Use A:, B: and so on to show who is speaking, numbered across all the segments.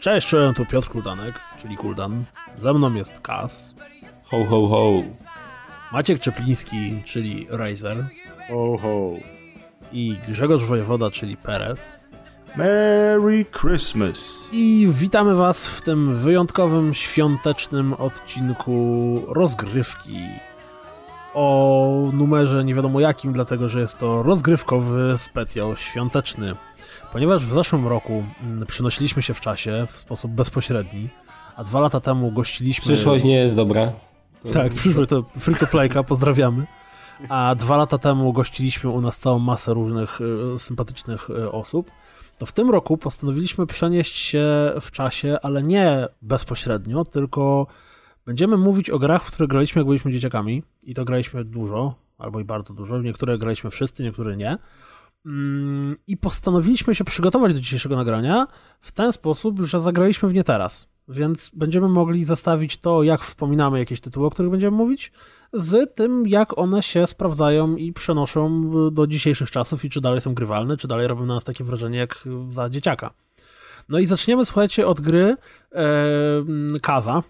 A: Cześć, czułem tu Piotr Kuldanek, czyli Kuldan. Ze mną jest Kas.
B: Ho, ho, ho.
A: Maciek Czepliński, czyli Razer.
C: Ho, ho.
A: I Grzegorz Wojewoda, czyli Perez.
B: Merry Christmas.
A: I witamy Was w tym wyjątkowym, świątecznym odcinku rozgrywki. O numerze nie wiadomo jakim, dlatego że jest to rozgrywkowy specjal świąteczny. Ponieważ w zeszłym roku mm, przenosiliśmy się w czasie w sposób bezpośredni, a dwa lata temu gościliśmy...
B: Przyszłość nie jest dobra.
A: To... Tak, przyszłość to free to playka, pozdrawiamy. A dwa lata temu gościliśmy u nas całą masę różnych y, sympatycznych y, osób. To w tym roku postanowiliśmy przenieść się w czasie, ale nie bezpośrednio, tylko będziemy mówić o grach, w które graliśmy jak byliśmy dzieciakami i to graliśmy dużo, albo i bardzo dużo. Niektóre graliśmy wszyscy, niektóre nie. Mm, I postanowiliśmy się przygotować do dzisiejszego nagrania w ten sposób, że zagraliśmy w nie teraz. Więc będziemy mogli zestawić to, jak wspominamy jakieś tytuły, o których będziemy mówić, z tym, jak one się sprawdzają i przenoszą do dzisiejszych czasów i czy dalej są grywalne, czy dalej robią na nas takie wrażenie jak za dzieciaka. No i zaczniemy, słuchajcie, od gry e, Kaza.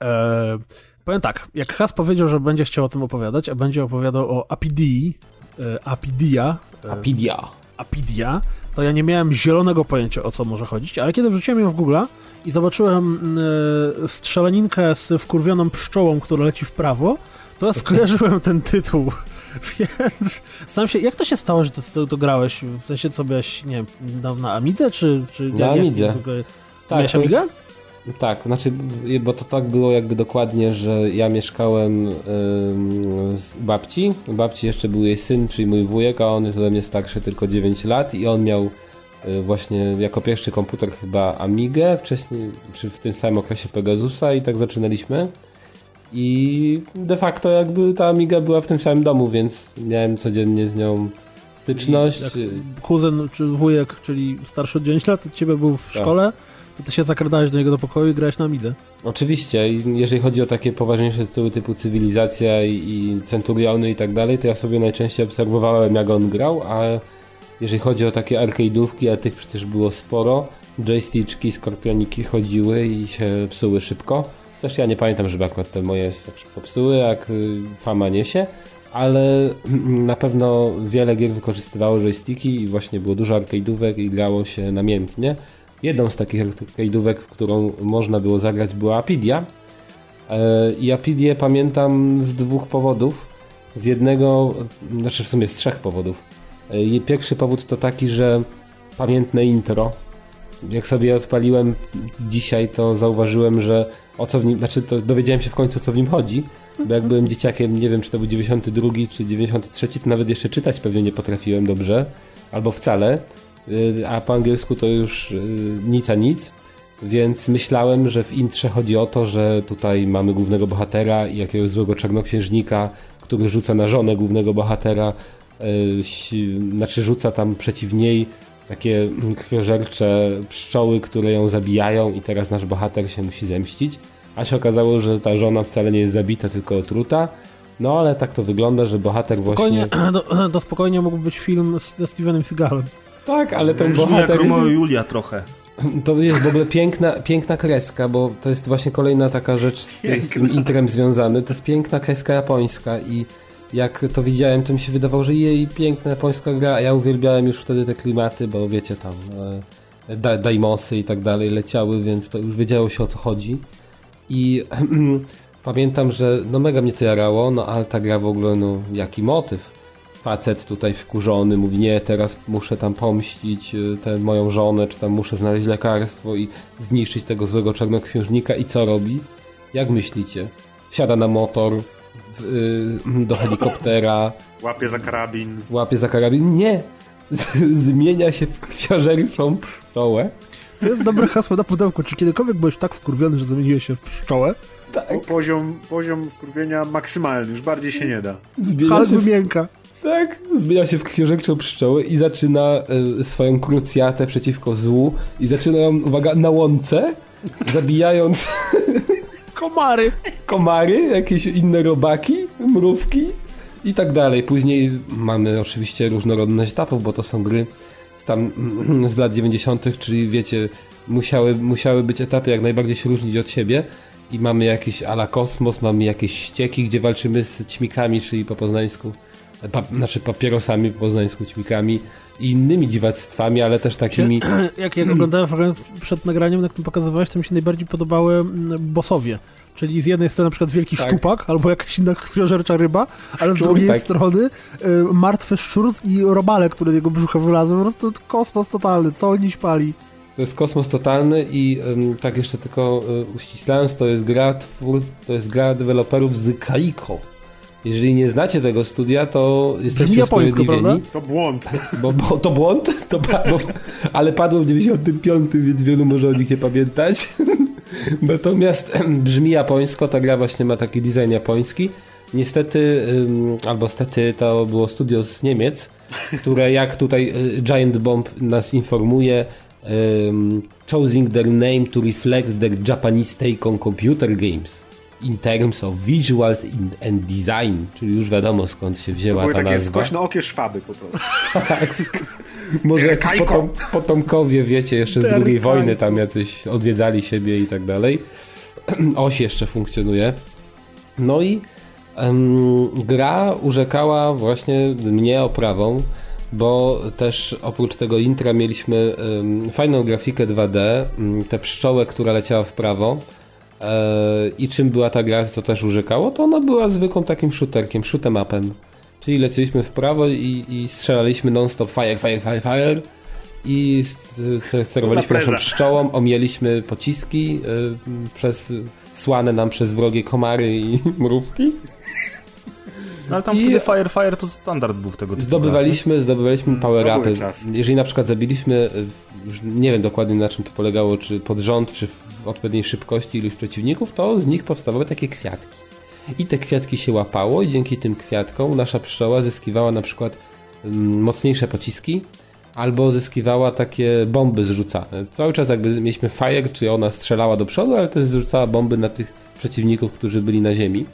A: E, powiem tak, jak Kaz powiedział, że będzie chciał o tym opowiadać, a będzie opowiadał o e, Apidia.
B: E, Apidia.
A: Apidia, to ja nie miałem zielonego pojęcia o co może chodzić, ale kiedy wrzuciłem ją w Google i zobaczyłem y, strzelaninkę z wkurwioną pszczołą, która leci w prawo, to skojarzyłem ten tytuł. Więc znam się, jak to się stało, że to, to grałeś? W sensie co byłeś, nie na, na Amidze, czy... czy
B: na Amidze.
A: Tak, Miałeś Amigę?
B: Tak, znaczy, bo to tak było jakby dokładnie, że ja mieszkałem z babci. U babci jeszcze był jej syn, czyli mój wujek, a on jest ode mnie starszy tylko 9 lat i on miał y, właśnie jako pierwszy komputer chyba Amigę, wcześniej, czy w tym samym okresie Pegasusa i tak zaczynaliśmy. I de facto jakby ta Amiga była w tym samym domu, więc miałem codziennie z nią styczność.
A: kuzyn czy wujek, czyli starszy od 9 lat, ciebie był w tak. szkole, to ty się zakradałeś do niego do pokoju i grałeś na Midę.
B: Oczywiście. Jeżeli chodzi o takie poważniejsze tytuły typu Cywilizacja i, Centuriony i tak dalej, to ja sobie najczęściej obserwowałem jak on grał, a jeżeli chodzi o takie arcade'ówki, a tych przecież było sporo, joysticzki, skorpioniki chodziły i się psuły szybko. Też ja nie pamiętam, żeby akurat te moje tak szybko psuły, jak y, fama niesie, ale na pewno wiele gier wykorzystywało joysticki i właśnie było dużo arcade'ówek i grało się namiętnie. Jedną z takich arcade'ówek, w którą można było zagrać była Apidia. E, I Apidię pamiętam z dwóch powodów. Z jednego, znaczy w sumie z trzech powodów. E, pierwszy powód to taki, że pamiętne intro. Jak sobie odpaliłem dzisiaj, to zauważyłem, że o co w nim, znaczy to dowiedziałem się w końcu o co w nim chodzi, bo jak byłem dzieciakiem, nie wiem czy to był 92 czy 93, to nawet jeszcze czytać pewnie nie potrafiłem dobrze, albo wcale. Y, a po angielsku to już y, nic a nic. Więc myślałem, że w intrze chodzi o to, że tutaj mamy głównego bohatera i jakiegoś złego czarnoksiężnika, który rzuca na żonę głównego bohatera, yy, znaczy rzuca tam przeciw niej takie krwiożercze pszczoły, które ją zabijają i teraz nasz bohater się musi zemścić. A się okazało, że ta żona wcale nie jest zabita, tylko otruta. No ale tak to wygląda, że bohater
A: spokojnie,
B: właśnie...
A: To, to spokojnie mógł być film ze Stevenem Seagalem.
B: Tak, ale ten
C: Brzmi
B: bohater...
C: jak Romeo Julia trochę.
B: To jest w ogóle piękna, piękna kreska, bo to jest właśnie kolejna taka rzecz z, z tym intrem związany. To jest piękna kreska japońska i jak to widziałem, to mi się wydawało, że jej piękna japońska gra, a ja uwielbiałem już wtedy te klimaty, bo wiecie tam e, da, daimosy i tak dalej leciały, więc to już wiedziało się o co chodzi. I pamiętam, że no mega mnie to jarało, no ale ta gra w ogóle, no jaki motyw facet tutaj wkurzony mówi, nie, teraz muszę tam pomścić y, tę moją żonę, czy tam muszę znaleźć lekarstwo i zniszczyć tego złego czarnoksiężnika i co robi? Jak myślicie? Wsiada na motor, w, y, do helikoptera.
C: Łapie za karabin.
B: Łapie za karabin. Nie! Zmienia się w krwiożerczą pszczołę.
A: To jest dobre hasło na pudełku. Czy kiedykolwiek byłeś tak wkurwiony, że zamieniłeś się w pszczołę?
C: Tak. poziom, poziom wkurwienia maksymalny, już bardziej się nie da.
A: Zmienia się w...
B: Tak, zmienia się w krwiożerczą pszczołę i zaczyna y, swoją krucjatę przeciwko złu i zaczyna ją, uwaga, na łące, zabijając
A: komary.
B: komary, jakieś inne robaki, mrówki i tak dalej. Później mamy oczywiście różnorodność etapów, bo to są gry z tam z lat 90., czyli wiecie, musiały, musiały być etapy jak najbardziej się różnić od siebie i mamy jakiś ala kosmos, mamy jakieś ścieki, gdzie walczymy z ćmikami, czyli po poznańsku, pa, znaczy papierosami po poznańsku, ćmikami i innymi dziwactwami, ale też takimi...
A: Jak, jak oglądałem przed nagraniem, na którym pokazywałeś, to mi się najbardziej podobały mm, bossowie. Czyli z jednej strony na przykład wielki tak. szczupak albo jakaś inna krwiożercza ryba, ale z drugiej tak. strony y, martwy szczur i robale, które jego brzucha wylazły. Po prostu kosmos totalny, co oni śpali.
B: To jest kosmos totalny i um, tak jeszcze tylko um, uściślając, to jest gra twór, to jest gra deweloperów z Kaiko. Jeżeli nie znacie tego studia, to jesteście usprawiedliwieni.
C: To błąd.
B: Bo, bo, to błąd, to, bo, ale padło w 95, więc wielu może o nich nie pamiętać. Natomiast brzmi japońsko, ta gra właśnie ma taki design japoński. Niestety, albo stety, to było studio z Niemiec, które jak tutaj y, Giant Bomb nas informuje, um, choosing their name to reflect their Japanese take on computer games in terms of visuals and design, czyli już wiadomo skąd się wzięła to były
C: ta takie
B: nazwa.
C: skośno okie szwaby po prostu.
B: tak. Może jacyś potom, potomkowie, wiecie, jeszcze z drugiej wojny tam jacyś odwiedzali siebie i tak dalej. Oś jeszcze funkcjonuje. No i um, gra urzekała właśnie mnie oprawą, bo też oprócz tego intra mieliśmy um, fajną grafikę 2D, um, tę pszczołę, która leciała w prawo. E, I czym była ta gra, co też urzekało, to ona była zwykłym takim shooterkiem, shoot'em upem. Czyli leciliśmy w prawo i, i strzelaliśmy non-stop fire, fire, fire, fire i sterowaliśmy naszą pszczołą, omieliśmy pociski y, przez słane nam przez wrogie komary i mrówki.
D: No ale tam I wtedy Fire Fire to standard był w tego
B: typu. Zdobywaliśmy, zdobywaliśmy mm, power upy. Jeżeli na przykład zabiliśmy, y, już nie wiem dokładnie na czym to polegało, czy pod rząd, czy w odpowiedniej szybkości iluś przeciwników, to z nich powstawały takie kwiatki. I te kwiatki się łapało i dzięki tym kwiatkom nasza pszczoła zyskiwała na przykład mm, mocniejsze pociski, albo zyskiwała takie bomby zrzucane. Cały czas jakby mieliśmy fire, czy ona strzelała do przodu, ale też zrzucała bomby na tych przeciwników, którzy byli na ziemi.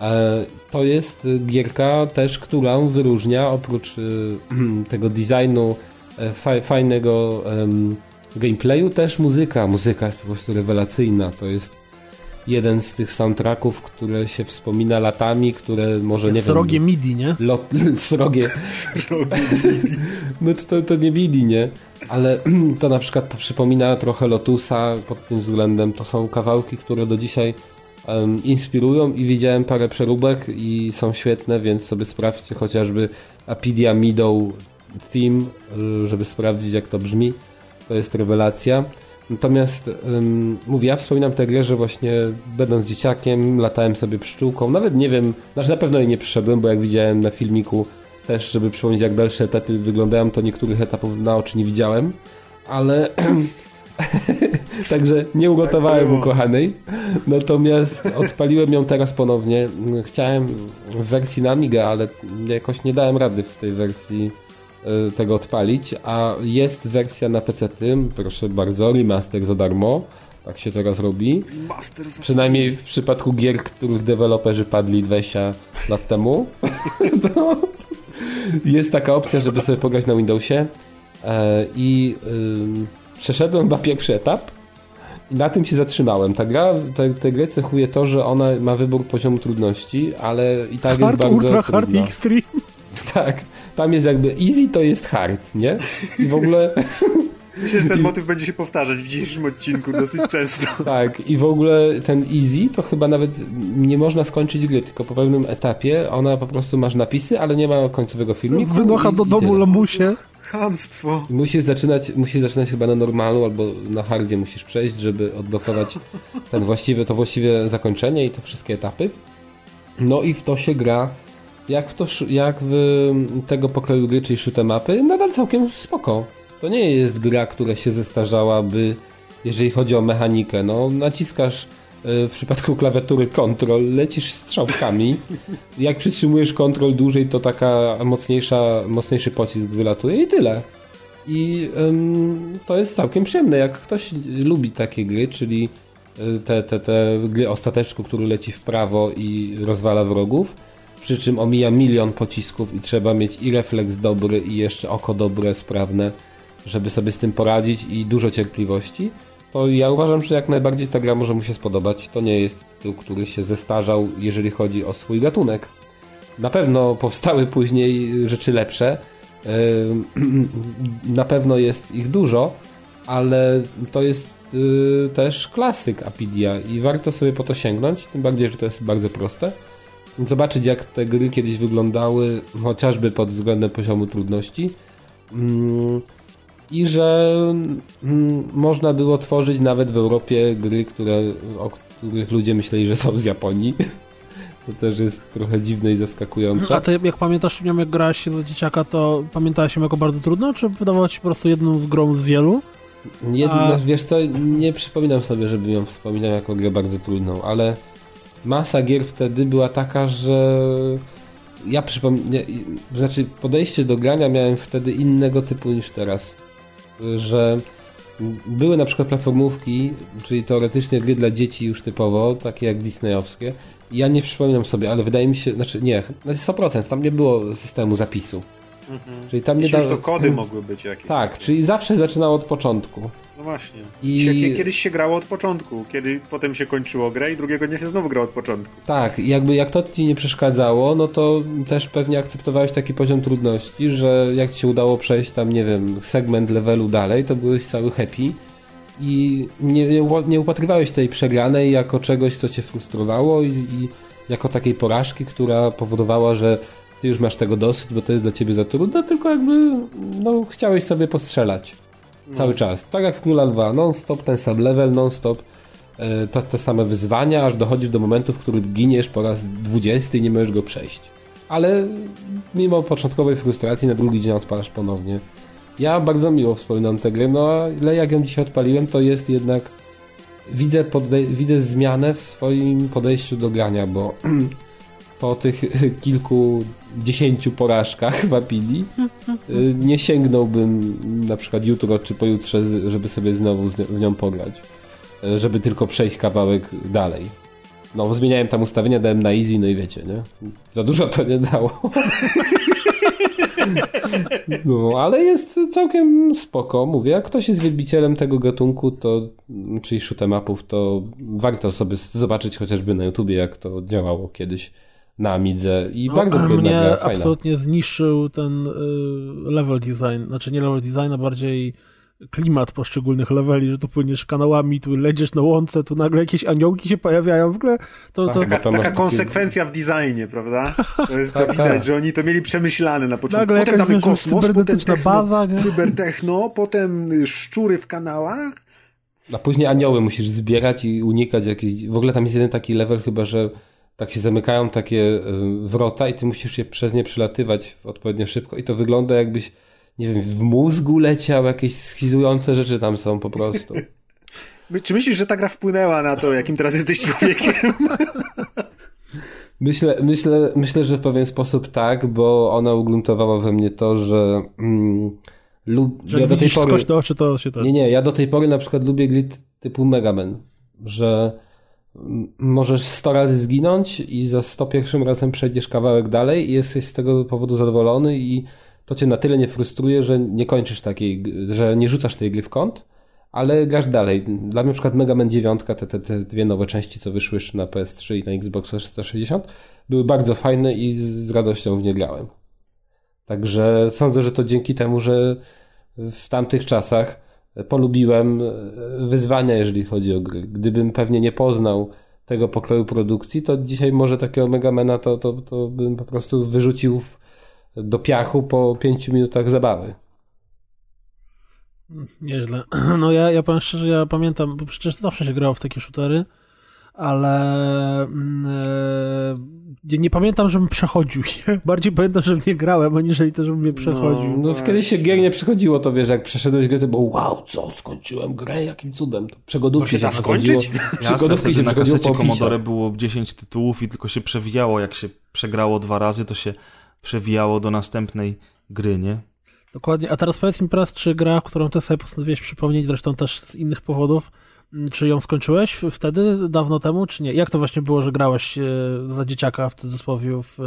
B: E, to jest gierka też, którą wyróżnia oprócz y, tego designu e, fajnego gameplayu też muzyka. Muzyka jest po prostu rewelacyjna. To jest jeden z tych soundtracków, które się wspomina latami, które może nie
A: srogie wiem... MIDI, nie?
B: Lot, srogie. srogie MIDI. no to, to nie MIDI, nie? Ale to na przykład przypomina trochę Lotusa pod tym względem. To są kawałki, które do dzisiaj um, inspirują i widziałem parę przeróbek i są świetne, więc sobie sprawdźcie chociażby Apidia Middle Theme, żeby sprawdzić jak to brzmi. To jest rewelacja. Natomiast um, mówię, ja wspominam tę grę, że właśnie będąc dzieciakiem latałem sobie pszczółką, nawet nie wiem, znaczy na pewno jej nie przyszedłem, bo jak widziałem na filmiku też, żeby przypomnieć jak dalsze etapy wyglądają, to niektórych etapów na oczy nie widziałem, ale także nie ugotowałem tak ukochanej, natomiast odpaliłem ją teraz ponownie. Chciałem w wersji na Amiga, ale jakoś nie dałem rady w tej wersji Y, tego odpalić, a jest wersja na PC, proszę bardzo, remaster za darmo. Tak się teraz robi. Przynajmniej w przypadku gier, których deweloperzy padli 20 lat temu. jest taka opcja, żeby sobie pograć na Windowsie. E, I przeszedłem chyba pierwszy etap. I na tym się zatrzymałem. Ta gra, tę, tę grę cechuje to, że ona ma wybór poziomu trudności, ale i tak hard, jest bardzo ultra, trudna. hard extreme. Tak. Tam jest jakby easy to jest hard, nie? I w ogóle...
C: Myślę, że ten motyw będzie się powtarzać w dzisiejszym odcinku dosyć często.
B: Tak, i w ogóle ten easy to chyba nawet nie można skończyć gry, tylko po pewnym etapie ona po prostu masz napisy, ale nie ma końcowego filmiku.
A: Wynocha do domu lamusie.
B: Musisz zaczynać, musisz zaczynać chyba na normalu albo na hardzie musisz przejść, żeby odblokować ten właściwy, to właściwe zakończenie i te wszystkie etapy. No i w to się gra jak w, to, jak w tego pokroju gry, czyli shoot mapy, nadal całkiem spoko. To nie jest gra, która się zestarzałaby, jeżeli chodzi o mechanikę. No, naciskasz w przypadku klawiatury kontrol, lecisz strzałkami. Jak przytrzymujesz kontrol dłużej, to taka mocniejsza, mocniejszy pocisk wylatuje i tyle. I ym, to jest całkiem przyjemne. Jak ktoś lubi takie gry, czyli e, te, te, te gry o stateczku, który leci w prawo i rozwala wrogów, przy czym omija milion pocisków i trzeba mieć i refleks dobry, i jeszcze oko dobre, sprawne, żeby sobie z tym poradzić i dużo cierpliwości, to ja uważam, że jak najbardziej ta gra może mu się spodobać. To nie jest tytuł, który się zestarzał, jeżeli chodzi o swój gatunek. Na pewno powstały później rzeczy lepsze. Na pewno jest ich dużo, ale to jest y, też klasyk Apidia i warto sobie po to sięgnąć, tym bardziej, że to jest bardzo proste. Zobaczyć jak te gry kiedyś wyglądały, chociażby pod względem poziomu trudności. I że mm, można było tworzyć nawet w Europie gry, które, o których ludzie myśleli, że są z Japonii. To też jest trochę dziwne i zaskakujące.
A: A ty jak pamiętasz, jak grałeś się za dzieciaka, to pamiętałeś ją jako bardzo trudno, czy wydawało ci się po prostu jedną z grą z wielu?
B: Jedno, A... Wiesz co, nie przypominam sobie, żebym ją wspominał jako grę bardzo trudną, ale masa gier wtedy była taka, że ja przypominam, znaczy podejście do grania miałem wtedy innego typu niż teraz, że były na przykład platformówki, czyli teoretycznie gry dla dzieci już typowo, takie jak disneyowskie. Ja nie przypominam sobie, ale wydaje mi się, znaczy nie, na 100%, tam nie było systemu zapisu.
C: Mhm. Czyli tam nie da... to kody mogły być jakieś.
B: Tak, takie. czyli zawsze zaczynało od początku.
C: No właśnie. I... Kiedyś się grało od początku, kiedy potem się kończyło grę i drugiego dnia się znowu grało od początku.
B: Tak, jakby jak to ci nie przeszkadzało, no to też pewnie akceptowałeś taki poziom trudności, że jak ci się udało przejść tam, nie wiem, segment levelu dalej, to byłeś cały happy i nie, nie, nie upatrywałeś tej przegranej jako czegoś, co cię frustrowało i, i jako takiej porażki, która powodowała, że ty już masz tego dosyć, bo to jest dla ciebie za trudne, tylko jakby no, chciałeś sobie postrzelać no. cały czas. Tak jak w Króla 2, non-stop ten sam level, non-stop te, te same wyzwania, aż dochodzisz do momentu, w którym giniesz po raz 20 i nie możesz go przejść. Ale mimo początkowej frustracji na drugi dzień odpalasz ponownie. Ja bardzo miło wspominam tę grę, no ale jak ją dzisiaj odpaliłem, to jest jednak widzę, widzę zmianę w swoim podejściu do grania, bo po tych kilkudziesięciu porażkach w Apili y, nie sięgnąłbym na przykład jutro czy pojutrze, żeby sobie znowu w nią pograć. Y, żeby tylko przejść kawałek dalej. No, zmieniałem tam ustawienia, dałem na easy, no i wiecie, nie? Za dużo to nie dało. No, ale jest całkiem spoko. Mówię, jak ktoś jest wielbicielem tego gatunku, to, czyli shoot'em upów, to warto sobie zobaczyć chociażby na YouTubie, jak to działało kiedyś na Amidze i no, bardzo
A: mnie gra, absolutnie zniszczył ten y, level design, znaczy nie level design, a bardziej klimat poszczególnych leveli, że tu płyniesz kanałami, tu ledziesz na łące, tu nagle jakieś aniołki się pojawiają, w ogóle to... to...
C: Taka, taka konsekwencja w designie, prawda? To jest to tak, widać, tak. że oni to mieli przemyślane na początku. Nagle potem damy kosmos, potem techno, baza, nie? cybertechno, potem szczury w kanałach.
B: A później anioły musisz zbierać i unikać jakichś... W ogóle tam jest jeden taki level chyba, że tak się zamykają takie y, wrota i ty musisz się przez nie przelatywać odpowiednio szybko i to wygląda jakbyś, nie wiem, w mózgu leciał, jakieś schizujące rzeczy tam są po prostu.
C: Czy myślisz, że ta gra wpłynęła na to, jakim teraz jesteś człowiekiem?
B: Myślę, myślę, myślę, że w pewien sposób tak, bo ona ugruntowała we mnie to, że mm, lub,
A: że ja do tej pory... do oczy, to się to...
B: Nie, nie, ja do tej pory na przykład lubię gry typu Mega Man, że możesz 100 razy zginąć i za 101 razem przejdziesz kawałek dalej i jesteś z tego powodu zadowolony i to cię na tyle nie frustruje, że nie kończysz takiej, że nie rzucasz tej gry w kąt, ale grasz dalej. Dla mnie na przykład Mega Man 9, te, te, te dwie nowe części, co wyszły już na PS3 i na Xbox 360, były bardzo fajne i z radością w nie grałem. Także sądzę, że to dzięki temu, że w tamtych czasach polubiłem e, wyzwania, jeżeli chodzi o gry. Gdybym pewnie nie poznał tego pokroju produkcji, to dzisiaj może takiego Megamena to, to, to bym po prostu wyrzucił do piachu po pięciu minutach zabawy.
A: Nieźle. No ja, ja powiem szczerze, ja pamiętam, bo przecież zawsze się grało w takie shootery, ale mm, e, nie pamiętam, żebym przechodził. Bardziej pamiętam, że nie grałem, aniżeli to, żebym mnie przechodził.
B: No, no kiedyś się gier nie przechodziło, to wiesz, jak przeszedłeś grę, to było wow, co, skończyłem grę, jakim cudem. To przygodówki się, się
C: skończyć?
D: Przygodówki się na kasecie Commodore było 10 tytułów i tylko się przewijało, jak się przegrało dwa razy, to się przewijało do następnej gry, nie?
A: Dokładnie. A teraz powiedz mi teraz, czy gra, którą ty sobie postanowiłeś przypomnieć, zresztą też z innych powodów, Czy ją skończyłeś wtedy, dawno temu, czy nie? Jak to właśnie było, że grałeś za dzieciaka w cudzysłowie w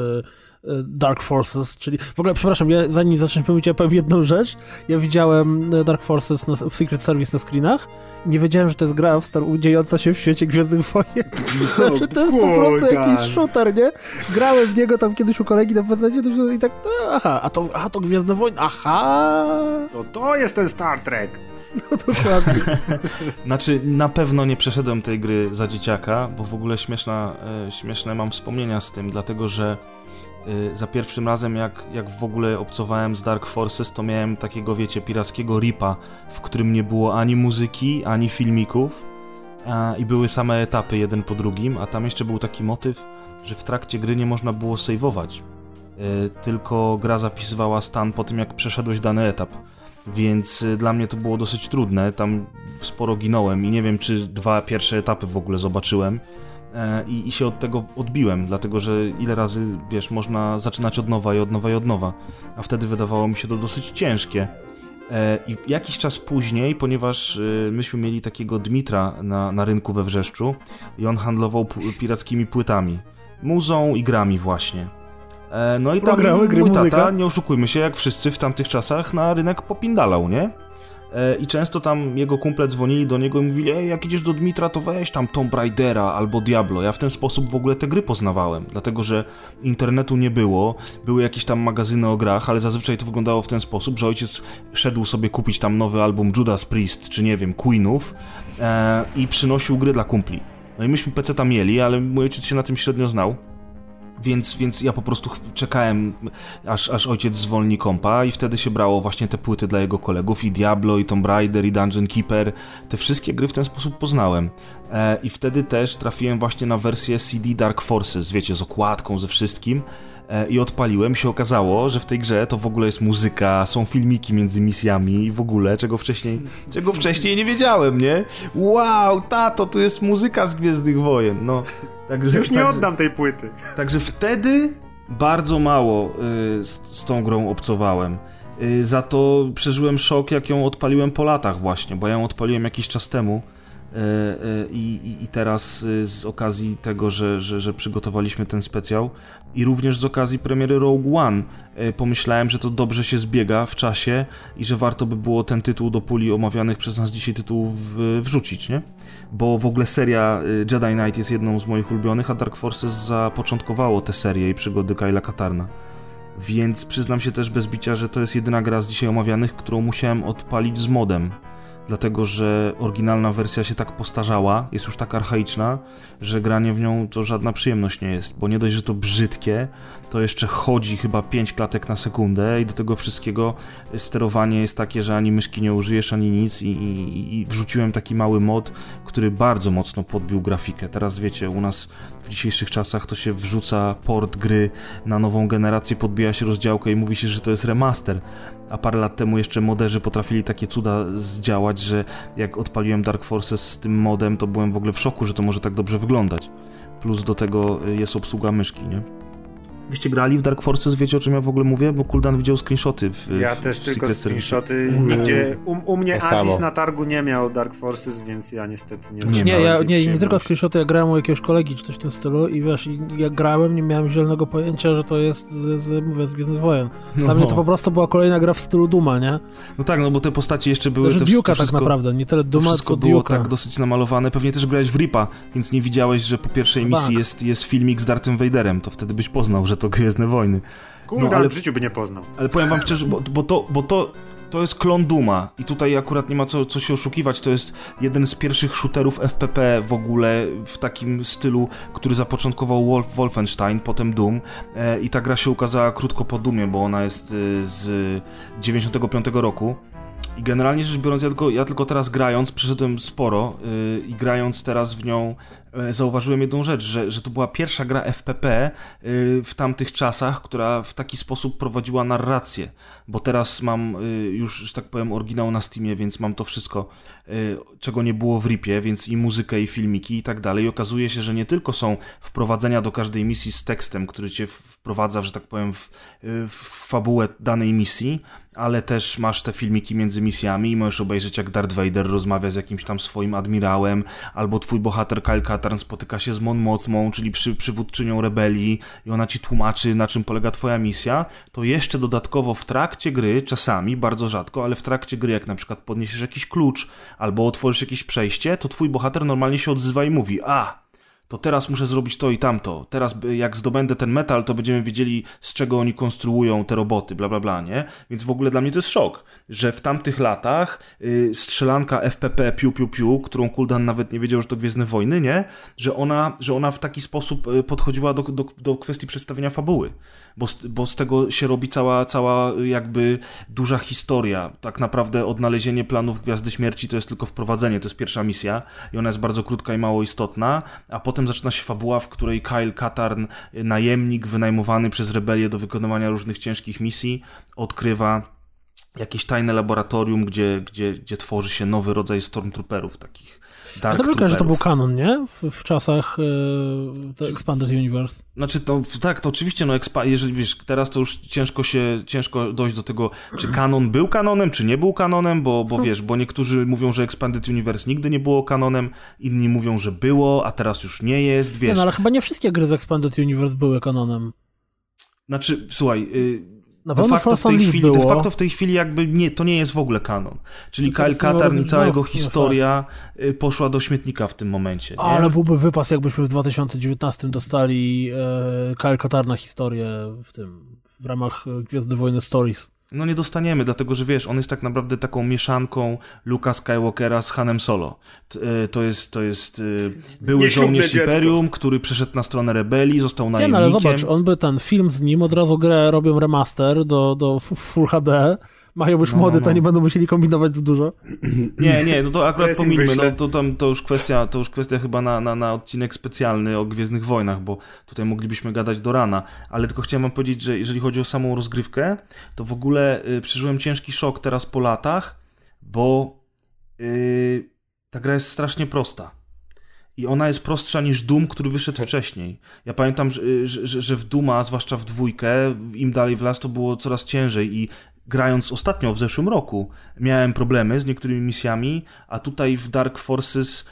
A: Dark Forces, czyli w ogóle, przepraszam, ja, zanim zaczniesz mówić, ja powiem jedną rzecz. Ja widziałem Dark Forces na, w Secret Service na screenach i nie wiedziałem, że to jest gra w Star dziejąca się w świecie Gwiezdnych Wojen. No, że to jest po prostu jakiś shooter, nie? Grałem w niego tam kiedyś u kolegi na PC i tak, no, aha, a to, aha, to Gwiezdne Wojny, aha!
C: To to jest ten Star Trek!
A: No dokładnie.
D: znaczy, na pewno nie przeszedłem tej gry za dzieciaka, bo w ogóle śmieszna, e, śmieszne mam wspomnienia z tym, dlatego że Y, za pierwszym razem, jak, jak w ogóle obcowałem z Dark Forces, to miałem takiego, wiecie, pirackiego ripa, w którym nie było ani muzyki, ani filmików i były same etapy jeden po drugim, a tam jeszcze był taki motyw, że w trakcie gry nie można było saveować, y, tylko gra zapisywała stan po tym, jak przeszedłeś dany etap. Więc y, dla mnie to było dosyć trudne, tam sporo ginąłem i nie wiem, czy dwa pierwsze etapy w ogóle zobaczyłem E, i, i się od tego odbiłem, dlatego że ile razy, wiesz, można zaczynać od nowa i od nowa i od nowa, a wtedy wydawało mi się to dosyć ciężkie. E, I jakiś czas później, ponieważ e, myśmy mieli takiego Dmitra na, na rynku we Wrzeszczu i on handlował pirackimi płytami, muzą i grami właśnie. No i tam
A: Programy, gry,
D: mój tata, nie oszukujmy się, jak wszyscy w tamtych czasach na rynek popindalał, nie? E, i często tam jego kumple dzwonili do niego i mówili, ej, jak idziesz do Dmitra, to weź tam Tomb Raidera albo Diablo. Ja w ten sposób w ogóle te gry poznawałem, dlatego że internetu nie było, były jakieś tam magazyny o grach, ale zazwyczaj to wyglądało w ten sposób, że ojciec szedł sobie kupić tam nowy album Judas Priest, czy nie wiem, Queenów e, i przynosił gry dla kumpli. No i myśmy PC tam mieli, ale mój ojciec się na tym średnio znał. Więc, więc ja po prostu czekałem, aż, aż ojciec zwolni kompa i wtedy się brało właśnie te płyty dla jego kolegów i Diablo, i Tomb Raider, i Dungeon Keeper. Te wszystkie gry w ten sposób poznałem. E, I wtedy też trafiłem właśnie na wersję CD Dark Forces, wiecie, z okładką, ze wszystkim. E, i odpaliłem, się okazało, że w tej grze to w ogóle jest muzyka, są filmiki między misjami i w ogóle, czego wcześniej, czego wcześniej nie wiedziałem, nie? Wow, tato, tu jest muzyka z Gwiezdnych Wojen, no.
C: Także, Już nie także, oddam tej płyty.
D: Także wtedy bardzo mało y, z, z, tą grą obcowałem. Y, za to przeżyłem szok, jak ją odpaliłem po latach właśnie, bo ja ją odpaliłem jakiś czas temu E, e, I, i, teraz e, z okazji tego, że, że, że, przygotowaliśmy ten specjal i również z okazji premiery Rogue One pomyślałem, że to dobrze się zbiega w czasie i że warto by było ten tytuł do puli omawianych przez nas dzisiaj tytułów wrzucić, nie? Bo w ogóle seria Jedi Knight jest jedną z moich ulubionych, a Dark Forces zapoczątkowało tę serię i przygody Kyla Katarna. Więc przyznam się też bez bicia, że to jest jedyna gra z dzisiaj omawianych, którą musiałem odpalić z modem dlatego że oryginalna wersja się tak postarzała, jest już tak archaiczna, że granie w nią to żadna przyjemność nie jest, bo nie dość, że to brzydkie, to jeszcze chodzi chyba 5 klatek na sekundę i do tego wszystkiego sterowanie jest takie, że ani myszki nie użyjesz, ani nic i, i, i wrzuciłem taki mały mod, który bardzo mocno podbił grafikę. Teraz wiecie, u nas w dzisiejszych czasach to się wrzuca port gry na nową generację, podbija się rozdziałkę i mówi się, że to jest remaster, a parę lat temu jeszcze moderzy potrafili takie cuda zdziałać, że jak odpaliłem Dark Forces z tym modem, to byłem w ogóle w szoku, że to może tak dobrze wyglądać. Plus do tego jest obsługa myszki, nie? Wyście grali w Dark Forces, wiecie o czym ja w ogóle mówię? Bo Kuldan widział screenshoty. W,
C: ja
D: w
C: też tylko screenshoty. Nigdzie, u, u mnie to Aziz samo. na targu nie miał Dark Forces, więc ja niestety nie
A: Nie, nie, ja, nie, nie tylko screenshoty, ja grałem u jakiegoś kolegi czy coś w tym stylu i wiesz, jak grałem, nie miałem zielonego pojęcia, że to jest z, z, mówię, z Gwiezdnych Wojen. Dla no. mnie to po prostu była kolejna gra w stylu Duma, nie?
D: No tak, no bo te postacie jeszcze były...
A: Że Duke'a tak naprawdę, nie tyle Duma,
D: tylko było tak dosyć namalowane. Pewnie też grałeś w Ripa, więc nie widziałeś, że po pierwszej misji tak. jest, jest filmik z Darthem Vaderem, to wtedy byś poznał, że to Gwiezdne Wojny.
C: Kurde, no, ale w życiu by nie poznał.
D: Ale powiem wam szczerze, bo, bo, to, bo to, to jest klon Duma i tutaj akurat nie ma co, co się oszukiwać, to jest jeden z pierwszych shooterów FPP w ogóle w takim stylu, który zapoczątkował Wolf, Wolfenstein, potem Doom e, i ta gra się ukazała krótko po Doomie, bo ona jest e, z 95 roku. I generalnie rzecz biorąc, ja tylko, ja tylko teraz grając, przeszedłem sporo yy, i grając teraz w nią zauważyłem jedną rzecz, że, że to była pierwsza gra FPP e, w tamtych czasach, która w taki sposób prowadziła narrację, bo teraz mam e, już, że tak powiem, oryginał na Steamie, więc mam to wszystko, czego nie było w RIPie, więc i muzykę, i filmiki i tak dalej. I okazuje się, że nie tylko są wprowadzenia do każdej misji z tekstem, który cię wprowadza, że tak powiem, w, w fabułę danej misji, ale też masz te filmiki między misjami i możesz obejrzeć jak Darth Vader rozmawia z jakimś tam swoim admirałem, albo twój bohater Kyle Katarn spotyka się z Mon Mothmą, czyli przy, przywódczynią rebelii i ona ci tłumaczy na czym polega twoja misja, to jeszcze dodatkowo w trakcie gry, czasami, bardzo rzadko, ale w trakcie gry jak na przykład podniesiesz jakiś klucz albo otworzysz jakieś przejście, to twój bohater normalnie się odzywa i mówi, a, to teraz muszę zrobić to i tamto. Teraz jak zdobędę ten metal, to będziemy wiedzieli, z czego oni konstruują te roboty, bla bla bla, nie? Więc w ogóle dla mnie to jest szok, że w tamtych latach yy, strzelanka FPP piu piu piu, którą Kuldan nawet nie wiedział, że to Gwiezdne Wojny, nie? Że ona, że ona w taki sposób y, podchodziła do, do, do kwestii przedstawienia fabuły bo bo z tego się robi cała, cała jakby duża historia. Tak naprawdę odnalezienie planów Gwiazdy Śmierci to jest tylko wprowadzenie, to jest pierwsza misja i ona jest bardzo krótka i mało istotna, a potem zaczyna się fabuła, w której Kyle Katarn, najemnik wynajmowany przez rebelię do wykonywania różnych ciężkich misji, odkrywa jakieś tajne laboratorium, gdzie, gdzie, gdzie tworzy się nowy rodzaj stormtrooperów takich
A: Dark to tylko, że to był kanon, nie? W, w czasach e, Expanded Universe.
D: Znaczy, no, tak, to oczywiście, no, jeżeli wiesz, teraz to już ciężko się, ciężko dojść do tego, czy kanon był kanonem, czy nie był kanonem, bo, bo wiesz, bo niektórzy mówią, że Expanded Universe nigdy nie było kanonem, inni mówią, że było, a teraz już nie jest, wiesz. Nie,
A: no, ale chyba nie wszystkie gry z Expanded Universe były kanonem.
D: Znaczy, słuchaj, y na de facto, w tej chwili, było. de facto w tej chwili jakby nie, to nie jest w ogóle kanon. Czyli Kyle Katarn i cała jego historia y, poszła do śmietnika w tym momencie. Nie?
A: Ale byłby wypas, jakbyśmy w 2019 dostali e, Kyle Katarna historię w tym, w ramach Gwiazdy Wojny Stories.
D: No nie dostaniemy, dlatego że wiesz, on jest tak naprawdę taką mieszanką Luka Skywalkera z Hanem Solo. E, to jest, to jest e, były żołnierz Imperium, który przeszedł na stronę rebelii, został najemnikiem. Nie, no ale zobacz,
A: on by ten film z nim, od razu grę robią remaster do, do Full HD, mają już no, młody, no, no. to nie będą musieli kombinować za dużo.
D: Nie, nie, no to akurat pomińmy, no to, tam, to, już kwestia, to już kwestia chyba na, na, na odcinek specjalny o Gwiezdnych Wojnach, bo tutaj moglibyśmy gadać do rana, ale tylko chciałem wam powiedzieć, że jeżeli chodzi o samą rozgrywkę, to w ogóle y, przeżyłem ciężki szok teraz po latach, bo y, ta gra jest strasznie prosta. I ona jest prostsza niż Doom, który wyszedł wcześniej. Ja pamiętam, że, że, że w Duma, zwłaszcza w dwójkę, im dalej w las, to było coraz ciężej i grając ostatnio w zeszłym roku, miałem problemy z niektórymi misjami, a tutaj w Dark Forces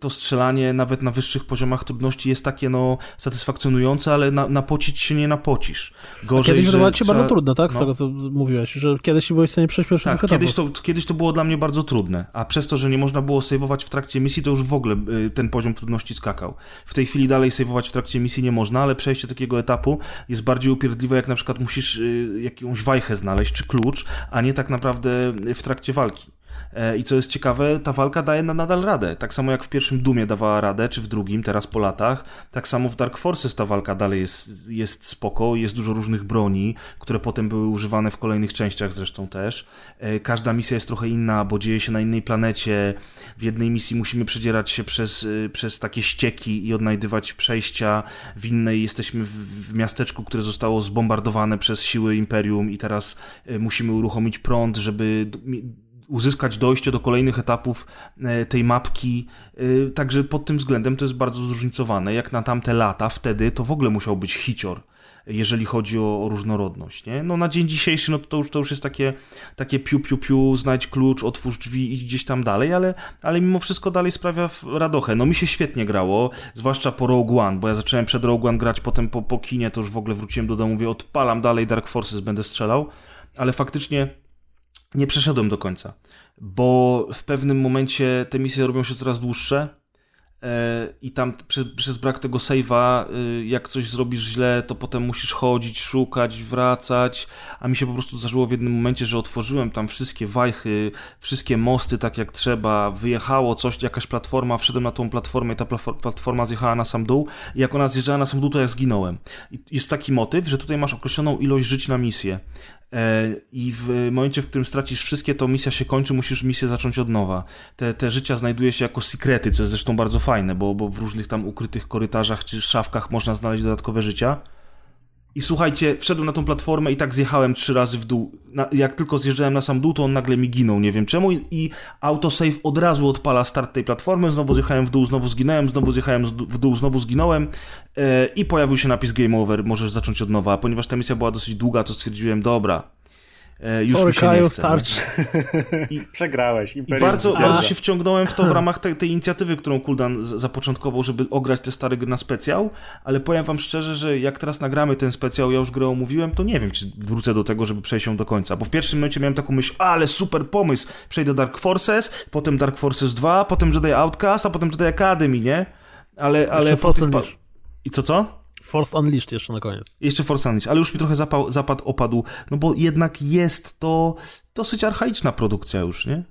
D: to strzelanie nawet na wyższych poziomach trudności jest takie no satysfakcjonujące, ale na, napocić się nie napocisz.
A: Gorzej, a kiedyś wydawało ci się bardzo trudne, tak? Z no. tego co mówiłeś, że kiedyś byłeś w stanie przejść pierwszy tak,
D: kiedyś to, kiedyś to było dla mnie bardzo trudne, a przez to, że nie można było sejwować w trakcie misji, to już w ogóle y, ten poziom trudności skakał. W tej chwili dalej sejwować w trakcie misji nie można, ale przejście takiego etapu jest bardziej upierdliwe, jak na przykład musisz y, jakąś wajchę znaleźć, czy klucz, a nie tak naprawdę w trakcie walki. E, I co jest ciekawe, ta walka daje na nadal radę. Tak samo jak w pierwszym Dumie dawała radę, czy w drugim, teraz po latach, tak samo w Dark Forces ta walka dalej jest, jest spoko, jest dużo różnych broni, które potem były używane w kolejnych częściach zresztą też. E, każda misja jest trochę inna, bo dzieje się na innej planecie. W jednej misji musimy przedzierać się przez, e, przez takie ścieki i odnajdywać przejścia. W innej jesteśmy w, w miasteczku, które zostało zbombardowane przez siły Imperium i teraz musimy uruchomić prąd, żeby uzyskać dojście do kolejnych etapów e, tej mapki. E, także pod tym względem to jest bardzo zróżnicowane. Jak na tamte lata, wtedy to w ogóle musiał być hicior jeżeli chodzi o, różnorodność. Nie? No na dzień dzisiejszy no to, już, to już jest takie, takie piu, piu, piu, znajdź klucz, otwórz drzwi i gdzieś tam dalej, ale, ale mimo wszystko dalej sprawia radochę. No mi się świetnie grało, zwłaszcza po Rogue One, bo ja zacząłem przed Rogue One grać, potem po, po kinie to już w ogóle wróciłem do domu, mówię odpalam dalej Dark Forces, będę strzelał, ale faktycznie nie przeszedłem do końca, bo w pewnym momencie te misje robią się coraz dłuższe i tam przez, przez brak tego save'a, y, jak coś zrobisz źle, to potem musisz chodzić, szukać, wracać, a mi się po prostu zdarzyło w jednym momencie, że otworzyłem tam wszystkie wajchy, wszystkie mosty tak jak trzeba, wyjechało coś, jakaś platforma, wszedłem na tą platformę i ta platforma zjechała na sam dół i jak ona zjeżdżała na sam dół, to ja zginąłem. I jest taki motyw, że tutaj masz określoną ilość żyć na misję E, I w momencie, w którym stracisz wszystkie, to misja się kończy, musisz misję zacząć od nowa. Te, te życia znajduje się jako sekrety, co jest zresztą bardzo fajne, bo, bo w różnych tam ukrytych korytarzach czy szafkach można znaleźć dodatkowe życia. I słuchajcie, wszedłem na tą platformę i tak zjechałem trzy razy w dół. Na, jak tylko zjeżdżałem na sam dół, to on nagle mi ginął, nie wiem czemu. I, i autosave od razu odpala start tej platformy. Znowu zjechałem w dół, znowu zginąłem, znowu zjechałem w dół, znowu zginąłem. Yy, I pojawił się napis Game Over, możesz zacząć od nowa. Ponieważ ta misja była dosyć długa, to stwierdziłem, dobra,
A: E, już Sorry, mi się nie chce, starczy.
C: I, Przegrałeś.
D: I bardzo, bardzo się wciągnąłem w to w ramach tej, tej inicjatywy, którą Kuldan zapoczątkował, żeby ograć te stare gry na specjał, ale powiem wam szczerze, że jak teraz nagramy ten specjał, ja już grę omówiłem, to nie wiem, czy wrócę do tego, żeby przejść ją do końca, bo w pierwszym momencie miałem taką myśl, ale super pomysł, przejdę Dark Forces, potem Dark Forces 2, potem Jedi Outcast, a potem Jedi Academy, nie? Ale, ale... I co, co?
A: Force Unleashed jeszcze na koniec.
D: Jeszcze Force Unleashed, ale już mi trochę zapał, zapad opadł, no bo jednak jest to dosyć archaiczna produkcja już, nie?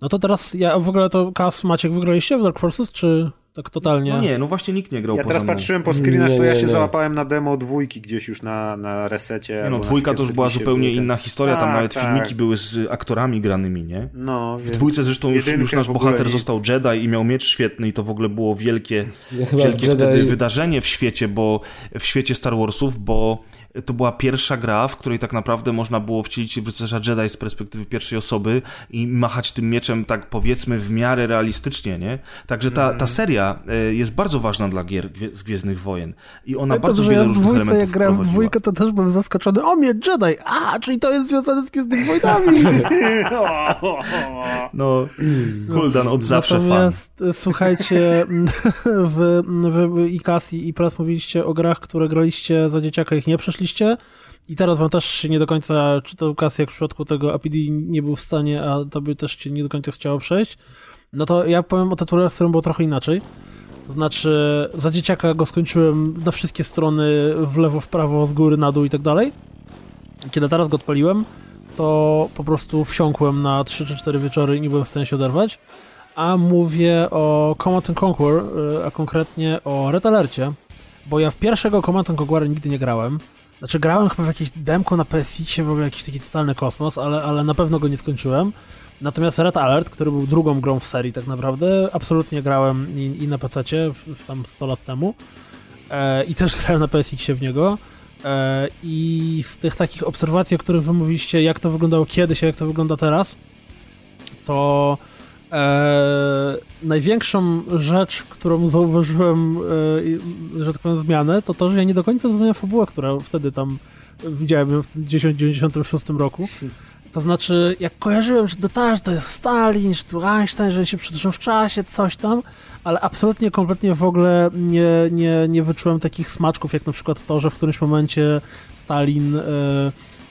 A: No to teraz, ja w ogóle to Kas, Maciek, wygraliście w Dark Forces, czy tak totalnie.
D: No nie, no właśnie nikt nie grał
C: Ja teraz
D: mną.
C: patrzyłem po screenach, to ja się nie. załapałem na demo dwójki gdzieś już na, na resecie.
D: Nie no, dwójka to już była zupełnie inna historia, tam tak, nawet tak. filmiki były z aktorami granymi, nie?
C: No,
D: W dwójce zresztą już, już nasz bohater nic. został Jedi i miał miecz świetny i to w ogóle było wielkie, ja wielkie wtedy wydarzenie w świecie, bo w świecie Star Warsów, bo to była pierwsza gra, w której tak naprawdę można było wcielić się w rycerza Jedi z perspektywy pierwszej osoby i machać tym mieczem tak powiedzmy w miarę realistycznie, nie? Także ta, ta mhm. seria e, jest bardzo ważna dla gier z Gwiezdnych Wojen i ona ja bardzo to, wiele ja w dwójce,
A: jak grałem w dwójkę, to też byłem zaskoczony. O, mnie Jedi! A, czyli to jest związane z Gwiezdnymi Wojnami!
D: no, Kuldan od zawsze
A: Natomiast, fan. E, słuchajcie, w, w Ikasi i Pras mówiliście o grach, które graliście za dzieciaka, ich nie przeszliście i teraz wam też nie do końca, czy to jak w przypadku tego APD nie był w stanie, a tobie też cię nie do końca chciało przejść, no to ja powiem o tytule, z którym było trochę inaczej. To znaczy, za dzieciaka go skończyłem na wszystkie strony, w lewo, w prawo, z góry, na dół i tak dalej. Kiedy teraz go odpaliłem, to po prostu wsiąkłem na 3 czy 4 wieczory i nie byłem w stanie się oderwać. A mówię o Command Conquer, y, a konkretnie o Red Alercie, bo ja w pierwszego Command Conquer nigdy nie grałem. Znaczy grałem chyba w jakieś demko na PSX, w ogóle jakiś taki totalny kosmos, ale, ale na pewno go nie skończyłem. Natomiast Red Alert, który był drugą grą w serii tak naprawdę, absolutnie grałem i, i na PC tam 100 lat temu. E, I też grałem na PSX w niego. E, I z tych takich obserwacji, o których wy mówiliście, jak to wyglądało kiedyś, a jak to wygląda teraz, to E, największą rzecz, którą zauważyłem, e, że tak powiem, zmianę, to to, że ja nie do końca zrozumiałem fabułę, która wtedy tam widziałem w 1996 roku. To znaczy, jak kojarzyłem, że to, że to jest Stalin, że tu Einstein, że się przedłużą w czasie, coś tam, ale absolutnie, kompletnie w ogóle nie, nie, nie wyczułem takich smaczków, jak na przykład to, że w którymś momencie Stalin e,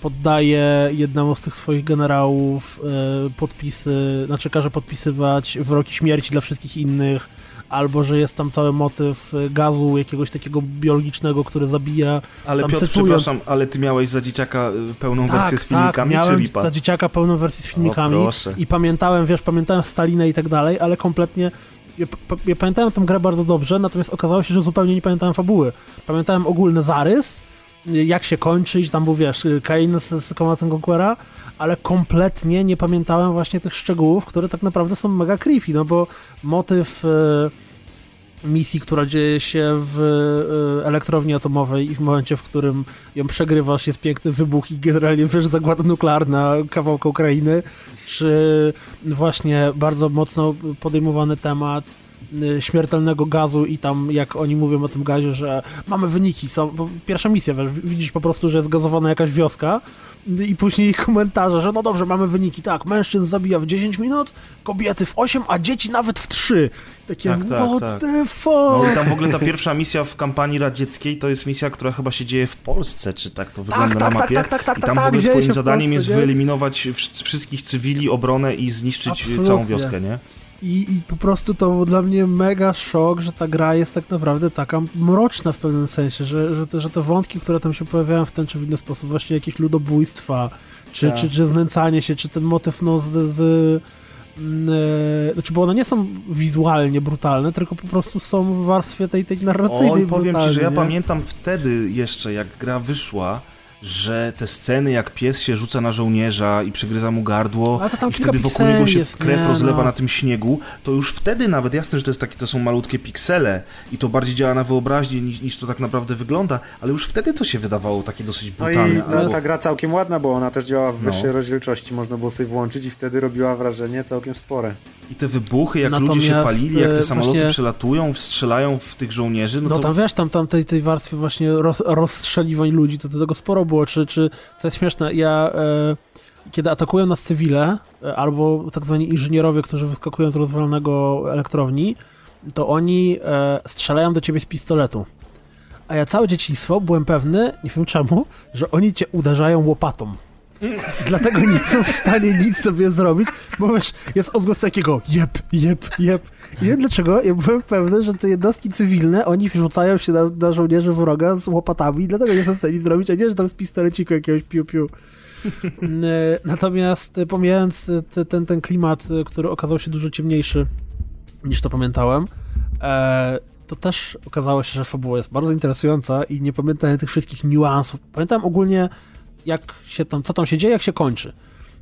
A: poddaje jednemu z tych swoich generałów e, podpisy, znaczy każe podpisywać wyroki śmierci dla wszystkich innych, albo że jest tam cały motyw gazu jakiegoś takiego biologicznego, który zabija.
D: Ale tam Piotr, cytując... przepraszam, ale ty miałeś za dzieciaka e, pełną tak, wersję z tak, filmikami,
A: tak, miałem
D: czy
A: za dzieciaka pełną wersję z filmikami i pamiętałem, wiesz, pamiętałem Stalinę i tak dalej, ale kompletnie ja, ja pamiętałem tę grę bardzo dobrze, natomiast okazało się, że zupełnie nie pamiętałem fabuły. Pamiętałem ogólny zarys, jak się kończyć, tam był, wiesz, Kane z, z Conquera, ale kompletnie nie pamiętałem właśnie tych szczegółów, które tak naprawdę są mega creepy, no bo motyw e, misji, która dzieje się w e, elektrowni atomowej i w momencie, w którym ją przegrywasz, jest piękny wybuch i generalnie, wiesz, zagłada nuklearna kawałka Ukrainy, czy właśnie bardzo mocno podejmowany temat śmiertelnego gazu i tam jak oni mówią o tym gazie, że mamy wyniki, są, pierwsza misja, wiesz, widzisz po prostu, że jest gazowana jakaś wioska i później komentarze, że no dobrze, mamy wyniki, tak, mężczyzn zabija w 10 minut, kobiety w 8, a dzieci nawet w 3. Takie, tak, tak, what tak. the fuck? No
D: i tam w ogóle ta pierwsza misja w kampanii radzieckiej to jest misja, która chyba się dzieje w Polsce, czy tak to wygląda
A: tak,
D: na
A: tak,
D: mapie.
A: Tak, tak, tak,
D: I tam
A: tak,
D: w ogóle twoim zadaniem Polsce, jest wyeliminować wszystkich cywili, obronę i zniszczyć Absolutnie. całą wioskę, nie?
A: I, I po prostu to był dla mnie mega szok, że ta gra jest tak naprawdę taka mroczna w pewnym sensie, że, że, te, że te wątki, które tam się pojawiają w ten czy w inny sposób, właśnie jakieś ludobójstwa, czy, tak. czy, czy znęcanie się, czy ten motyw no, z, z Yy, znaczy, bo one nie są wizualnie brutalne, tylko po prostu są w warstwie tej, tej narracyjnej
D: Oj, powiem ci, że ja pamiętam wtedy jeszcze, jak gra wyszła, że te sceny, jak pies się rzuca na żołnierza i przegryza mu gardło i wtedy wokół niego się
A: jest,
D: krew
A: nie,
D: rozlewa
A: no.
D: na tym śniegu, to już wtedy nawet jasne, że to, jest takie, to są malutkie piksele i to bardziej działa na wyobraźnię niż, niż to tak naprawdę wygląda, ale już wtedy to się wydawało takie dosyć brutalne.
C: No i ta,
D: albo...
C: ta gra całkiem ładna, bo ona też działa w
D: No.
C: wyższej rozdzielczości, można było sobie włączyć i wtedy robiła wrażenie całkiem spore.
D: I te wybuchy, jak
A: Natomiast,
D: ludzie się palili, jak
A: e,
D: te samoloty
A: właśnie-
D: przelatują, strzelają w tych żołnierzy, no,
A: No
D: to...
A: tam wiesz, tam, tam tej, tej warstwy właśnie roz, rozstrzeliwań ludzi, to, to tego sporo było. Czy, czy to jest śmieszne, ja e, kiedy atakują nas cywile, e, albo tak zwani inżynierowie, którzy wyskakują z rozwalonego elektrowni, to oni e, strzelają do ciebie z pistoletu. A ja całe dzieciństwo byłem pewny, nie wiem czemu, że oni cię uderzają łopatą. Dlatego nie są w stanie nic sobie zrobić, bo wiesz, jest odgłos takiego jeb, jeb, jeb. I nie wiem dlaczego, ja byłem pewny, że te jednostki cywilne, oni rzucają się na, na żołnierzy wroga z łopatami, dlatego nie są w stanie nic zrobić, a nie, że tam z pistoleciku jakiegoś piu-piu. Mm, e, Natomiast e, pomijając e, te- ten, ten klimat, który okazał się dużo ciemniejszy niż to pamiętałem, e, to też okazało się, że fabuła jest bardzo interesująca i nie pamiętam tych wszystkich niuansów. Pamiętam ogólnie, jak się tam, co tam się dzieje, jak się kończy.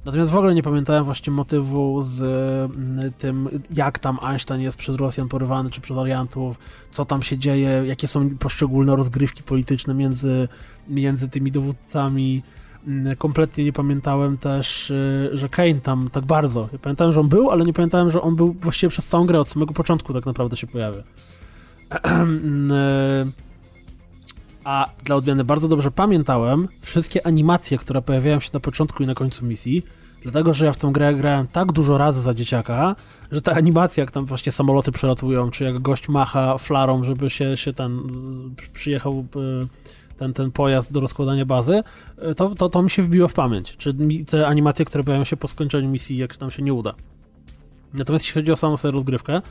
A: Natomiast w ogóle nie pamiętałem właśnie motywu z mm, tym, jak tam Einstein jest przez Rosjan porywany, czy przez Orientów, co tam się dzieje, jakie są poszczególne rozgrywki polityczne między, między tymi dowódcami. Mm, Kompletnie nie pamiętałem też, y, że Kane tam tak bardzo. Ja pamiętałem, że on był, ale nie pamiętałem, że on był właściwie przez całą grę, od samego początku tak naprawdę się pojawia. A dla odmiany bardzo dobrze pamiętałem wszystkie animacje, które pojawiają się na początku i na końcu misji, dlatego że ja w tę grę grałem tak dużo razy za dzieciaka, że ta animacja, jak tam właśnie samoloty przelatują, czy jak gość macha flarą, żeby się, się ten przyjechał y, ten, ten pojazd do rozkładania bazy, y, to, to, to mi się wbiło w pamięć. Czy te animacje, które pojawiają się po skończeniu misji, jak nam się nie uda. Natomiast jeśli chodzi o samą sobie rozgrywkę,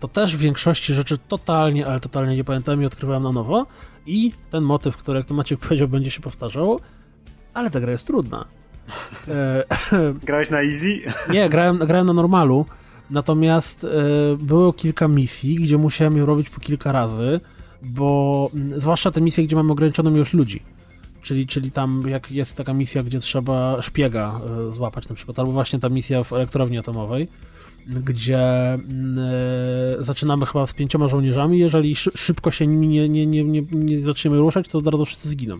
A: to też w większości rzeczy totalnie, ale totalnie nie pamiętam i odkrywałem na nowo. I ten motyw, który, jak to Maciek powiedział, będzie się powtarzał, ale ta gra jest trudna. E,
C: Grałeś na easy?
A: nie, grałem, grałem na normalu, natomiast e, było kilka misji, gdzie musiałem je robić po kilka razy, bo zwłaszcza te misje, gdzie mamy ograniczoną ilość ludzi. Czyli, czyli tam jak jest taka misja, gdzie trzeba szpiega e, złapać na przykład, albo właśnie ta misja w elektrowni atomowej, gdzie mm, e, zaczynamy chyba z pięcioma żołnierzami, jeżeli szy, szybko się nimi nie, nie, nie, nie, nie zaczniemy ruszać, to od razu wszyscy zginą.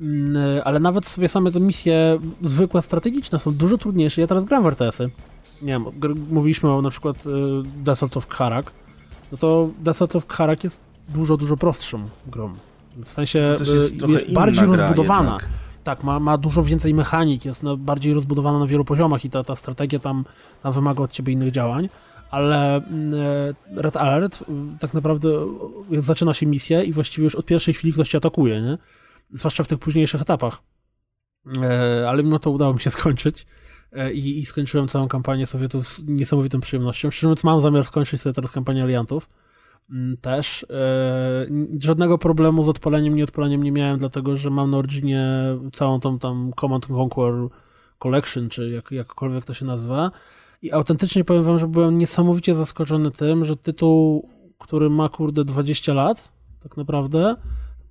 A: Mm, e, Ale nawet sobie same te misje zwykłe, strategiczne są dużo trudniejsze. Ja teraz gram w RTS-y. Nie wiem, mówiliśmy o na przykład e, Desert of Kharak. No to Desert of Kharak jest dużo, dużo prostszą grą. W sensie
D: jest, inna
A: bardziej rozbudowana.
D: jednak.
A: Tak, ma, ma dużo więcej mechanik, jest na, bardziej rozbudowana na wielu poziomach i ta, ta strategia tam, tam wymaga od ciebie innych działań, ale mm, e, Red Alert mm, tak naprawdę e, zaczyna się misja i właściwie już od pierwszej chwili ktoś cię atakuje, nie? Zwłaszcza w tych późniejszych etapach. E, ale mimo to udało mi się skończyć e, i, i skończyłem całą kampanię Sowietów z niesamowitą przyjemnością. Szczerze mówiąc, mam zamiar skończyć sobie teraz kampanię Aliantów. Mm, Też. E, żadnego problemu z odpaleniem, nieodpaleniem nie miałem, dlatego że mam na Originie całą tą tam Command and Conquer Collection, czy jak, jakkolwiek to się nazywa. I autentycznie powiem wam, że byłem niesamowicie zaskoczony tym, że tytuł, który ma kurde 20 lat, tak naprawdę,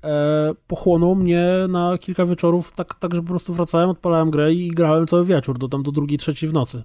A: e, pochłonął mnie na kilka wieczorów, tak, tak, że po prostu wracałem, odpalałem grę i grałem cały wieczór, do tam do drugiej, trzeciej w nocy.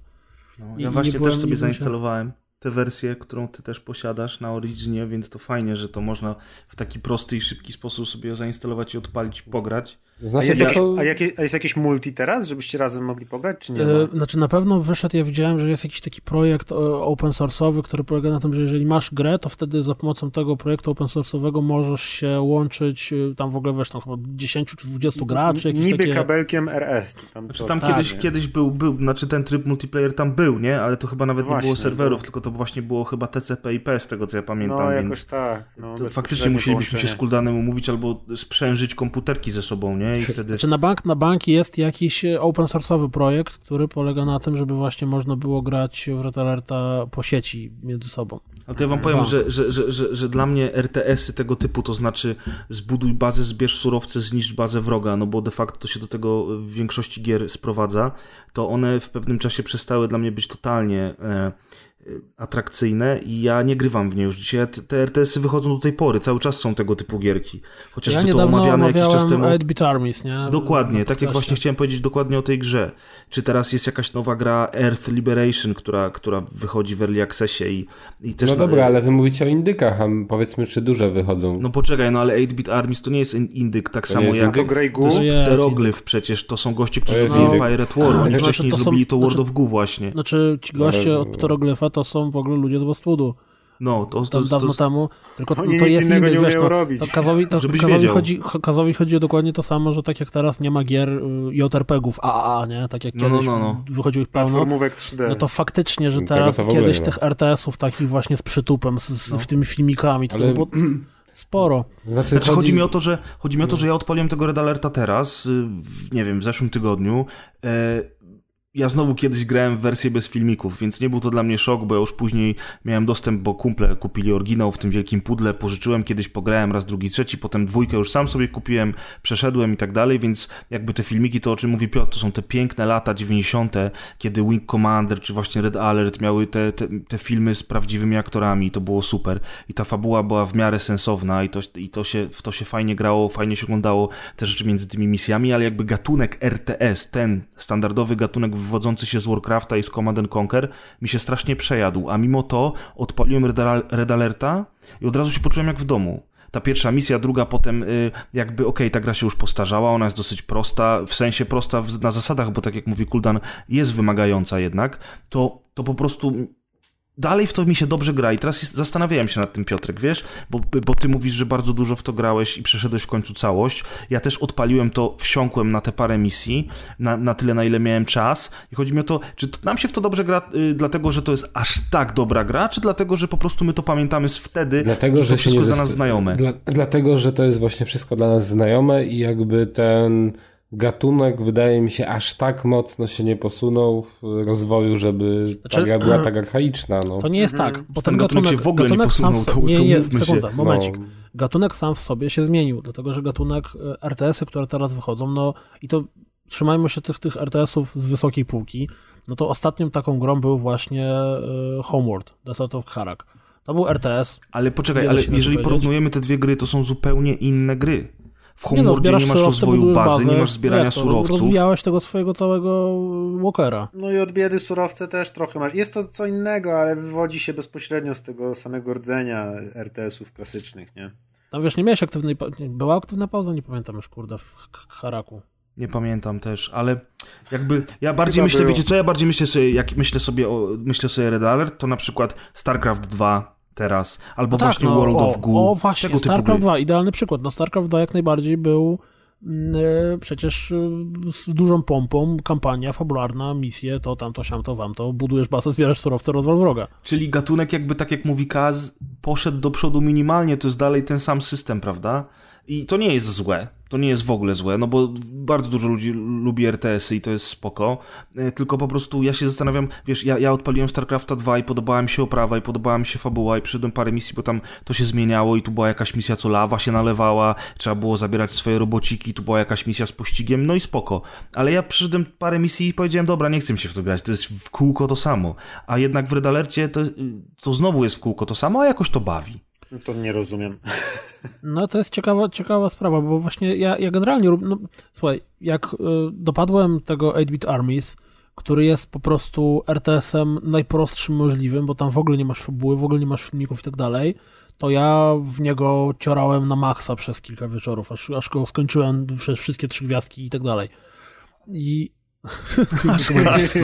D: No, ja
A: i
D: właśnie
A: byłem-
D: też sobie
A: byłem się-
D: zainstalowałem tę wersję, którą ty też posiadasz na Originie, więc to fajnie, że to można w taki prosty i szybki sposób sobie zainstalować i odpalić, pograć.
C: A
B: Znaczy,
C: jest,
B: bo
C: jakieś,
B: to...
C: a, jakie, a jest jakieś multi teraz, żebyście razem mogli pograć, czy nie ma?
A: Znaczy na pewno wyszedł, ja widziałem, że jest jakiś taki projekt e, open source'owy, który polega na tym, że jeżeli masz grę, to wtedy za pomocą tego projektu open source'owego możesz się łączyć, e, tam w ogóle wiesz, tam chyba 10 czy 20 graczy, jakieś
C: Niby
A: takie...
C: kabelkiem RS. Czy tam,
D: Znaczy tam
A: tak,
D: kiedyś,
C: nie?
D: kiedyś był, był, znaczy ten tryb multiplayer tam był, nie? Ale to chyba nawet nie
C: Właśnie,
D: było serwerów,
C: było.
D: tylko to właśnie było chyba TCP/IP z tego co ja pamiętam,
C: No,
D: więc
C: jakoś tak. No,
D: to faktycznie musielibyśmy się z Kuldanem umówić albo sprzężyć komputerki ze sobą, nie? I wtedy...
A: Znaczy na bank, na bank jest jakiś e, open source'owy projekt, który polega na tym, żeby właśnie można było grać w Red Alerta po sieci między sobą.
D: Ale to ja wam powiem, że, że, że, że dla mnie RTS-y tego typu, to znaczy zbuduj bazę, zbierz surowce, zniszcz bazę wroga, no bo de facto to się do tego w większości gier sprowadza, to one w pewnym czasie przestały dla mnie być totalnie e, atrakcyjne i ja nie grywam w nie już dzisiaj. Te RTS-y wychodzą do tej pory, cały czas są tego typu gierki. Chociażby
A: ja
D: to omawiane jakiś czas temu.
A: 8-bit Armies, nie?
D: Dokładnie, tak jak właśnie chciałem powiedzieć dokładnie o tej grze. Czy teraz jest jakaś nowa gra Earth Liberation, która, która wychodzi w Early Accessie i, i też...
B: No dobra, ale wy mówicie o indykach, a powiedzmy, czy duże wychodzą.
D: No poczekaj, no ale 8-bit Armies to nie jest indyk tak
B: To
D: samo
B: jest
D: jak...
C: To Grey
D: To
C: Goo?
D: jest
A: jest
D: Deroglyph przecież, to są goście, którzy
B: To
D: zrobili. Pirate War, oni
A: Znaczy,
D: wcześniej
A: to są-
D: zrobili to World
A: znaczy-
D: of Goo właśnie.
A: Znaczy, ci goście od Pteroglyfa to są w ogóle ludzie z Westwoodu.
D: No, to, to,
A: To,
D: to,
A: dawno
D: to,
A: temu. Tylko
C: Oni
A: to
C: nic
A: jest
C: innego
A: inny,
C: nie
A: wiesz,
C: umieją
A: to,
C: robić.
A: To Kazowi, to,
D: Żebyś
A: Kazowi,
D: wiedział.
A: chodzi, Kazowi chodzi o dokładnie to samo, że tak jak teraz nie ma gier y, JRPG-ów AAA, nie? Tak jak
D: No, no,
A: kiedyś
D: no, no.
A: wychodziło ich pełno.
C: Platformówek 3D.
A: No to faktycznie, że teraz
B: to w
A: kiedyś tych RTS-ów takich właśnie z przytupem, z, z, z tymi filmikami, to,
B: Ale-
A: było sporo.
B: Znaczy,
D: Znaczy, chodzi mi o to, że chodzi mi o to, że ja odpaliłem tego Red Alerta teraz, y, w, nie wiem, w zeszłym tygodniu. E, ja znowu kiedyś grałem w wersję bez filmików, więc nie był to dla mnie szok, bo ja już później miałem dostęp, bo kumple kupili oryginał w tym wielkim pudle, pożyczyłem kiedyś, pograłem raz, drugi, trzeci, potem dwójkę już sam sobie kupiłem, przeszedłem i tak dalej, więc jakby te filmiki, to o czym mówi Piotr, to są te piękne lata 90., kiedy Wing Commander czy właśnie Red Alert miały te, te, te filmy z prawdziwymi aktorami i to było super. I ta fabuła była w miarę sensowna i to, i to się, w to się fajnie grało, fajnie się oglądało te rzeczy między tymi misjami, ale jakby gatunek RTS, ten standardowy gatunek wywodzący się z Warcrafta i z Command and Conquer mi się strasznie przejadł, a mimo to odpaliłem Red, Al- Red Alerta i od razu się poczułem jak w domu. Ta pierwsza misja, druga potem y, jakby okej, ta gra się już postarzała, ona jest dosyć prosta, w sensie prosta na zasadach, bo tak jak mówi Kuldan, jest wymagająca jednak, to, to po prostu dalej w to mi się dobrze gra i teraz jest, zastanawiałem się nad tym Piotrek, wiesz, bo, bo ty mówisz, że bardzo dużo w to grałeś i przeszedłeś w końcu całość. Ja też odpaliłem to, wsiąkłem na te parę misji, na, na tyle na ile miałem czas i chodzi mi o to, czy to, nam się w to dobrze gra y, dlatego, że to jest aż tak dobra gra, czy dlatego, że po prostu my to pamiętamy z wtedy
B: Dlatego,
D: to
B: że się
D: wszystko jest dla nas znajome.
B: Dla, dlatego, że to jest właśnie wszystko dla nas znajome i jakby ten gatunek wydaje mi się aż tak mocno się nie posunął w rozwoju, żeby ta
A: Znaczy-
B: gra była tak archaiczna. No.
A: To nie jest tak, bo
D: Ten
A: ten
D: gatunek
A: gatunek,
D: się w ogóle nie
A: gatunek sam
D: posunął, to
A: sobie, nie, nie,
D: umówmy się.
A: sekunda, momencik.
B: No.
A: Gatunek sam w sobie się zmienił, dlatego że gatunek e, RTS-y, które teraz wychodzą, no i to trzymajmy się tych, tych RTS-ów z wysokiej półki, no to ostatnią taką grą był właśnie e, Homeward, Desert of Harak. To był RTS.
D: Ale poczekaj, ale jeżeli porównujemy te dwie gry, to są zupełnie inne gry. W
A: Nie no,
D: Homeworldzie nie, masz rozwoju
A: budujesz
D: bazy, nie masz zbierania
A: to?
D: surowców.
A: Rozwijałeś tego swojego całego walkera.
C: No i od biedy surowce też trochę masz. Jest to co innego, ale wywodzi się bezpośrednio z tego samego rdzenia RTS-ów klasycznych, nie?
A: Tam wiesz, nie miałeś aktywnej, była aktywna pauza? Nie pamiętam już, kurde, w Haraku.
D: Nie pamiętam też, ale jakby ja bardziej
C: Chyba
D: myślę,
C: było.
D: wiecie co, ja bardziej myślę sobie, jak myślę sobie o, myślę sobie Red Alert, to na przykład StarCraft 2 teraz, albo właśnie
A: no,
D: World
A: o,
D: of Goo.
A: O właśnie, StarCraft
D: gry.
A: 2, idealny przykład. No StarCraft 2 jak najbardziej był e, przecież e, z dużą pompą, kampania fabularna, misje, to tamto, siamto, wam to, budujesz bazę, zbierasz surowce, rozwal wroga.
D: Czyli gatunek jakby tak jak mówi Kaz, poszedł do przodu minimalnie, to jest dalej ten sam system, prawda? I to nie jest złe. To nie jest w ogóle złe, no bo bardzo dużo ludzi lubi RTS-y i to jest spoko. E, Tylko po prostu ja się zastanawiam, wiesz, ja, ja odpaliłem StarCrafta 2 i podobała mi się oprawa i podobała mi się fabuła i przyszedłem parę misji, bo tam to się zmieniało i tu była jakaś misja, co lawa się nalewała, trzeba było zabierać swoje robociki, tu była jakaś misja z pościgiem, no i spoko. Ale ja przyszedłem parę misji i powiedziałem, dobra, nie chcę się w to grać, to jest w kółko to samo. A jednak w Red Alercie to, to znowu jest w kółko to samo, a jakoś to bawi.
C: To nie rozumiem.
A: No to jest ciekawa, ciekawa sprawa, bo właśnie ja, ja generalnie, no, słuchaj, jak y, dopadłem tego 8-bit Armies, który jest po prostu RTS-em najprostszym możliwym, bo tam w ogóle nie masz fabuły, w ogóle nie masz filmików i tak dalej, to ja w niego ciorałem na maksa przez kilka wieczorów, aż, aż go skończyłem przez wszystkie trzy gwiazdki i tak dalej. I
D: Kas,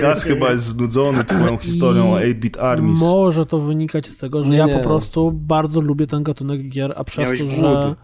D: Kas chyba jest znudzony twoją historią o 8-bit Armies.
A: Może to wynikać z tego, że
B: Nie,
A: ja
B: nie.
A: po prostu bardzo lubię ten gatunek gier, a przez
C: Miałeś
A: to,
C: głód.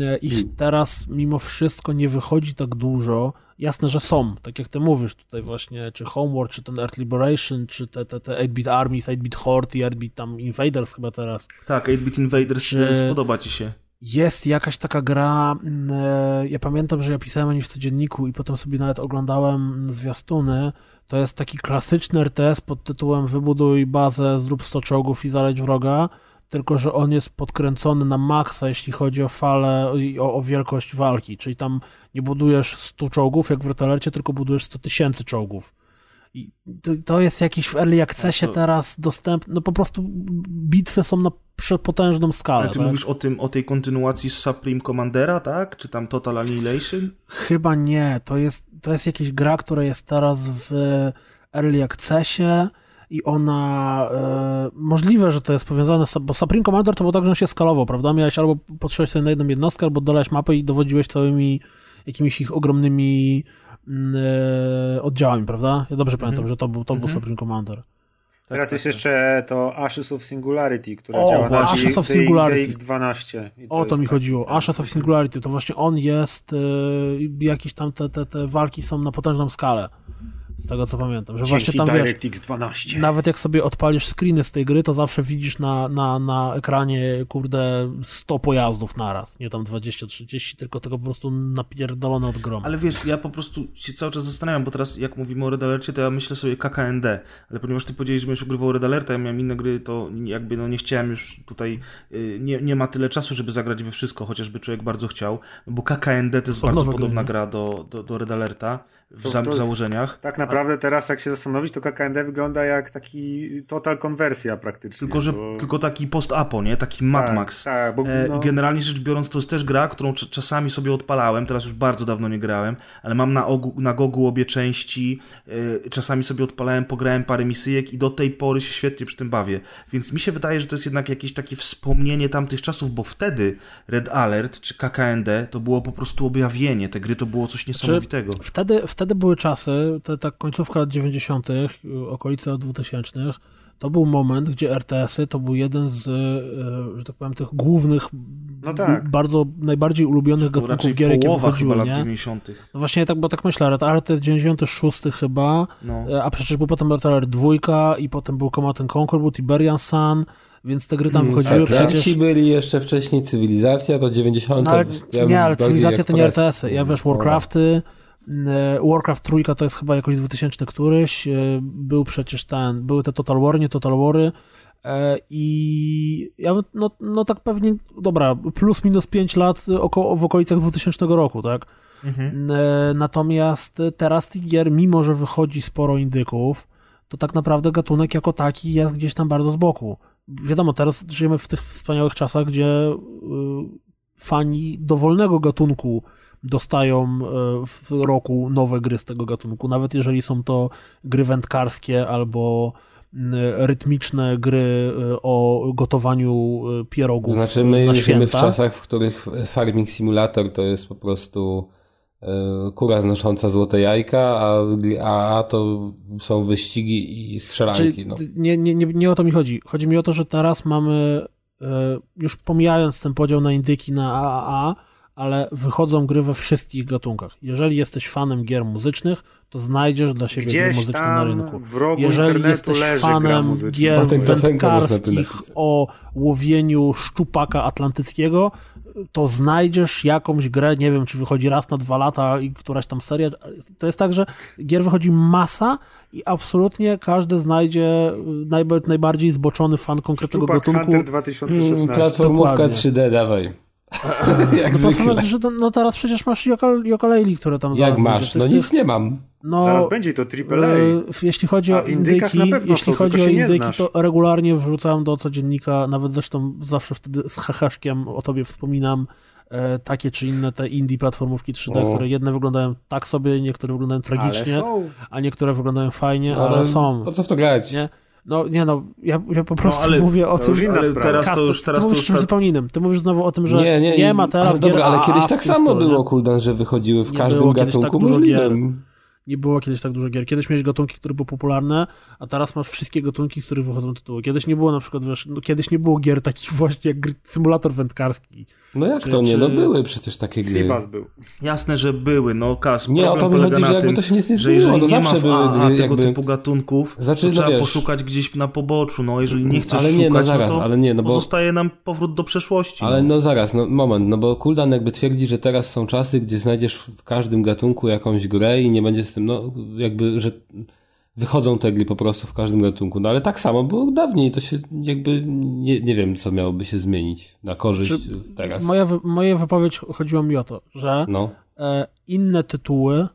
A: że e, ich teraz mimo wszystko nie wychodzi tak dużo. Jasne, że są, tak jak ty mówisz tutaj właśnie, czy Homeward, czy ten Earth Liberation, czy te, te, te 8-bit Armies, 8-bit Horde i 8-bit tam Invaders chyba teraz.
D: Tak, 8-bit Invaders
A: Czy-
D: spodoba ci się.
A: Jest jakaś taka gra, mm, e, ja pamiętam, że ja pisałem o niej w codzienniku i potem sobie nawet oglądałem zwiastuny. To jest taki klasyczny RTS pod tytułem wybuduj bazę, zrób 100 czołgów i zaleć wroga, tylko że on jest podkręcony na maksa, jeśli chodzi o falę i o, o wielkość walki, czyli tam nie budujesz 100 czołgów jak w Retalercie, tylko budujesz 100 tysięcy czołgów. To, to, jest jakiś w early accessie to... teraz dostępny, no po prostu bitwy są na przepotężną skalę.
D: Ale ty
A: tak?
D: mówisz o tym, o tej kontynuacji z Supreme Commandera, tak? Czy tam Total Annihilation?
A: Chyba nie, to jest, to jest jakaś gra, która jest teraz w early accessie, i ona e, możliwe, że to jest powiązane z, bo Supreme Commander to było tak, że on się skalował, prawda? Miałeś albo potrzebowałeś sobie na jedną jednostkę, albo dolać mapę i dowodziłeś całymi jakimiś ich ogromnymi oddziałami, prawda? Ja dobrze mm -hmm. pamiętam, że to był, to był mm -hmm. Supreme Commander.
C: Teraz tak, jest tak, jeszcze to Ashes of Singularity, które o, działa na
A: Ashes of Singularity.
C: DX12.
A: O to mi tak, chodziło. Tak, Ashes of Singularity, to właśnie on jest, y, jakieś tam te, te, te walki są na potężną skalę z tego co pamiętam. Że
C: Dzięki
A: właśnie tam
C: DirectX 12.
A: Nawet jak sobie odpalisz screeny z tej gry, to zawsze widzisz na, na, na ekranie, kurde, 100 pojazdów naraz. Nie tam 20-30, tylko tego po prostu napierdolone od gromu.
D: Ale wiesz, ja po prostu się cały czas zastanawiam, bo teraz jak mówimy o Red Alercie, to ja myślę sobie KKND, ale ponieważ ty powiedziałeś, że będziesz ogrywał Red Alerta, ja miałem inne gry, to jakby no nie chciałem już tutaj, y, nie, nie ma tyle czasu, żeby zagrać we wszystko, chociażby człowiek bardzo chciał, no bo KKND to jest bardzo podobna gra do, do, do Red Alerta w, za, w założeniach.
C: Tak naprawdę teraz, jak się zastanowić, to KKND wygląda jak taki total konwersja praktycznie.
D: Tylko, że, bo... tylko taki post-apo, nie? Taki Mad tak, Max.
C: Tak, bo,
D: e, no... Generalnie rzecz biorąc, to jest też gra, którą czasami sobie odpalałem, teraz już bardzo dawno nie grałem, ale mam na, ogu, na Gogu obie części, e, czasami sobie odpalałem, pograłem parę misyjek i do tej pory się świetnie przy tym bawię. Więc mi się wydaje, że to jest jednak jakieś takie wspomnienie tamtych czasów, bo wtedy Red Alert czy KKND to było po prostu objawienie. Te gry to było coś znaczy, niesamowitego.
A: wtedy, wtedy były czasy, te, ta końcówka lat 90., okolice lat 2000, to był moment, gdzie RTS-y to był jeden z, e, że tak powiem, tych głównych, no tak. bardzo, najbardziej ulubionych to gatunków gier, jakie wychodziły,
D: chyba
A: nie?
D: lat 90.
A: No właśnie, tak, bo tak myślę, Red Alert 96 chyba, no. E, a przecież był potem Red Alert 2 i potem był Command Conquer, był Tiberian Sun, więc te gry tam mm, wychodziły
B: tak, przecież... byli jeszcze wcześniej Cywilizacja, to 90.
A: No, ale, ja nie, ale Cywilizacja to nie RTS-y. Ja wiesz, Warcrafty, E, Warcraft trójka to jest chyba jakoś 2000 któryś, e, był przecież ten, były te Total War, nie Total Wary e, i ja no, no tak pewnie, dobra, plus minus 5 lat oko, w okolicach 2000 roku, tak? Mhm. Natomiast teraz tych gier, mimo że wychodzi sporo indyków, to tak naprawdę gatunek jako taki jest gdzieś tam bardzo z boku. Wiadomo, teraz żyjemy w tych wspaniałych czasach, gdzie fani dowolnego gatunku dostają e, w roku nowe gry z tego gatunku, nawet jeżeli są to gry wędkarskie albo rytmiczne gry e, o gotowaniu e, pierogów
B: Znaczy my żyjemy w czasach, w których Farming Simulator to jest po prostu kura znosząca złote jajka, a, a to są wyścigi i strzelanki. No.
A: Nie, nie, nie, nie o to mi chodzi. Chodzi mi o to, że teraz mamy, już pomijając ten podział na indyki, na AAA, ale wychodzą gry we wszystkich gatunkach. Jeżeli jesteś fanem gier muzycznych, to znajdziesz dla siebie Gdzieś gry muzyczne na rynku. Jeżeli jesteś fanem gier wędkarskich o łowieniu szczupaka atlantyckiego, to znajdziesz jakąś grę, nie wiem, czy wychodzi raz na dwa lata i któraś tam seria. To jest tak, że gier wychodzi masa i absolutnie każdy znajdzie najbardziej zboczony fan konkretnego
C: Szczupak
A: gatunku.
C: Hunter 2016.
B: Platformówka 3D, dawaj.
A: Jak no, zwykle. Że to, no teraz przecież masz Yooka-Laylee, które tam
B: Jak masz? No nic nie mam.
C: No, Zaraz będzie to AAA. E,
A: jeśli chodzi o indyki, jeśli są, chodzi o indyki, to regularnie wrzucam do codziennika, nawet zresztą zawsze wtedy z heheszkiem o tobie wspominam e, takie czy inne te indie platformówki 3D, o. które jedne wyglądają tak sobie, niektóre wyglądają tragicznie, a niektóre wyglądają fajnie, no, ale, ale są.
B: Po co w to grać?
A: Nie? No nie no, ja, ja po prostu no, ale mówię o tym,
C: ale teraz to już teraz
A: ty, ty mówisz czymś zupełnie innym. Ty mówisz znowu o tym, że nie, nie, nie ma teraz ale
B: dobra, ale kiedyś tak samo było, Kuldan, że wychodziły w nie każdym gatunku tak możliwym.
A: Nie było kiedyś tak dużo gier. Kiedyś miałeś gatunki, które były popularne, a teraz masz wszystkie gatunki, z których wychodzą tytuły. Kiedyś nie było na przykład, wiesz, no, kiedyś nie było gier takich właśnie jak symulator wędkarski.
B: No jak czy, to nie? No były przecież takie gry.
C: Sibas był.
D: Jasne, że były, no Kas,
B: Nie, o to mi chodzi, że jakby to się nic nie
D: zmieniło,
B: no zawsze były
D: gry, tego jakby... typu gatunków, znaczy, to no trzeba wiesz... poszukać gdzieś na poboczu, no jeżeli nie chcesz ale nie, no szukać, no, zaraz, no to ale nie, no bo... pozostaje nam powrót do przeszłości.
B: Ale no. no zaraz, no moment, no bo Kuldan jakby twierdzi, że teraz są czasy, gdzie znajdziesz w każdym gatunku jakąś grę i nie będzie z tym, no jakby, że wychodzą te gry po prostu w każdym gatunku. No ale tak samo było dawniej, to się jakby nie, nie wiem, co miałoby się zmienić na korzyść Czy teraz.
A: Moja, moja wypowiedź chodziło mi o to, że no. e, inne tytuły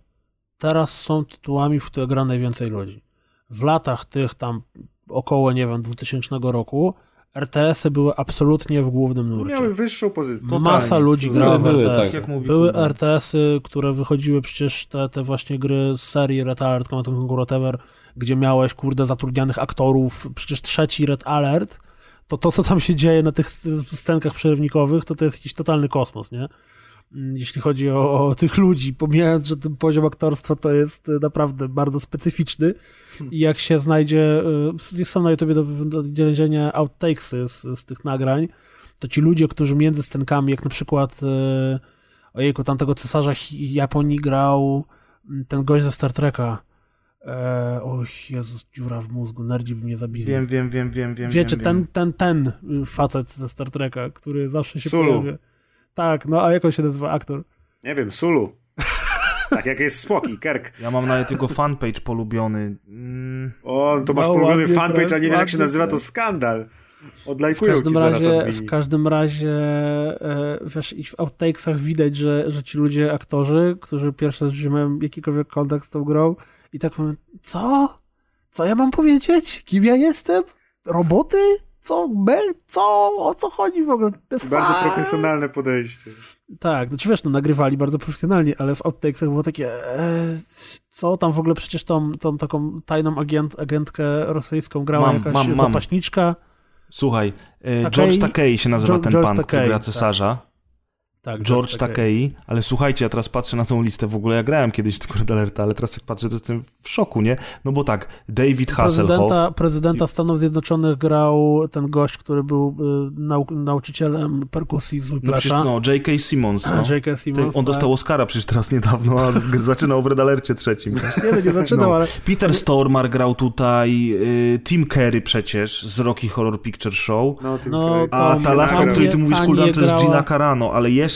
A: teraz są tytułami, w które gra najwięcej ludzi. w latach tych tam około, nie wiem, 2000 roku RTS-y były absolutnie w głównym nurcie.
C: Miały wyższą pozycję.
A: Totalnie. Masa ludzi grała w RTS. Tak. były RTS-y, które wychodziły przecież te, te właśnie gry z serii Red Alert, Command Conquer, whatever, gdzie miałeś, kurde, zatrudnianych aktorów. Przecież trzeci Red Alert, to to, co tam się dzieje na tych scenkach przerywnikowych, to to jest jakiś totalny kosmos, nie? Mm, jeśli chodzi o, o, tych ludzi, pomijając, że ten poziom aktorstwa to jest naprawdę bardzo specyficzny i jak się znajdzie, y, są na YouTube do, znalezienia outtakesy z, z tych nagrań, to ci ludzie, którzy między scenkami, jak na przykład y, ojejku, tamtego cesarza Japonii grał ten gość ze Star Treka, E, o Jezus, dziura w mózgu, nerdzi by mnie zabili.
D: Wiem, wiem, wiem, wiem, wiem.
A: Wiecie,
D: wiem,
A: ten,
D: wiem.
A: ten, ten facet ze Star Treka, który zawsze się
C: Sulu. pojawia.
A: Tak, no a jak on się nazywa aktor?
C: Nie wiem, Sulu. tak jak jest Spock i Kerk.
D: Ja mam nawet jego fanpage polubiony. Mm.
C: O, to masz no, polubiony fanpage, a nie wiesz jak się nazywa, to skandal. Odlajkują w każdym
A: razie, W każdym razie, e, wiesz, i w outtakesach widać, że, że ci ludzie, aktorzy, którzy pierwszy raz mają jakikolwiek kontakt z tą grą, i tak mówię, co? Co ja mam powiedzieć? Kim ja jestem? Roboty? Co? Me? Co? O co chodzi w ogóle?
C: The bardzo fuck? profesjonalne podejście.
A: Tak, znaczy wiesz, no nagrywali bardzo profesjonalnie, ale w outtakesach było takie e, co tam w ogóle przecież tą, tą taką tajną agent, agentkę rosyjską grała mam, jakaś mam, zapaśniczka.
D: Słuchaj, e, George Takei się nazywa George, ten George pan, Takei, który gra cesarza. Tak. Tak, George Takei, ale słuchajcie, ja teraz patrzę na tą listę, w ogóle ja grałem kiedyś w Red Alerta, ale teraz jak patrzę, to jestem w szoku, nie? No bo tak, David Hasselhoff...
A: Prezydenta, prezydenta Stanów Zjednoczonych grał ten gość, który był y, nau nauczycielem perkusji z Whiplasha.
D: No, no J.K. Simmons. No.
A: J.K. Simmons,
D: On tak. dostał Oscara przecież teraz niedawno, a zaczynał w Red Alercie trzecim.
A: Nie, no, nie zaczynał, no. ale...
D: Peter Stormar grał tutaj, y, Tim Curry przecież z Rocky Horror Picture Show.
C: No, Tim no,
D: a ta laska, o której ty mówisz, Kuldan, to jest Gina Carano, ale jeszcze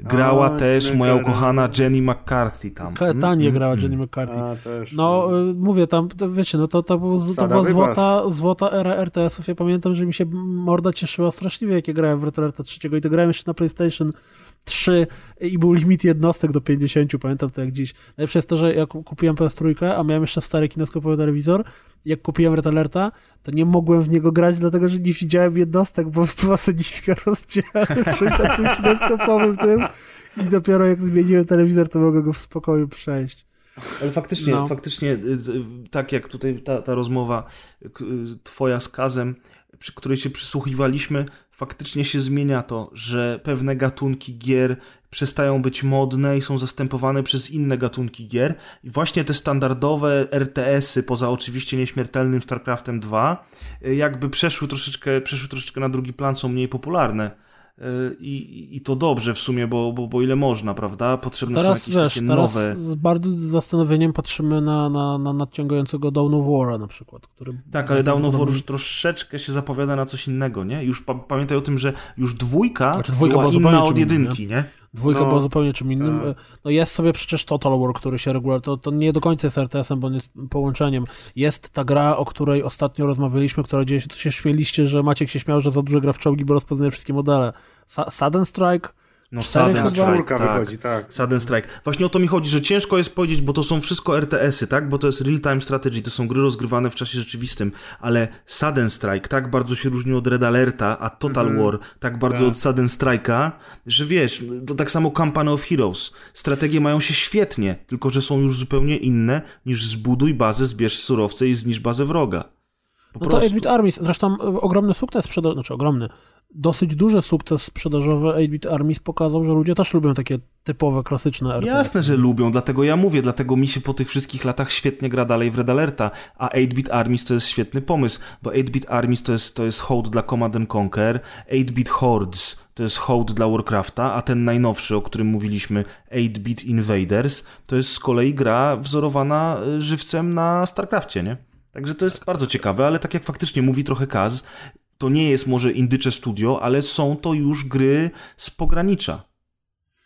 D: grała też moja ukochana Jenny McCarthy tam.
A: Tanie mm, grała. Jenny McCarthy. A, też, no, no, mówię tam, to, wiecie, no to, to, był, to była złota, złota era RTS-ów. Ja pamiętam, że mi się morda cieszyła straszliwie, jak ja grałem w Retroleta 3 i to grałem jeszcze na PlayStation 3 i był limit jednostek do 50, pamiętam to jak dziś. Najlepsze jest to, że jak kupiłem PS3, a miałem jeszcze stary kineskopowy telewizor, jak kupiłem Red Alerta, to nie mogłem w niego grać, dlatego że nie widziałem jednostek, bo była niska rozdzielczość na tym kineskopowym tym i dopiero jak zmieniłem telewizor, to mogę go w spokoju przejść.
D: Ale faktycznie, no. faktycznie, y, y, tak jak tutaj ta, ta rozmowa y, twoja z Kazem, przy której się przysłuchiwaliśmy, faktycznie się zmienia to, że pewne gatunki gier przestają być modne i są zastępowane przez inne gatunki gier. I właśnie te standardowe RTS-y, poza oczywiście nieśmiertelnym StarCraftem 2, jakby przeszły troszeczkę, przeszły troszeczkę na drugi plan, są mniej popularne. I, I to dobrze w sumie, bo, bo, bo ile można, prawda? Potrzebne teraz, są jakieś wiesz, takie teraz nowe.
A: Z bardzo zastanowieniem patrzymy na, na, na nadciągającego Dawn of War na przykład. Który
D: tak, ale Dawn of War już troszeczkę się zapowiada na coś innego, nie? Już pa pamiętaj o tym, że już dwójka, znaczy, dwójka była inna od jedynki, nie? nie?
A: Dwójka no, była zupełnie czym innym. Tak. No jest sobie przecież Total War, który się regularnie, to, to nie do końca jest RTS-em, bo on jest połączeniem. Jest ta gra, o której ostatnio rozmawialiśmy, która gdzieś to się śmieliście, że Maciek się śmiał, że za dużo gra w czołgi, bo rozpoznaje wszystkie modele. Sa Sudden Strike?
D: No Sudden Strike, tak. wychodzi, tak. Sudden Strike. Właśnie o to mi chodzi, że ciężko jest powiedzieć, bo to są wszystko RTS-y, tak? Bo to jest real-time strategy, to są gry rozgrywane w czasie rzeczywistym, ale Sudden Strike tak bardzo się różni od Red Alerta, a Total mm -hmm. War tak bardzo tak. od Sudden Strike'a, że wiesz, to tak samo Company of Heroes. Strategie mają się świetnie, tylko że są już zupełnie inne niż zbuduj bazę, zbierz surowce i zniszcz bazę wroga.
A: Po no prostu. to 8-bit Armies, zresztą e, ogromny sukces sprzedaży, znaczy ogromny, dosyć duży sukces sprzedażowy 8-bit Armies pokazał, że ludzie też lubią takie typowe, klasyczne RTS.
D: Jasne, że lubią, dlatego ja mówię, dlatego mi się po tych wszystkich latach świetnie gra dalej w Red Alerta, a 8-bit Armies to jest świetny pomysł, bo 8-bit Armies to jest, to jest hołd dla Command Conquer, 8-bit Hordes to jest hołd dla Warcrafta, a ten najnowszy, o którym mówiliśmy, 8-bit Invaders, to jest z kolei gra wzorowana y, żywcem na StarCraftie, nie? Także to jest bardzo ciekawe, ale tak jak faktycznie mówi trochę Kaz, to nie jest może Indycze Studio, ale są to już gry z pogranicza.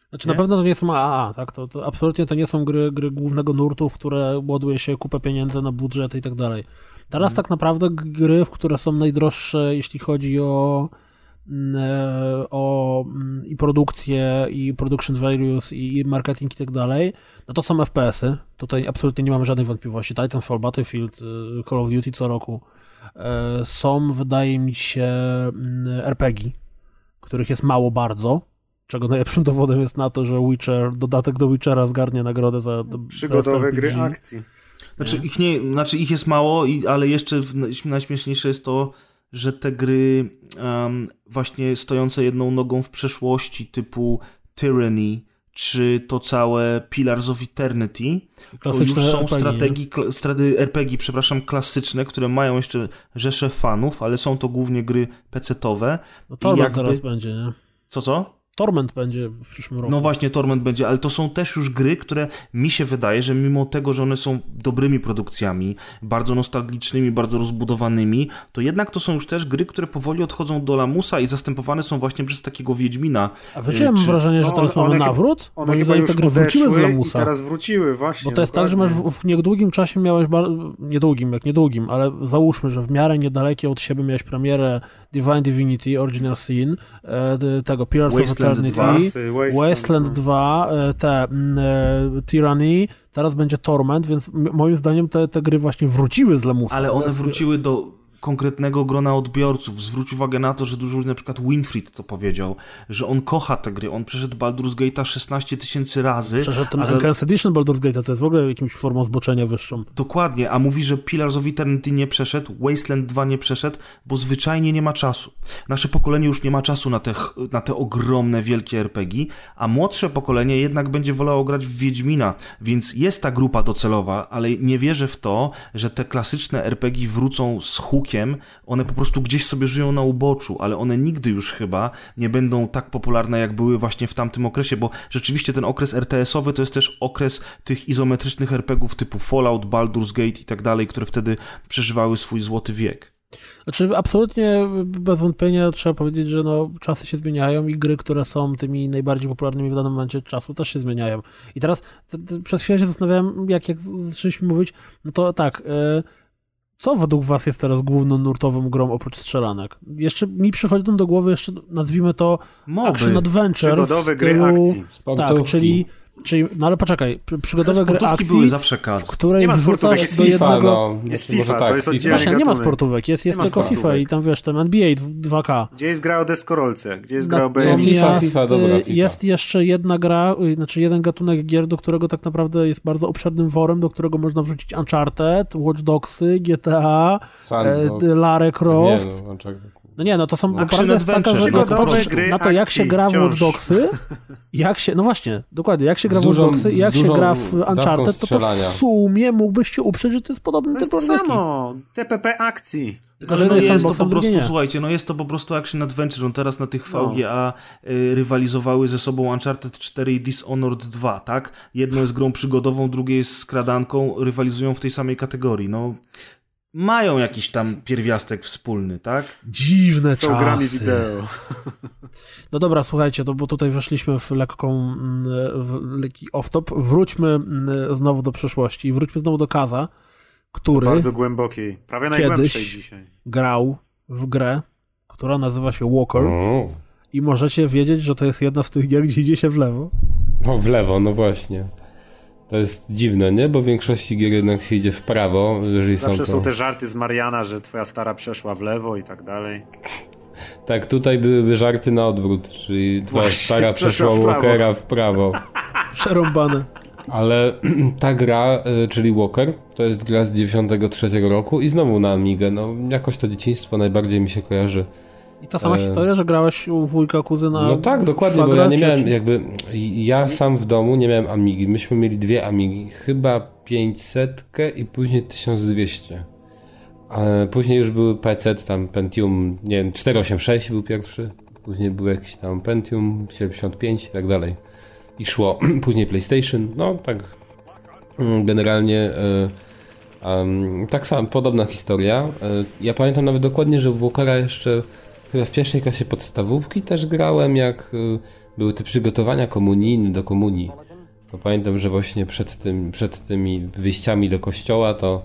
A: Znaczy nie? na pewno to nie są AAA, tak? To, to absolutnie to nie są gry, gry głównego nurtu, w które ładuje się kupę pieniędzy na budżet i tak dalej. Teraz hmm. tak naprawdę gry, które są najdroższe, jeśli chodzi o o i produkcję, i production values, i marketing i tak dalej, no to są FPS-y. Tutaj absolutnie nie mamy żadnej wątpliwości. Titanfall, Battlefield, Call of Duty co roku. Są, wydaje mi się, RPG, których jest mało bardzo czego najlepszym dowodem jest na to, że Witcher, dodatek do Witchera zgarnie nagrodę za
C: przygodowe gry akcji.
D: Znaczy ich, nie, znaczy ich jest mało, ale jeszcze najśmieszniejsze jest to, że te gry um, właśnie stojące jedną nogą w przeszłości typu Tyranny, czy to całe Pillars of Eternity, klasyczne to już są RPG, strategii, strategii RPG, przepraszam, klasyczne, które mają jeszcze rzesze fanów, ale są to głównie gry pecetowe.
A: No to jakby... zaraz będzie, nie?
D: Co, co?
A: Torment będzie w przyszłym roku.
D: No właśnie, Torment będzie, ale to są też już gry, które mi się wydaje, że mimo tego, że one są dobrymi produkcjami, bardzo nostalgicznymi, bardzo rozbudowanymi, to jednak to są już też gry, które powoli odchodzą do lamusa i zastępowane są właśnie przez takiego Wiedźmina.
A: A wiecie, ja mam czy... wrażenie, że no, teraz mamy nawrót?
C: One Moim zdaniem te gry wróciły z lamusa. teraz wróciły, właśnie.
A: Bo to jest dokładnie. tak, że masz w, w niedługim czasie miałeś, niedługim, jak niedługim, ale załóżmy, że w miarę niedalekie od siebie miałeś premierę Divine Divinity, Original Sin, e, tego Pillars of Eternity, 2, Wasteland, Wasteland 2, e, te mm, e, Tyranny, teraz będzie Torment, więc moim zdaniem te, te gry właśnie wróciły z Lemusa.
D: Ale one wróciły do konkretnego grona odbiorców. Zwróć uwagę na to, że dużo na przykład Winfried to powiedział, że on kocha te gry. On przeszedł Baldur's Gate'a 16 tysięcy razy.
A: Przeszedł ten Enhanced Edition Baldur's Gate'a, to jest w ogóle jakimś formą zboczenia wyższą.
D: Dokładnie, a mówi, że Pillars of Eternity nie przeszedł, Wasteland 2 nie przeszedł, bo zwyczajnie nie ma czasu. Nasze pokolenie już nie ma czasu na te, na te ogromne, wielkie RPG, a młodsze pokolenie jednak będzie wolało grać w Wiedźmina, więc jest ta grupa docelowa, ale nie wierzę w to, że te klasyczne RPG wrócą z hukiem one po prostu gdzieś sobie żyją na uboczu, ale one nigdy już chyba nie będą tak popularne, jak były właśnie w tamtym okresie, bo rzeczywiście ten okres RTS-owy to jest też okres tych izometrycznych RPGów typu Fallout, Baldur's Gate i tak dalej, które wtedy przeżywały swój złoty wiek.
A: Znaczy, absolutnie bez wątpienia trzeba powiedzieć, że no, czasy się zmieniają i gry, które są tymi najbardziej popularnymi w danym momencie czasu, też się zmieniają. I teraz przez chwilę się zastanawiałem, jak, jak zaczęliśmy mówić, no to tak, yy, co według was jest teraz główną nurtową grą oprócz strzelanek? Jeszcze mi przychodzą do głowy jeszcze, nazwijmy to Moby. Action Adventure
C: Przygodowe gry akcji.
A: Tak, czyli Czyli, no ale poczekaj, przygodowe gry akcji,
D: były zawsze kas.
A: w której
C: nie ma sportówek, jest
A: do
C: FIFA,
A: jednego...
C: No, jest FIFA, tak, to jest oddzielny
A: Właśnie, nie ma sportówek, jest, jest tylko sportówek. FIFA i tam wiesz, tam NBA 2K.
C: Gdzie jest gra o deskorolce? Gdzie jest gra o
A: BMX? FIFA, FIFA, dobra, FIFA. Jest jeszcze jedna gra, y, znaczy jeden gatunek gier, do którego tak naprawdę jest bardzo obszernym worem, do którego można wrzucić Uncharted, Watch Dogsy, GTA, e, Lara Croft. Nie, no, no nie, no to są
D: no, prawda jest taka, że no,
A: gry na to, jak się gra w Watch Dogsy, jak się, no właśnie, dokładnie, jak się gra w Watch Dogsy i jak się gra w Uncharted, to, to w sumie mógłbyś się uprzeć, że to jest podobny
C: to jest to samo, TPP akcji.
D: Tylko, że no jest to po prostu, słuchajcie, no jest to po prostu action adventure. No teraz na tych VGA no. y, rywalizowały ze sobą Uncharted 4 i Dishonored 2, tak? Jedno jest grą przygodową, drugie jest skradanką, rywalizują w tej samej kategorii. No, mają jakiś tam pierwiastek wspólny, tak?
A: Dziwne Są czasy. grami
C: wideo.
A: No dobra, słuchajcie, to, bo tutaj weszliśmy w lekką, w lekki off-top. Wróćmy mm, znowu do przeszłości. Wróćmy znowu do Kaza, który...
C: bardzo głębokiej, prawie najgłębszej dzisiaj.
A: grał w grę, która nazywa się Walker. I możecie wiedzieć, że to jest jedna z tych gier, gdzie idzie się w lewo.
B: No w lewo, no właśnie. To jest dziwne, nie? Bo w większości gier jednak się idzie w prawo, jeżeli
C: Zawsze
B: są to...
C: są te żarty z Mariana, że twoja stara przeszła w lewo i tak dalej.
B: Tak, tutaj byłyby żarty na odwrót, czyli twoja Właśnie, stara przeszła w Walkera w prawo.
A: Przerąbane.
B: Ale ta gra, y, czyli Walker, to jest gra z 93 roku i znowu na Amigę. No, jakoś to dzieciństwo najbardziej mi się kojarzy
A: i ta sama e... historia, że grałeś u wujka, kuzyna.
B: No tak, dokładnie, bo ja nie miałem jakby. Ja sam w domu nie miałem Amigi. Myśmy mieli dwie Amigi. Chyba 500 i później 1200. A później już były PC, tam Pentium, nie wiem, 486 był pierwszy. Później był jakiś tam Pentium 75 i tak dalej. I szło. Później PlayStation. No tak. Mm, generalnie. Um, tak samo, podobna historia. E, ja pamiętam nawet dokładnie, że w Walkera jeszcze Chyba w pierwszej klasie podstawówki też grałem, jak y, były te przygotowania komunijne do komunii. To pamiętam, że właśnie przed, tym, przed tymi wyjściami do kościoła to,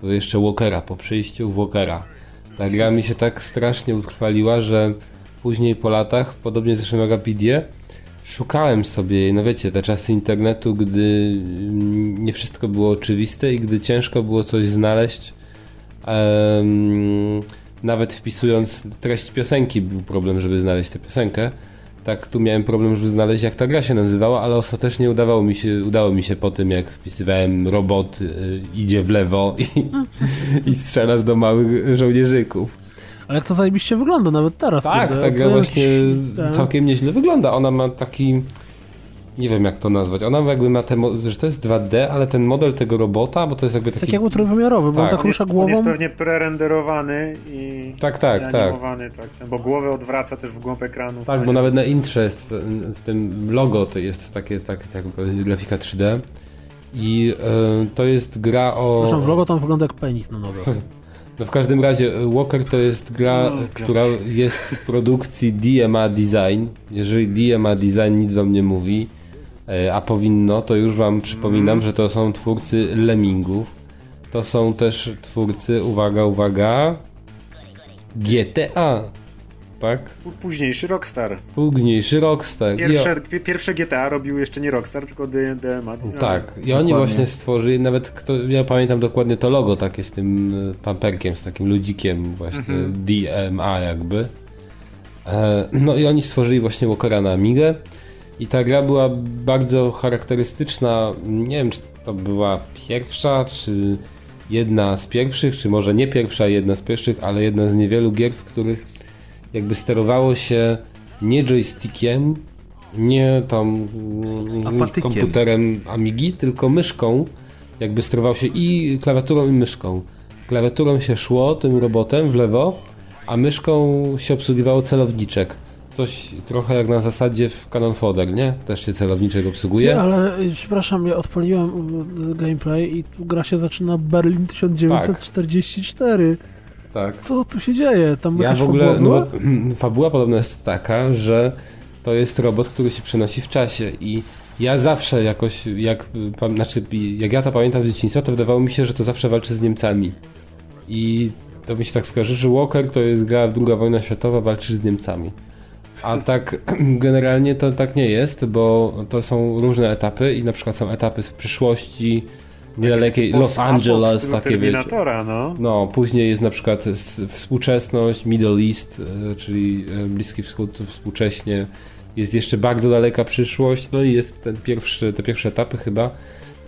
B: to jeszcze Walkera, po przyjściu Walkera. Ta gra mi się tak strasznie utrwaliła, że później po latach, podobnie zresztą jak Apidie, szukałem sobie, no wiecie, te czasy internetu, gdy nie wszystko było oczywiste i gdy ciężko było coś znaleźć, um, nawet wpisując treść piosenki był problem, żeby znaleźć tę piosenkę. Tak, tu miałem problem, żeby znaleźć jak ta gra się nazywała, ale ostatecznie udawało mi się, udało mi się po tym, jak wpisywałem robot y, idzie w lewo i, i strzelasz do małych żołnierzyków.
A: Ale jak to zajebiście wygląda nawet teraz.
B: Tak, ta gra właśnie jakiś... całkiem nieźle wygląda. Ona ma taki nie wiem jak to nazwać. Ona jakby ma ten, że to jest 2D, ale ten model tego robota, bo to jest jakby taki...
A: Tak jakby trójwymiarowy, bo on tak rusza głową. On
C: jest pewnie prerenderowany i
B: tak, tak,
C: i tak. tak. Bo głowę odwraca też w głąb ekranu.
B: Tak, bo nawet na intrze jest, w tym logo to jest takie, tak, tak grafika 3D i y, to jest gra o...
A: Zresztą w logo tam wygląda jak penis na nogę.
B: No w każdym razie Walker to jest gra, no, która jest w produkcji DMA Design. Jeżeli DMA Design nic wam nie mówi, E, a powinno, to już wam przypominam, że to są twórcy Lemmingów. To są też twórcy, uwaga, uwaga, GTA. Tak?
C: Późniejszy Rockstar.
B: Późniejszy Rockstar.
C: Pierwsze, pierwsze GTA robił jeszcze nie Rockstar, tylko DMA.
B: Tak, i oni właśnie stworzyli, nawet kto, ja pamiętam dokładnie to logo takie z tym e, pamperkiem, z takim ludzikiem właśnie, mhm. DMA jakby. E, no i oni stworzyli właśnie Walkera na Amigę. I ta gra była bardzo charakterystyczna. Nie wiem, czy to była pierwsza, czy jedna z pierwszych, czy może nie pierwsza, jedna z pierwszych, ale jedna z niewielu gier, w których jakby sterowało się nie joystickiem, nie tam Apatykiem. komputerem Amigi, tylko myszką. Jakby sterował się i klawiaturą, i myszką. Klawiaturą się szło tym robotem w lewo, a myszką się obsługiwało celowniczek coś trochę jak na zasadzie w Canon Fodder, nie? Też się celowniczek obsługuje.
A: Ty, ale y, przepraszam, ja odpaliłem y, gameplay i tu gra się zaczyna Berlin 1944. Tak. tak. Co tu się dzieje? Tam ja w ogóle, fabuła?
B: No, fabuła podobno jest taka, że to jest robot, który się przenosi w czasie i ja zawsze jakoś, jak, znaczy, jak ja to pamiętam z dzieciństwa, to wydawało mi się, że to zawsze walczy z Niemcami. I to mi się tak skojarzy, że Walker to jest gra II wojna światowa, walczy z Niemcami. A tak generalnie to tak nie jest, bo to są różne etapy i na przykład są etapy w przyszłości, niedalekiej Los Angeles, takie
C: Terminatora, no.
B: No, później jest na przykład współczesność, Middle East, e, czyli e, Bliski Wschód współcześnie. Jest jeszcze bardzo daleka przyszłość, no i jest ten pierwszy, te pierwsze etapy chyba,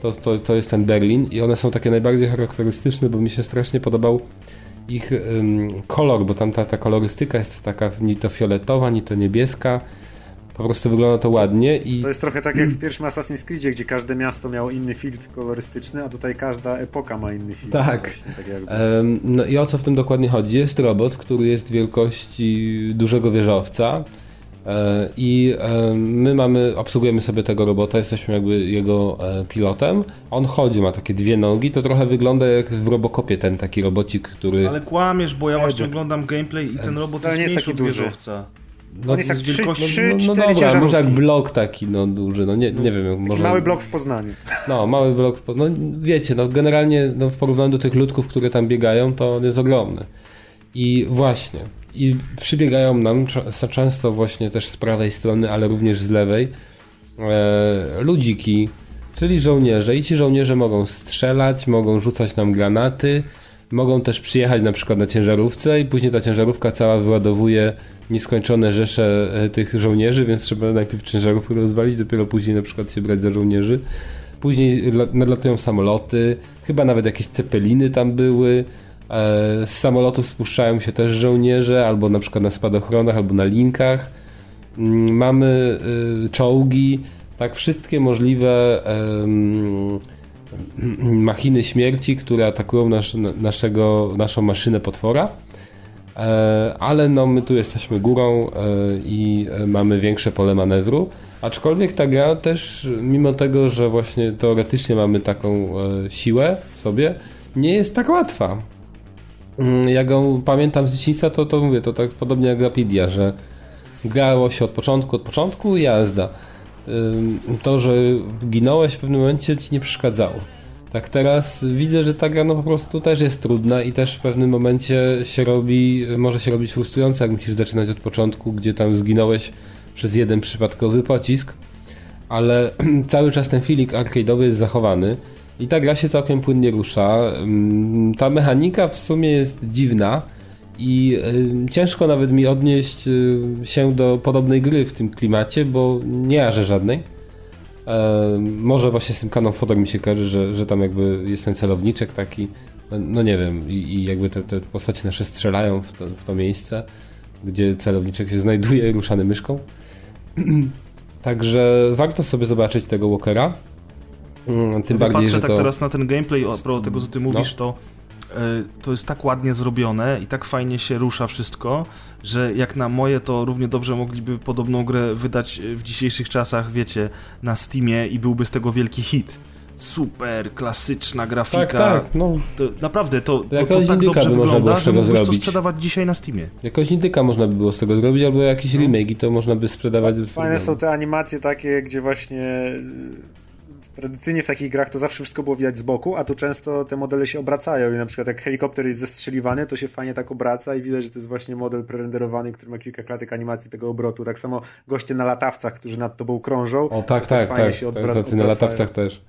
B: to, to, to jest ten Berlin i one są takie najbardziej charakterystyczne, bo mi się strasznie podobał ich um, kolor, bo tam ta, ta kolorystyka jest taka ni to fioletowa, ni to niebieska. Po prostu wygląda to ładnie i...
C: To jest trochę tak jak w pierwszym Assassin's Creed, gdzie każde miasto miało inny filtr kolorystyczny, a tutaj każda epoka ma inny filtr.
B: Tak. Właśnie, tak no i o co w tym dokładnie chodzi? Jest robot, który jest wielkości dużego wieżowca, I e, my mamy, obsługujemy sobie tego robota, jesteśmy jakby jego e, pilotem. On chodzi, ma takie dwie nogi, to trochę wygląda jak w Robocopie ten taki robocik, który...
D: Ale kłamiesz, bo ja właśnie oglądam gameplay i ten robot jest, jest taki duży. Wieżowca.
C: No, on jest jak 3, 3,
B: no, no, no dobra, może jak blok taki no duży, no nie, nie wiem.
C: Może... mały blok w Poznaniu.
B: No, mały blok w Poznaniu. No wiecie, no generalnie no, w porównaniu do tych ludków, które tam biegają, to on jest ogromny. I właśnie, i przybiegają nam często właśnie też z prawej strony, ale również z lewej e, ludziki, czyli żołnierze. I ci żołnierze mogą strzelać, mogą rzucać nam granaty, mogą też przyjechać na przykład na ciężarówce i później ta ciężarówka cała wyładowuje nieskończone rzesze e, tych żołnierzy, więc trzeba najpierw ciężarówkę rozwalić, dopiero później na przykład się brać za żołnierzy. Później nadlatują samoloty, chyba nawet jakieś cepeliny tam były. E, z samolotów spuszczają się też żołnierze, albo na przykład na spadochronach, albo na linkach. Mm, mamy y, czołgi, tak wszystkie możliwe machiny śmierci, które atakują nasz, naszego, naszą maszynę potwora. E, ale no, my tu jesteśmy górą e, i mamy większe pole manewru. Aczkolwiek ta gra też, mimo tego, że właśnie teoretycznie mamy taką siłę w sobie, nie jest tak łatwa. Mm, jak go pamiętam z dzieciństwa, to, to mówię, to tak podobnie jak Rapidia, że grało się od początku, od początku jazda. To, że ginąłeś w pewnym momencie ci nie przeszkadzało. Tak teraz widzę, że ta gra no po prostu też jest trudna i też w pewnym momencie się robi, może się robić frustrująca, jak musisz zaczynać od początku, gdzie tam zginąłeś przez jeden przypadkowy pocisk, ale cały czas ten feeling arcade'owy jest zachowany i ta gra się całkiem płynnie rusza. Ta mechanika w sumie jest dziwna i ciężko nawet mi odnieść się do podobnej gry w tym klimacie, bo nie jarzę żadnej. Może właśnie z tym Canon Photo mi się kojarzy, że, że tam jakby jest ten celowniczek taki, no, no nie wiem, i, i jakby te, te, postacie nasze strzelają w to, w to miejsce, gdzie celowniczek się znajduje ruszany myszką. Także warto sobie zobaczyć tego Walkera.
D: Mm, tym bardziej, patrzę tak to... teraz na ten gameplay, o propos tego, co ty mówisz, no. to e, to jest tak ładnie zrobione i tak fajnie się rusza wszystko, że jak na moje to równie dobrze mogliby podobną grę wydać w dzisiejszych czasach, wiecie, na Steamie i byłby z tego wielki hit. Super, klasyczna grafika.
B: Tak, tak, no.
D: To, naprawdę, to, to, to tak dobrze wygląda, że mógłbyś to sprzedawać dzisiaj na Steamie.
B: Jakoś indyka można by było z tego zrobić, albo jakiś no. remake i to można by sprzedawać.
C: Fajne są te animacje takie, gdzie właśnie tradycyjnie w takich grach to zawsze wszystko było widać z boku, a tu często te modele się obracają i na przykład jak helikopter jest zestrzeliwany, to się fajnie tak obraca i widać, że to jest właśnie model prerenderowany, który ma kilka klatek animacji tego obrotu. Tak samo goście na latawcach, którzy nad tobą krążą.
B: O tak, tak, tak, tak, się odbra- tacy na latawcach też.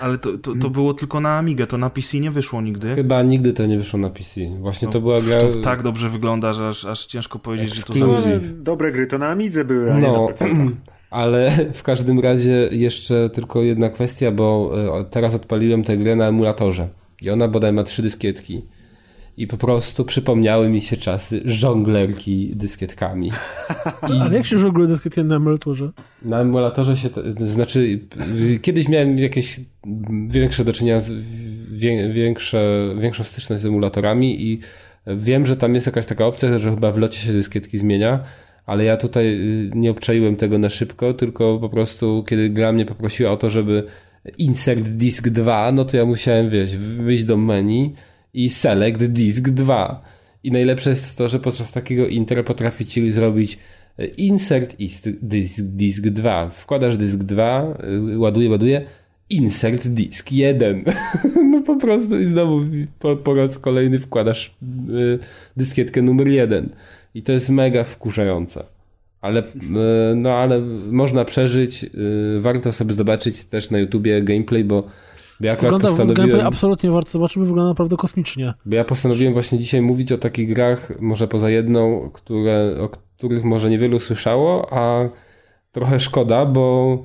D: Ale to, to, to, było tylko na Amigę, to na PC nie wyszło nigdy?
B: Chyba nigdy to nie wyszło na PC. Właśnie no, to była gra... To
D: tak dobrze wygląda, że aż, aż ciężko powiedzieć,
B: Exclusive.
D: że to za...
C: No, dobre gry to na Amidze były, a no. nie na PC.
B: Ale w każdym razie jeszcze tylko jedna kwestia, bo e, teraz odpaliłem tę grę na emulatorze i ona bodaj ma trzy dyskietki. I po prostu przypomniały mi się czasy żonglerki dyskietkami.
A: I... Ale jak się żongluje dyskietkiem na emulatorze?
B: Na emulatorze się, znaczy kiedyś miałem jakieś większe do czynienia z, większe, większą styczność z emulatorami i wiem, że tam jest jakaś taka opcja, że chyba w locie się dyskietki zmienia ale ja tutaj y, nie obczaiłem tego na szybko, tylko po prostu kiedy gra mnie poprosiła o to, żeby insert disk 2, no to ja musiałem, wiesz, wyjść do menu i select disk 2. I najlepsze jest to, że podczas takiego inter potrafi ci zrobić y, insert disk, disk 2. Wkładasz disk 2, y, ładuje, ładuje, insert disk 1. no po prostu i znowu po, po raz kolejny wkładasz dyskietkę numer 1. I to jest mega wkurzające. Ale, e, no, ale można przeżyć. E, warto sobie zobaczyć też na YouTubie gameplay, bo
A: ja wygląda, postanowiłem... Gameplay absolutnie warto zobaczyć, bo wygląda naprawdę kosmicznie.
B: Bo ja postanowiłem właśnie dzisiaj mówić o takich grach, może poza jedną, które, o których może niewielu słyszało, a trochę szkoda, bo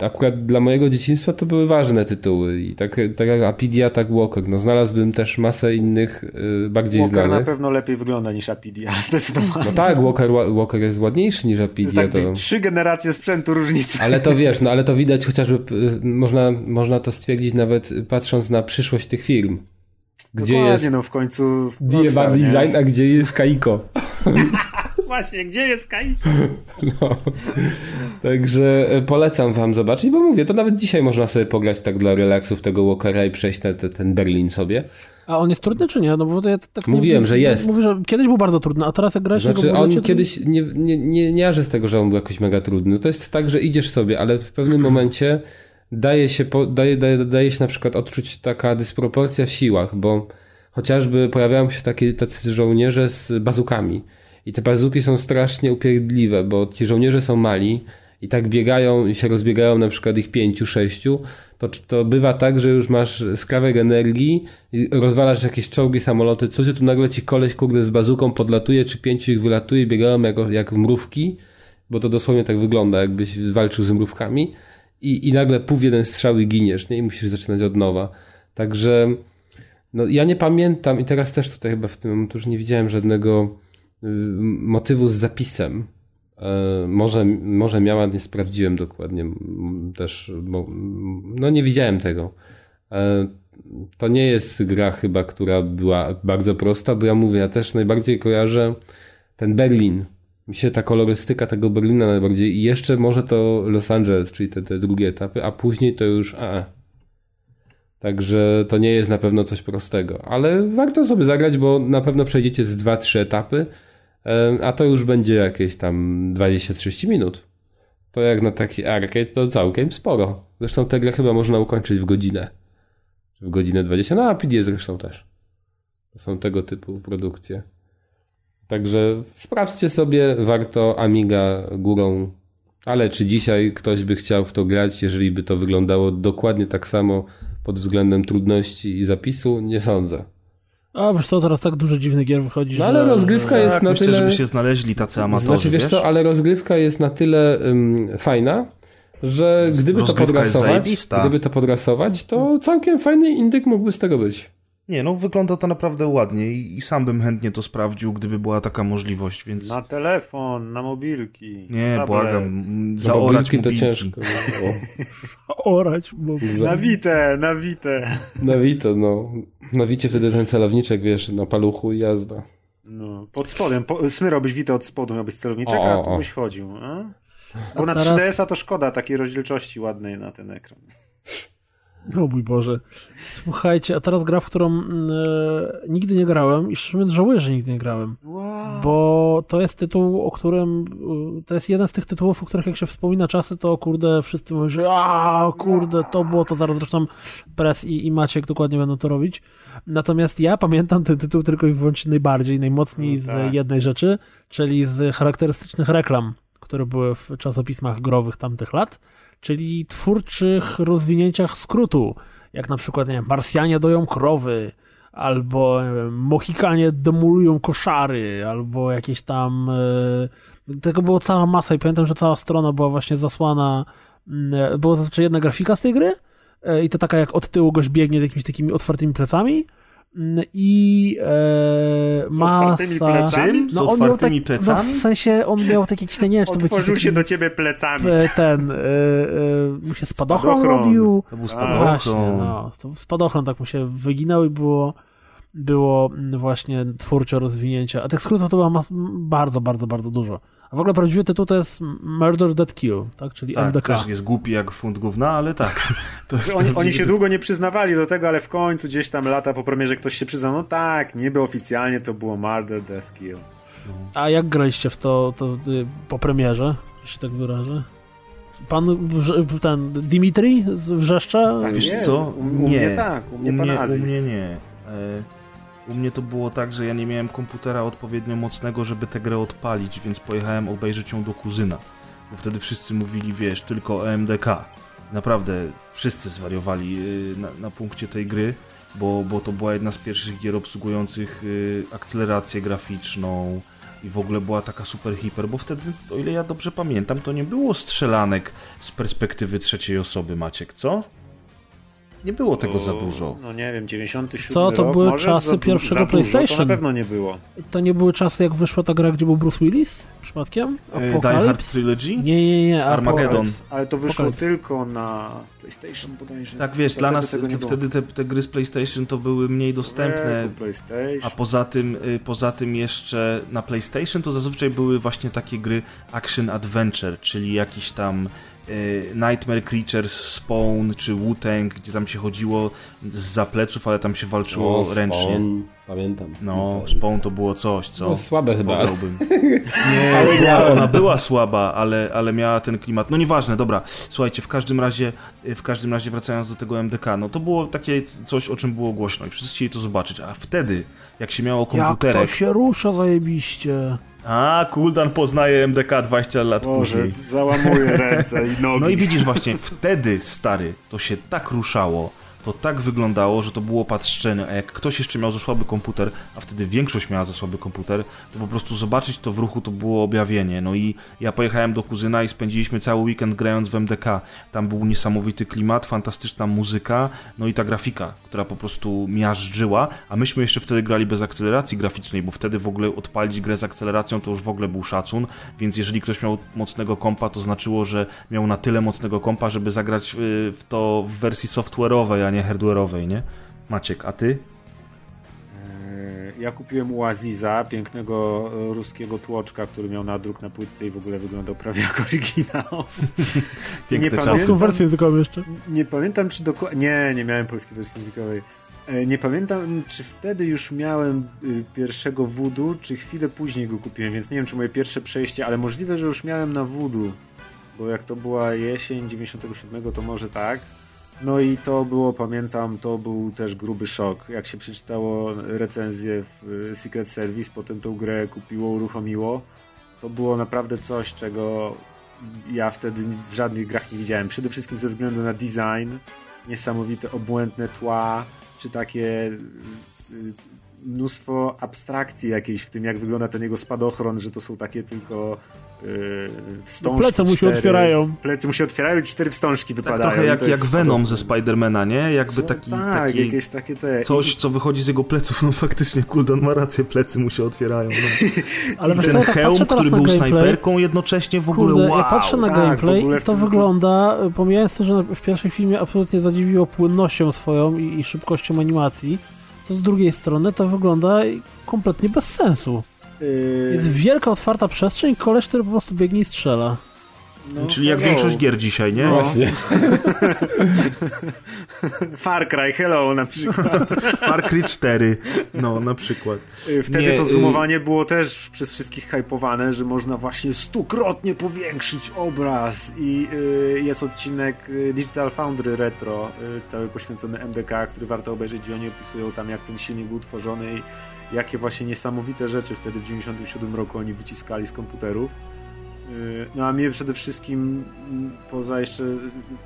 B: akurat dla mojego dzieciństwa to były ważne tytuły i tak, tak jak Apidia, tak Walker. No znalazłbym też masę innych y, bardziej
C: Walker
B: znanych.
C: Walker na pewno lepiej wygląda niż Apidia, zdecydowanie.
B: No tak, Walker, Walker jest ładniejszy niż Apidia.
C: To, to... trzy generacje sprzętu różnicy.
B: Ale to wiesz, no ale to widać chociażby, y, można, można to stwierdzić nawet patrząc na przyszłość tych firm.
C: Gdzie Dokładnie, jest no w końcu
B: Rockstar, Design, a gdzie jest Kaiko?
C: Właśnie, gdzie jest Kaiko?
B: No. Także e, polecam wam zobaczyć, bo mówię, to nawet dzisiaj można sobie pograć tak dla relaksu w tego Walkera i przejść ten, ten Berlin sobie.
A: A on jest trudny czy nie? No bo ja tak
B: Mówiłem,
A: nie,
B: że jest.
A: Mówię, że kiedyś był bardzo trudny, a teraz jak grałeś
B: znaczy, jego on kiedyś nie, nie, nie, nie z tego, że on był jakoś mega trudny. To jest tak, że idziesz sobie, ale w pewnym momencie daje się, po, daje, daje, daje się na przykład odczuć taka dysproporcja w siłach, bo chociażby pojawiają się takie tacy żołnierze z bazukami. I te bazuki są strasznie upierdliwe, bo ci żołnierze są mali i tak biegają i się rozbiegają na przykład ich pięciu, sześciu, to, to bywa tak, że już masz skrawek energii, rozwalasz jakieś czołgi, samoloty, co się tu nagle ci koleś kurde z bazuką podlatuje, czy pięciu ich wylatuje, biegają jak, jak mrówki, bo to dosłownie tak wygląda, jakbyś walczył z mrówkami i, i nagle pół jeden strzał i giniesz, nie? I musisz zaczynać od nowa. Także no, ja nie pamiętam i teraz też tutaj chyba w tym momencie już nie widziałem żadnego motywu z zapisem. E, może, może miała, nie sprawdziłem dokładnie też, bo, no nie widziałem tego. E, to nie jest gra chyba, która była bardzo prosta, bo ja mówię, ja też najbardziej kojarzę ten Berlin. Mi się ta kolorystyka tego Berlina najbardziej i jeszcze może to Los Angeles, czyli te, te drugie etapy, a później to już a, Także to nie jest na pewno coś prostego, ale warto sobie zagrać, bo na pewno przejdziecie z 2-3 etapy, a to już będzie jakieś tam 20-30 minut. To jak na taki arcade to całkiem sporo. Zresztą tę grę chyba można ukończyć w godzinę. w godzinę 20. No a PD zresztą też. To są tego typu produkcje. Także sprawdźcie sobie, warto Amiga górą. Ale czy dzisiaj ktoś by chciał w to grać, jeżeli by to wyglądało dokładnie tak samo pod względem trudności i zapisu? Nie sądzę.
A: A wiesz co, teraz tak dużo dziwnych gier wychodzi,
B: No ale
A: że...
B: rozgrywka jest
D: tak,
B: na
D: myślę,
B: tyle...
D: żeby się znaleźli tacy amatorzy,
B: Znaczy wiesz co, ale rozgrywka jest na tyle um, fajna, że gdyby to
D: Rozgrywka jest
B: podrasować, gdyby to podrasować, to całkiem fajny indyk mógłby z tego być.
D: Nie, no wygląda to naprawdę ładnie i, i sam bym chętnie to sprawdził, gdyby była taka możliwość, więc...
C: Na telefon, na mobilki.
D: Nie,
C: tablet.
D: błagam,
B: No
D: zaorać
B: mobilki to
D: mobilki.
B: ciężko. O,
A: Orać, bo...
C: Na Witę, na Witę.
B: na Vito, no. Na Wicie wtedy ten celowniczek, wiesz, na paluchu i jazda.
C: No, pod spodem. Po, smyrałbyś Witę od spodu, miałbyś celowniczek, a tu byś chodził. A? Bo na
A: teraz-
C: 3DS-a to szkoda takiej rozdzielczości ładnej na ten ekran.
A: O mój Boże. Słuchajcie, a teraz gra, w którą mm, e, nigdy nie grałem i szczerze mówiąc żałuję, że nigdy nie grałem.
C: Wow.
A: Bo to jest tytuł, o którym. y, To jest jeden z tych tytułów, o których jak się wspomina czasy, to kurde, wszyscy mówią, że a kurde, to było to zaraz zresztą Press i, i Maciek dokładnie będą to robić. Natomiast ja pamiętam ten tytuł tylko i wyłącznie najbardziej, najmocniej
C: No
A: z
C: tak.
A: jednej rzeczy, czyli z charakterystycznych reklam, które były w czasopismach growych tamtych lat, czyli twórczych rozwinięciach skrótu, jak na przykład, nie wiem, Marsjanie doją krowy, albo Mohikanie demolują koszary, albo jakieś tam. E, tego było cała masa i pamiętam, że cała strona była właśnie zasłana. mm, Była zazwyczaj jedna grafika z tej gry e, i to taka jak od tyłu goś biegnie z jakimiś takimi otwartymi plecami. I e,
C: Z otwartymi
A: masa.
C: plecami?
D: Z
A: on miał tak,
D: otwartymi
A: no,
D: plecami?
A: w sensie on miał takie jakieś, te- nie wiem, czy to był jakiś
C: Otworzył
A: taki,
C: się do ciebie plecami.
A: e, ten, e, e, mu się spadochron,
C: Spadochron.
A: robił.
D: To był
A: No Właśnie,
D: spadochron.
A: no, to spadochron tak mu się wyginał i było, było mm, właśnie twórcze rozwinięcie. A tych skrótów to było bardzo, bardzo, bardzo dużo. A w ogóle prawdziwy tytuł to jest Murder Dead Kill, tak? czyli
D: Tak,
A: MDK.
D: też jest głupi jak funt gówna, ale tak. To jest
C: Oni, oni się długo nie przyznawali do tego, ale w końcu gdzieś tam lata po premierze ktoś się przyznał, no tak, niby oficjalnie to było Murder Death Kill.
A: A jak graliście w to, to y, po premierze, że się tak wyrażę? Pan ten Dimitri z Wrzeszcza?
C: Tak,
D: Wiesz
C: nie,
D: co?
C: U, u
D: Nie.
C: mnie tak, u mnie,
D: u
C: pan
D: mnie,
C: Aziz.
D: u mnie nie. E, u mnie to było tak, że ja nie miałem komputera odpowiednio mocnego, żeby tę grę odpalić, więc pojechałem obejrzeć ją do kuzyna. Bo wtedy wszyscy mówili, wiesz, tylko MDK. Naprawdę wszyscy zwariowali y, na, na punkcie tej gry, bo, bo to była jedna z pierwszych gier obsługujących y, akcelerację graficzną i w ogóle była taka super hiper, bo wtedy, o ile ja dobrze pamiętam, to nie było strzelanek z perspektywy trzeciej osoby, Maciek, co? Nie było tego za dużo.
C: No nie wiem, 97
A: Co, to
C: rok,
A: były
C: może
A: czasy
C: za,
A: pierwszego
C: za dużo,
A: PlayStation.
C: To na pewno nie było.
A: To nie były czasy, jak wyszła ta gra, gdzie był Bruce Willis? Przypadkiem?
D: E, Die Hard
A: Apocalypse?
D: Trilogy?
A: Nie, nie, nie.
D: Armageddon.
C: Ale to wyszło
A: Apocalypse.
C: tylko na PlayStation bodajże.
D: Tak, wiesz, dla nas wtedy te, te gry z PlayStation to były mniej dostępne, a poza tym, y, poza tym jeszcze na PlayStation to zazwyczaj były właśnie takie gry action adventure, czyli jakiś tam Nightmare Creatures, Spawn czy Wu-Tang, gdzie tam się chodziło z zapleców, ale tam się walczyło
B: O,
D: ręcznie.
B: Spawn, Pamiętam.
D: No, Spawn to było coś, co...
B: No, słabe chyba.
D: Pograłbym. Nie, była, ona była słaba, ale, ale miała ten klimat. No nieważne, dobra. Słuchajcie, w każdym razie, w każdym razie wracając do tego MDK, no to było takie coś, o czym było głośno i wszyscy chcieli to zobaczyć, a wtedy, jak się miało
A: Jak to
D: komputerek...
A: się rusza zajebiście.
D: A, Kuldan poznaje MDK 20 lat
C: Boże,
D: później.
C: załamuję ręce i nogi.
D: No i widzisz właśnie, wtedy, stary, to się tak ruszało, to tak wyglądało, że to było patrzczenie, a jak ktoś jeszcze miał za słaby komputer, a wtedy większość miała za słaby komputer, to po prostu zobaczyć to w ruchu to było objawienie. No i ja pojechałem do kuzyna i spędziliśmy cały weekend grając w MDK. Tam był niesamowity klimat, fantastyczna muzyka, no i ta grafika, która po prostu miażdżyła, a myśmy jeszcze wtedy grali bez akceleracji graficznej, bo wtedy w ogóle odpalić grę z akceleracją to już w ogóle był szacun, więc jeżeli ktoś miał mocnego kompa, to znaczyło, że miał na tyle mocnego kompa, żeby zagrać y, w to w wersji software'owej, a hardware'owej, nie? Maciek, a ty?
C: Ja kupiłem u Aziza, pięknego e, ruskiego tłoczka, który miał nadruk na płytce i w ogóle wyglądał prawie jak oryginał.
D: Piękne
C: nie
D: czasy.
A: Polską
C: pamiętam,
A: wersję językową jeszcze.
C: nie pamiętam, czy dokładnie... Nie, nie miałem polskiej wersji językowej. E, Nie pamiętam, czy wtedy już miałem y, pierwszego Voodoo, czy chwilę później go kupiłem, więc nie wiem, czy moje pierwsze przejście, ale możliwe, że już miałem na Voodoo, bo jak to była jesień 97, to może tak. No i to było, pamiętam, to był też gruby szok. Jak się przeczytało recenzję w y, Secret Service, potem tą grę kupiło, uruchomiło, to było naprawdę coś, czego ja wtedy w żadnych grach nie widziałem. Przede wszystkim ze względu na design, niesamowite obłędne tła, czy takie y, y, mnóstwo abstrakcji jakiejś w tym, jak wygląda ten jego spadochron, że to są takie tylko yy, wstążki.
A: No plecy mu się
C: cztery.
A: otwierają.
C: Plecy mu się otwierają i cztery wstążki
D: Tak
C: wypadają.
D: trochę
C: i
D: jak,
C: to jest
D: jak Venom ze. Spidermana, nie? Jakby taki,
C: tak,
D: taki
C: jakieś takie te.
D: coś, co wychodzi z jego pleców. No faktycznie, Kuldan ma rację, plecy mu się otwierają. No.
A: Ale wiesz
D: Ten
A: co, tak
D: hełm, który był
A: gameplay,
D: snajperką jednocześnie w ogóle,
A: Kurde,
D: wow.
A: ja patrzę na
C: tak,
A: gameplay i to wygląda, pomijając to, że w pierwszej filmie absolutnie zadziwiło płynnością swoją i, i szybkością animacji, to z drugiej strony to wygląda kompletnie bez sensu.
C: Yy,
A: Jest wielka, otwarta przestrzeń koleś, który po prostu biegnie i strzela.
C: No,
D: Czyli jak
C: hello.
D: większość gier dzisiaj, nie?
C: No.
B: Właśnie.
C: Far Cry, hello na przykład.
D: Far Cry 4, no na przykład.
C: Yy, Wtedy
D: Nie,
C: to
D: y-
C: zoomowanie było też przez wszystkich hypowane, że można właśnie stukrotnie powiększyć obraz i yy, jest odcinek yy, Digital Foundry Retro, yy, cały poświęcony MDK, który warto obejrzeć, gdzie oni opisują tam jak ten silnik był tworzony i jakie właśnie niesamowite rzeczy wtedy w 97 roku oni wyciskali z komputerów. No a mnie przede wszystkim, mm, poza jeszcze,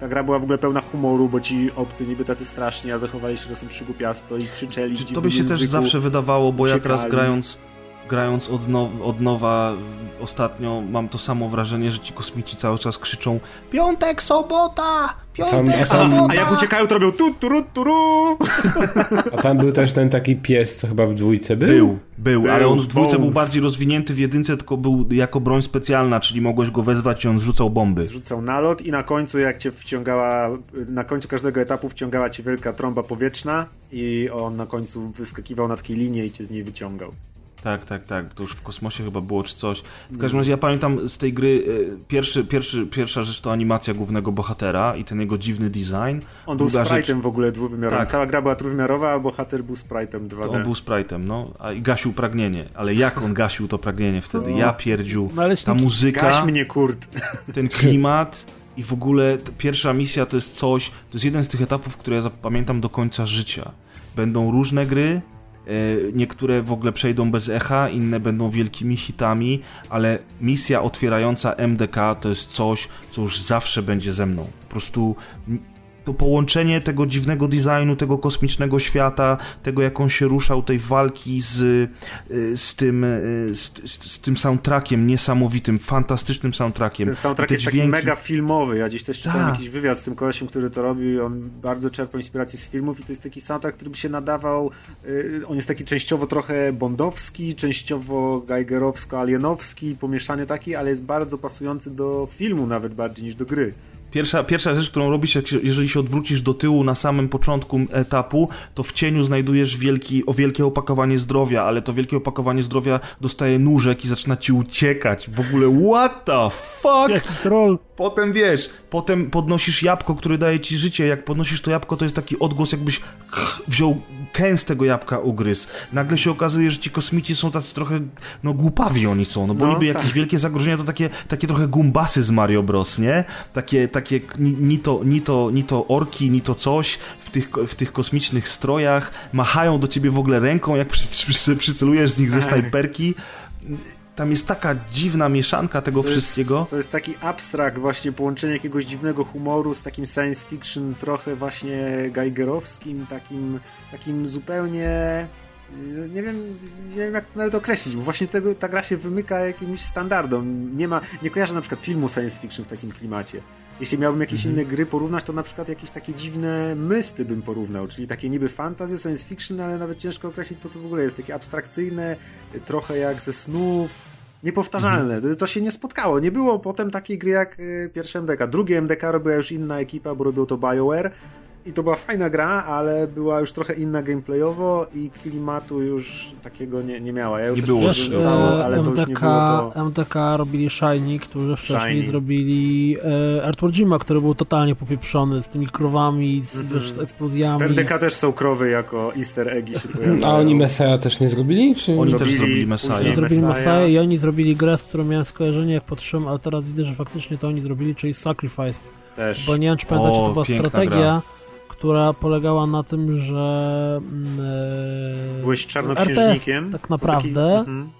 C: ta gra była w ogóle pełna humoru, bo ci obcy niby tacy straszni, a zachowali się czasem przygłupiasto i krzyczeli
D: Czy to by się też
C: języku.
D: zawsze wydawało, bo ja
C: uciekali.
D: teraz grając, grając od, now, od nowa ostatnio mam to samo wrażenie, że ci kosmici cały czas krzyczą Piątek, sobota! Piątek,
B: A tam-
D: sobota!
C: A jak uciekają, to robią tu, turu, turu.
B: A tam był też ten taki pies, co chyba w dwójce był.
D: Był, był,
C: Był,
D: ale on w dwójce był
C: Bones.
D: bardziej rozwinięty, w jedynce tylko był jako broń specjalna, czyli mogłeś go wezwać i on zrzucał bomby.
C: Zrzucał nalot i na końcu, jak cię wciągała, na końcu każdego etapu wciągała cię wielka trąba powietrzna i on na końcu wyskakiwał na takiej linie i cię z niej wyciągał.
D: Tak, tak, tak. To już w kosmosie chyba było czy coś. W każdym razie ja pamiętam z tej gry e, pierwszy, pierwszy, pierwsza rzecz to animacja głównego bohatera i ten jego dziwny design.
C: On był
D: Druga
C: sprite'em
D: rzecz-
C: w ogóle dwuwymiarowym.
D: Tak.
C: Cała gra była trójwymiarowa, a bohater był sprite'em 2D.
D: To on był sprite'em, no, a i gasił pragnienie. Ale jak on gasił to pragnienie wtedy?
C: No.
D: Ja pierdziu. Ta
A: Naleśniki.
D: muzyka,
C: Gaś mnie, kurt.
D: ten klimat i w ogóle ta pierwsza misja to jest coś, to jest jeden z tych etapów, które ja zapamiętam do końca życia. Będą różne gry, niektóre w ogóle przejdą bez echa, inne będą wielkimi hitami, ale misja otwierająca MDK to jest coś, co już zawsze będzie ze mną. Po prostu to połączenie tego dziwnego designu, tego kosmicznego świata, tego jak on się ruszał, tej walki z, y, z, tym, y, z, z, tym soundtrackiem niesamowitym, fantastycznym soundtrackiem.
C: Ten soundtrack jest taki
D: dźwięki-
C: mega filmowy. Ja dziś też czytałem
D: Tak.
C: jakiś wywiad z tym kolesiem, który to robi. On bardzo czerpał inspiracji z filmów i to jest taki soundtrack, który by się nadawał. y, on jest taki częściowo trochę bondowski, częściowo geigerowsko-alienowski, pomieszany taki, ale jest bardzo pasujący do filmu nawet bardziej niż do gry.
D: Pierwsza, pierwsza rzecz, którą robisz, jeżeli się odwrócisz do tyłu na samym początku etapu, to w cieniu znajdujesz wielki, o wielkie opakowanie zdrowia, ale to wielkie opakowanie zdrowia dostaje nóżek i zaczyna ci uciekać. W ogóle, what the fuck?
A: Jaki troll.
D: Potem wiesz, potem podnosisz jabłko, które daje ci życie. Jak podnosisz to jabłko, to jest taki odgłos, jakbyś wziął kęs tego jabłka ugryzł. Nagle się okazuje, że ci kosmici są tacy trochę, no głupawi oni są, no bo
C: No,
D: niby
C: tak.
D: jakieś wielkie zagrożenia to takie, takie trochę gumbasy z Mario Bros, nie? Takie, takie ni, ni, to, ni, to, ni to orki, ni to coś w tych, w tych kosmicznych strojach, machają do ciebie w ogóle ręką, jak przy, przy, przycelujesz z nich ze
C: Tak.
D: snajperki. Tam jest taka dziwna mieszanka tego
C: To
D: wszystkiego.
C: Jest, to jest taki abstrakt, właśnie połączenie jakiegoś dziwnego humoru z takim science fiction trochę właśnie geigerowskim, takim, takim zupełnie. y, Nie wiem, nie wiem jak to nawet określić, bo właśnie tego, ta gra się wymyka jakimś standardom. Nie ma, nie kojarzę na przykład filmu science fiction w takim klimacie. Jeśli miałbym jakieś inne gry porównać, to na przykład jakieś takie dziwne mysty bym porównał, czyli takie niby fantasy, science fiction, ale nawet ciężko określić, co to w ogóle jest. Takie abstrakcyjne, y, trochę jak ze snów, niepowtarzalne. To- To się nie spotkało. Nie było potem takiej gry jak y, pierwsze MDK. Drugie MDK robiła już inna ekipa, bo robił to BioWare. I to była fajna gra, ale była już trochę inna gameplayowo i klimatu już takiego nie, nie miała. Ja
D: Nie było.
A: Wiesz,
C: całą,
A: e,
C: ale to już nie
A: MDK,
C: było to.
A: MDK robili Shiny, którzy wcześniej
C: Shiny.
A: zrobili e, Artward Jima, który był totalnie popieprzony z tymi krowami, z,
C: Mhm.
A: wiesz, z eksplozjami.
C: W MDK
A: z...
C: też są krowy jako easter eggi się pojawiają.
B: A oni Messiah też nie zrobili? Czy...
D: Oni też
C: Zrobili
D: zrobili Messiah.
C: później
A: Zrobili
C: Messiah.
A: I oni zrobili grę, z którą miałem skojarzenie, jak patrzyłem, ale teraz widzę, że faktycznie to oni zrobili, czyli Sacrifice.
C: też.
A: Bo nie wiem, czy pamiętacie,
D: O,
A: to była strategia,
D: gra.
A: Która polegała na tym, że...
C: Yy, Byłeś czarnoksiężnikiem?
A: RTS, tak naprawdę. Taki, mm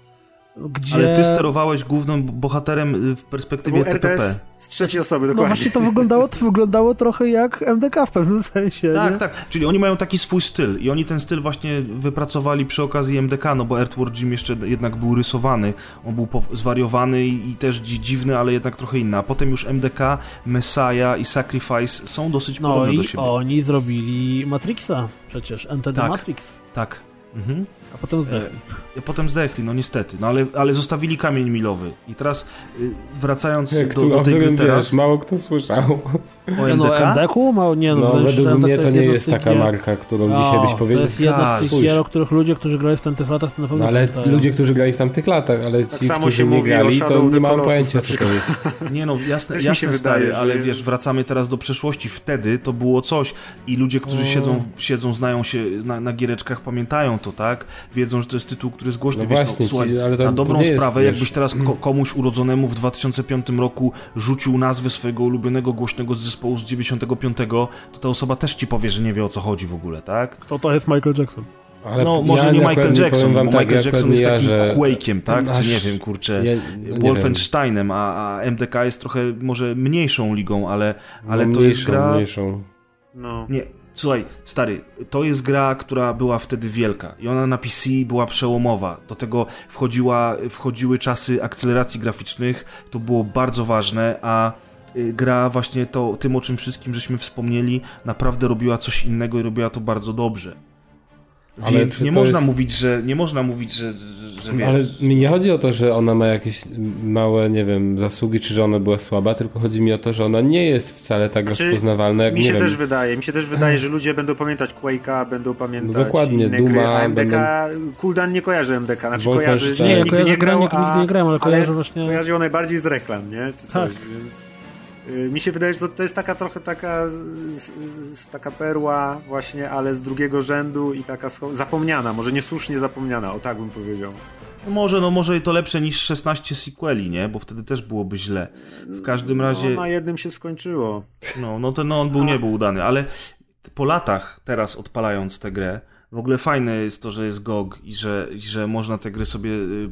A: gdzie...
D: Ale ty sterowałeś głównym bohaterem y, w perspektywie
C: to TPP. Z trzeciej osoby, no dokładnie.
A: No właśnie to wyglądało, to wyglądało trochę jak MDK w pewnym sensie.
D: Tak,
A: nie?
D: tak. Czyli oni mają taki swój styl i oni ten styl właśnie wypracowali przy okazji MDK, no bo Earthworm Jim jeszcze jednak był rysowany. On był zwariowany i, i też dziwny, ale jednak trochę inny. A potem już MDK, Messiah i Sacrifice są dosyć
A: no
D: podobne
A: i
D: do siebie.
A: oni zrobili Matrixa przecież, Enter the
D: tak,
A: Matrix.
D: Tak, mhm.
A: A potem zdechli.
D: E, potem zdechli, no niestety. No ale, ale zostawili kamień milowy. I teraz y, wracając
B: Jak
D: do, do tej gry teraz...
B: Wiesz, mało kto słyszał.
D: O MDK?
A: No, MDK-u? Mało, nie, no,
B: no według mnie to, nie jest taka gier... marka, którą o, dzisiaj byś powiedział.
A: To jest jedna z tych gier, o których ludzie, którzy grali w tamtych latach, to na pewno
B: no, ale pamiętają. ludzie, którzy grali w tamtych latach, ale tak ci, którzy nie grali, to nie mam pojęcia, co to jest.
D: Nie no, jasne, jasne stary, wydaje, ale że... wiesz, wracamy teraz do przeszłości. Wtedy to było coś i ludzie, którzy siedzą, siedzą znają się na, na giereczkach, pamiętają to, tak? Wiedzą, że to jest tytuł, który jest głośny. No wiesz, właśnie, no, słuchaj, ale to, na dobrą to sprawę, jakbyś teraz komuś urodzonemu w 2005 roku rzucił nazwę swojego ulubionego głośnego zespołu z 95, to ta osoba też ci powie, że nie wie o co chodzi w ogóle, tak?
A: To to jest Michael Jackson.
D: Ale no, może ja nie Michael Jackson, bo tak, Michael Jackson jest ja, takim że... Quake'iem, tak? Aż... Nie wiem, kurczę, ja, no Wolfensteinem, a, a, MDK jest trochę może mniejszą ligą, ale, ale
B: no,
D: to
B: mniejszą,
D: jest gra...
B: Mniejszą.
D: No. Nie, Słuchaj, stary, to jest gra, która była wtedy wielka i ona na PC była przełomowa. Do tego wchodziła, wchodziły czasy akceleracji graficznych, to było bardzo ważne, a gra właśnie to, tym o czym wszystkim żeśmy wspomnieli, naprawdę robiła coś innego i robiła to bardzo dobrze. Ale Więc nie można, jest... mówić, że, nie można mówić, że, że, że
B: Ale mi nie chodzi o to, że ona ma jakieś małe, nie wiem, zasługi, czy że ona była słaba, tylko chodzi mi o to, że ona nie jest wcale tak znaczy, rozpoznawalna, jak
C: mi się
B: nie
C: też
B: wiem.
C: wydaje, mi się też wydaje, że ludzie będą pamiętać Quake'a, będą pamiętać
B: no dokładnie,
C: inne
B: Duma,
C: gry, a MDK,
B: będą...
C: Kooldan nie kojarzy MDK, znaczy kojarzy,
A: nie, nie, nigdy nie grał, nigdy, nigdy nie grałem, ale kojarzy właśnie...
C: kojarzy ją najbardziej z reklam, nie? Czy coś, tak. więc... Y, mi się wydaje, że to, to jest taka trochę taka, z, z, taka perła właśnie, ale z drugiego rzędu i taka zapomniana, może niesłusznie zapomniana, o tak bym powiedział.
D: No może, no może i to lepsze niż 16 sequeli, nie? Bo wtedy też byłoby źle. W każdym razie...
C: No, na jednym się skończyło.
D: No, no to no, on był, nie był udany, ale po latach teraz odpalając tę grę, w ogóle fajne jest to, że jest GOG i że, i że można te gry sobie y,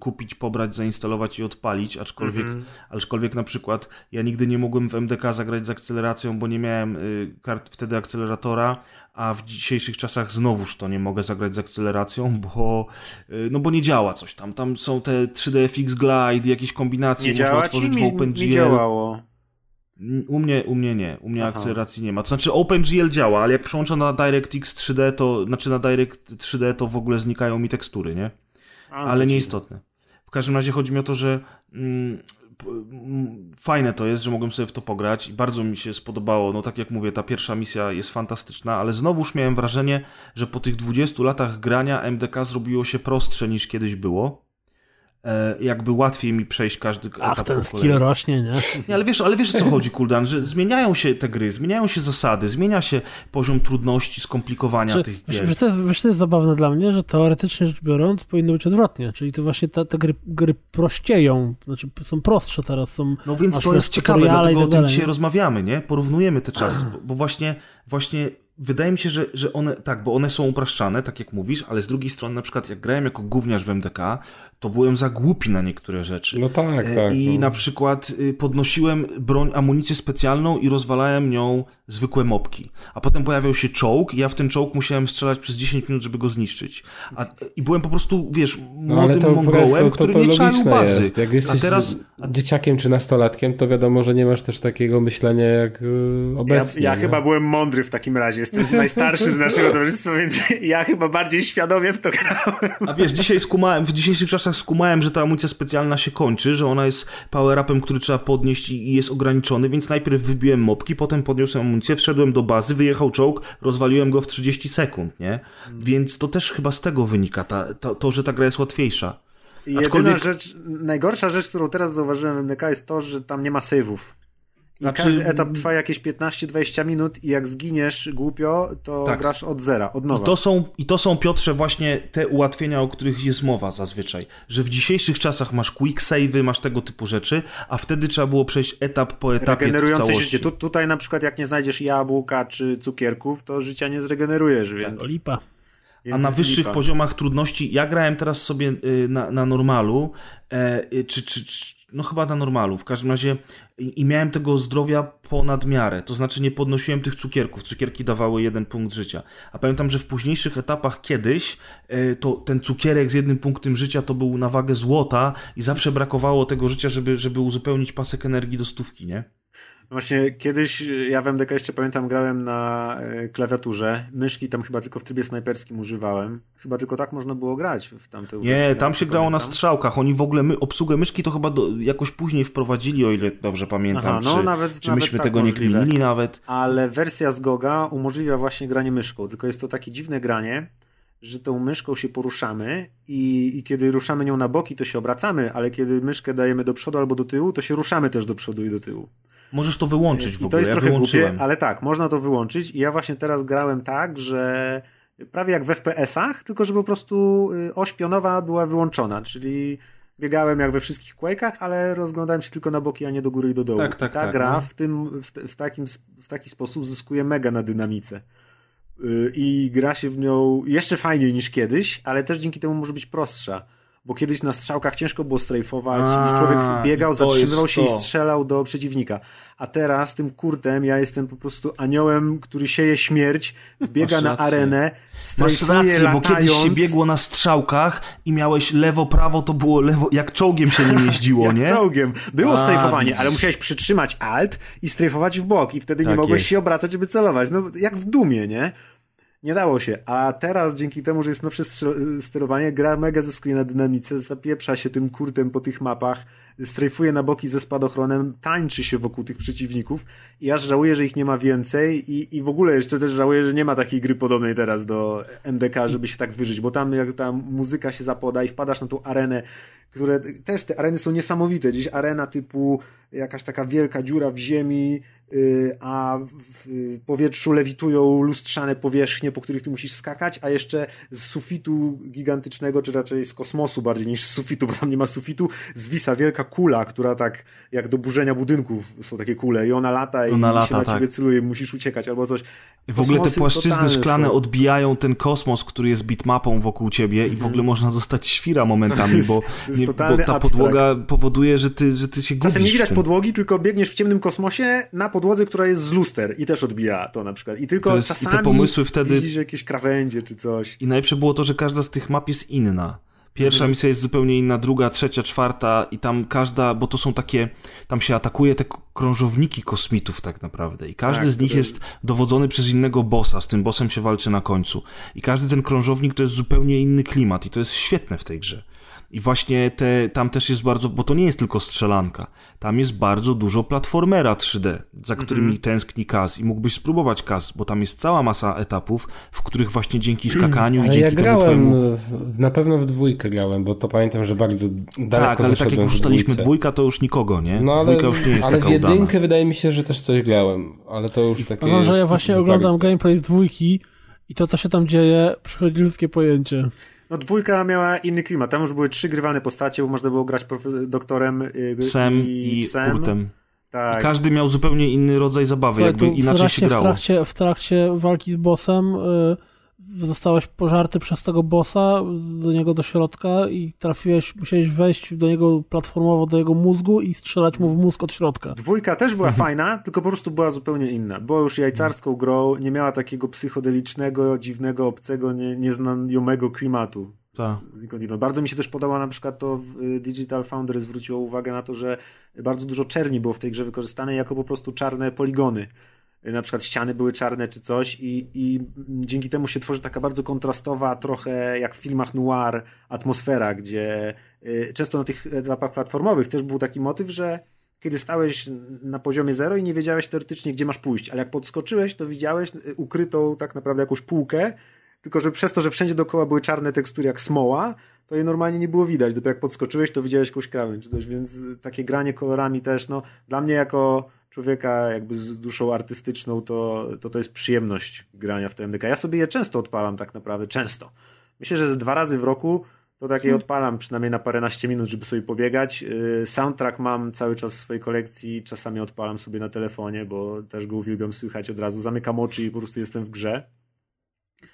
D: kupić, pobrać, zainstalować i odpalić, aczkolwiek, mm -hmm. aczkolwiek na przykład ja nigdy nie mogłem w MDK zagrać z akceleracją, bo nie miałem y, kart wtedy akceleratora, a w dzisiejszych czasach znowuż to nie mogę zagrać z akceleracją, bo, y, no bo nie działa coś tam. Tam są te 3DFX Glide, jakieś kombinacje,
C: nie można działa
D: otworzyć
C: w OpenGL. Nie działało.
D: U mnie, u mnie nie, u mnie Aha. akceleracji nie ma. To znaczy OpenGL działa, ale jak przełączę na DirectX 3D, to znaczy na Direct 3D, to w ogóle znikają mi tekstury, nie? A, ale nieistotne. W każdym razie chodzi mi o to, że mm, mm, fajne to jest, że mogłem sobie w to pograć i bardzo mi się spodobało. No tak jak mówię, ta pierwsza misja jest fantastyczna, ale znowuż miałem wrażenie, że po tych 20 latach grania MDK zrobiło się prostsze niż kiedyś było. E, jakby łatwiej mi przejść każdy
A: Ach, etap ten skill rośnie, nie?
D: nie? ale wiesz, ale wiesz o co chodzi, Kuldan, że zmieniają się te gry, zmieniają się zasady, zmienia się poziom trudności, skomplikowania Czy, tych gier.
A: Wiesz, to jest, wiesz, to jest zabawne dla mnie, że teoretycznie rzecz biorąc powinno być odwrotnie, czyli to właśnie te, te gry, gry prościeją, znaczy są prostsze teraz, są
D: No więc to jest ciekawe, dlatego tak o tym dzisiaj rozmawiamy, nie? Porównujemy te czasy, bo, bo właśnie, właśnie wydaje mi się, że, że one, tak, bo one są upraszczane, tak jak mówisz, ale z drugiej strony, na przykład, jak grałem jako gówniarz w MDK, to byłem za głupi na niektóre rzeczy.
B: No tak, e, tak.
D: I no. na przykład y, podnosiłem broń, amunicję specjalną i rozwalałem nią zwykłe mopki. A potem pojawiał się czołg i ja w ten czołg musiałem strzelać przez 10 minut, żeby go zniszczyć. A, I byłem po prostu, wiesz, no, młodym no, mongołem, to, który to, to nie czaił bazy.
B: Jest. Jak jesteś a teraz... dzieciakiem czy nastolatkiem, to wiadomo, że nie masz też takiego myślenia jak yy, obecnie.
C: Ja, ja chyba byłem mądry w takim razie. Jestem najstarszy z naszego towarzystwa, więc ja chyba bardziej świadomie w to grałem.
D: A wiesz, dzisiaj skumałem, w dzisiejszych czasach skumałem, że ta amunicja specjalna się kończy, że ona jest power-upem, który trzeba podnieść i jest ograniczony, więc najpierw wybiłem mopki, potem podniosłem amunicję, wszedłem do bazy, wyjechał czołg, rozwaliłem go w 30 sekund, nie? Więc to też chyba z tego wynika, ta, to, to że ta gra jest łatwiejsza.
C: Jedyna Aczkolwiek... rzecz, najgorsza rzecz, którą teraz zauważyłem w NK jest to, że tam nie ma save'ów. I znaczy... każdy etap trwa jakieś 15-20 minut i jak zginiesz głupio, to tak. grasz od zera, od nowa.
D: I to, są, I to są, Piotrze, właśnie te ułatwienia, o których jest mowa zazwyczaj. Że w dzisiejszych czasach masz quick save'y, masz tego typu rzeczy, a wtedy trzeba było przejść etap po etapie
C: Regenerujące życie. Tu, tutaj na przykład jak nie znajdziesz jabłka czy cukierków, to życia nie zregenerujesz, więc...
A: Tak, lipa.
D: A na wyższych lipa. poziomach trudności, ja grałem teraz sobie y, na, na normalu, e, y, czy, czy, czy no chyba na normalu. W każdym razie i, i, miałem tego zdrowia ponad miarę. To znaczy nie podnosiłem tych cukierków. Cukierki dawały jeden punkt życia. A pamiętam, że w późniejszych etapach kiedyś e, to ten cukierek z jednym punktem życia to był na wagę złota i zawsze brakowało tego życia, żeby, żeby uzupełnić pasek energii do stówki, nie?
C: Właśnie kiedyś, ja w MDK jeszcze pamiętam, grałem na e, klawiaturze. Myszki tam chyba tylko w trybie snajperskim używałem. Chyba tylko tak można było grać w tamte
D: Nie, tam się grało pamiętam. na strzałkach. Oni w ogóle my, obsługę myszki to chyba do, jakoś później wprowadzili, o ile dobrze pamiętam. Aha, no, czy, nawet, czy myśmy tak tego możliwe. nie kminili nawet.
C: Ale wersja z Goga umożliwia właśnie granie myszką. Tylko jest to takie dziwne granie, że tą myszką się poruszamy i, i, kiedy ruszamy nią na boki, to się obracamy, ale kiedy myszkę dajemy do przodu albo do tyłu, to się ruszamy też do przodu i do tyłu.
D: Możesz to wyłączyć w ogóle.
C: I to jest ja trochę głupie, ale tak, można to wyłączyć i ja właśnie teraz grałem tak, że prawie jak w FPS-ach, tylko że po prostu y, oś pionowa była wyłączona, czyli biegałem jak we wszystkich Quake'ach, ale rozglądałem się tylko na boki, a nie do góry i do dołu.
D: Tak, tak,
C: Ta
D: tak,
C: gra
D: no.
C: w, tym, w, w, takim, w taki sposób zyskuje mega na dynamice. Y, I gra się w nią jeszcze fajniej niż kiedyś, ale też dzięki temu może być prostsza bo kiedyś na strzałkach ciężko było strajfować A, i człowiek biegał, zatrzymywał się i strzelał do przeciwnika. A teraz tym kurtem ja jestem po prostu aniołem, który sieje śmierć, biega na arenę,
D: Masz rację, latając. bo kiedyś się biegło na strzałkach i miałeś lewo, prawo, to było lewo, jak czołgiem się nim jeździło,
C: jak
D: nie?
C: czołgiem. Było A, strajfowanie, widzisz. ale musiałeś przytrzymać alt i strajfować w bok i wtedy tak nie mogłeś jest. się obracać, żeby celować. No jak w dumie, nie? Nie dało się. A teraz dzięki temu, że jest nowsze sterowanie, gra mega zyskuje na dynamice, zapieprza się tym kurtem po tych mapach, strajfuje na boki ze spadochronem, tańczy się wokół tych przeciwników i aż żałuję, że ich nie ma więcej i, i w ogóle jeszcze też żałuję, że nie ma takiej gry podobnej teraz do MDK, żeby się tak wyżyć, bo tam jak ta muzyka się zapoda i wpadasz na tą arenę, które też te areny są niesamowite. Gdzieś arena typu jakaś taka wielka dziura w ziemi, Y, a w powietrzu lewitują lustrzane powierzchnie, po których ty musisz skakać, a jeszcze z sufitu gigantycznego, czy raczej z kosmosu bardziej niż z sufitu, bo tam nie ma sufitu, zwisa wielka kula, która tak jak do burzenia budynków są takie kule i ona lata i ona lata, się na tak. ciebie celuje, musisz uciekać albo coś.
D: W ogóle te płaszczyzny szklane są. odbijają ten kosmos, który jest bitmapą wokół ciebie i w ogóle można dostać świra momentami, jest, bo, nie, bo ta abstrakt. podłoga powoduje, że ty, że ty się gubisz.
C: Czasem nie widać podłogi, tylko biegniesz w ciemnym kosmosie na podłodze podłodze, która jest z luster i też odbija to na przykład. I tylko jest, czasami i te pomysły wtedy... widzisz jakieś krawędzie czy coś.
D: I najlepsze było to, że każda z tych map jest inna. Pierwsza mhm. misja jest zupełnie inna, druga, trzecia, czwarta i tam każda, bo to są takie, tam się atakuje te krążowniki kosmitów tak naprawdę i każdy tak, z nich jest dowodzony przez innego bossa, z tym bossem się walczy na końcu. I każdy ten krążownik to jest zupełnie inny klimat i to jest świetne w tej grze. I właśnie te, tam też jest bardzo, bo to nie jest tylko strzelanka. Tam jest bardzo dużo platformera 3D, za którymi mm -hmm. tęskni Kaz i mógłbyś spróbować Kaz, bo tam jest cała masa etapów, w których właśnie dzięki skakaniu ale i dzięki
B: ja grałem,
D: twojemu...
B: w, na pewno w dwójkę grałem, bo to pamiętam, że bardzo daleko
D: Tak, ale tak jak już staliśmy dwójka, to już nikogo, nie? No ale, Dwójka już nie jest
B: ale
D: taka
B: w jedynkę
D: udana.
B: wydaje mi się, że też coś grałem, ale to już takie
A: No, że ja właśnie oglądam gameplay z dwójki i to, co się tam dzieje, przychodzi ludzkie pojęcie.
C: No dwójka miała inny klimat. Tam już były trzy grywalne postacie, bo można było grać doktorem y,
D: psem i, i psem. kurtem. Tak. I każdy miał zupełnie inny rodzaj zabawy, jakby inaczej trakcie, się grało.
A: W trakcie, w trakcie walki z bossem y, zostałeś pożarty przez tego bossa do niego do środka i trafiłeś, musiałeś wejść do niego platformowo do jego mózgu i strzelać mu w mózg od środka.
C: Dwójka też była fajna, tylko po prostu była zupełnie inna. Była już jajcarską grą, nie miała takiego psychodelicznego, dziwnego, obcego, nie, nieznajomego klimatu.
D: Tak.
C: Bardzo mi się też podoba na przykład to y, Digital Foundry zwróciło uwagę na to, że bardzo dużo czerni było w tej grze wykorzystane jako po prostu czarne poligony na przykład ściany były czarne czy coś i, i dzięki temu się tworzy taka bardzo kontrastowa, trochę jak w filmach noir atmosfera, gdzie y, często na tych etapach platformowych też był taki motyw, że kiedy stałeś na poziomie zero i nie wiedziałeś teoretycznie, gdzie masz pójść, ale jak podskoczyłeś, to widziałeś y, ukrytą tak naprawdę jakąś półkę, tylko że przez to, że wszędzie dookoła były czarne tekstury jak smoła, to je normalnie nie było widać. Dopiero jak podskoczyłeś, to widziałeś jakąś krawędź, więc takie granie kolorami też, no, dla mnie jako człowieka jakby z duszą artystyczną, to to, to jest przyjemność grania w TMDK. Ja sobie je często odpalam tak naprawdę, często. Myślę, że dwa razy w roku to takie hmm. odpalam przynajmniej na paręnaście minut, żeby sobie pobiegać. Y, soundtrack mam cały czas w swojej kolekcji, czasami odpalam sobie na telefonie, bo też go uwielbiam słychać od razu. Zamykam oczy i po prostu jestem w grze.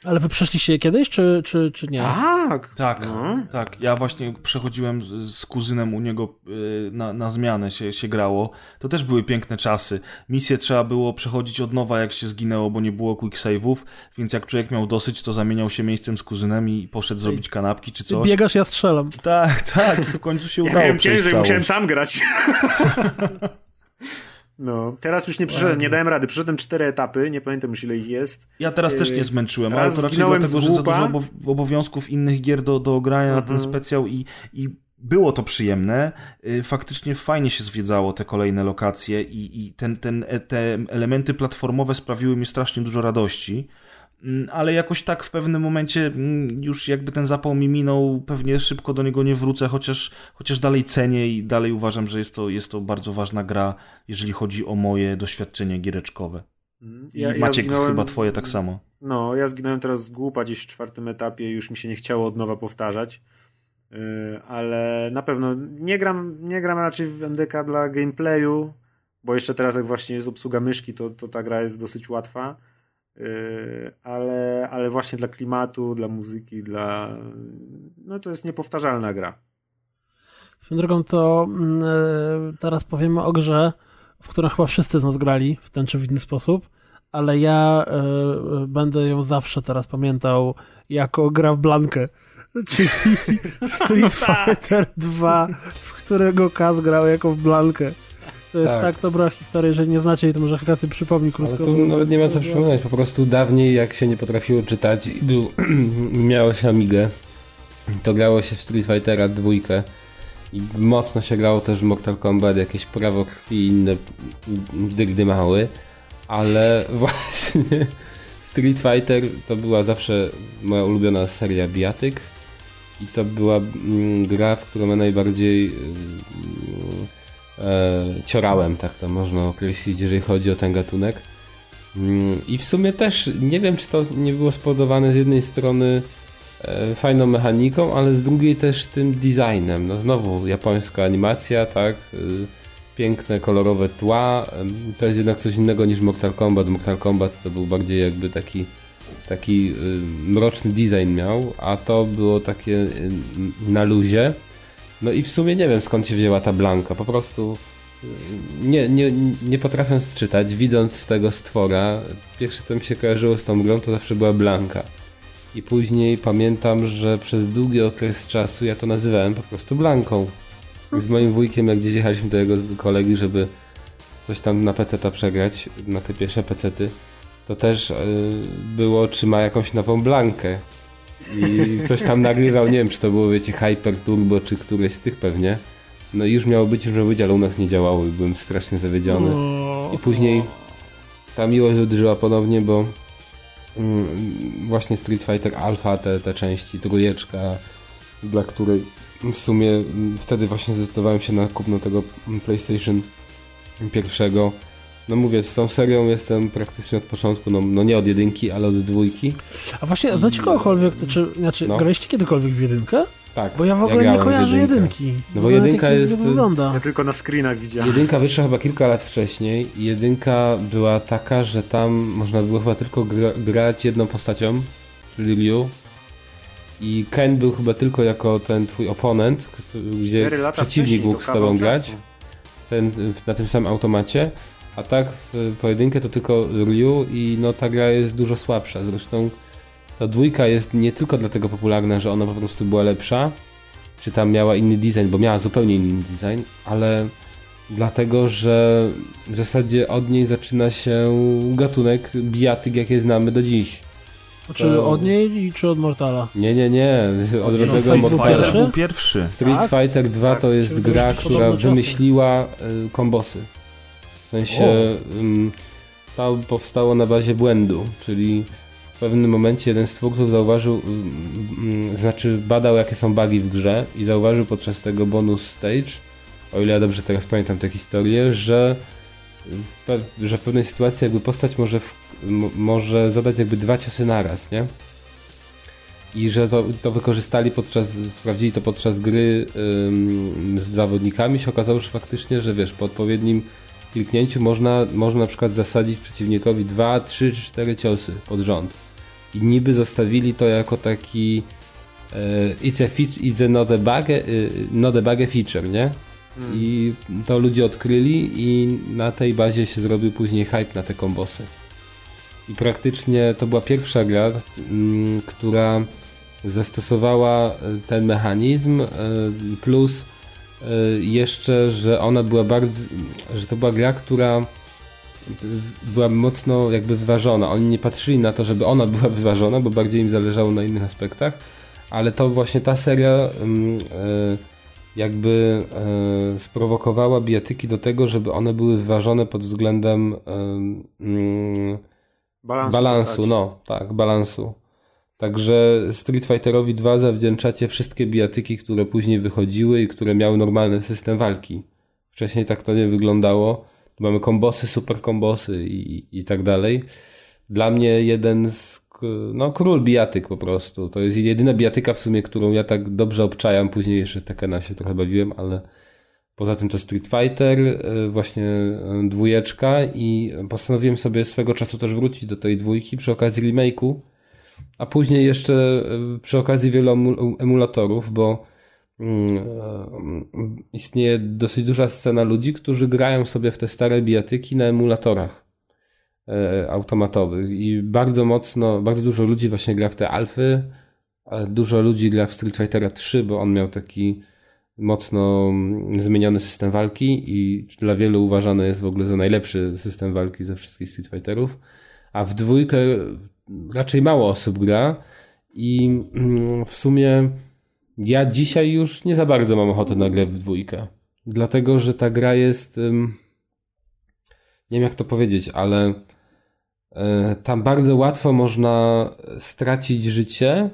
A: Ale wy przeszliście kiedyś, czy, czy, czy nie?
C: Tak!
D: Tak, no. tak. Ja właśnie przechodziłem z, z kuzynem u niego y, na, na zmianę się, się grało. To też były piękne czasy. Misje trzeba było przechodzić od nowa, jak się zginęło, bo nie było quick save'ów, więc jak człowiek miał dosyć, to zamieniał się miejscem z kuzynem i poszedł zrobić kanapki czy coś.
A: Biegasz, ja strzelam.
D: Tak, tak. W końcu się udało
C: ja miałem ciężej, musiałem sam grać. No, teraz już nie przyszedłem, nie dałem rady. Przyszedłem cztery etapy, nie pamiętam już ile ich jest.
D: Ja teraz też nie zmęczyłem, ale to raczej dlatego, że za dużo obowiązków innych gier do, do grania na ten mhm. specjał i, i było to przyjemne. Y, faktycznie fajnie się zwiedzało te kolejne lokacje i, i ten, ten, e, te elementy platformowe sprawiły mi strasznie dużo radości. Mm, ale jakoś tak w pewnym momencie mm, już jakby ten zapał mi minął, pewnie szybko do niego nie wrócę, chociaż, chociaż dalej cenię i dalej uważam, że jest to, jest to bardzo ważna gra, jeżeli chodzi o moje doświadczenie giereczkowe. Mm, ja, Maciek, ja chyba twoje z... tak samo.
C: No, ja zginąłem teraz z głupa gdzieś w czwartym etapie, już mi się nie chciało od nowa powtarzać. Yy, ale na pewno nie gram, nie gram raczej w MDK dla gameplayu, bo jeszcze teraz jak właśnie jest obsługa myszki, to, to ta gra jest dosyć łatwa ale, ale właśnie dla klimatu, dla muzyki, dla. No to jest niepowtarzalna gra.
A: Swoją drogą to mm, e, teraz powiemy o grze, w którą chyba wszyscy z nas grali w ten czy w inny sposób, ale ja y, będę ją zawsze teraz pamiętał jako gra w Blankę, czyli Street. Fighter 2, w którego Kaz grał jako w Blankę. To jest tak. tak dobra historia, jeżeli nie znacie, to może Hekasy przypomni krótko.
B: Ale tu nawet nie ma co przypominać, po prostu dawniej jak się nie potrafiło czytać i był, miało się Amigę, to grało się w Street Fightera dwójkę i mocno się grało też w Mortal Kombat, jakieś prawo krwi i inne dygdy mały, ale właśnie Street Fighter to była zawsze moja ulubiona seria bijatyk i to była mm, gra, w którą ja najbardziej ciorałem, tak to można określić, jeżeli chodzi o ten gatunek. Mm, I w sumie też nie wiem, czy to nie było spowodowane z jednej strony e, fajną mechaniką, ale z drugiej też tym designem. No znowu japońska animacja, tak, e, piękne, kolorowe tła. To jest jednak coś innego niż Mortal Kombat. Mortal Kombat to był bardziej jakby taki taki e, mroczny design miał, a to było takie na luzie. No i w sumie nie wiem skąd się wzięła ta blanka. Po prostu y, nie, nie, nie potrafię czytać. Widząc tego stwora, pierwsze co mi się kojarzyło z tą grą to zawsze była blanka. I później pamiętam, że przez długi okres czasu ja to nazywałem po prostu blanką. Z moim wujkiem, jak gdzieś jechaliśmy do jego kolegi, żeby coś tam na PC-ta przegrać, na te pierwsze PC-ty, to też yy, było, czy ma jakąś nową blankę. I coś tam nagrywał, nie wiem czy to było, wiecie, Hyper Turbo, czy któreś z tych pewnie. No i już miało być, już miało być, ale u nas nie działało i byłem strasznie zawiedziony. I później ta miłość uderzyła ponownie, bo mm, właśnie Street Fighter Alpha, te, te części, trójeczka, dla której w sumie mm, wtedy właśnie zdecydowałem się na kupno tego PlayStation pierwszego no mówię, z tą serią jestem praktycznie od początku, no, no nie od jedynki, ale od dwójki.
A: A właśnie, znacie kogokolwiek, czy, znaczy, no. graliście kiedykolwiek w jedynkę?
B: Tak.
A: Bo ja w ogóle ja nie kojarzę jedynki.
B: No bo jedynka jest.
C: Wygląda. Ja tylko na screenach widziałem.
B: Jedynka wyszła chyba kilka lat wcześniej. Jedynka była taka, że tam można było chyba tylko gra, grać jedną postacią, czyli Ryu. I Ken był chyba tylko jako ten twój oponent, gdzie przeciwnik mógł z tobą grać. Ten, na tym samym automacie. A tak w pojedynkę to tylko Ryu i no ta gra jest dużo słabsza. Zresztą ta dwójka jest nie tylko dlatego popularna, że ona po prostu była lepsza, czy tam miała inny design, bo miała zupełnie inny design, ale dlatego, że w zasadzie od niej zaczyna się gatunek bijatyk, jakie znamy do dziś.
A: Czy to... od niej czy od Mortala?
B: Nie, nie, nie. Od różnego
D: Mortala. Był pierwszy.
B: Street tak? Fighter 2 to jest tak, gra, która wymyśliła y, kombosy. W sensie to powstało na bazie błędu, czyli w pewnym momencie jeden z twórców zauważył, znaczy badał jakie są bugi w grze i zauważył podczas tego bonus stage, o ile ja dobrze teraz pamiętam tę historię, że że w pewnej sytuacji jakby postać może, w, może zadać jakby dwa ciosy naraz, nie? I że to, to wykorzystali podczas, sprawdzili to podczas gry ym, z zawodnikami, się okazało, że faktycznie, że wiesz, po odpowiednim kliknięciu można, można na przykład zasadzić przeciwnikowi dwa, trzy czy cztery ciosy pod rząd. I niby zostawili to jako taki it's, a feature, it's a not a bug, not a bug feature, nie? Hmm. I to ludzie odkryli i na tej bazie się zrobił później hype na te kombosy. I praktycznie to była pierwsza gra, która zastosowała ten mechanizm, plus jeszcze, że ona była bardzo, że to była gra, która była mocno jakby wyważona. Oni nie patrzyli na to, żeby ona była wyważona, bo bardziej im zależało na innych aspektach, ale to właśnie ta seria e, jakby e, sprowokowała bijatyki do tego, żeby one były wyważone pod względem mm, balansu, balansu no tak, balansu. Także Street Fighterowi 2 zawdzięczacie wszystkie bijatyki, które później wychodziły i które miały normalny system walki. Wcześniej tak to nie wyglądało. Mamy kombosy, super kombosy i, i tak dalej. Dla mnie jeden z no, król bijatyk po prostu. To jest jedyna bijatyka w sumie, którą ja tak dobrze obczajam. Później jeszcze Tekena się trochę bawiłem, ale poza tym to Street Fighter, e, właśnie e, dwójeczka i postanowiłem sobie swego czasu też wrócić do tej dwójki przy okazji remake'u, a później jeszcze e, przy okazji wielu emulatorów, bo mm, istnieje dosyć duża scena ludzi, którzy grają sobie w te stare bijatyki na emulatorach. E, automatowych i bardzo mocno, bardzo dużo ludzi właśnie gra w te alfy, dużo ludzi gra w Street Fightera 3, bo on miał taki mocno mm, zmieniony system walki i dla wielu uważany jest w ogóle za najlepszy system walki ze wszystkich Street Fighterów, a w dwójkę raczej mało osób gra i mm, w sumie ja dzisiaj już nie za bardzo mam ochotę na grę w dwójkę, dlatego, że ta gra jest nie wiem jak to powiedzieć, ale E, tam bardzo łatwo można stracić życie,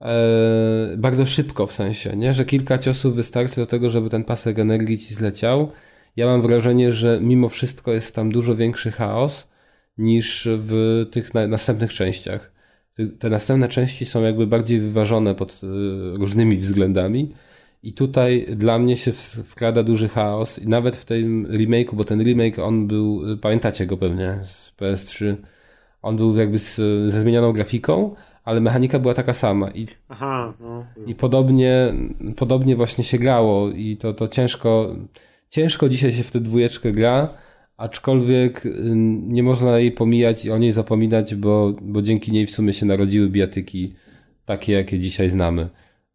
B: e, bardzo szybko w sensie, nie? że kilka ciosów wystarczy do tego, żeby ten pasek energii ci zleciał. Ja mam wrażenie, że mimo wszystko jest tam dużo większy chaos niż w tych na następnych częściach. Te następne części są jakby bardziej wyważone pod e, różnymi względami. I tutaj dla mnie się wkrada duży chaos. I nawet w tym remake'u, bo ten remake on był, pamiętacie go pewnie z PS3, on był jakby z, ze zmienioną grafiką, ale mechanika była taka sama. I,
C: Aha, no.
B: i podobnie, podobnie właśnie się grało i to, to ciężko, ciężko dzisiaj się w tę dwójeczkę gra, aczkolwiek nie można jej pomijać i o niej zapominać, bo, bo dzięki niej w sumie się narodziły bijatyki takie, jakie dzisiaj znamy.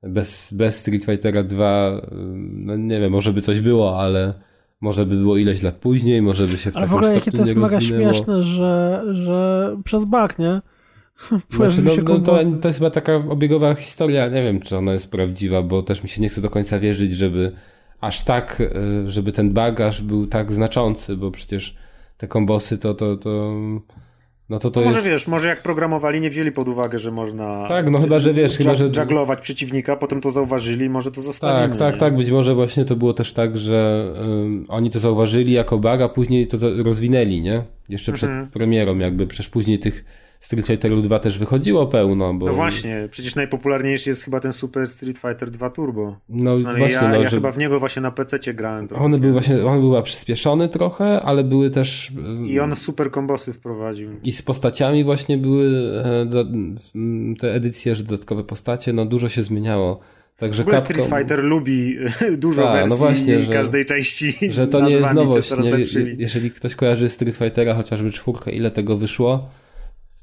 B: Bez, bez Street Fightera 2, no nie wiem, może by coś było, ale może by było ileś lat później, może by się w
A: Ale w ogóle jakie to jest mega śmieszne, że, że przez bug, nie?
B: Znaczy, no, no, to, to jest chyba taka obiegowa historia, nie wiem, czy ona jest prawdziwa, bo też mi się nie chce do końca wierzyć, żeby aż tak, e, żeby ten bug aż był tak znaczący, bo przecież te kombosy to, to, to no to to
C: może
B: jest...
C: wiesz, może jak programowali, nie wzięli pod uwagę, że można.
B: Tak, no chyba, że wiesz, chyba, że.
C: Żaglować przeciwnika, potem to zauważyli, może to zostawili.
B: Tak, tak, nie? tak. Być może właśnie to było też tak, że um, oni to zauważyli jako bug, a później to rozwinęli, nie? Jeszcze przed mhm. premierą, jakby, przecież później tych Street Fighter 2 też wychodziło pełno. Bo...
C: No właśnie, przecież najpopularniejszy jest chyba ten Super Street Fighter 2 Turbo.
B: No właśnie,
C: ja,
B: no,
C: ja że... chyba w niego właśnie na PC grałem.
B: One były właśnie, on był przyspieszony trochę, ale były też...
C: I on super kombosy wprowadził.
B: I z postaciami właśnie były e, te edycje, że dodatkowe postacie, no dużo się zmieniało. Także
C: Capcom... Street Fighter lubi dużo Ta, wersji no właśnie, że, każdej części.
B: Że to nie jest nowość. Nie, jeżeli ktoś kojarzy Street Fightera, chociażby czwórkę, ile tego wyszło,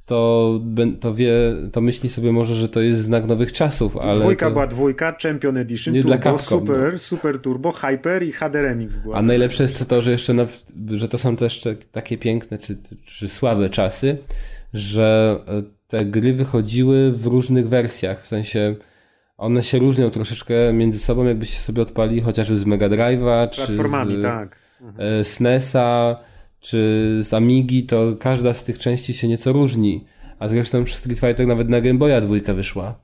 B: to, to wie, to myśli sobie może, że to jest znak nowych czasów, ale...
C: Dwójka
B: to...
C: była dwójka, Champion Edition, nie Turbo, dla Capcom, Super, no. Super Turbo, Hyper i HD Remix była.
B: A najlepsze jest to, że jeszcze, na, że to są też takie piękne czy, czy słabe czasy, że e, te gry wychodziły w różnych wersjach, w sensie one się różnią troszeczkę między sobą, jakbyście sobie odpali chociażby z Mega Drive'a, czy z,
C: tak.
B: Mhm. SNESa, czy z Amigi, to każda z tych części się nieco różni. A zresztą przy Street Fighter nawet na Game Boya dwójka wyszła.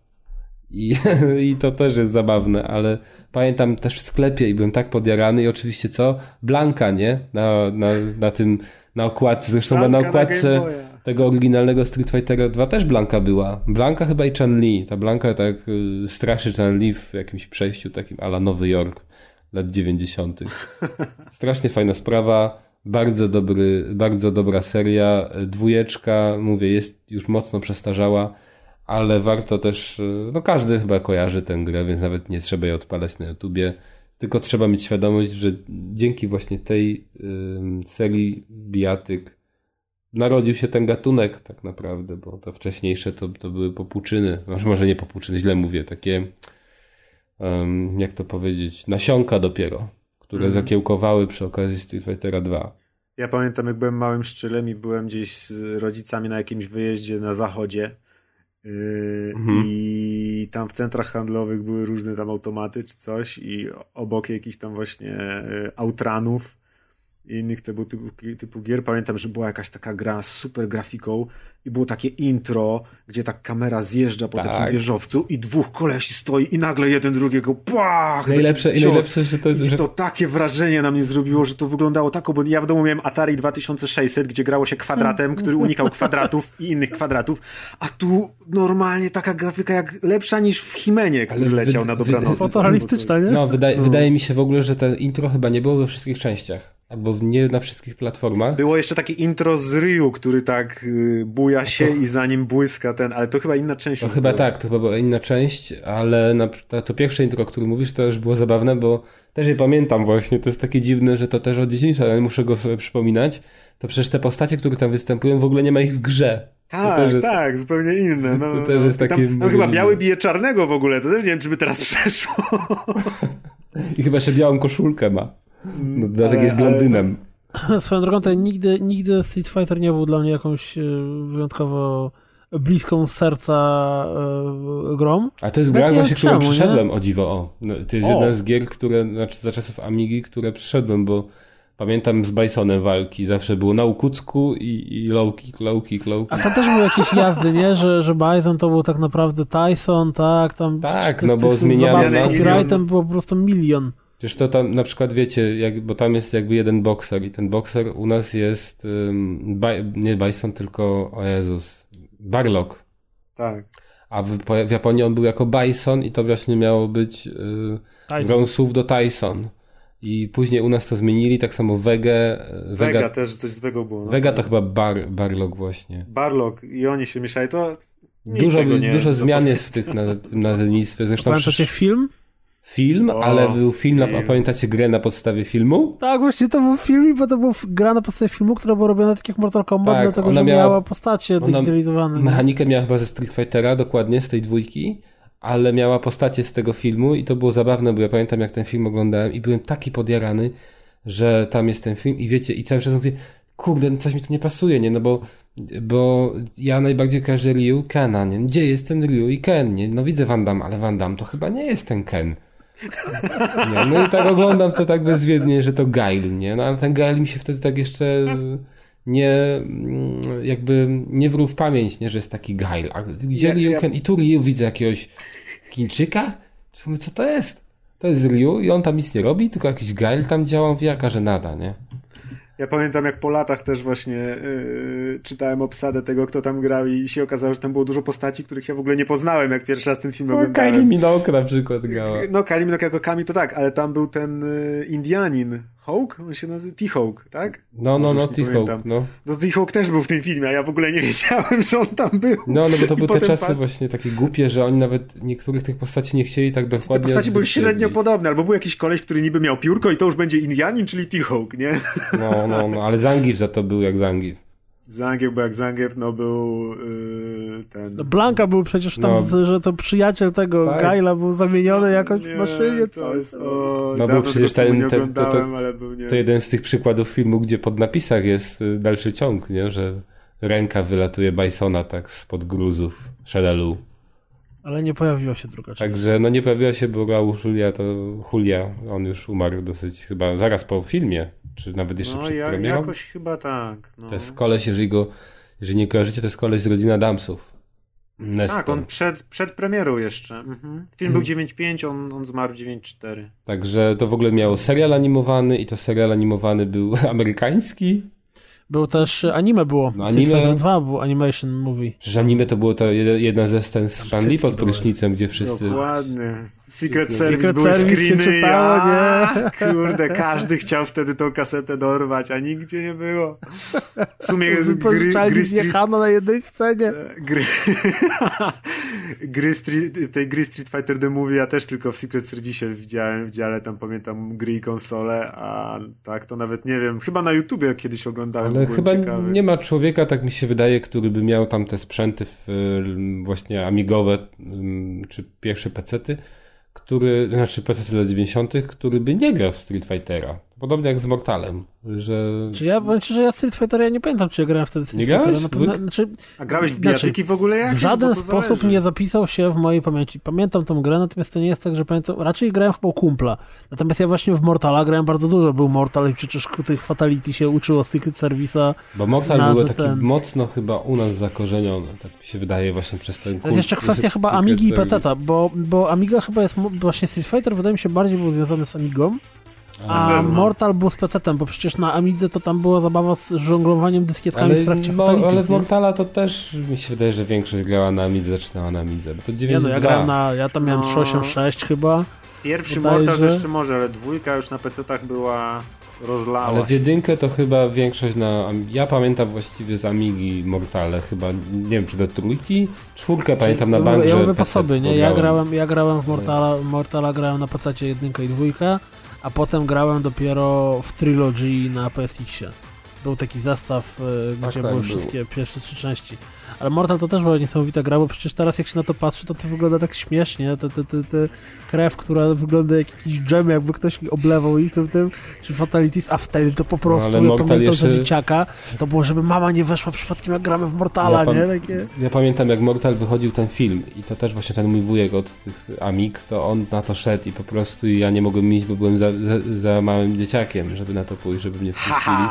B: I, I to też jest zabawne, ale pamiętam też w sklepie i byłem tak podjarany i oczywiście co? Blanka, nie? Na, na, na tym, na okładce, zresztą Blanka na okładce na tego oryginalnego Street Fightera 2 też Blanka była. Blanka chyba i Chan-Li. Ta Blanka tak y, straszy Chan-Li w jakimś przejściu takim ala Nowy Jork lat 90. Strasznie fajna sprawa. Bardzo dobry, bardzo dobra seria. Dwójeczka, mówię, jest już mocno przestarzała, ale warto też, y, no każdy chyba kojarzy tę grę, więc nawet nie trzeba jej odpalać na YouTubie. Tylko trzeba mieć świadomość, że dzięki właśnie tej serii bijatyk narodził się ten gatunek tak naprawdę, bo to wcześniejsze to, to były popłuczyny, może nie popłuczyny, źle mówię, takie jak to powiedzieć, nasionka dopiero, które mm. zakiełkowały przy okazji Street Fightera 2.
C: Ja pamiętam, jak byłem małym szczylem i byłem gdzieś z rodzicami na jakimś wyjeździe na zachodzie yy, mhm. i tam w centrach handlowych były różne tam automaty czy coś i obok jakichś tam właśnie yy, autranów i innych typu, typu, typu gier. Pamiętam, że była jakaś taka gra z super grafiką i było takie intro, gdzie ta kamera zjeżdża po tak. takim wieżowcu i dwóch kolesi stoi i nagle jeden drugiego pach!
B: Najlepsze, i najlepsze, że to jest...
C: I to takie wrażenie na mnie zrobiło, że to wyglądało tak, bo ja w domu miałem Atari 2600, gdzie grało się kwadratem, który unikał kwadratów i innych kwadratów, a tu normalnie taka grafika jak lepsza niż w Himenie, który Ale leciał na dobranoc.
A: Fotorealistyczna, nie?
B: No, wydaje, no. wydaje mi się w ogóle, że to intro chyba nie było we wszystkich częściach. Albo nie na wszystkich platformach.
C: Było jeszcze takie intro z Ryu, który tak y, buja się to... i za nim błyska ten, ale to chyba inna część.
B: To chyba tak, to chyba była inna część, ale na, to, to pierwsze intro, o którym mówisz, to już było zabawne, bo też je pamiętam właśnie, to jest takie dziwne, że to też od dzieciństwa, ale muszę go sobie przypominać. To przecież te postacie, które tam występują, w ogóle nie ma ich w grze.
C: Tak, jest, tak, zupełnie inne. No,
B: to też no. jest takie... Tam,
C: no, chyba biały bije czarnego w ogóle, to też nie wiem, czy by teraz przeszło.
B: I chyba jeszcze białą koszulkę ma. No, dlatego jest blondynem.
A: Swoją drogą, to nigdy, nigdy Street Fighter nie był dla mnie jakąś e, wyjątkowo bliską serca e, grom.
B: A to jest gra właśnie, którą przeszedłem, nie? o dziwo. O. No, to jest o. jedna z gier, które, znaczy za czasów Amigi, które przeszedłem, bo pamiętam z Bisonem walki, zawsze było na ukucku i, i low kick, low kick, low kick.
A: A to też były jakieś jazdy, nie? Że, że Bison to był tak naprawdę Tyson, tak? Tam
B: tak, no bo zmieniano.
A: Z copyrightem było po prostu milion.
B: Przecież to tam na przykład wiecie, jak, bo tam jest jakby jeden bokser i ten bokser u nas jest um, nie Bison, tylko o Jezus, Barlock.
C: Tak.
B: A w, w, Japonii on był jako Bison i to właśnie miało być yy, grą słów do Tyson. I później u nas to zmienili, tak samo Vega.
C: Y, Vega, Vega też coś z Vega było.
B: No. Vega to chyba bar, Barlock właśnie.
C: Barlock i oni się mieszali, to
B: Dużo, dużo zmian jest w tych nazewnictwie. Zresztą
A: Pamiętacie przecież... film?
B: Film, o, ale był film, film. Na, pamiętacie grę na podstawie filmu?
A: Tak, właśnie to był film, bo to był gra na podstawie filmu, która była robiona tak jak Mortal Kombat, tak, dlatego że miała, miała postacie digitalizowane.
B: Mechanikę miała chyba ze Street Fightera, dokładnie, z tej dwójki, ale miała postacie z tego filmu i to było zabawne, bo ja pamiętam jak ten film oglądałem i byłem taki podjarany, że tam jest ten film i wiecie, i cały czas mówię, kurde, no coś mi tu nie pasuje, nie, no bo, bo ja najbardziej kojarzę Ryu Kena, nie, gdzie jest ten Ryu i Ken, nie, no widzę Van Damme, ale Van Damme to chyba nie jest ten Ken. Nie, no i tak oglądam to tak bezwiednie, że to Gail, nie? No ale ten Gail mi się wtedy tak jeszcze nie mm, jakby nie wrół w pamięć, nie, że jest taki Gail. A gdzie Ryu ja... I tu Ryu widzę jakiegoś Chińczyka? Co to jest? To jest Ryu i on tam nic nie robi, tylko jakiś Gail tam działa, jaka, że nada, nie?
C: Ja pamiętam, jak po latach też właśnie yy, czytałem obsadę tego, kto tam grał i się okazało, że tam było dużo postaci, których ja w ogóle nie poznałem, jak pierwszy raz ten film no, oglądałem.
B: Kali Minogue na przykład grała.
C: No, Kali Minogue jako Kami to tak, ale tam był ten y, Indianin, Hawk? On się nazywa T-Hawk, tak?
B: No, no, no, T-Hawk, no.
C: No T-Hawk też był w tym filmie, a ja w ogóle nie wiedziałem, że on tam był.
B: No, no bo to były te czasy pan... właśnie takie głupie, że oni nawet niektórych tych postaci nie chcieli tak dokładnie
C: Te postaci były średnio podobne, albo był jakiś koleś, który niby miał piórko i to już będzie Indianin, czyli T-Hawk, nie?
B: No, no, no, ale Zangief za to był jak Zangief.
C: Zangief, bo jak Zangief, no był yy, ten... No
A: Blanka był przecież tam, no. że to przyjaciel tego tak. Gaila był zamieniony jakoś
C: nie,
A: w maszynie.
C: To jest, o,
B: no był przecież ten, ten to, to, to, jeden z tych przykładów filmu, gdzie pod napisach jest y, dalszy ciąg, nie? że ręka wylatuje Bisona tak spod gruzów Shadalu.
A: Ale nie pojawiła się druga część.
B: Także no nie pojawiła się, bo Julia, to Julia, on już umarł dosyć chyba zaraz po filmie, czy nawet jeszcze no, przed ja, premierą.
C: jakoś chyba tak. No.
B: To jest koleś, jeżeli go, jeżeli nie kojarzycie, to jest koleś z rodziny Adamsów.
C: Nestor. Tak, on przed, przed premierą jeszcze. Mhm. Film był 9.5, hmm. on, on zmarł 9.4.
B: Także to w ogóle miało serial animowany i to serial animowany był amerykański.
A: Był też anime było. No, anime 2 był animation movie.
B: Przecież anime to było to jedna ze scen z Stan pod prysznicem, gdzie wszyscy...
C: Dokładnie. Secret Service Secret były Service screeny. Się czytało, ja, nie? Kurde, każdy chciał wtedy tą kasetę dorwać, a nigdzie nie było.
A: W sumie gry, gry Street... na jednej scenie.
C: E, gry, gry street, tej gry Street Fighter The Movie ja też tylko w Secret Service widziałem w dziale, tam pamiętam gry i konsole, a tak to nawet nie wiem, chyba na YouTubie kiedyś oglądałem.
B: Ale chyba ciekawy. nie ma człowieka, tak mi się wydaje, który by miał tam te sprzęty w, właśnie amigowe czy pierwsze pecety, który, znaczy PC lat 90., który by nie grał w Street Fightera. Podobnie jak z Mortalem, że...
A: Czy ja powiem że ja Street Fightera ja nie pamiętam, czy ja grałem wtedy Street
B: nie
A: Fightera.
B: Pewno,
C: znaczy, A grałeś w bijatyki znaczy, w ogóle jak?
A: W żaden sposób zależy. nie zapisał się w mojej pamięci. Pamiętam tą grę, natomiast to nie jest tak, że pamiętam... Raczej grałem chyba u kumpla. Natomiast ja właśnie w Mortala grałem bardzo dużo. Był Mortal i przecież tych Fatality się uczyło Secret Service'a.
B: Bo Mortal był taki ten... mocno chyba u nas zakorzeniony, tak mi się wydaje właśnie przez ten kult.
A: To jest jeszcze kwestia chyba Amigi i PC-ta, bo, bo Amiga chyba jest... Właśnie Street Fighter wydaje mi się bardziej był związany z Amigą. A Mortal był z pecetem, bo przecież na Amidze to tam była zabawa z żonglowaniem dyskietkami ale, w trakcie
B: no, Ale w Mortala to też mi się wydaje, że większość grała na Amidze, zaczynała na Amidze. Bo to 92. Ja, no,
A: ja grałem na, ja tam miałem no. 386 chyba.
C: Pierwszy Wydaje, Mortal że... jeszcze może, ale dwójka już na pecetach była rozlała.
B: Ale w jedynkę to chyba większość na... Ja pamiętam właściwie z Amigi Mortale chyba, nie wiem czy do trójki, czwórkę pamiętam na bank,
A: Ja mówię po sobie, nie? Ja grałem, ja grałem w Mortala, Mortala grałem na pececie jedynkę i dwójkę a potem grałem dopiero w Trilogy na PSX-ie. Był taki zestaw, e, gdzie tak, były tak, wszystkie był. pierwsze trzy części. Ale Mortal to też była niesamowita gra, bo przecież teraz jak się na to patrzy, to to wygląda tak śmiesznie. Te, te, te, te krew, która wygląda jak jakiś dżem, jakby ktoś oblewał ich tym, tym czy Fatalities, a wtedy to po no, prostu, no, ja pamiętam, jeszcze... że dzieciaka, to było, żeby mama nie weszła przypadkiem, jak gramy w Mortala, ja nie? Takie...
B: Ja pamiętam, jak Mortal wychodził ten film i to też właśnie ten mój wujek od tych Amig, to on na to szedł i po prostu ja nie mogłem iść, bo byłem za, za, za małym dzieciakiem, żeby na to pójść, żeby mnie wpuścili.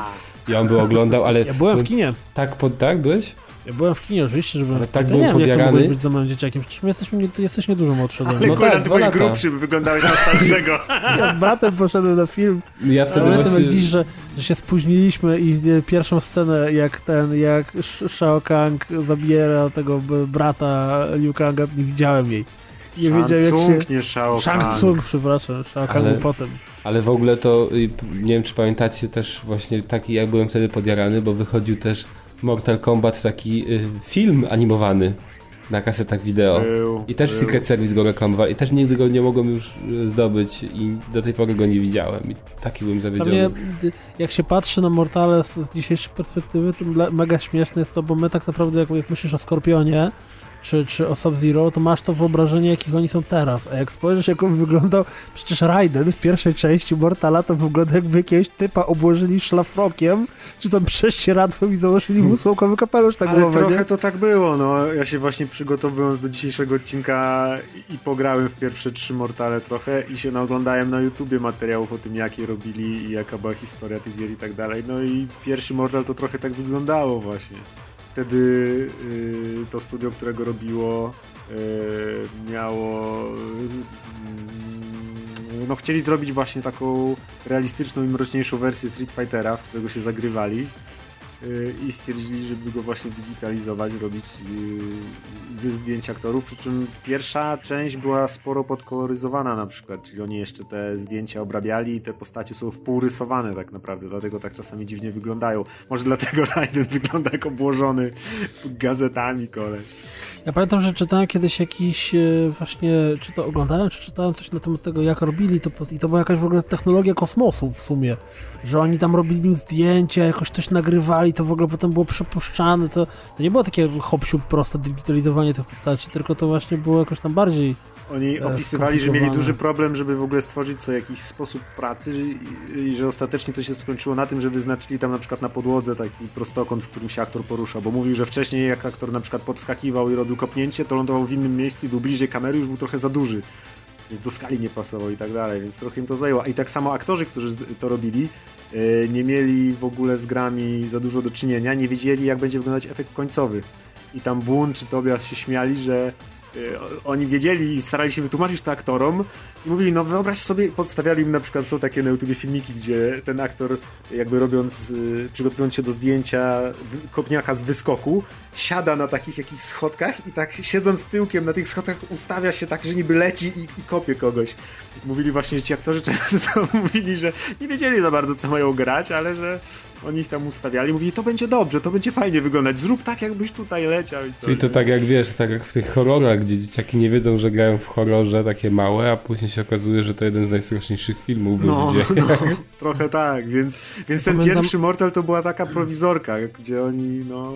B: I on by oglądał, ale...
A: Ja byłem w kinie.
B: Tak, pod, tak byłeś?
A: Ja byłem w kinie oczywiście, żeby... Ale tak byłem nie podjarany. Wiem, jak być za małym dzieciakiem. Przecież my jesteśmy, ty jesteś niedużo młodszy
C: ode mnie. No tak, ty byłeś grubszy, wyglądałeś na starszego.
A: ja z bratem poszedłem na film.
B: Ja wtedy Ale
A: właśnie... dziś, że, że się spóźniliśmy i pierwszą scenę, jak ten, jak Shao Kang zabiera tego brata Liu Kanga, nie widziałem jej.
C: Nie wiedziałem jak się... nie Shao
A: Kang. Shang Tsung, przepraszam. Shao Kang Ale... potem.
B: Ale w ogóle to, nie wiem czy pamiętacie też właśnie taki, jak byłem wtedy podjarany, bo wychodził też Mortal Kombat taki y, film animowany na kasetach wideo. Był, I też był. Secret Service go reklamował i też nigdy go nie mogłem już y, zdobyć i do tej pory go nie widziałem i taki byłem zawiedziony.
A: Mnie, jak się patrzy na Mortale z, z dzisiejszej perspektywy, to mega śmieszne jest to, bo my tak naprawdę jak, jak myślisz o Skorpionie, czy, czy o Sub-Zero, to masz to wyobrażenie, jakich oni są teraz. A jak spojrzysz, jak on wyglądał, przecież Raiden w pierwszej części Mortala to wygląda jakby jakiegoś typa obłożyli szlafrokiem, czy tam prześcieradłem i założyli mu słomkowy kapelusz na
C: Ale
A: głowę.
C: trochę
A: nie?
C: to tak było, no. Ja się właśnie przygotowując do dzisiejszego odcinka i pograłem w pierwsze trzy Mortale trochę i się naoglądałem na YouTubie materiałów o tym, jakie robili i jaka była historia tych gier i tak dalej. No i pierwszy Mortal to trochę tak wyglądało właśnie wtedy y, to studio, którego robiło, y, miało. Y, no, chcieli zrobić właśnie taką realistyczną i mroczniejszą wersję Street Fightera, w którego się zagrywali. Y, i stwierdzili, żeby go właśnie digitalizować, robić y, ze zdjęć aktorów, przy czym pierwsza część była sporo podkoloryzowana na przykład, czyli oni jeszcze te zdjęcia obrabiali i te postacie są wpółrysowane tak naprawdę, dlatego tak czasami dziwnie wyglądają. Może dlatego Raiden wygląda jak obłożony gazetami koleś.
A: Ja pamiętam, że czytałem kiedyś jakiś e, właśnie, czy to oglądałem, czy czytałem coś na temat tego, jak robili to i to była jakaś w ogóle technologia kosmosu w sumie, że oni tam robili zdjęcia, jakoś coś nagrywali, to w ogóle potem było przepuszczane, to, to nie było takie hop proste digitalizowanie tych postaci, tylko to właśnie było jakoś tam bardziej
C: oni opisywali, że mieli duży problem, żeby w ogóle stworzyć sobie jakiś sposób pracy i, i, że ostatecznie to się skończyło na tym, że wyznaczyli tam na przykład na podłodze taki prostokąt, w którym się aktor porusza, bo mówił, że wcześniej jak aktor na przykład podskakiwał i robił kopnięcie, to lądował w innym miejscu i był bliżej kamery, już był trochę za duży. Więc do skali nie pasował i tak dalej, więc trochę im to zajęło. I tak samo aktorzy, którzy to robili, e, nie mieli w ogóle z grami za dużo do czynienia, nie wiedzieli jak będzie wyglądać efekt końcowy i tam Boone czy Tobias się śmiali, że oni wiedzieli i starali się wytłumaczyć to aktorom i mówili, no wyobraź sobie, podstawiali im na przykład, są takie na YouTubie filmiki, gdzie ten aktor jakby robiąc, y, przygotowując się do zdjęcia kopniaka z wyskoku, siada na takich jakichś schodkach i tak siedząc tyłkiem na tych schodkach ustawia się tak, że niby leci i, i kopie kogoś. Mówili właśnie, że ci aktorzy często mówili, że nie wiedzieli za bardzo, co mają grać, ale że oni ich tam ustawiali, mówili, to będzie dobrze, to będzie fajnie wyglądać, zrób tak, jakbyś tutaj leciał. I
B: Czyli to więc... tak jak wiesz, tak jak w tych horrorach, gdzie dzieciaki nie wiedzą, że grają w horrorze takie małe, a później się okazuje, że to jeden z najstraszniejszych filmów
C: no, no, trochę tak, więc, więc ten Pamiętam... pierwszy Mortal to była taka prowizorka, gdzie oni, no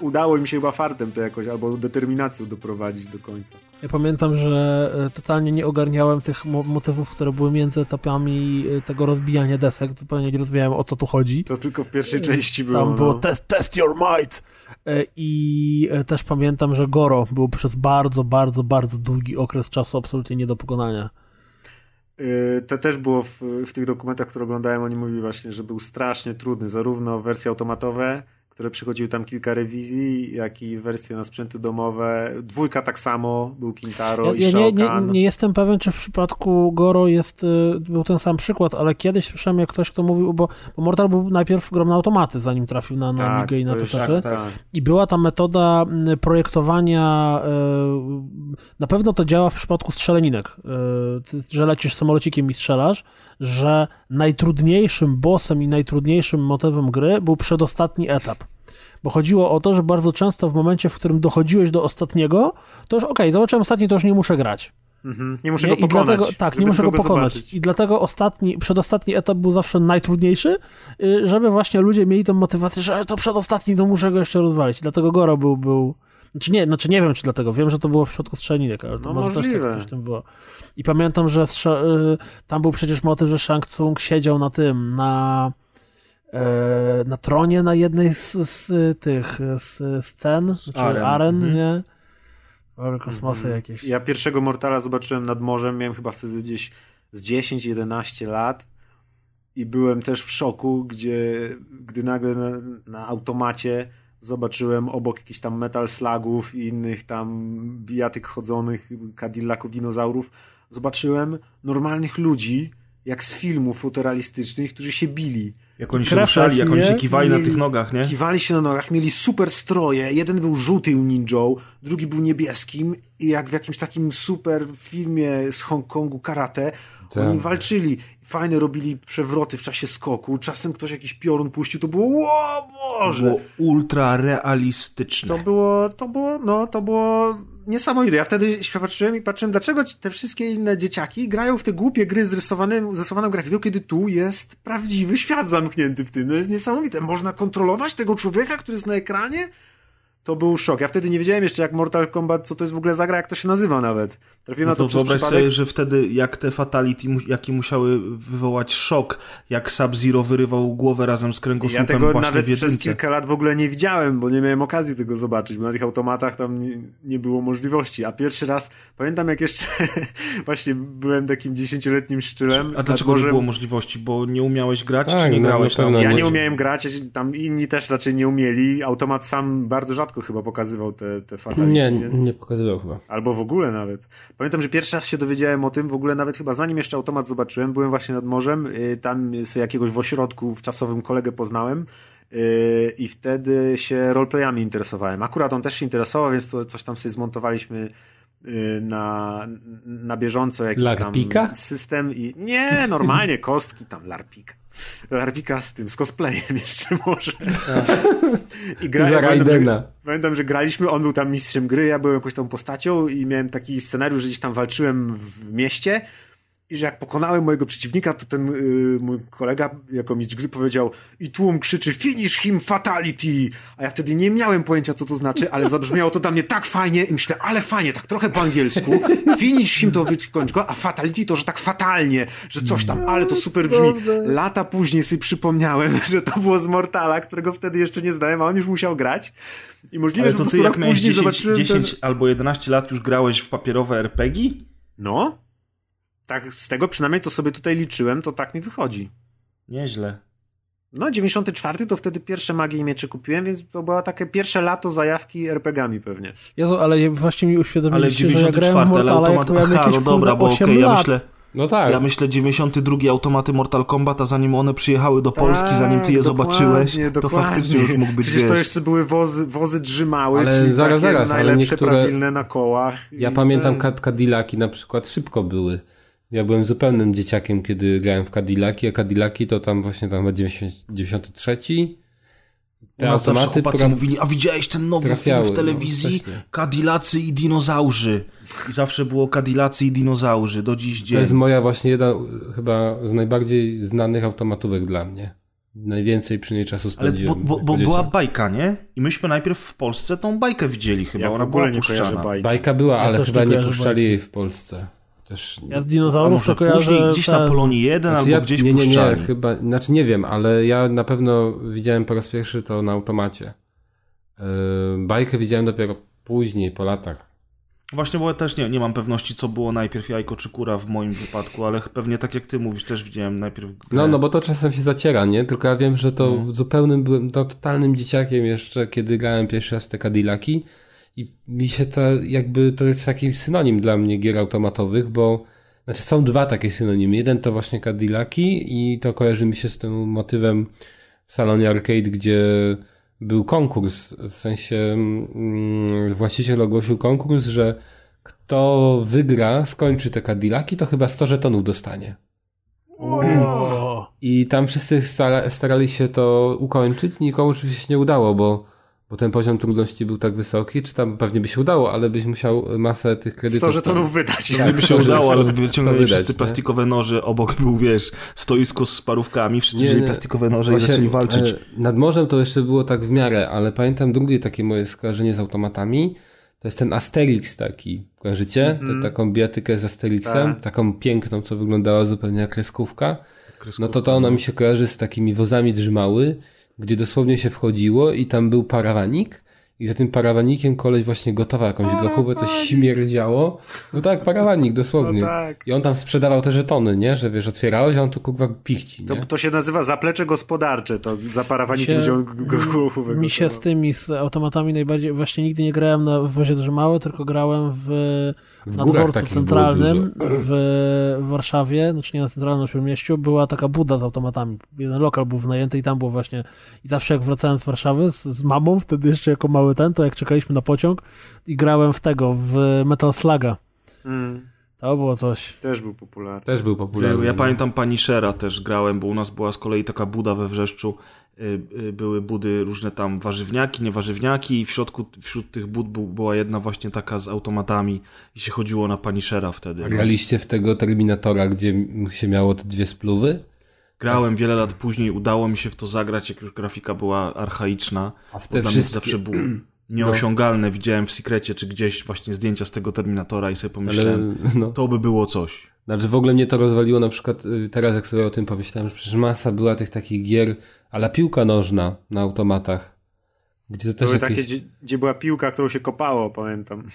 C: udało mi się chyba fartem to jakoś, albo determinacją doprowadzić do końca.
A: Ja pamiętam, że e, totalnie nie ogarniałem tych motywów, które były między etapami e, tego rozbijania desek, zupełnie nie rozumiałem o co tu chodzi.
C: To tylko w pierwszej części było.
A: Tam
C: no.
A: było test, test your might! E, I też pamiętam, że Goro był przez bardzo, bardzo, bardzo długi okres czasu absolutnie nie do pokonania.
C: To też było w, w tych dokumentach, które oglądałem, oni mówili właśnie, że był strasznie trudny, zarówno wersje automatowe, które przychodziły tam kilka rewizji, jak i wersje na sprzęty domowe. Dwójka tak samo, był Kintaro ja, i ja
A: nie, nie, nie, jestem pewien, czy w przypadku Goro jest, y, był ten sam przykład, ale kiedyś słyszałem jak ktoś, kto mówił, bo, bo Mortal był najpierw grom na automaty, zanim trafił na, na tak, i na PC. Tak, tak. I była ta metoda y, projektowania, y, na pewno to działa w przypadku strzeleninek, że lecisz samolocikiem i strzelasz, że najtrudniejszym bossem i najtrudniejszym motywem gry był przedostatni etap. Bo chodziło o to, że bardzo często w momencie, w którym dochodziłeś do ostatniego, to już okej, okay, zobaczyłem ostatni, to już nie muszę grać.
C: Mhm. Nie muszę nie? go pokonać.
A: Dlatego, tak, nie muszę go pokonać. Zobaczyć. I dlatego ostatni, przedostatni etap był zawsze najtrudniejszy, y, żeby właśnie ludzie mieli tą motywację, że to przedostatni, to muszę go jeszcze rozwalić. Dlatego Goro był, był znaczy nie, znaczy nie wiem, czy dlatego. Wiem, że to było w przypadku strzelinek, ale no może możliwe. też tak coś tam było. I pamiętam, że y, tam był przecież motyw, że Shang Tsung siedział na tym, na na tronie na jednej z, z tych z scen, z czy aren, aren mhm. nie? Kosmosy mhm. jakieś.
C: Ja pierwszego Mortala zobaczyłem nad morzem, miałem chyba wtedy gdzieś z 10-11 lat i byłem też w szoku, gdzie gdy nagle na, na automacie zobaczyłem obok jakichś tam metal slagów i innych tam bijatyk chodzonych, Cadillaców, dinozaurów, zobaczyłem normalnych ludzi, jak z filmów fotorealistycznych, którzy się bili.
D: Jak oni się ruszali, jak oni się kiwali mieli, na tych nogach, nie?
C: Kiwali się na nogach, mieli super stroje. Jeden był żółtym ninją, drugi był niebieskim i jak w jakimś takim super filmie z Hongkongu karate, tak. oni walczyli. Fajne robili przewroty w czasie skoku. Czasem ktoś jakiś piorun puścił, to było o Boże! To było
D: ultra realistyczne.
C: To było, to było, no, to było niesamowite. Ja wtedy się patrzyłem i patrzyłem, dlaczego te wszystkie inne dzieciaki grają w te głupie gry z rysowanym, rysowaną grafiką, kiedy tu jest prawdziwy świat zamknięty w tym. No jest niesamowite. Można kontrolować tego człowieka, który jest na ekranie? To był szok. Ja wtedy nie wiedziałem jeszcze, jak Mortal Kombat, co to jest w ogóle za gra, jak to się nazywa nawet.
D: Trafiłem no to, na to wyobraź przypadek... sobie, że wtedy, jak te fatality, jaki musiały wywołać szok, jak Sub-Zero wyrywał głowę razem z kręgosłupem
C: Ja tego nawet przez kilka lat w ogóle nie widziałem, bo nie miałem okazji tego zobaczyć, bo na tych automatach tam nie, nie było możliwości. A pierwszy raz, pamiętam jak jeszcze właśnie byłem takim dziesięcioletnim szczylem.
D: A dlaczego morzem... nie było możliwości? Bo nie umiałeś grać, tak, czy nie no, grałeś
C: tam? Ja nie umiałem grać, tam inni też raczej nie umieli. Automat sam bardzo rzadko chyba pokazywał te, te fatality.
B: Nie, więc... nie pokazywał chyba.
C: Albo w ogóle nawet. Pamiętam, że pierwszy raz się dowiedziałem o tym, w ogóle nawet chyba zanim jeszcze automat zobaczyłem, byłem właśnie nad morzem, y, tam sobie jakiegoś w ośrodku w czasowym kolegę poznałem y, i wtedy się roleplayami interesowałem. Akurat on też się interesował, więc to coś tam sobie zmontowaliśmy y, na, na bieżąco jakiś
B: Larpika?
C: tam system i nie, normalnie kostki tam larpika. Larpika z tym, z cosplayem jeszcze może. I gra, ja pamiętam, że, pamiętam, że graliśmy, on był tam mistrzem gry, ja byłem jakąś tą postacią i miałem taki scenariusz, że gdzieś tam walczyłem w mieście i że jak pokonałem mojego przeciwnika, to ten yy, mój kolega jako mistrz gry powiedział i tłum krzyczy finish him fatality, a ja wtedy nie miałem pojęcia co to znaczy, ale zabrzmiało to dla mnie tak fajnie i myślę, ale fajnie, tak trochę po angielsku, finish him to wykończ go, a fatality to, że tak fatalnie, że coś tam, ale to super brzmi. Lata później sobie przypomniałem, że to było z Mortala, którego wtedy jeszcze nie znałem, a on już musiał grać. I możliwe,
D: ale to że
C: ty
D: jak miałeś 10, zobaczyłem 10 ten... albo 11 lat już grałeś w papierowe RPG?
C: No tak z tego przynajmniej, co sobie tutaj liczyłem, to tak mi wychodzi.
D: Nieźle.
C: No, 94 to wtedy pierwsze magie i miecze kupiłem, więc to było takie pierwsze lato zajawki RPG-ami pewnie.
A: Jezu, ale właśnie mi
D: Ale
A: uświadomiliście, że ja
D: 94,
A: grałem w
D: ale
A: jak
D: automat...
A: miałem
D: Aha, no dobra, bo
A: 8
D: okej, ja
A: lat.
D: myślę...
B: No tak.
D: Ja myślę 92 automaty Mortal Kombat, a zanim one przyjechały do Polski,
C: Tak,
D: zanim ty je zobaczyłeś,
C: dokładnie,
D: to faktycznie już mógł być
C: Przecież to jeszcze były wozy, wozy drzymały,
B: Ale
C: czyli
B: zaraz,
C: takie
B: zaraz, ale
C: najlepsze
B: niektóre-
C: prawilne na kołach.
B: Ja
C: I-
B: pamiętam Cadillaki na przykład szybko były. Ja byłem zupełnym dzieciakiem, kiedy grałem w Cadillaki, a Cadillaki to tam właśnie tam chyba 90, 93.
D: U nas zawsze chłopacy
B: pra-
D: mówili, a widziałeś ten nowy
B: trafiały,
D: film w
B: no,
D: telewizji?
B: wcześniej.
D: Kadilacy i dinozaurzy. I zawsze było Kadilacy i dinozaurzy, do dziś
B: To
D: dzień.
B: jest moja właśnie jedna chyba z najbardziej znanych automatówek dla mnie. Najwięcej przy niej czasu
D: Ale
B: spędziłem.
D: bo, bo, bo
B: jako
D: była bajka, nie? I myśmy najpierw w Polsce tą bajkę widzieli chyba,
C: Ja w
D: ona
C: ogóle
D: była
C: nie
D: puszczana.
C: bajki.
B: Bajka była,
A: Ja
B: ale
A: też
B: chyba
A: nie
B: nie puszczali
A: bajki.
B: jej w Polsce. Też.
A: Ja z dinozaurów to kojarzę
D: później gdzieś na
A: ten-
D: Polonii 1
B: Znaczy
D: albo
B: ja,
D: gdzieś
B: nie, nie, nie, chyba, znaczy nie wiem, ale ja na pewno widziałem po raz pierwszy to na automacie. Yy, bajkę widziałem dopiero później, po latach.
D: Właśnie, bo ja też nie, nie mam pewności, co było najpierw jajko czy kura w moim wypadku, ale pewnie tak jak ty mówisz, też widziałem najpierw grę.
B: No, no bo to czasem się zaciera, nie? Tylko ja wiem, że to
D: No.
B: zupełnym byłem to totalnym dzieciakiem jeszcze, kiedy grałem pierwszy raz w te Cadillaki i mi się to jakby, to jest taki synonim dla mnie gier automatowych, bo znaczy są dwa takie synonimy. Jeden to właśnie Cadillaki i to kojarzy mi się z tym motywem w salonie arcade, gdzie był konkurs, w sensie mm, właściciel ogłosił konkurs, że kto wygra, skończy te Cadillaki, to chyba 100 żetonów dostanie.
A: O,
B: I tam wszyscy stara, starali się to ukończyć, nikomu oczywiście się nie udało, bo, bo ten poziom trudności był tak wysoki, czy tam pewnie by się udało, ale byś musiał masę tych kredytów...
C: 100 żetonów wydać.
B: Tak.
D: by się udało, ale
B: to
D: wyciągnęli
B: wydać,
D: wszyscy
B: nie?
D: plastikowe noże, obok był, wiesz, stoisko z parówkami, wszyscy
B: Nie,
D: wzięli
B: nie.
D: plastikowe noże i
B: Właśnie,
D: zaczęli walczyć.
B: e, Nad morzem to jeszcze było tak w miarę, ale pamiętam drugie takie moje skojarzenie z automatami, to jest ten Asterix taki, kojarzycie?
C: Mhm.
B: Tę taką bijatykę z Asterixem,
C: Tak.
B: taką piękną, co wyglądała zupełnie jak kreskówka. No to to ona mi się kojarzy z takimi wozami drzymały, gdzie dosłownie się wchodziło i tam był parawanik i za tym parawanikiem koleś właśnie gotował jakąś grochówę, coś śmierdziało. No tak, parawanik, dosłownie.
C: No tak.
B: I on tam sprzedawał te żetony, nie? Że wiesz, otwierałeś, a on tu kurwa pichci,
C: To,
B: nie?
C: to się nazywa zaplecze gospodarcze, to za parawanikiem
A: się-
C: wziął g- g- głowę.
A: mi się z tymi z automatami najbardziej, właśnie nigdy nie grałem na w wozie drzymały, tylko grałem w,
B: W
A: na dworcu centralnym w, w Warszawie, znaczy nie na centralnym Śródmieściu, była taka buda z automatami. Jeden lokal był wynajęty i tam było właśnie i zawsze jak wracałem z Warszawy z, z mamą, wtedy jeszcze jako mały ten, to jak czekaliśmy na pociąg i grałem w tego, w Metal Sluga.
C: Mm,
A: To było coś.
C: też był popularny.
B: Też był popularny.
D: Ja
B: no.
D: pamiętam Punishera też grałem, bo u nas była z kolei taka buda we Wrzeszczu. y, y, Były budy różne tam warzywniaki, niewarzywniaki i w środku, wśród tych bud był, była jedna właśnie taka z automatami i się chodziło na Punishera wtedy.
B: A graliście w tego Terminatora, gdzie się miało te dwie spluwy?
D: Grałem wiele lat później, udało mi się w to zagrać, jak już grafika była archaiczna.
B: A w te wszystkie...
D: zawsze było nieosiągalne. Widziałem w Secrecie czy gdzieś właśnie zdjęcia z tego Terminatora i sobie
B: Ale,
D: pomyślałem,
B: no.
D: to by było coś.
B: Znaczy w ogóle mnie to rozwaliło na przykład y, teraz jak sobie o tym pomyślałem, że przecież masa była tych takich gier, ale piłka nożna na automatach. Gdzie to też
C: Były
B: jakieś...
C: takie, gdzie, gdzie była piłka, którą się kopało, pamiętam.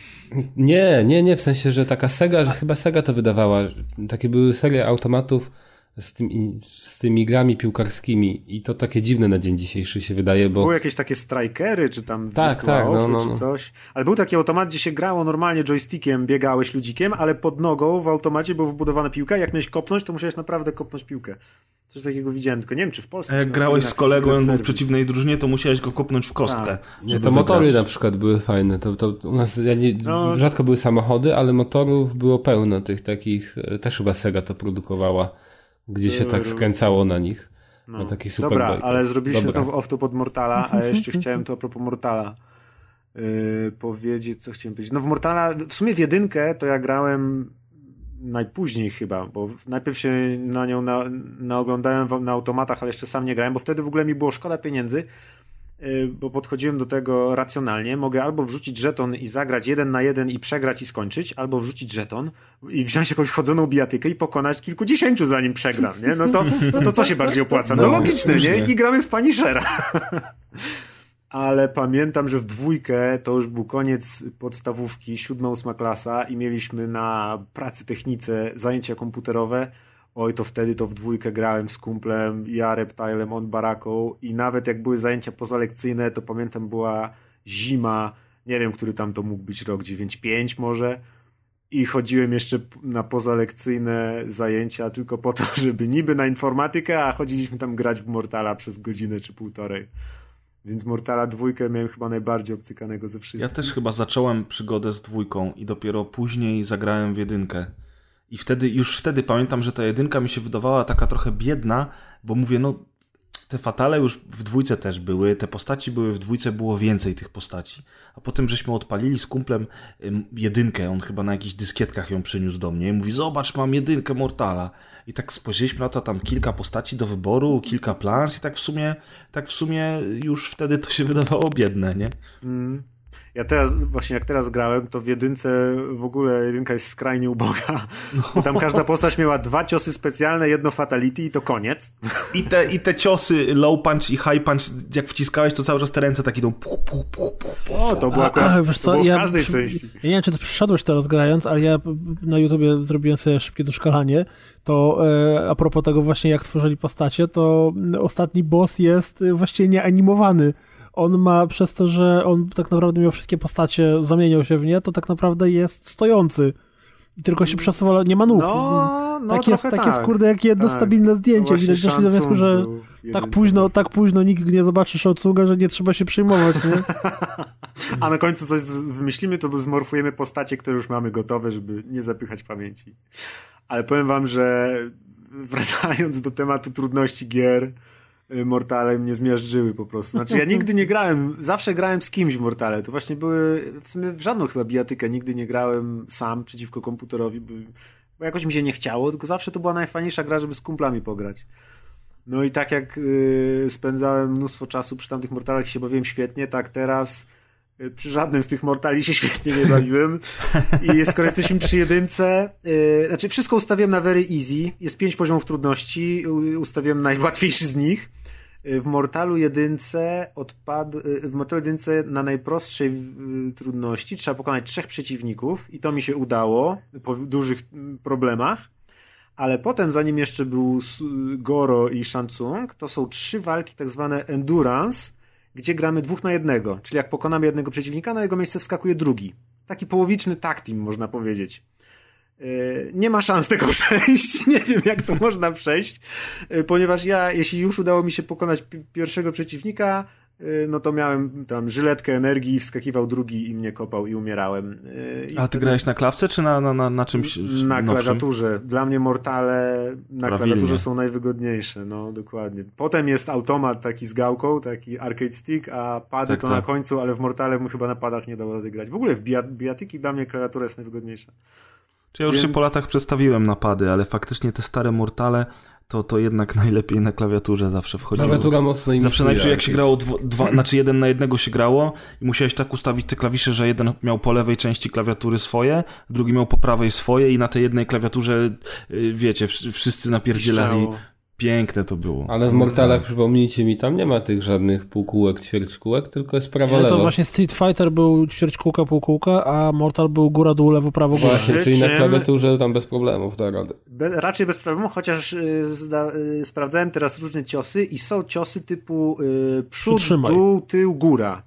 B: Nie, nie, nie, w sensie, że taka Sega, że chyba Sega to wydawała. Takie były serie automatów z, tymi, z tymi grami piłkarskimi i to takie dziwne na dzień dzisiejszy się wydaje, bo
C: Były jakieś takie strikery, czy tam
B: Tak, tak, no, no,
C: czy
B: no.
C: coś. Ale był taki automat, gdzie się grało normalnie joystickiem, biegałeś ludzikiem, ale pod nogą w automacie była wbudowana piłka. Jak miałeś kopnąć, to musiałeś naprawdę kopnąć piłkę. Coś takiego widziałem, tylko nie wiem, czy w Polsce.
D: A jak grałeś z kolegą,
C: Secret
D: on był w przeciwnej drużynie, to musiałeś go kopnąć w kostkę.
C: Tak.
B: nie,
D: żeby
B: to motory na przykład były fajne. To, to u nas ja nie,
C: No.
B: rzadko były samochody, ale motorów było pełno tych takich, też chyba Sega to produkowała, gdzie się tak skręcało na nich. Na takich super
C: Dobra,
B: bajkach.
C: ale zrobiliśmy
B: Dobra.
C: znowu off-top od Mortala, a jeszcze chciałem to a propos Mortala yy, powiedzieć, co chciałem powiedzieć. No w Mortala, w sumie w jedynkę to ja grałem najpóźniej chyba, bo najpierw się na nią na, naoglądałem w- na automatach, ale jeszcze sam nie grałem, bo wtedy w ogóle mi było szkoda pieniędzy, yy, bo podchodziłem do tego racjonalnie. Mogę albo wrzucić żeton i zagrać jeden na jeden i przegrać i skończyć, albo wrzucić żeton i wziąć jakąś chodzoną bijatykę i pokonać kilkudziesięciu zanim przegram, nie? No to, no to co się bardziej opłaca? No,
B: No,
C: logiczne, nie? I gramy w Punishera. Ale pamiętam, że w dwójkę to już był koniec podstawówki, siódma, ósma klasa i mieliśmy na pracy technice zajęcia komputerowe. Oj, to wtedy to w dwójkę grałem z kumplem, ja Reptilem, on Baraką i nawet jak były zajęcia pozalekcyjne, to pamiętam była zima, nie wiem, który tam to mógł być rok, 9-5 może i chodziłem jeszcze na pozalekcyjne zajęcia tylko po to, żeby niby na informatykę, a chodziliśmy tam grać w Mortala przez godzinę czy półtorej. Więc Mortala dwójkę miałem chyba najbardziej obcykanego ze wszystkich.
D: Ja też chyba zacząłem przygodę z dwójką i dopiero później zagrałem w jedynkę. I wtedy, już wtedy pamiętam, że ta jedynka mi się wydawała taka trochę biedna, bo mówię, no te fatale już w dwójce też były, te postaci były w dwójce, było więcej tych postaci. A potem żeśmy odpalili z kumplem jedynkę, on chyba na jakichś dyskietkach ją przyniósł do mnie i mówi, zobacz, mam jedynkę Mortala. I tak spojrzeliśmy na to, tam kilka postaci do wyboru, kilka plansz i tak w sumie, tak w sumie już wtedy to się wydawało biedne, nie? Mm.
C: Ja teraz, właśnie jak teraz grałem, to w jedynce w ogóle jedynka jest skrajnie uboga. No. Tam każda postać miała dwa ciosy specjalne, jedno fatality i to koniec.
D: I te, I te ciosy low punch i high punch, jak wciskałeś, to cały czas te ręce takie idą puch, puch, puch, puch,
C: O, to było akurat a, wiesz co, było w ja każdej
A: przy,
C: części.
A: Ja nie wiem, czy ty przyszedłeś teraz grając, ale ja na YouTubie zrobiłem sobie szybkie doszkalanie, to e, a propos tego właśnie, jak tworzyli postacie, to ostatni boss jest właściwie nieanimowany on ma przez to, że on tak naprawdę miał wszystkie postacie, zamieniał się w nie, to tak naprawdę jest stojący. I tylko się przesuwa, nie ma nóg.
C: No, no
A: tak, jest, tak, tak jest, kurde, jak jedno tak. stabilne zdjęcie. Widać, doszli do wniosku, że tak późno, tak późno nikt nie zobaczy Shotsuga, że nie trzeba się przejmować, nie?
C: A na końcu coś wymyślimy, to zmorfujemy postacie, które już mamy gotowe, żeby nie zapychać pamięci. Ale powiem wam, że wracając do tematu trudności gier, Mortale mnie zmiażdżyły po prostu. Znaczy ja nigdy nie grałem, zawsze grałem z kimś Mortale. To właśnie były, w sumie w żadną chyba bijatykę nigdy nie grałem sam przeciwko komputerowi, bo, jakoś mi się nie chciało, tylko zawsze to była najfajniejsza gra, żeby z kumplami pograć. No i tak jak y, spędzałem mnóstwo czasu przy tamtych Mortalach i się bawiłem świetnie, tak teraz y, przy żadnym z tych Mortali się świetnie nie bawiłem. I skoro jesteśmy przy jedynce, yy, znaczy wszystko ustawiłem na very easy. Jest pięć poziomów trudności, ustawiłem najłatwiejszy z nich. Y, w Mortalu jedynce odpadł, y, w Mortalu jedynce na najprostszej y, trudności trzeba pokonać trzech przeciwników i to mi się udało po dużych problemach. Ale potem, zanim jeszcze był Goro i Shansung, to są trzy walki tak zwane endurance, gdzie gramy dwóch na jednego. Czyli jak pokonamy jednego przeciwnika, na jego miejsce wskakuje drugi. Taki połowiczny tag team, można powiedzieć. E, nie ma szans tego przejść. Nie wiem, jak to można przejść, e, ponieważ ja, jeśli już udało mi się pokonać pierwszego przeciwnika, e, no to miałem tam żyletkę energii, wskakiwał drugi i mnie kopał i umierałem.
D: I A ty wtedy... grałeś na klawce czy na, na, na, na czymś
C: Na nowszym? klawiaturze. Dla mnie Mortale na Prawilnie. klawiaturze są najwygodniejsze, no dokładnie. Potem jest automat taki z gałką, taki arcade stick, a pady tak, to tak. na końcu, ale w Mortale chyba na padach nie dało rady grać. W ogóle w biatyki dla mnie klawiatura jest najwygodniejsza.
D: Czy ja już Więc... się po latach przestawiłem napady, ale faktycznie te stare Mortale to, to jednak najlepiej na klawiaturze zawsze wchodziło.
B: Klawiatura mocno
D: Zawsze najpierw jak się grało, dwa, dwa, znaczy jeden na jednego się grało i musiałeś tak ustawić te klawisze, że jeden miał po lewej części klawiatury swoje, drugi miał po prawej swoje i na tej jednej klawiaturze, y, wiecie, wszyscy napierdzielali Piękne to było.
B: Ale w Mortalach, przypomnijcie mi, tam nie ma tych żadnych półkółek, ćwierćkółek, tylko jest prawo
A: lewo. to właśnie Street Fighter był ćwierćkółka, półkółka, a Mortal był góra, dół, lewo, prawo, góra.
B: Właśnie, czyli na klawiaturze tam bez problemów radę.
C: Be, raczej bez problemu, chociaż y, zda, y, sprawdzałem teraz różne ciosy i są ciosy typu y, przód, Przytrzymaj. dół, tył, góra.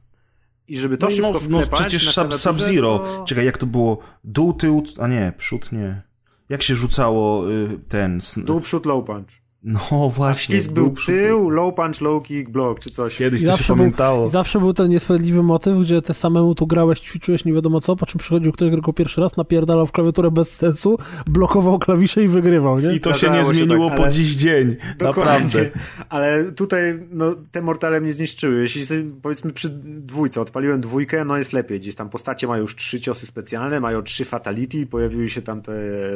C: I żeby to no, szybko no, no
D: przecież Sub-Zero. To... Czekaj, jak to było? Dół, tył, a nie, przód nie. Jak się rzucało y, ten...
C: Dół, przód, low punch.
D: No właśnie.
C: Ścisk był tył, low punch, low kick, block, czy coś.
D: Kiedyś to się pamiętało.
A: Był, zawsze był ten niesprawiedliwy motyw, gdzie ty samemu tu grałeś, ćwiczyłeś nie wiadomo co, po czym przychodził ktoś go pierwszy raz, napierdalał w klawiaturę bez sensu, blokował klawisze i wygrywał, nie?
D: I to Zdarzało się nie zmieniło tak, po dziś dzień. Naprawdę.
C: Ale tutaj no, te mortale mnie zniszczyły. Jeśli powiedzmy przy dwójce odpaliłem dwójkę, no jest lepiej. Gdzieś tam postacie mają już trzy ciosy specjalne, mają trzy fatality, pojawiły się tam te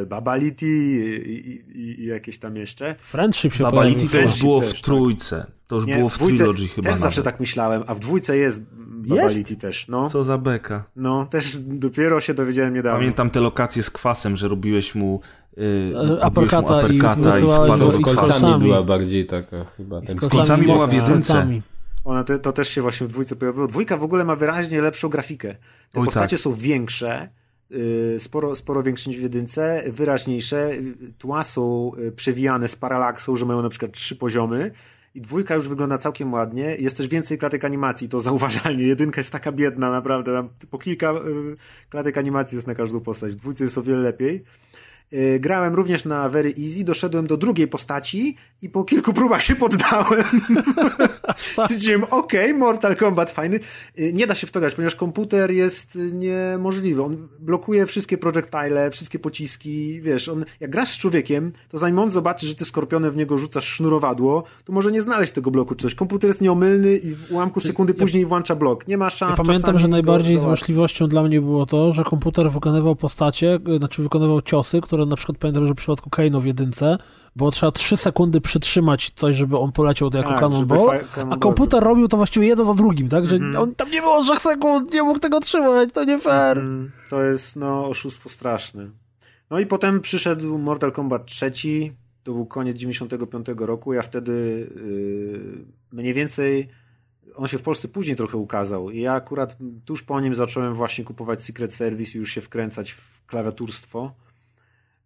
C: babality i, i, i jakieś tam jeszcze.
A: Friendship się babality
D: to już było w tak. trójce. To już nie, było w, w Trilogy chyba.
C: Też nawet. zawsze tak myślałem, a w dwójce jest Babality jest? też. No.
D: Co za beka.
C: No, też dopiero się dowiedziałem niedawno.
D: Pamiętam te lokacje z kwasem, że robiłeś mu
A: Yy, aperkata i,
B: i wpadł z kolcami była bardziej taka chyba.
D: Ten z kolcami była w jedynce.
C: Ona te, to też się właśnie w dwójce pojawiło. Dwójka w ogóle ma wyraźnie lepszą grafikę. Te Oj, postacie tak. są większe, sporo, sporo większe niż w jedynce, wyraźniejsze. Tła są y, przewijane z paralaksą, że mają na przykład trzy poziomy. I dwójka już wygląda całkiem ładnie. Jest też więcej klatek animacji, to zauważalnie. Jedynka jest taka biedna, naprawdę. Tam po kilka y, klatek animacji jest na każdą postać. W dwójce jest o wiele lepiej. Y, grałem również na Very Easy, doszedłem do drugiej postaci i po kilku próbach się poddałem. Stwierdziłem, okej, okay, Mortal Kombat fajny. Y, nie da się w to grać, ponieważ komputer jest niemożliwy. On blokuje wszystkie projectile, wszystkie pociski, wiesz, on, jak grasz z człowiekiem, to zanim on zobaczy, że ty skorpionem w niego rzucasz sznurowadło, to może nie znaleźć tego bloku czy coś. Komputer jest nieomylny i w ułamku sekundy ja, później włącza blok. Nie ma szans.
A: Ja pamiętam, że najbardziej złośliwością dla mnie było to, że komputer wykonywał postacie, znaczy wykonywał ciosy, które na przykład pamiętam, że w przypadku Kaino w jedynce było trzeba 3 sekundy przytrzymać coś, żeby on poleciał jako tak, cannonball, a komputer robił to właściwie jedno za drugim, tak? Że mm -hmm. on tam nie było 3 sekund, nie mógł tego trzymać, to nie fair. Mm,
C: to jest, no, oszustwo straszne. No i potem przyszedł Mortal Kombat 3, to był koniec 95 roku, ja wtedy yy, mniej więcej on się w Polsce później trochę ukazał i ja akurat tuż po nim zacząłem właśnie kupować Secret Service i już się wkręcać w klawiaturstwo.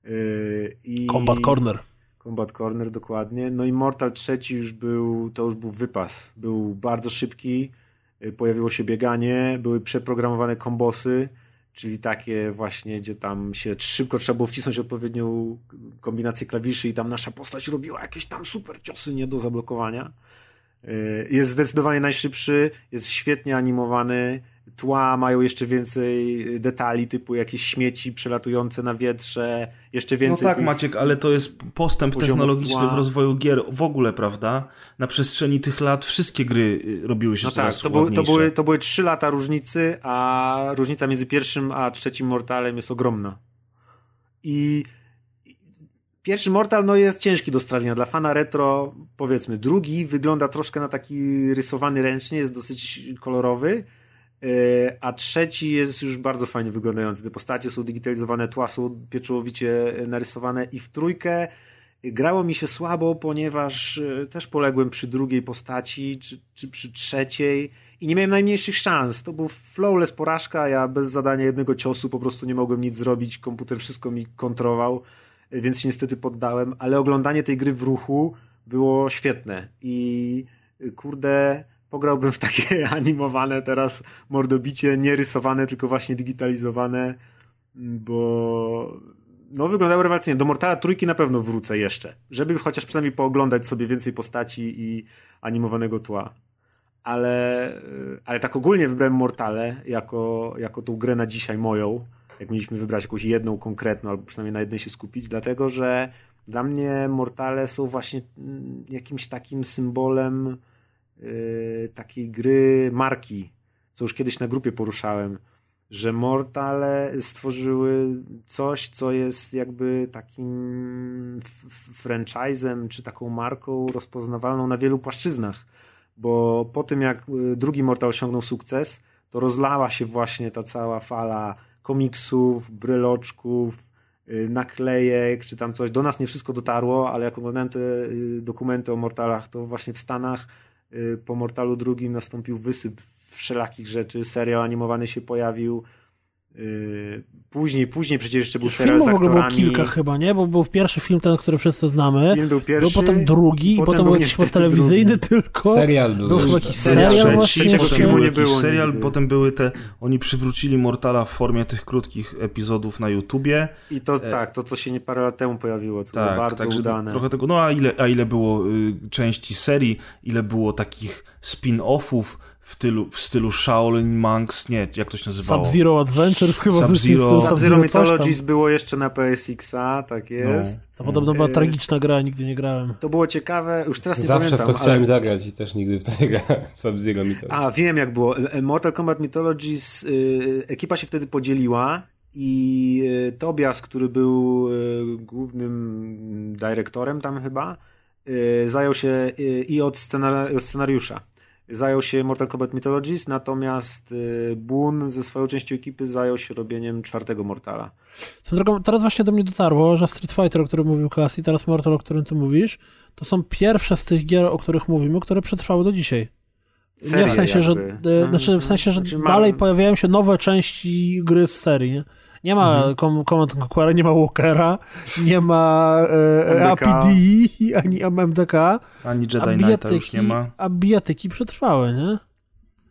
A: Yy, I... Combat Corner.
C: Combat Corner, dokładnie. No i Mortal trzeci już był, to już był wypas. Był bardzo szybki, yy, pojawiło się bieganie, były przeprogramowane kombosy, czyli takie właśnie, gdzie tam się szybko trzeba było wcisnąć odpowiednią kombinację klawiszy i tam nasza postać robiła jakieś tam super ciosy nie do zablokowania. Yy, jest zdecydowanie najszybszy, jest świetnie animowany, tła mają jeszcze więcej detali, typu jakieś śmieci przelatujące na wietrze, jeszcze więcej.
D: No tak, Maciek, ale to jest postęp technologiczny tła. w rozwoju gier w ogóle, prawda? Na przestrzeni tych lat wszystkie gry y, robiły się no coraz tak,
C: to, były, to, były, to były trzy lata różnicy, a różnica między pierwszym a trzecim Mortalem jest ogromna. I Pierwszy Mortal no, jest ciężki do strawienia. Dla fana retro, powiedzmy, drugi wygląda troszkę na taki rysowany ręcznie, jest dosyć kolorowy. E, a trzeci jest już bardzo fajnie wyglądający. Te postacie są digitalizowane, tła są pieczołowicie narysowane i w trójkę grało mi się słabo, ponieważ e, też poległem przy drugiej postaci, czy, czy przy trzeciej i nie miałem najmniejszych szans. To był flawless porażka, ja bez zadania jednego ciosu po prostu nie mogłem nic zrobić, komputer wszystko mi kontrował, e, więc się niestety poddałem, ale oglądanie tej gry w ruchu było świetne i kurde pograłbym w takie animowane teraz mordobicie, nie rysowane, tylko właśnie digitalizowane, bo no wyglądały rewelacyjnie. Do Mortala trójki na pewno wrócę jeszcze, żeby chociaż przynajmniej pooglądać sobie więcej postaci i animowanego tła. Ale, ale tak ogólnie wybrałem Mortale jako, jako tą grę na dzisiaj moją, jak mieliśmy wybrać jakąś jedną konkretną, albo przynajmniej na jednej się skupić, dlatego że dla mnie Mortale są właśnie mm, jakimś takim symbolem Y, takiej gry marki, co już kiedyś na grupie poruszałem, że Mortale stworzyły coś, co jest jakby takim franchisem, czy taką marką rozpoznawalną na wielu płaszczyznach. Bo po tym, jak y, drugi Mortal osiągnął sukces, to rozlała się właśnie ta cała fala komiksów, bryloczków, y, naklejek, czy tam coś. Do nas nie wszystko dotarło, ale jak oglądałem te dokumenty o Mortalach, to właśnie w Stanach po Mortalu drugim nastąpił wysyp wszelakich rzeczy, serial animowany się pojawił, y, Później, później przecież jeszcze był serial
A: z aktorami. było kilka chyba, nie? Bo był pierwszy film ten, który wszyscy znamy. Film był pierwszy. Był potem drugi, potem, potem był jakiś telewizyjny drugi. tylko.
B: Serial był.
A: Był chyba jakiś serial, serial właśnie.
D: Trzeciego filmu nie było serial, nigdy. potem były te, oni przywrócili Mortala w formie tych krótkich epizodów na YouTubie.
C: I to e... tak, to co się nie parę lat temu pojawiło, co tak, było bardzo tak, udane.
D: Trochę tego, no a ile, a ile było y, części serii, ile było takich spin-offów, w, tylu, w stylu Shaolin Monks, nie, jak to się nazywało?
A: Sub-Zero Adventures chyba.
C: Sub-Zero Sub Sub Mythologies było jeszcze na PSX-a, tak no. jest. No.
A: To podobno była e... tragiczna gra, nigdy nie grałem.
C: To było ciekawe, już teraz nie
B: Zawsze
C: pamiętam.
B: Zawsze w to chciałem zagrać i też nigdy w to nie grałem, Sub-Zero Mythologies.
C: A, wiem jak było. E, Mortal Kombat Mythologies, y, ekipa się wtedy podzieliła i y, Tobias, który był y, głównym dyrektorem tam chyba, zajął się i od, scenari od scenariusza zajął się Mortal Kombat Mythologies, natomiast y, Boon ze swoją częścią ekipy zajął się robieniem czwartego Mortala.
A: drogą, teraz właśnie do mnie dotarło, że Street Fighter, o którym mówił Kasi, teraz Mortal, o którym ty mówisz, to są pierwsze z tych gier, o których mówimy, które przetrwały do dzisiaj. Serie nie w sensie, jakby. że, y, znaczy w sensie, że znaczy, dalej pojawiają się nowe części gry z serii, nie? Nie ma mhm. Command Conquera, nie ma Walkera, nie ma e, APD, ani MMDK.
D: Ani Jedi Knighta już nie ma.
A: A bijatyki przetrwały, nie?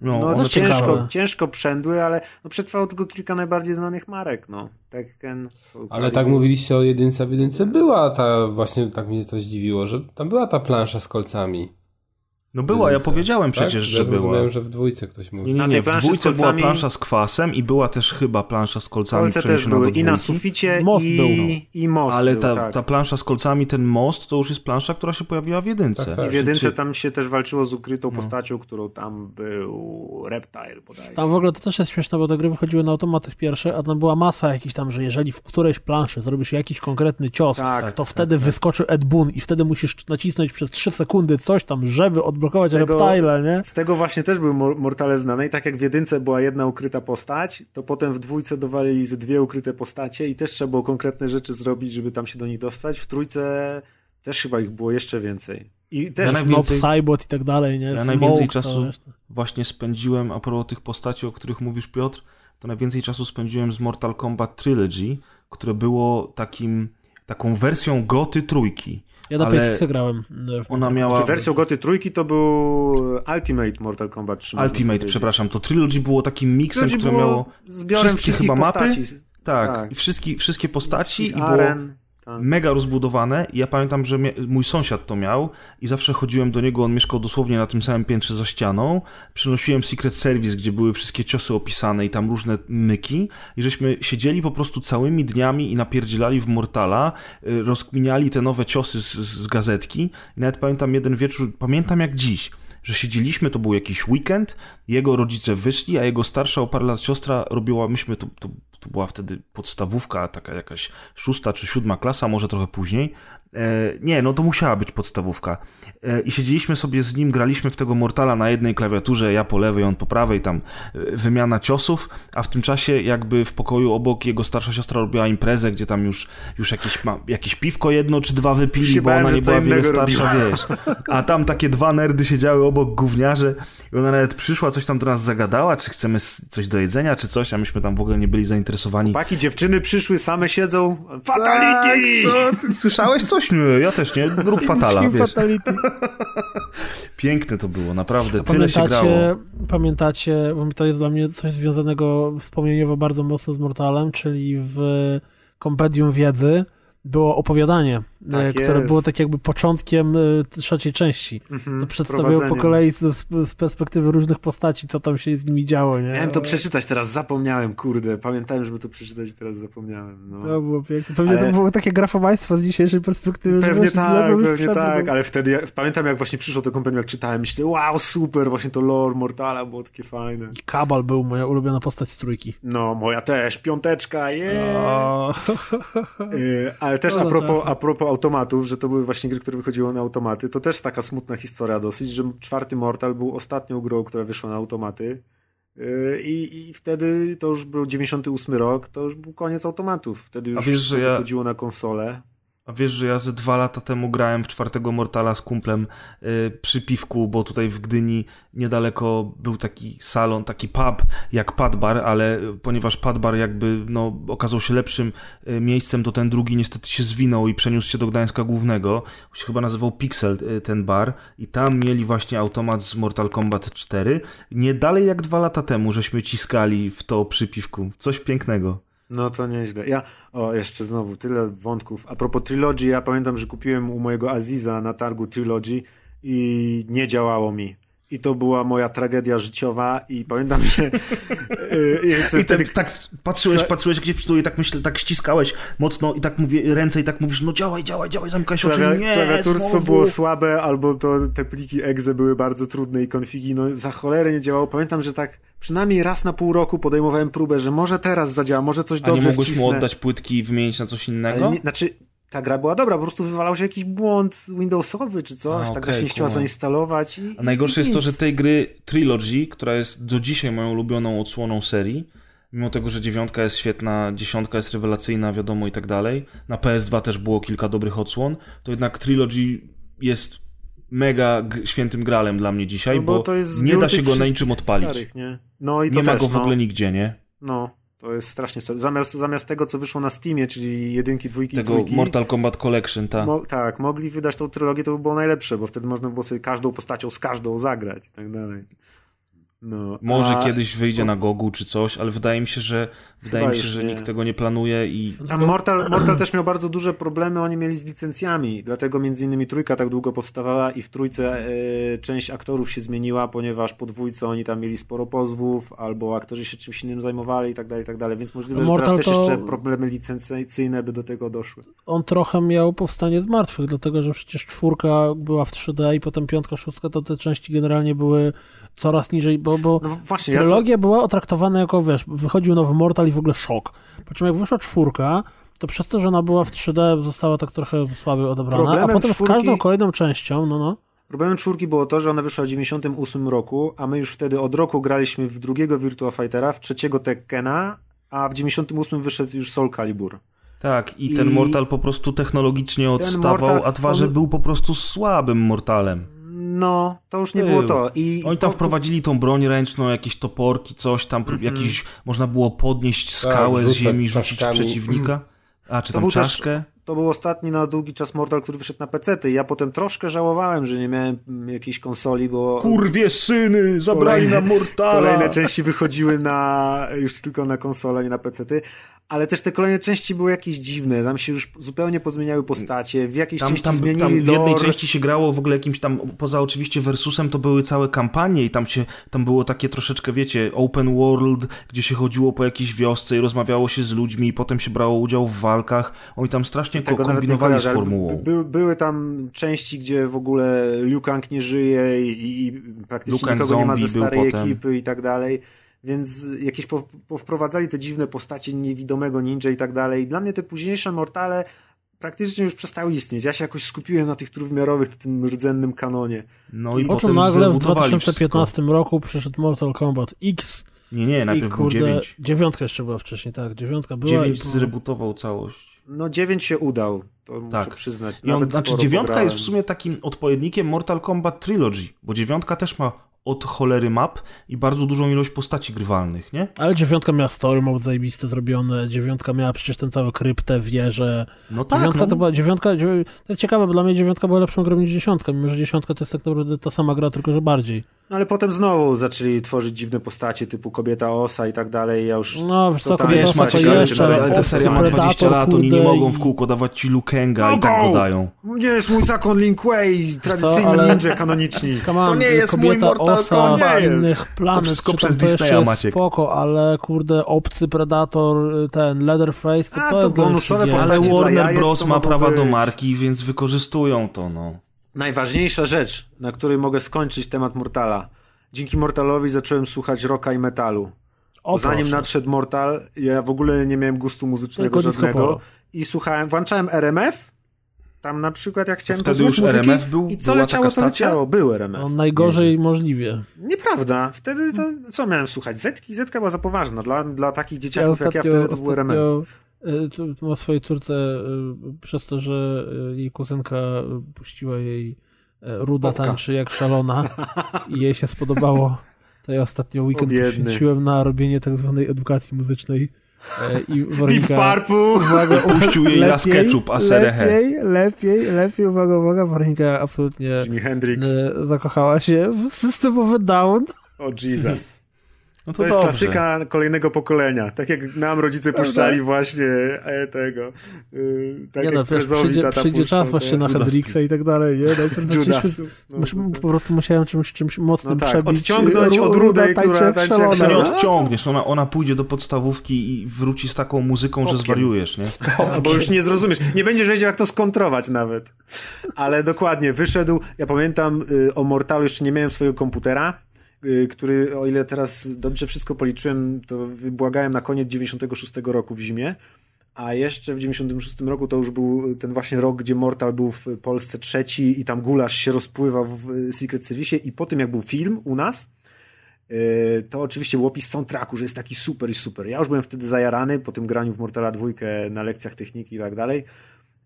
C: No, no to ciężko, ciężko przędły, ale no, przetrwało tylko kilka najbardziej znanych marek, no. Tekken,
B: Ale tak mówiliście o jedynce, w jedynce była ta, właśnie tak mnie to zdziwiło, że tam była ta plansza z kolcami.
D: No była, ja powiedziałem tak? przecież, że, że była.
B: Rozumiem, że w dwójce ktoś mówił.
D: Nie, nie, nie, w dwójce była plansza z kwasem i była też chyba plansza z kolcami
C: Kolce też były i na suficie most i, był, no. i most
D: Ale
C: był,
D: ta,
C: tak.
D: ta plansza z kolcami, ten most, to już jest plansza, która się pojawiła w jedynce. Tak,
C: tak. I w jedynce Czy... tam się też walczyło z ukrytą no. postacią, którą tam był Reptile bodajże.
A: Tam w ogóle to też jest śmieszne, bo te gry wychodziły na automatach pierwsze, a tam była masa jakichś tam, że jeżeli w którejś planszy zrobisz jakiś konkretny cios, tak, to wtedy tak, wyskoczy Ed Boon i wtedy musisz nacisnąć przez 3 sekundy coś tam, żeby odblokować tego... Reptile nie?
C: Z tego właśnie też były Mortale znane i tak jak w jedynce była jedna ukryta postać, to potem w dwójce dowalili ze dwie ukryte postacie i też trzeba było konkretne rzeczy zrobić, żeby tam się do nich dostać. W trójce też chyba ich było jeszcze więcej. I też
A: ja najwięcej, Cybot i tak dalej, nie?
D: Ja Smoke, najwięcej czasu właśnie spędziłem, a propos tych postaci, o których mówisz Piotr, to najwięcej czasu spędziłem z Mortal Kombat Trilogy, które było takim, taką wersją goty trójki.
A: Ja na ale PSX grałem.
C: E, ona miała... Czy wersją Goty trójki to był Ultimate Mortal Kombat 3.
D: Ultimate, przepraszam. To Trilogy było takim miksem, które miało wszystkie chyba mapy. Tak, tak. I wszystkie, wszystkie postaci i było tak. Mega rozbudowane i ja pamiętam, że mój sąsiad to miał i zawsze chodziłem do niego, on mieszkał dosłownie na tym samym piętrze za ścianą, przynosiłem Secret Service, gdzie były wszystkie ciosy opisane i tam różne myki. I żeśmy siedzieli po prostu całymi dniami i napierdzielali w Mortala, y, rozkminiali te nowe ciosy z, z gazetki. I nawet pamiętam jeden wieczór, pamiętam jak dziś, że siedzieliśmy, to był jakiś weekend, jego rodzice wyszli, a jego starsza o parę lat siostra robiła, myśmy, to, to to była wtedy podstawówka, taka jakaś szósta czy siódma klasa, może trochę później. E, nie, no to musiała być podstawówka. E, I siedzieliśmy sobie z nim, graliśmy w tego Mortala na jednej klawiaturze, ja po lewej, on po prawej, tam e, wymiana ciosów, a w tym czasie jakby w pokoju obok jego starsza siostra robiła imprezę, gdzie tam już, już jakieś, ma, jakieś piwko jedno czy dwa wypili, bo ona nie była wiele starsza, wiesz. A tam takie dwa nerdy siedziały obok gówniarze i ona nawet przyszła, coś tam do nas zagadała, czy chcemy coś do jedzenia, czy coś, a myśmy tam w ogóle nie byli zainteresowani.
C: Chłopaki, dziewczyny przyszły, same siedzą. Fatality!
D: Tak, co? Słyszałeś coś? Nie, ja też nie. Rób fatala, wiesz. Fatality. Piękne to było, naprawdę. A Tyle się grało.
A: Pamiętacie, bo to jest dla mnie coś związanego wspomnieniowo bardzo mocno z Mortalem, czyli w Kompendium Wiedzy było opowiadanie, tak e, które jest. było tak jakby początkiem e, trzeciej części. Mhm, to przedstawiało po kolei z, z, perspektywy różnych postaci, co tam się z nimi działo. Nie?
C: Miałem to przeczytać, teraz zapomniałem, kurde. Pamiętałem, żeby to przeczytać i teraz zapomniałem. No.
A: To było piękne. Pewnie ale... to było takie grafomaństwo z dzisiejszej perspektywy.
C: Pewnie tak, pewnie tak, ale wtedy ja, pamiętam jak właśnie przyszło to kompendium, jak czytałem, myślę, wow, super, właśnie to lore Mortala było takie fajne.
A: I Kabal był moja ulubiona postać z trójki.
C: No, moja też, piąteczka, yeah! No. ale też no, a, propos, a propos automatów, że to były właśnie gry, które wychodziły na automaty, to też taka smutna historia dosyć, że czwarty Mortal był ostatnią grą, która wyszła na automaty. Yy, I, I wtedy to już był 98 rok, to już był koniec automatów. Wtedy już wiesz, że ja... wychodziło na konsolę.
D: A wiesz, że ja ze dwa lata temu grałem w czwartego Mortala z kumplem yy, przy piwku, bo tutaj w Gdyni niedaleko był taki salon, taki pub jak Padbar, ale ponieważ Padbar jakby no, okazał się lepszym yy, miejscem, to ten drugi niestety się zwinął i przeniósł się do Gdańska Głównego. Się chyba nazywał Pixel ten bar i tam mieli właśnie automat z Mortal Kombat 4. Nie dalej jak dwa lata temu, żeśmy ciskali w to przy piwku. Coś pięknego.
C: No to nieźle. Ja, o, jeszcze znowu tyle wątków. A propos Trilogy, ja pamiętam, że kupiłem u mojego Aziza na targu Trilogy i nie działało mi. I to była moja tragedia życiowa i pamiętam, że
D: yy, I wtedy... tak patrzyłeś, patrzyłeś gdzie w i tak myślę, tak ściskałeś mocno i tak mówię, ręce i tak mówisz, no działaj, działaj, działaj, zamykaj oczy, nie,
C: Klawiaturstwo
D: znowu.
C: było słabe, albo to te pliki exe były bardzo trudne i konfigi, no za cholerę nie działało. Pamiętam, że tak przynajmniej raz na pół roku podejmowałem próbę, że może teraz zadziała, może coś dobrze
D: A nie mogłeś
C: wcisnę.
D: mu oddać płytki i wymienić na coś innego?
C: Nie, znaczy, ta gra była dobra, po prostu wywalał się jakiś błąd Windowsowy czy coś, A, okay, się nie chciała cool. zainstalować. I,
D: A najgorsze jest to, że tej gry Trilogy, która jest do dzisiaj moją ulubioną odsłoną serii, mimo tego, że dziewiątka jest świetna, dziesiątka jest rewelacyjna, wiadomo i tak dalej, na PS2 też było kilka dobrych odsłon, to jednak Trilogy jest mega świętym gralem dla mnie dzisiaj, no bo, bo nie da się go na niczym odpalić. Starych,
C: nie no i
D: nie ma go w no. ogóle nigdzie, nie?
C: No, To jest strasznie sobie. Zamiast, zamiast tego, co wyszło na Steamie, czyli jedynki, dwójki,
D: Tego
C: trójki,
D: Mortal Kombat Collection, tak.
C: Mo tak, mogli wydać tą trylogię, to by było najlepsze, bo wtedy można było sobie każdą postacią z każdą zagrać i tak dalej. No,
D: Może
C: a
D: kiedyś wyjdzie na Gogu czy coś, ale wydaje mi się, że wydaje mi się, że
C: nie.
D: nikt tego nie planuje i
C: Tam Mortal, Mortal też miał bardzo duże problemy, oni mieli z licencjami, dlatego między innymi trójka tak długo powstawała i w trójce e, część aktorów się zmieniła, ponieważ po dwójce oni tam mieli sporo pozwów, albo aktorzy się czymś innym zajmowali i tak dalej, i tak dalej, więc możliwe, że
A: Mortal
C: teraz też
A: to-
C: jeszcze problemy licencyjne by do tego doszły.
A: On trochę miał powstanie z martwych, dlatego że przecież czwórka była w 3D i potem piątka, szóstka, to te części generalnie były coraz niżej, bo, bo
C: No właśnie, ja to,
A: trylogia była otraktowana jako, wiesz, wychodził nowy Mortal i w ogóle szok. Po czym jak wyszła czwórka, to przez to, że ona była w 3D, została tak trochę słabiej odebrana, a
C: Problemem
A: potem z
C: czwórki-
A: każdą kolejną częścią, no no,
C: Problemem czwórki było to, że ona wyszła w 98 roku, a my już wtedy od roku graliśmy w drugiego Virtua Fightera, w trzeciego Tekkena, a w 98 wyszedł już Soul Calibur.
D: tak, i,
C: I-
D: ten Mortal po prostu technologicznie odstawał,
C: Mortal,
D: a dwa, że
C: on-
D: był po prostu słabym Mortalem.
C: No, to już nie
D: Był.
C: było to. I
D: Oni tam
C: po-
D: wprowadzili tą broń ręczną, jakieś toporki, coś tam,
C: Mhm.
D: jakiś, można było podnieść skałę z
B: rzucać
D: ziemi, rzucić
B: czaszkami.
D: przeciwnika. A, czy
C: To
D: tam
C: był też-
D: czaszkę?
C: To był ostatni na długi czas Mortal, który wyszedł na PC. I ja potem troszkę żałowałem, że nie miałem mm, jakiejś konsoli, bo
D: Kurwie syny, zabrali
C: Kolejne-
D: nam Mortala!
C: kolejne części wychodziły na już tylko na konsolę, nie na PC. Ale też te kolejne części były jakieś dziwne. Tam się już zupełnie pozmieniały postacie. W jakiejś
D: Tam,
C: części
D: tam,
C: zmienili
D: tam w jednej
C: lore.
D: części się grało w ogóle jakimś tam, poza oczywiście Versusem, to były całe kampanie i tam się, tam było takie troszeczkę, wiecie, open world, gdzie się chodziło po jakiejś wiosce i rozmawiało się z ludźmi i potem się brało udział w walkach. Oni tam strasznie ko-
C: Tego
D: kombinowali z formułą.
C: by- By, były tam części, gdzie w ogóle Liu Kang nie żyje i, i praktycznie
D: Kang
C: nikogo nie ma ze starej ekipy i tak dalej. Więc jakieś po, powprowadzali te dziwne postacie niewidomego ninja i tak dalej. Dla mnie te późniejsze Mortale praktycznie już przestały istnieć. Ja się jakoś skupiłem na tych trójwymiarowych, tym rdzennym kanonie.
D: No i
A: po czym
D: potem
A: nagle w
D: zrebutowali
A: 2015 roku przyszedł Mortal Kombat X
D: wszystko. Nie, nie, najpierw był
A: kurde,
D: 9.
A: dziewiątka jeszcze była wcześniej, tak, dziewiątka była
D: 9
A: i
D: całość.
C: No 9 się udał, to muszę
D: Tak.
C: przyznać.
D: I on,
C: Nawet
D: znaczy dziewiątka
C: pograłem.
D: jest w sumie takim odpowiednikiem Mortal Kombat Trilogy, bo dziewiątka też ma od cholery map i bardzo dużą ilość postaci grywalnych, nie?
A: Ale dziewiątka miała story mode zajebiste zrobione, dziewiątka miała przecież ten cały kryptę, wieżę.
D: No tak,
A: dziewiątka
D: no.
A: to była, dziewiątka, dziew- to jest ciekawe, bo dla mnie dziewiątka była lepszą grą niż dziesiątka, mimo że dziesiątka to jest tak naprawdę ta sama gra, tylko że bardziej.
C: No ale potem znowu zaczęli tworzyć dziwne postacie typu kobieta osa i tak dalej. Ja już
A: No, wiesz co,
C: totalnie
A: kobieta
D: Wiesz,
A: to
D: Maciek, ale,
A: jeszcze,
D: ta seria ma
A: Predator,
D: 20 lat, oni nie mogą w kółko dawać ci Lukenga i tak
C: go!
D: dają.
C: Nie jest mój zakon Lin Kuei, tradycyjni
A: ale-
C: ninja kanoniczni.
A: Come on,
D: nie jest mój Mortal
A: osa
D: Kombat.
A: z innych planet,
D: wszystko
A: czy tam
D: przez
A: to
D: Disneya, Maciek.
A: spoko, ale kurde, obcy Predator, ten Leatherface, to,
C: A,
A: to
C: to
A: jest
C: bonusowe postacie.
D: Ale Warner Bros.
C: to
D: ma prawa do marki, więc wykorzystują to, no.
C: Najważniejsza rzecz, na której mogę skończyć temat Mortala. Dzięki Mortalowi zacząłem słuchać rocka i metalu.
A: O,
C: zanim
A: proszę.
C: nadszedł Mortal, ja w ogóle nie miałem gustu muzycznego
A: Tylko
C: żadnego. I słuchałem, włączałem RMF, tam na przykład jak chciałem
D: wtedy już
C: muzyki
D: RMF był?
C: i co leciało, to leciało. Był RMF.
A: No, najgorzej możliwie.
C: Nieprawda. Wtedy to co miałem słuchać? Zetki? Zetka była za poważna. Dla, dla takich
A: Ja
C: dzieciaków jak ja
A: ostatnio,
C: wtedy to był RMF.
A: Y, ma swojej córce y, przez to, że y, jej kuzynka puściła jej y, Ruda
C: Popka.
A: tańczy jak szalona i jej się spodobało. To ja ostatnio weekend
C: O, biedny.
A: poświęciłem na robienie tak zwanej edukacji muzycznej y, i Weronika...
C: Purple!
A: Uwaga,
D: Puścił jej raz ketchup, a serechę.
A: lepiej, lepiej, lepiej, uwaga, uwaga, Weronika absolutnie
C: Jimi Hendrix.
A: y, zakochała się w systemowy down.
C: O Jesus.
D: No to,
C: To jest
D: dobrze.
C: klasyka kolejnego pokolenia. Tak jak nam rodzice puszczali właśnie e, tego. y, tak
A: Nie
C: jak
A: no, wiesz, przyjdzie,
C: tata
A: przyjdzie
C: puszczał
A: czas właśnie na Hendrixa i tak dalej, nie? Zaczęliśmy,
C: Judasów. No, no,
A: po prostu musiałem czymś, czymś mocnym
C: No tak,
A: przebić.
C: odciągnąć
A: Ru-
C: od
A: tańczy
C: która tańczy jak
D: nie
C: szalona.
D: odciągniesz, ona, ona pójdzie do podstawówki i wróci z taką muzyką, że zwariujesz, nie?
C: No, bo już nie zrozumiesz. Nie będziesz wiedział, jak to skontrować nawet. Ale dokładnie, wyszedł. Ja pamiętam y, o Mortalu, jeszcze nie miałem swojego komputera, y, który, o ile teraz dobrze wszystko policzyłem, to wybłagałem na koniec 96 roku w zimie. A jeszcze w 96 roku to już był ten właśnie rok, gdzie Mortal był w Polsce trzeci i tam gulasz się rozpływał w Secret Service i po tym jak był film u nas, Yy, to oczywiście był opis soundtracku, że jest taki super i super. Ja już byłem wtedy zajarany po tym graniu w Mortala dwójkę na lekcjach techniki i tak dalej.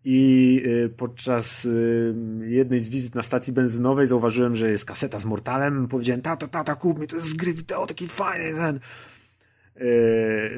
C: I yy, podczas yy, jednej z wizyt na stacji benzynowej zauważyłem, że jest kaseta z Mortalem. Powiedziałem, tata, tata, kup mi, to z gry wideo, taki fajny ten.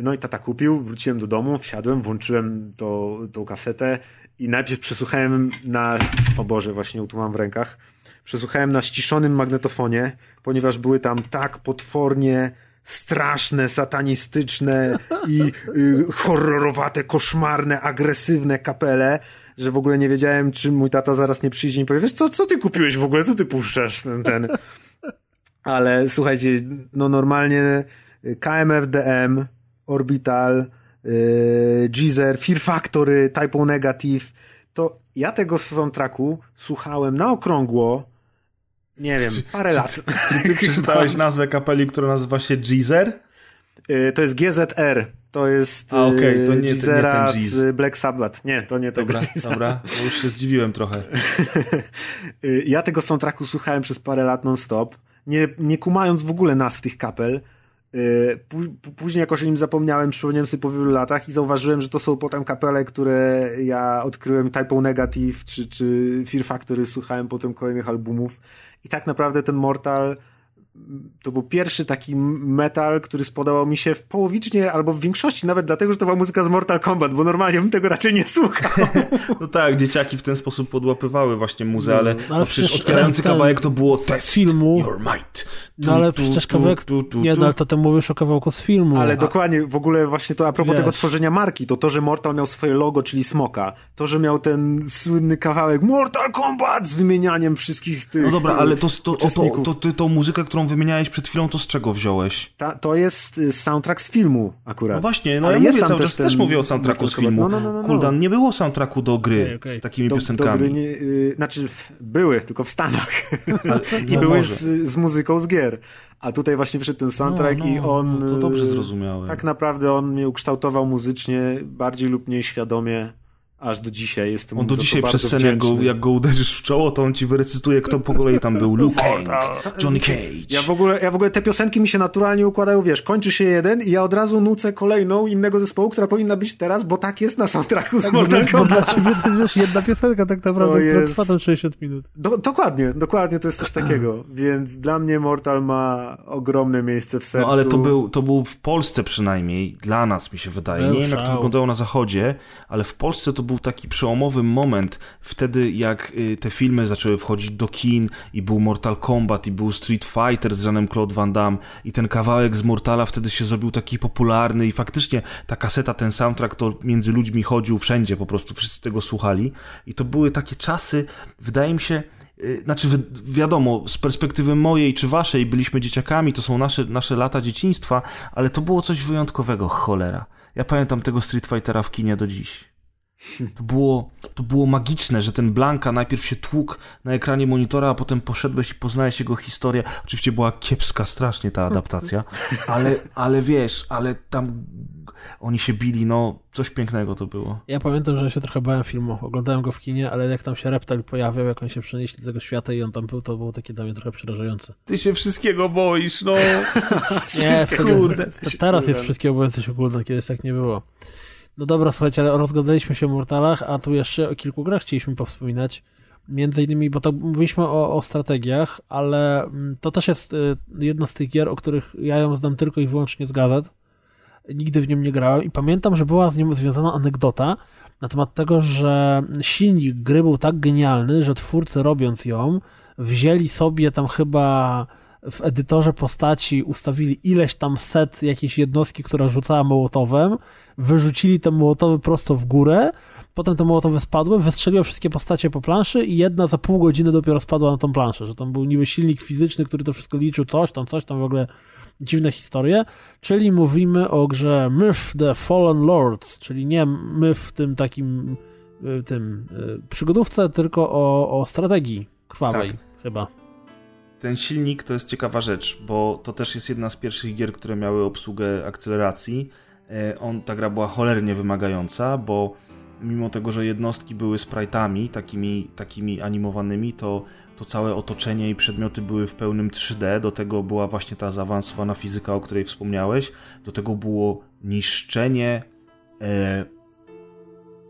C: No i tata kupił, wróciłem do domu, wsiadłem, włączyłem to, tą kasetę i najpierw przesłuchałem na, o Boże, właśnie tu mam w rękach, przesłuchałem na ściszonym magnetofonie, ponieważ były tam tak potwornie straszne, satanistyczne i y, horrorowate, koszmarne, agresywne kapele, że w ogóle nie wiedziałem, czy mój tata zaraz nie przyjdzie i powie, wiesz co, co ty kupiłeś w ogóle, co ty puszczasz ten, ten. Ale słuchajcie, no normalnie KMFDM, Orbital, yy, Geezer, Fear Factory, Typo Negative, to ja tego soundtracku słuchałem na okrągło, nie wiem, parę
D: czy,
C: lat.
D: Czy, czy ty przeczytałeś nazwę kapeli, która nazywa się Geezer?
C: Yy, to jest GZR. To jest
D: A, okay, to nie, to nie ten
C: z Black Sabbath. Nie, to nie
D: dobra,
C: tego
D: Dobra, to już się zdziwiłem trochę.
C: Yy, ja tego soundtracku słuchałem przez parę lat non-stop, nie, nie kumając w ogóle nazw tych kapel. Yy, później jakoś o nim zapomniałem, przypomniałem sobie po wielu latach i zauważyłem, że to są potem kapele, które ja odkryłem Typo Negative czy, czy Fear Factory, słuchałem potem kolejnych albumów i tak naprawdę ten Mortal to był pierwszy taki metal, który spodobał mi się w połowicznie albo w większości, nawet dlatego, że to była muzyka z Mortal Kombat, bo normalnie bym tego raczej nie słuchał.
D: No tak, dzieciaki w ten sposób podłapywały właśnie muzę, ale, no, ale no przecież otwierający ten, kawałek to było test filmu. Your might.
A: No ale przecież kawałek, tu, tu, tu, nie, no, ale to ty mówisz o kawałku z filmu.
C: Ale a... dokładnie, w ogóle właśnie to a propos Wiesz. tego tworzenia marki, to to, że Mortal miał swoje logo, czyli smoka, to, że miał ten słynny kawałek Mortal Kombat z wymienianiem wszystkich tych
D: No dobra, ale to, to, to, to, to, to muzykę, którą wymieniałeś przed chwilą, to z czego wziąłeś?
C: Ta, to jest y, soundtrack z filmu akurat.
D: No właśnie, no ale ja mówię cały czas, też mówię o soundtracku z filmu. No, no, no, no, Kuldan, nie było soundtracku do gry okay, okay. z takimi do, piosenkami. Do gry nie,
C: yy, znaczy były, tylko w Stanach. Ale, I no były z, z, muzyką z gier. A tutaj właśnie wyszedł ten soundtrack no, no, i on...
D: to dobrze zrozumiałem.
C: Tak naprawdę on mnie ukształtował muzycznie bardziej lub mniej świadomie aż do dzisiaj jestem
D: On do dzisiaj przez scenę, jak go, jak go uderzysz w czoło, to on ci wyrecytuje, kto po kolei tam był. Luke Hank, Johnny Cage.
C: Ja w, ogóle, ja w ogóle te piosenki mi się naturalnie układają, wiesz, kończy się jeden i ja od razu nucę kolejną innego zespołu, która powinna być teraz, bo tak jest na soundtracku z tak, Mortal Kombat.
A: Bo dla ciebie to jest wiesz, jedna piosenka tak naprawdę, jest... która trwa tam 60 minut.
C: Do, dokładnie, dokładnie to jest coś takiego. Więc dla mnie Mortal ma ogromne miejsce w sercu.
D: No ale to był, to był w Polsce przynajmniej, dla nas mi się wydaje. Nie wiem jak to wyglądało na zachodzie, ale w Polsce to był taki przełomowy moment, wtedy jak y, te filmy zaczęły wchodzić do kin i był Mortal Kombat i był Street Fighter z Jeanem Claude Van Damme i ten kawałek z Mortala wtedy się zrobił taki popularny i faktycznie ta kaseta, ten soundtrack to między ludźmi chodził wszędzie, po prostu wszyscy tego słuchali i to były takie czasy, wydaje mi się, y, znaczy, wiadomo, z perspektywy mojej czy waszej byliśmy dzieciakami, to są nasze, nasze lata dzieciństwa, ale to było coś wyjątkowego, cholera. Ja pamiętam tego Street Fightera w kinie do dziś. To było, to było magiczne, że ten Blanka najpierw się tłukł na ekranie monitora, a potem poszedłeś i poznałeś jego historię. Oczywiście była kiepska strasznie ta adaptacja, ale, ale wiesz, ale tam oni się bili, no coś pięknego to było.
A: Ja pamiętam, że się trochę bałem filmu. Oglądałem go w kinie, ale jak tam się Reptile pojawiał, jak oni się przenieśli do tego świata i on tam był, to było takie dla mnie trochę przerażające.
D: Ty się wszystkiego boisz, no.
A: nie, kurde. Teraz jest wszystkiego bojący się Guldan, kiedyś tak nie było. No dobra, słuchajcie, ale rozgadaliśmy się o Mortalach, a tu jeszcze o kilku grach chcieliśmy powspominać. Między innymi, bo to mówiliśmy o, o strategiach, ale mm, to też jest y, jedna z tych gier, o których ja ją znam tylko i wyłącznie z gazet. Nigdy w nią nie grałem i pamiętam, że była z nią związana anegdota na temat tego, że silnik gry był tak genialny, że twórcy robiąc ją wzięli sobie tam chyba w edytorze postaci ustawili ileś tam set jakiejś jednostki, która rzucała mołotowem, wyrzucili te mołotowy prosto w górę, potem te mołotowy spadły, wystrzeliło wszystkie postacie po planszy i jedna za pół godziny dopiero spadła na tą planszę, że tam był niby silnik fizyczny, który to wszystko liczył, coś tam, coś tam w ogóle dziwne historie, czyli mówimy o grze Myth the Fallen Lords, czyli nie Myth w tym takim y, tym y, przygodówce, tylko o, o strategii krwawej tak. chyba
D: ten silnik to jest ciekawa rzecz, bo to też jest jedna z pierwszych gier, które miały obsługę akceleracji. E, on, ta gra była cholernie wymagająca, bo mimo tego, że jednostki były sprite'ami, takimi, takimi animowanymi, to, to całe otoczenie i przedmioty były w pełnym 3D. Do tego była właśnie ta zaawansowana fizyka, o której wspomniałeś. Do tego było niszczenie e,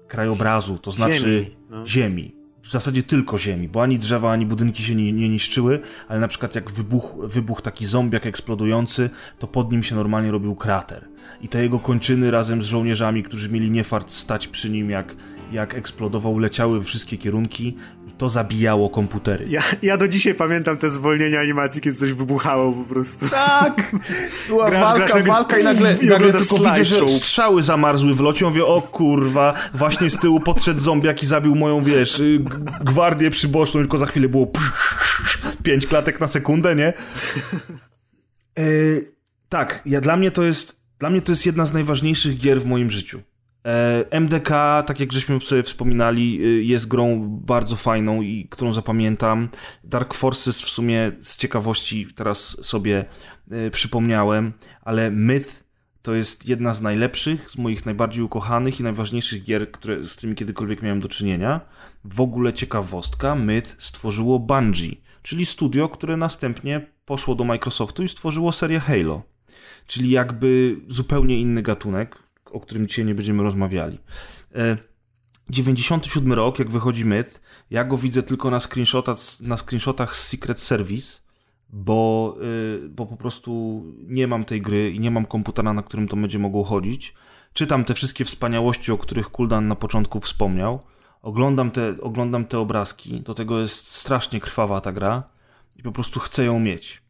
D: krajobrazu, to znaczy ziemi. No. ziemi w zasadzie tylko ziemi, bo ani drzewa, ani budynki się nie, nie niszczyły, ale na przykład jak wybuch, wybuch taki zombiak eksplodujący, to pod nim się normalnie robił krater. I te jego kończyny razem z żołnierzami, którzy mieli niefart stać przy nim, jak, jak eksplodował, leciały wszystkie kierunki to zabijało komputery.
C: Ja, ja do dzisiaj pamiętam te zwolnienia animacji, kiedy coś wybuchało po prostu.
D: Tak! Była
C: Grasz,
D: walka,
C: grasz, nagle-
D: walka i nagle,
C: i
D: nagle tylko widzę, że strzały zamarzły w locie. Mówię, o kurwa, właśnie z tyłu podszedł zombiak i zabił moją, wiesz, y, gwardię przyboczną, tylko za chwilę było pięć klatek na sekundę, nie? E, tak, ja, dla mnie to jest dla mnie to jest jedna z najważniejszych gier w moim życiu. E, MDK, tak jak żeśmy sobie wspominali, y, jest grą bardzo fajną i którą zapamiętam. Dark Forces w sumie z ciekawości teraz sobie y, przypomniałem, ale Myth to jest jedna z najlepszych, z moich najbardziej ukochanych i najważniejszych gier, które, z którymi kiedykolwiek miałem do czynienia. W ogóle ciekawostka, Myth stworzyło Bungie, czyli studio, które następnie poszło do Microsoftu i stworzyło serię Halo. Czyli jakby zupełnie inny gatunek, o którym dzisiaj nie będziemy rozmawiali. E, 97 rok, jak wychodzi Myth, ja go widzę tylko na, screenshotach, na screenshotach z Secret Service, bo, y, bo po prostu nie mam tej gry i nie mam komputera, na którym to będzie mogło chodzić. Czytam te wszystkie wspaniałości, o których Kuldan na początku wspomniał. Oglądam te, oglądam te obrazki. Do tego jest strasznie krwawa ta gra i po prostu chcę ją mieć.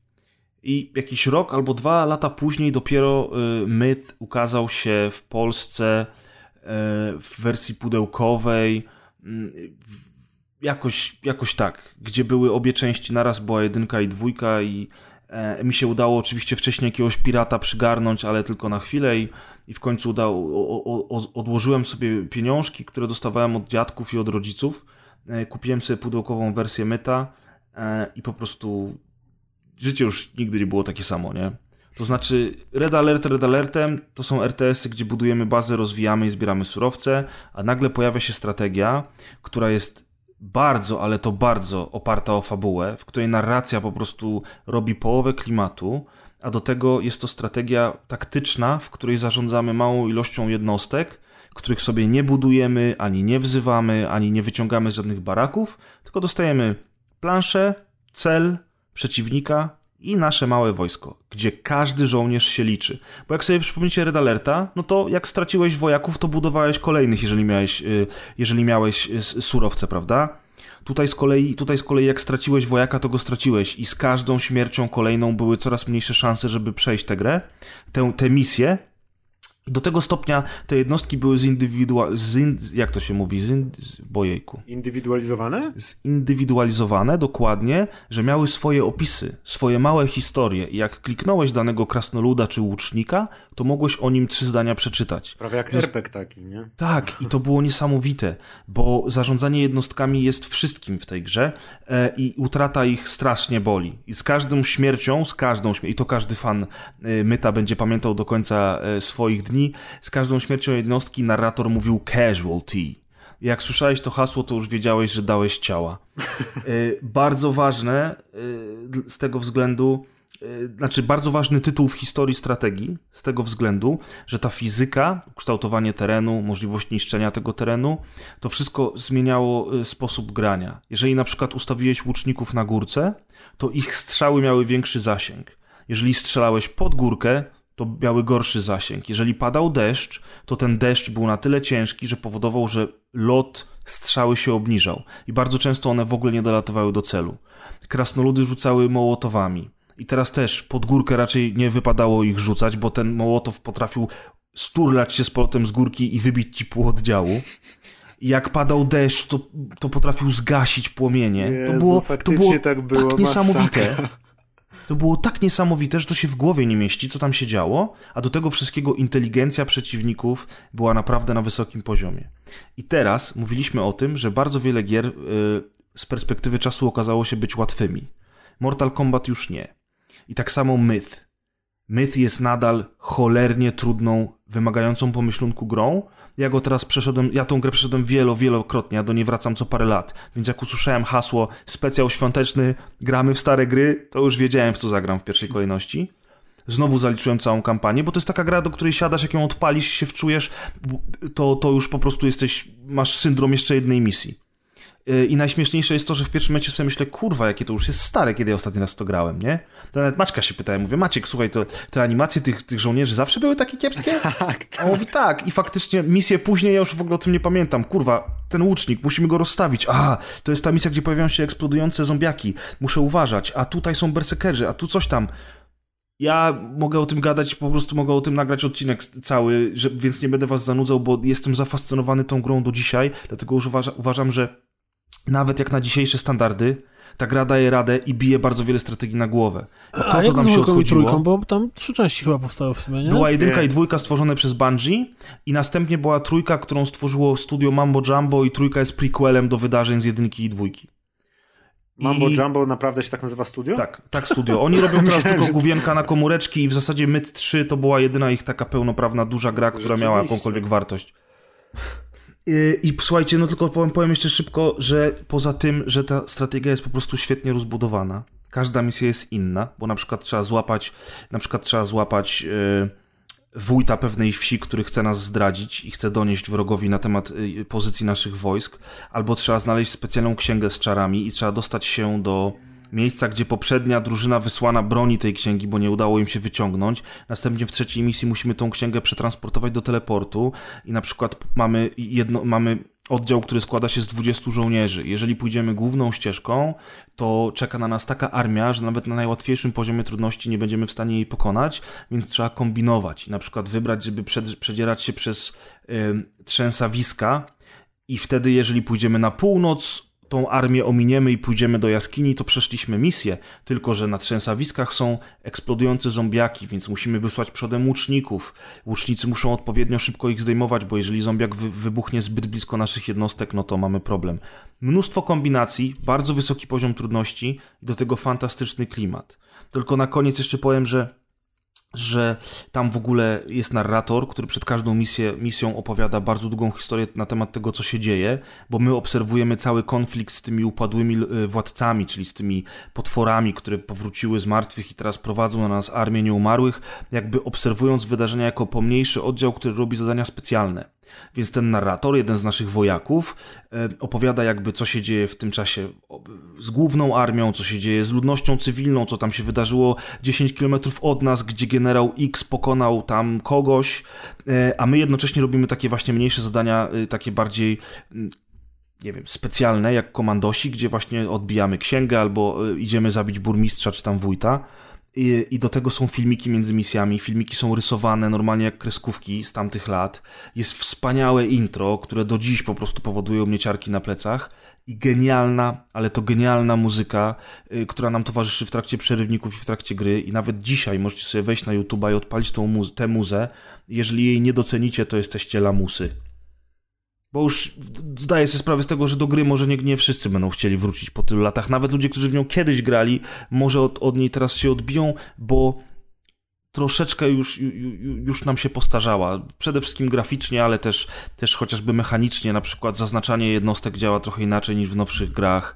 D: I jakiś rok albo dwa lata później dopiero y, Myth ukazał się w Polsce y, w wersji pudełkowej. y, Jakoś, jakoś tak, gdzie były obie części, naraz była jedynka i dwójka i e, mi się udało oczywiście wcześniej jakiegoś pirata przygarnąć, ale tylko na chwilę i, i w końcu udało, o, o, odłożyłem sobie pieniążki, które dostawałem od dziadków i od rodziców. E, kupiłem sobie pudełkową wersję Myta e, i po prostu życie już nigdy nie było takie samo, nie? To znaczy, Red Alert Red Alertem to są RTS-y, gdzie budujemy bazę, rozwijamy i zbieramy surowce, a nagle pojawia się strategia, która jest bardzo, ale to bardzo oparta o fabułę, w której narracja po prostu robi połowę klimatu, a do tego jest to strategia taktyczna, w której zarządzamy małą ilością jednostek, których sobie nie budujemy, ani nie wzywamy, ani nie wyciągamy z żadnych baraków, tylko dostajemy planszę, cel, przeciwnika i nasze małe wojsko, gdzie każdy żołnierz się liczy. Bo jak sobie przypomnicie Red Alerta, no to jak straciłeś wojaków, to budowałeś kolejnych, jeżeli miałeś, y, jeżeli miałeś y, surowce, prawda? Tutaj z, kolei, tutaj z kolei jak straciłeś wojaka, to go straciłeś i z każdą śmiercią kolejną były coraz mniejsze szanse, żeby przejść tę grę, tę, tę misję. Do tego stopnia te jednostki były zindywidual... Zin, jak to się mówi? Zin, z, bojejku
C: Indywidualizowane?
D: zindywidualizowane dokładnie, że miały swoje opisy, swoje małe historie i jak kliknąłeś danego krasnoluda czy łucznika, to mogłeś o nim trzy zdania przeczytać.
C: Prawie jak RPG taki, nie?
D: Tak, i to było niesamowite, bo zarządzanie jednostkami jest wszystkim w tej grze e, i utrata ich strasznie boli. I z każdą śmiercią, z każdą śmiercią, i to każdy fan e, Myta będzie pamiętał do końca e, swoich dni, z każdą śmiercią jednostki narrator mówił casualty. Jak słyszałeś to hasło, to już wiedziałeś, że dałeś ciała. E, bardzo ważne d- z tego względu, e, znaczy bardzo ważny tytuł w historii strategii, z tego względu, że ta fizyka, kształtowanie terenu, możliwość niszczenia tego terenu, to wszystko zmieniało sposób grania. Jeżeli na przykład ustawiłeś łuczników na górce, to ich strzały miały większy zasięg. Jeżeli strzelałeś pod górkę, to miały gorszy zasięg. Jeżeli padał deszcz, to ten deszcz był na tyle ciężki, że powodował, że lot strzały się obniżał i bardzo często one w ogóle nie dolatywały do celu. Krasnoludy rzucały mołotowami. I teraz też pod górkę raczej nie wypadało ich rzucać, bo ten mołotow potrafił sturlać się z polotem z górki i wybić ci pół oddziału. I jak padał deszcz, to, to potrafił zgasić płomienie. to
C: Jezu,
D: było, to było
C: tak było,
D: tak niesamowite.
C: masakra.
D: To było tak niesamowite, że to się w głowie nie mieści, co tam się działo, a do tego wszystkiego inteligencja przeciwników była naprawdę na wysokim poziomie. I teraz mówiliśmy o tym, że bardzo wiele gier y, z perspektywy czasu okazało się być łatwymi. Mortal Kombat już nie. I tak samo Myth. Myth jest nadal cholernie trudną, wymagającą pomyślunku grą. Ja go teraz przeszedłem, ja tą grę przeszedłem wielo, wielokrotnie, ja do niej wracam co parę lat. Więc jak usłyszałem hasło specjal świąteczny, gramy w stare gry, to już wiedziałem w co zagram w pierwszej kolejności. Znowu zaliczyłem całą kampanię, bo to jest taka gra, do której siadasz, jak ją odpalisz, się wczujesz, to, to już po prostu jesteś, masz syndrom jeszcze jednej misji. Y, I najśmieszniejsze jest to, że w pierwszym momencie sobie myślę, kurwa, jakie to już jest stare, kiedy ja ostatni raz to grałem, nie? To nawet Maćka się pytałem, mówię, Maciek, słuchaj, to te animacje tych, tych żołnierzy zawsze były takie kiepskie?
C: Tak,
D: A on mówi tak i faktycznie misję później, ja już w ogóle o tym nie pamiętam, kurwa, ten łucznik, musimy go rozstawić, a, to jest ta misja, gdzie pojawiają się eksplodujące zombiaki, muszę uważać, a tutaj są bersekerzy, a tu coś tam. Ja mogę o tym gadać, po prostu mogę o tym nagrać odcinek cały, że, więc nie będę was zanudzał, bo jestem zafascynowany tą grą do dzisiaj, dlatego już uważa, uważam, że nawet jak na dzisiejsze standardy, ta gra daje radę i bije bardzo wiele strategii na głowę. I to,
A: A
D: co
A: jak
D: tam się odchodziło...
A: trójką, bo tam trzy części chyba powstały w sumie, nie?
D: Była jedynka
C: Nie.
D: i dwójka stworzone przez Bungie i następnie była trójka, którą stworzyło studio Mambo Jumbo i trójka jest prequelem do wydarzeń z jedynki i dwójki.
C: Mambo
D: I-
C: Jumbo naprawdę się tak nazywa studio?
D: Tak, tak studio. Oni robią teraz tylko główienka na komóreczki i w zasadzie Myth 3 to była jedyna ich taka pełnoprawna duża gra, która miała jakąkolwiek wartość. I, I słuchajcie, no tylko powiem, powiem jeszcze szybko, że poza tym, że ta strategia jest po prostu świetnie rozbudowana, każda misja jest inna, bo na przykład trzeba złapać, na przykład trzeba złapać e, wójta pewnej wsi, który chce nas zdradzić i chce donieść wrogowi na temat y, pozycji naszych wojsk, albo trzeba znaleźć specjalną księgę z czarami i trzeba dostać się do miejsca, gdzie poprzednia drużyna wysłana broni tej księgi, bo nie udało im się wyciągnąć. Następnie w trzeciej misji musimy tą księgę przetransportować do teleportu i na przykład mamy jedno, mamy oddział, który składa się z 20 żołnierzy. Jeżeli pójdziemy główną ścieżką, to czeka na nas taka armia, że nawet na najłatwiejszym poziomie trudności nie będziemy w stanie jej pokonać, więc trzeba kombinować. Na przykład wybrać, żeby przed, przedzierać się przez y, trzęsawiska i wtedy, jeżeli pójdziemy na północ, tą armię ominiemy i pójdziemy do jaskini, to przeszliśmy misję. Tylko, że na trzęsawiskach są eksplodujące zombiaki, więc musimy wysłać przodem łuczników. Łucznicy muszą odpowiednio szybko ich zdejmować, bo jeżeli zombiak wy wybuchnie zbyt blisko naszych jednostek, no to mamy problem. Mnóstwo kombinacji, bardzo wysoki poziom trudności i do tego fantastyczny klimat. Tylko na koniec jeszcze powiem, że że tam w ogóle jest narrator, który przed każdą misję, misją opowiada bardzo długą historię na temat tego, co się dzieje, bo my obserwujemy cały konflikt z tymi upadłymi y, władcami, czyli z tymi potworami, które powróciły z martwych i teraz prowadzą na nas armię nieumarłych, jakby obserwując wydarzenia jako pomniejszy oddział, który robi zadania specjalne. Więc ten narrator, jeden z naszych wojaków, e, opowiada jakby co się dzieje w tym czasie z główną armią, co się dzieje z ludnością cywilną, co tam się wydarzyło 10 kilometrów od nas, gdzie generał X pokonał tam kogoś, e, a my jednocześnie robimy takie właśnie mniejsze zadania, e, takie bardziej mm, nie wiem, specjalne, jak komandosi, gdzie właśnie odbijamy księgę albo idziemy zabić burmistrza czy tam wójta. I, I do tego są filmiki między misjami. Filmiki są rysowane normalnie jak kreskówki z tamtych lat. Jest wspaniałe intro, które do dziś po prostu powodują mnie ciarki na plecach. I genialna, ale to genialna muzyka, y, która nam towarzyszy w trakcie przerywników i w trakcie gry. I nawet dzisiaj możecie sobie wejść na YouTube i odpalić tą mu- tę muzę. Jeżeli jej nie docenicie, to jesteście lamusy. Bo już zdaję sobie sprawę z tego, że do gry może nie, nie wszyscy będą chcieli wrócić po tylu latach. Nawet ludzie, którzy w nią kiedyś grali, może od, od niej teraz się odbiją, bo troszeczkę już, ju- ju- już nam się postarzała. Przede wszystkim graficznie, ale też, też chociażby mechanicznie. Na przykład zaznaczanie jednostek działa trochę inaczej niż w nowszych grach.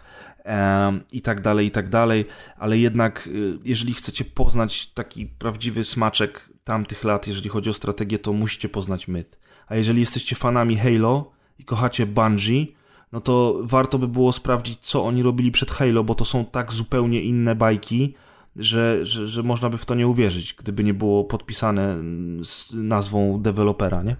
D: I tak dalej, i tak dalej, ale jednak, y, jeżeli chcecie poznać taki prawdziwy smaczek tamtych lat, jeżeli chodzi o strategię, to musicie poznać myth. A jeżeli jesteście fanami Halo i kochacie Bungie, no to warto by było sprawdzić, co oni robili przed Halo, bo to są tak zupełnie inne bajki, że, że, że można by w to nie uwierzyć, gdyby nie było podpisane z nazwą dewelopera, nie?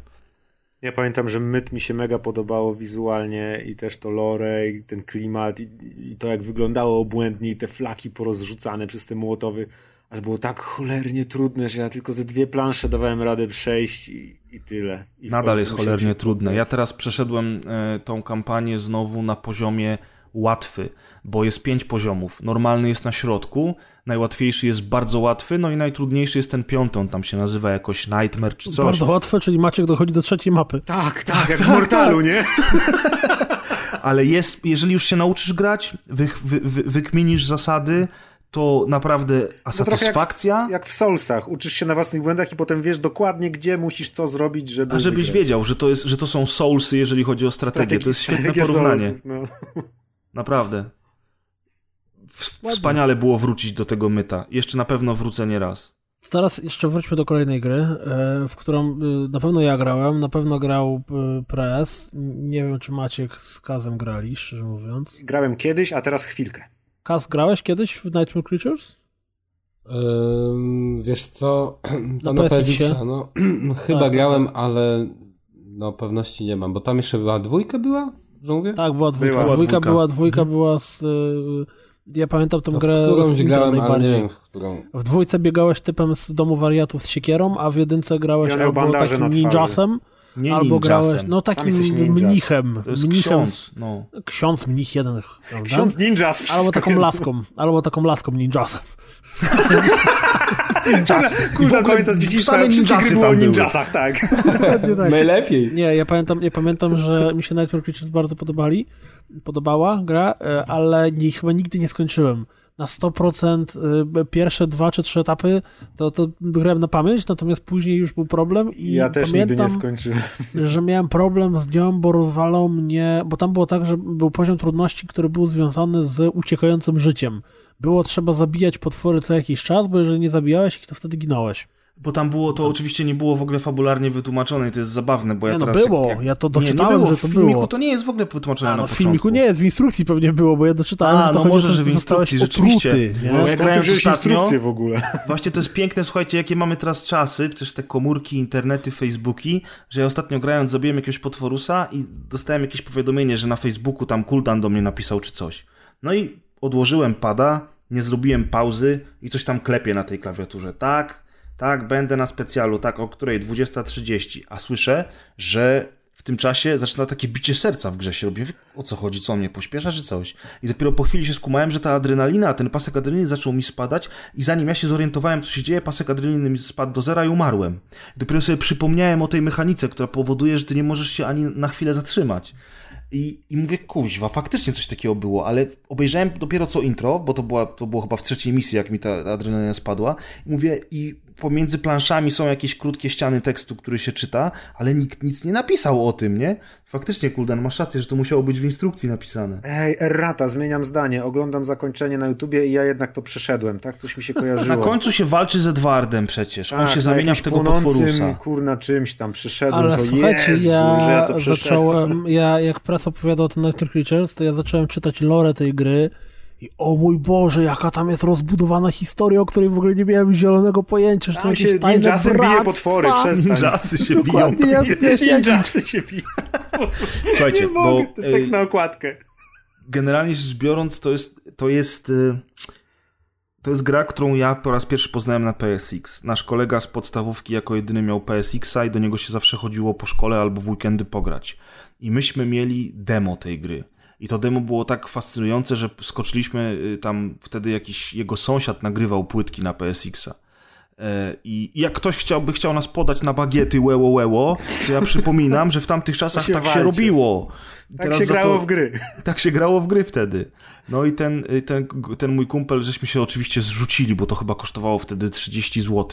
C: Ja pamiętam, że Myt mi się mega podobało wizualnie i też to lore i ten klimat i, i to jak wyglądało obłędnie i te flaki porozrzucane przez te młotowy, ale było tak cholernie trudne, że ja tylko ze dwie plansze dawałem radę przejść i, i tyle. I
D: Nadal jest cholernie
C: się
D: trudne. Ja teraz przeszedłem e, tą kampanię znowu na poziomie łatwy, bo jest pięć poziomów. Normalny jest na środku, najłatwiejszy jest bardzo łatwy, no i najtrudniejszy jest ten piąty, on tam się nazywa jakoś Nightmare czy coś.
A: Bardzo łatwe, czyli Maciek dochodzi do trzeciej mapy.
C: Tak, tak, jak w Mortalu, nie?
D: Ale jest, jeżeli już się nauczysz grać, wy, wy, wy, wykminisz zasady, to naprawdę a
C: No
D: satysfakcja,
C: Jak, jak w Soulsach. Uczysz się na własnych błędach i potem wiesz dokładnie, gdzie musisz co zrobić, żeby
D: a żebyś
C: wygrać.
D: wiedział, że to, jest, że to są soulsy, jeżeli chodzi o strategię. To jest świetne porównanie.
C: No.
D: Naprawdę. W- Wspaniale było wrócić do tego myta. Jeszcze na pewno wrócę nie raz.
A: teraz jeszcze wróćmy do kolejnej gry, e, w którą e, na pewno ja grałem, na pewno grał e, Press. Nie wiem, czy Maciek z Kazem grali, szczerze mówiąc.
C: Grałem kiedyś, a teraz chwilkę.
A: Kaz, grałeś kiedyś w Nightmare Creatures?
B: Ym, wiesz co, to
A: Na
B: na? PSX, no chyba
A: tak,
B: grałem, ale no pewności nie mam, bo tam jeszcze była dwójka była, że mówię?
A: Tak, była dwójka.
C: Była
A: dwójka,
D: dwójka.
A: była, dwójka była z... e, Ja pamiętam tę
B: To w
A: grę z
B: grałem, ale nie
A: najbardziej.
B: wiem w którą.
A: W dwójce biegałeś typem z domu wariatów z siekierą, a w jedynce grałeś
C: Ja
A: albo takim
C: na twarzy.
D: Nie
A: albo grałeś, no takim mnichem.
D: To jest
A: mnichem
D: ksiądz, no.
A: ksiądz, mnich jeden, prawda?
C: Ksiądz ninjas.
A: Albo taką laską, albo taką laską ninjasem.
C: Kurwa, pamiętam z dzieciństwa, wszystkie gry było o ninjasach, tak.
A: Tak.
B: Najlepiej.
A: Nie, ja pamiętam, ja pamiętam, że mi się Nightmare Creatures bardzo podobali, podobała gra, e, ale nie, chyba nigdy nie skończyłem. Na 100% e, pierwsze dwa czy trzy etapy to, to grałem na pamięć, natomiast później już był problem i
C: Ja też
A: pamiętam,
C: nigdy nie skończyłem.
A: że miałem problem z nią, bo rozwalał mnie, bo tam było tak, że był poziom trudności, który był związany z uciekającym życiem. Było trzeba zabijać potwory co jakiś czas, bo jeżeli nie zabijałeś ich, to wtedy ginąłeś.
D: Bo tam było, to oczywiście nie było w ogóle fabularnie wytłumaczone i to jest zabawne, bo ja
A: Nie, no
D: teraz...
A: było,
D: jak-
A: ja to
D: nie, nie
A: doczytałem,
D: było.
A: że to
D: w filmiku
A: było.
D: to nie jest w ogóle wytłumaczone
A: A,
D: na
A: no w
D: początku.
A: filmiku nie jest, w instrukcji pewnie było, bo ja doczytałem,
D: A,
A: że to
D: no może,
A: o to,
D: że w instrukcji, rzeczywiście.
A: otruty, nie?
D: Bo ja grałem
C: instrukcję w ogóle?
D: Właśnie to jest piękne, słuchajcie, jakie mamy teraz czasy, przecież te komórki, internety, Facebooki, że ja ostatnio grając zabiłem jakiegoś potworusa i dostałem jakieś powiadomienie, że na Facebooku tam Kuldan do mnie napisał czy coś. No i odłożyłem pada, nie zrobiłem pauzy i coś tam klepię na tej klawiaturze. Tak, tak, będę na specjalu, tak, o której? 20.30. A słyszę, że w tym czasie zaczyna takie bicie serca w grze się robi. O co chodzi? Co mnie pośpiesza, czy coś? I dopiero po chwili się skumałem, że ta adrenalina, ten pasek adrenaliny zaczął mi spadać i zanim ja się zorientowałem, co się dzieje, pasek adrenaliny mi spadł do zera i umarłem. I dopiero sobie przypomniałem o tej mechanice, która powoduje, że ty nie możesz się ani na chwilę zatrzymać. I, I mówię, kuźwa, faktycznie coś takiego było, ale obejrzałem dopiero co intro, bo to, była, to było chyba w trzeciej misji, jak mi ta adrenalina spadła. I mówię, i pomiędzy planszami są jakieś krótkie ściany tekstu, który się czyta, ale nikt nic nie napisał o tym, nie? Faktycznie, Kuldan, masz rację, że to musiało być w instrukcji napisane.
C: Ej, errata, zmieniam zdanie. Oglądam zakończenie na YouTubie i ja jednak to przeszedłem, tak? Coś mi się kojarzyło.
D: Na końcu się walczy z Edwardem przecież. On
C: Tak,
D: się
C: na
D: zamienia w tego potworusa.
C: kurna, czymś tam przyszedłem,
A: Ale
C: to
A: słuchajcie,
C: Jezu,
A: ja,
C: że ja to przeszedłem.
A: zacząłem, ja jak prasa opowiadał o tym Nightmare Creatures, to ja zacząłem czytać lore tej gry i o mój Boże, jaka tam jest rozbudowana historia, o której w ogóle nie miałem zielonego pojęcia, że to
C: Tam
A: jakieś
C: się
A: tajne
C: ninjasem bije
A: bractwa.
C: potwory, przestań.
D: Ninjasy się biją.
A: Ja, wiesz,
C: Ninjasy się biją.
D: Słuchajcie,
C: Nie
D: bo
C: mogę, to jest tekst
D: y,
C: na okładkę.
D: generalnie rzecz biorąc, to jest, to jest, y, to jest gra, którą ja po raz pierwszy poznałem na PSX. Nasz kolega z podstawówki jako jedyny miał PSX-a i do niego się zawsze chodziło po szkole albo w weekendy pograć. I myśmy mieli demo tej gry. I to demo było tak fascynujące, że skoczyliśmy y, tam wtedy jakiś jego sąsiad nagrywał płytki na PSX-a. E, I jak ktoś chciałby chciał nas podać na bagiety łeło łeło, to ja przypominam, że w tamtych czasach
C: się
D: tak się
C: walczy.
D: robiło.
C: Tak
D: Teraz
C: się grało
D: to-
C: w gry.
D: tak się grało w gry wtedy. No i ten, ten, ten mój kumpel, żeśmy się oczywiście zrzucili, bo to chyba kosztowało wtedy 30 zł.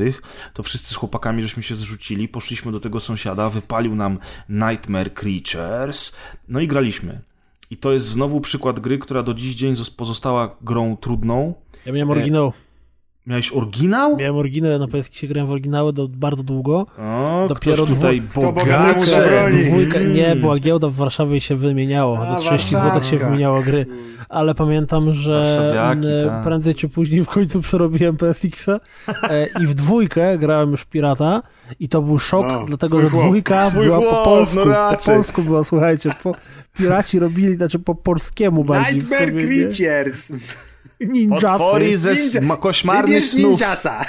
D: To wszyscy z chłopakami żeśmy się zrzucili, poszliśmy do tego sąsiada, wypalił nam Nightmare Creatures, no i graliśmy. I to jest znowu przykład gry, która do dziś dzień zos- pozostała grą trudną.
A: ja miałem oryginał.
D: Miałeś oryginał?
A: Miałem oryginał, na PSX się grałem w oryginały do, bardzo długo.
D: O,
A: Dopiero
D: ktoś tutaj bogacze.
A: Dwójka, nie,
D: Mm.
A: była giełda w Warszawie i się wymieniało.
C: A,
A: Do 30 zł się wymieniało gry. Ale pamiętam, że e,
D: tak.
A: prędzej czy później w końcu przerobiłem PSX-a e, i w dwójkę grałem już Pirata i to był szok,
C: No,
A: dlatego że dwójka była
D: chłop,
A: po polsku.
D: no
A: po polsku była, słuchajcie. Po, piraci robili, znaczy po polskiemu bardziej
C: Nightmare
A: sobie, nie?
C: Creatures.
D: Potwory
A: Ninjasy.
D: ze
C: Ninja-
D: koszmarnych
C: Wybierz
D: snów.
C: ninjasa.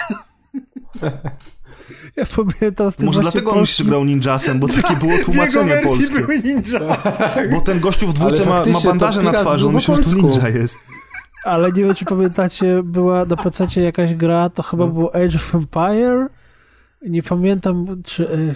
A: Ja pamiętam z tym
D: Może dlatego on się grał ninjasem, bo takie było
C: W jego
D: tłumaczenie
C: wersji
D: polskie.
C: były ninjasy.
D: Bo ten gościu w dwójce
B: Ale
D: ma, ma bandaże na twarzy, on
B: był
D: myślał, że to ninja jest.
A: Ale nie wiem, czy pamiętacie, była na PC jakaś gra, to chyba
D: No.
A: było Age of Empire. Nie pamiętam, czy e,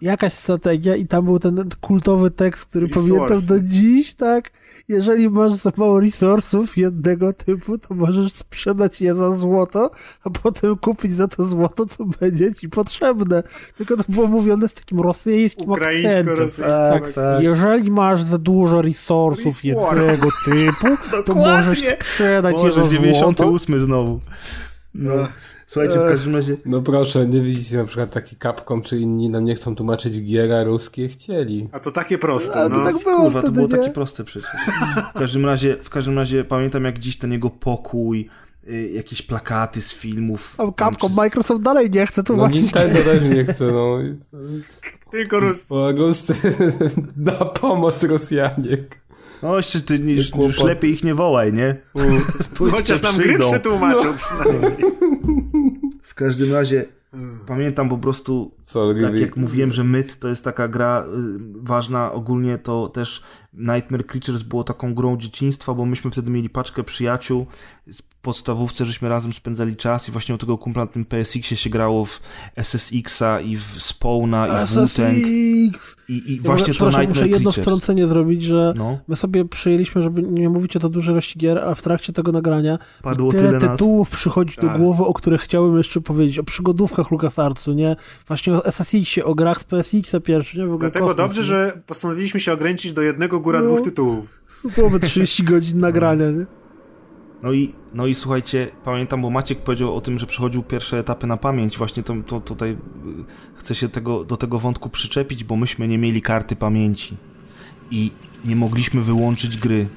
A: jakaś strategia i tam był ten kultowy tekst, który
C: Resource.
A: pamiętam do dziś, tak? Jeżeli masz za mało resursów jednego typu, to możesz sprzedać je za złoto, a potem kupić za to złoto, co będzie ci potrzebne. Tylko to było mówione z takim rosyjskim akcentem.
C: Ukraińsko-rosyjski.
B: Tak, tak.
A: Jeżeli masz za dużo resursów jednego typu, to możesz sprzedać je
D: Boże,
A: za złoto.
D: 98 znowu. No, słuchajcie, w każdym razie...
B: No proszę, nie widzicie na przykład taki Capcom czy inni nam nie chcą tłumaczyć gier, a ruskie chcieli.
C: A to takie proste,
A: A to
C: no.
A: tak było
D: Kurwa, to było
A: nie?
D: takie proste przecież. W każdym razie, w każdym razie pamiętam jak dziś ten jego pokój, y, jakieś plakaty z filmów.
A: A
D: tam
A: Capcom, Microsoft dalej nie chce
B: No
A: tłumaczyć.
B: Nintendo też nie chce, no.
C: Tylko Rus...
B: Bo Ruscy na pomoc Rosjanie.
D: No jeszcze ty już, już lepiej ich nie wołaj, nie?
C: Chociaż nam gry
D: przyjdą.
C: przetłumaczył przynajmniej.
D: W każdym razie pamiętam po prostu
B: Co,
D: tak jak mówiłem, że Myth to jest taka gra y, ważna, ogólnie to też Nightmare Creatures było taką grą dzieciństwa, bo myśmy wtedy mieli paczkę przyjaciół podstawówce, żeśmy razem spędzali czas i właśnie u tego kumpla na tym PSX-ie się grało w SSX-a i w Spawna i w Wu-Tang
A: SSX.
D: i, i
A: Ja
D: właśnie to Nightmare
A: muszę jedno
D: Creatures.
A: wtrącenie zrobić, że
D: No,
A: my sobie przyjęliśmy, żeby nie mówić o to dużej ilości gier, a w trakcie tego nagrania
D: padło
A: tyle,
D: tyle nas.
A: tytułów przychodzi do
C: Tak.
A: głowy, o których chciałem jeszcze powiedzieć. O przygodówkach LucasArtsu, nie? Właśnie o SSX-ie, o grach z PSX-a pierwszy, nie? W ogóle
C: Dlatego
A: kosmos,
C: dobrze,
A: nie?
C: że postanowiliśmy się ograniczyć do jednego góra
A: No.
C: dwóch tytułów.
A: Byłoby 30 godzin nagrania, nie?
D: No i, no i słuchajcie, pamiętam, bo Maciek powiedział o tym, że przechodził pierwsze etapy na pamięć. Właśnie to, to tutaj y, chcę się tego, do tego wątku przyczepić, bo myśmy nie mieli karty pamięci i nie mogliśmy wyłączyć gry.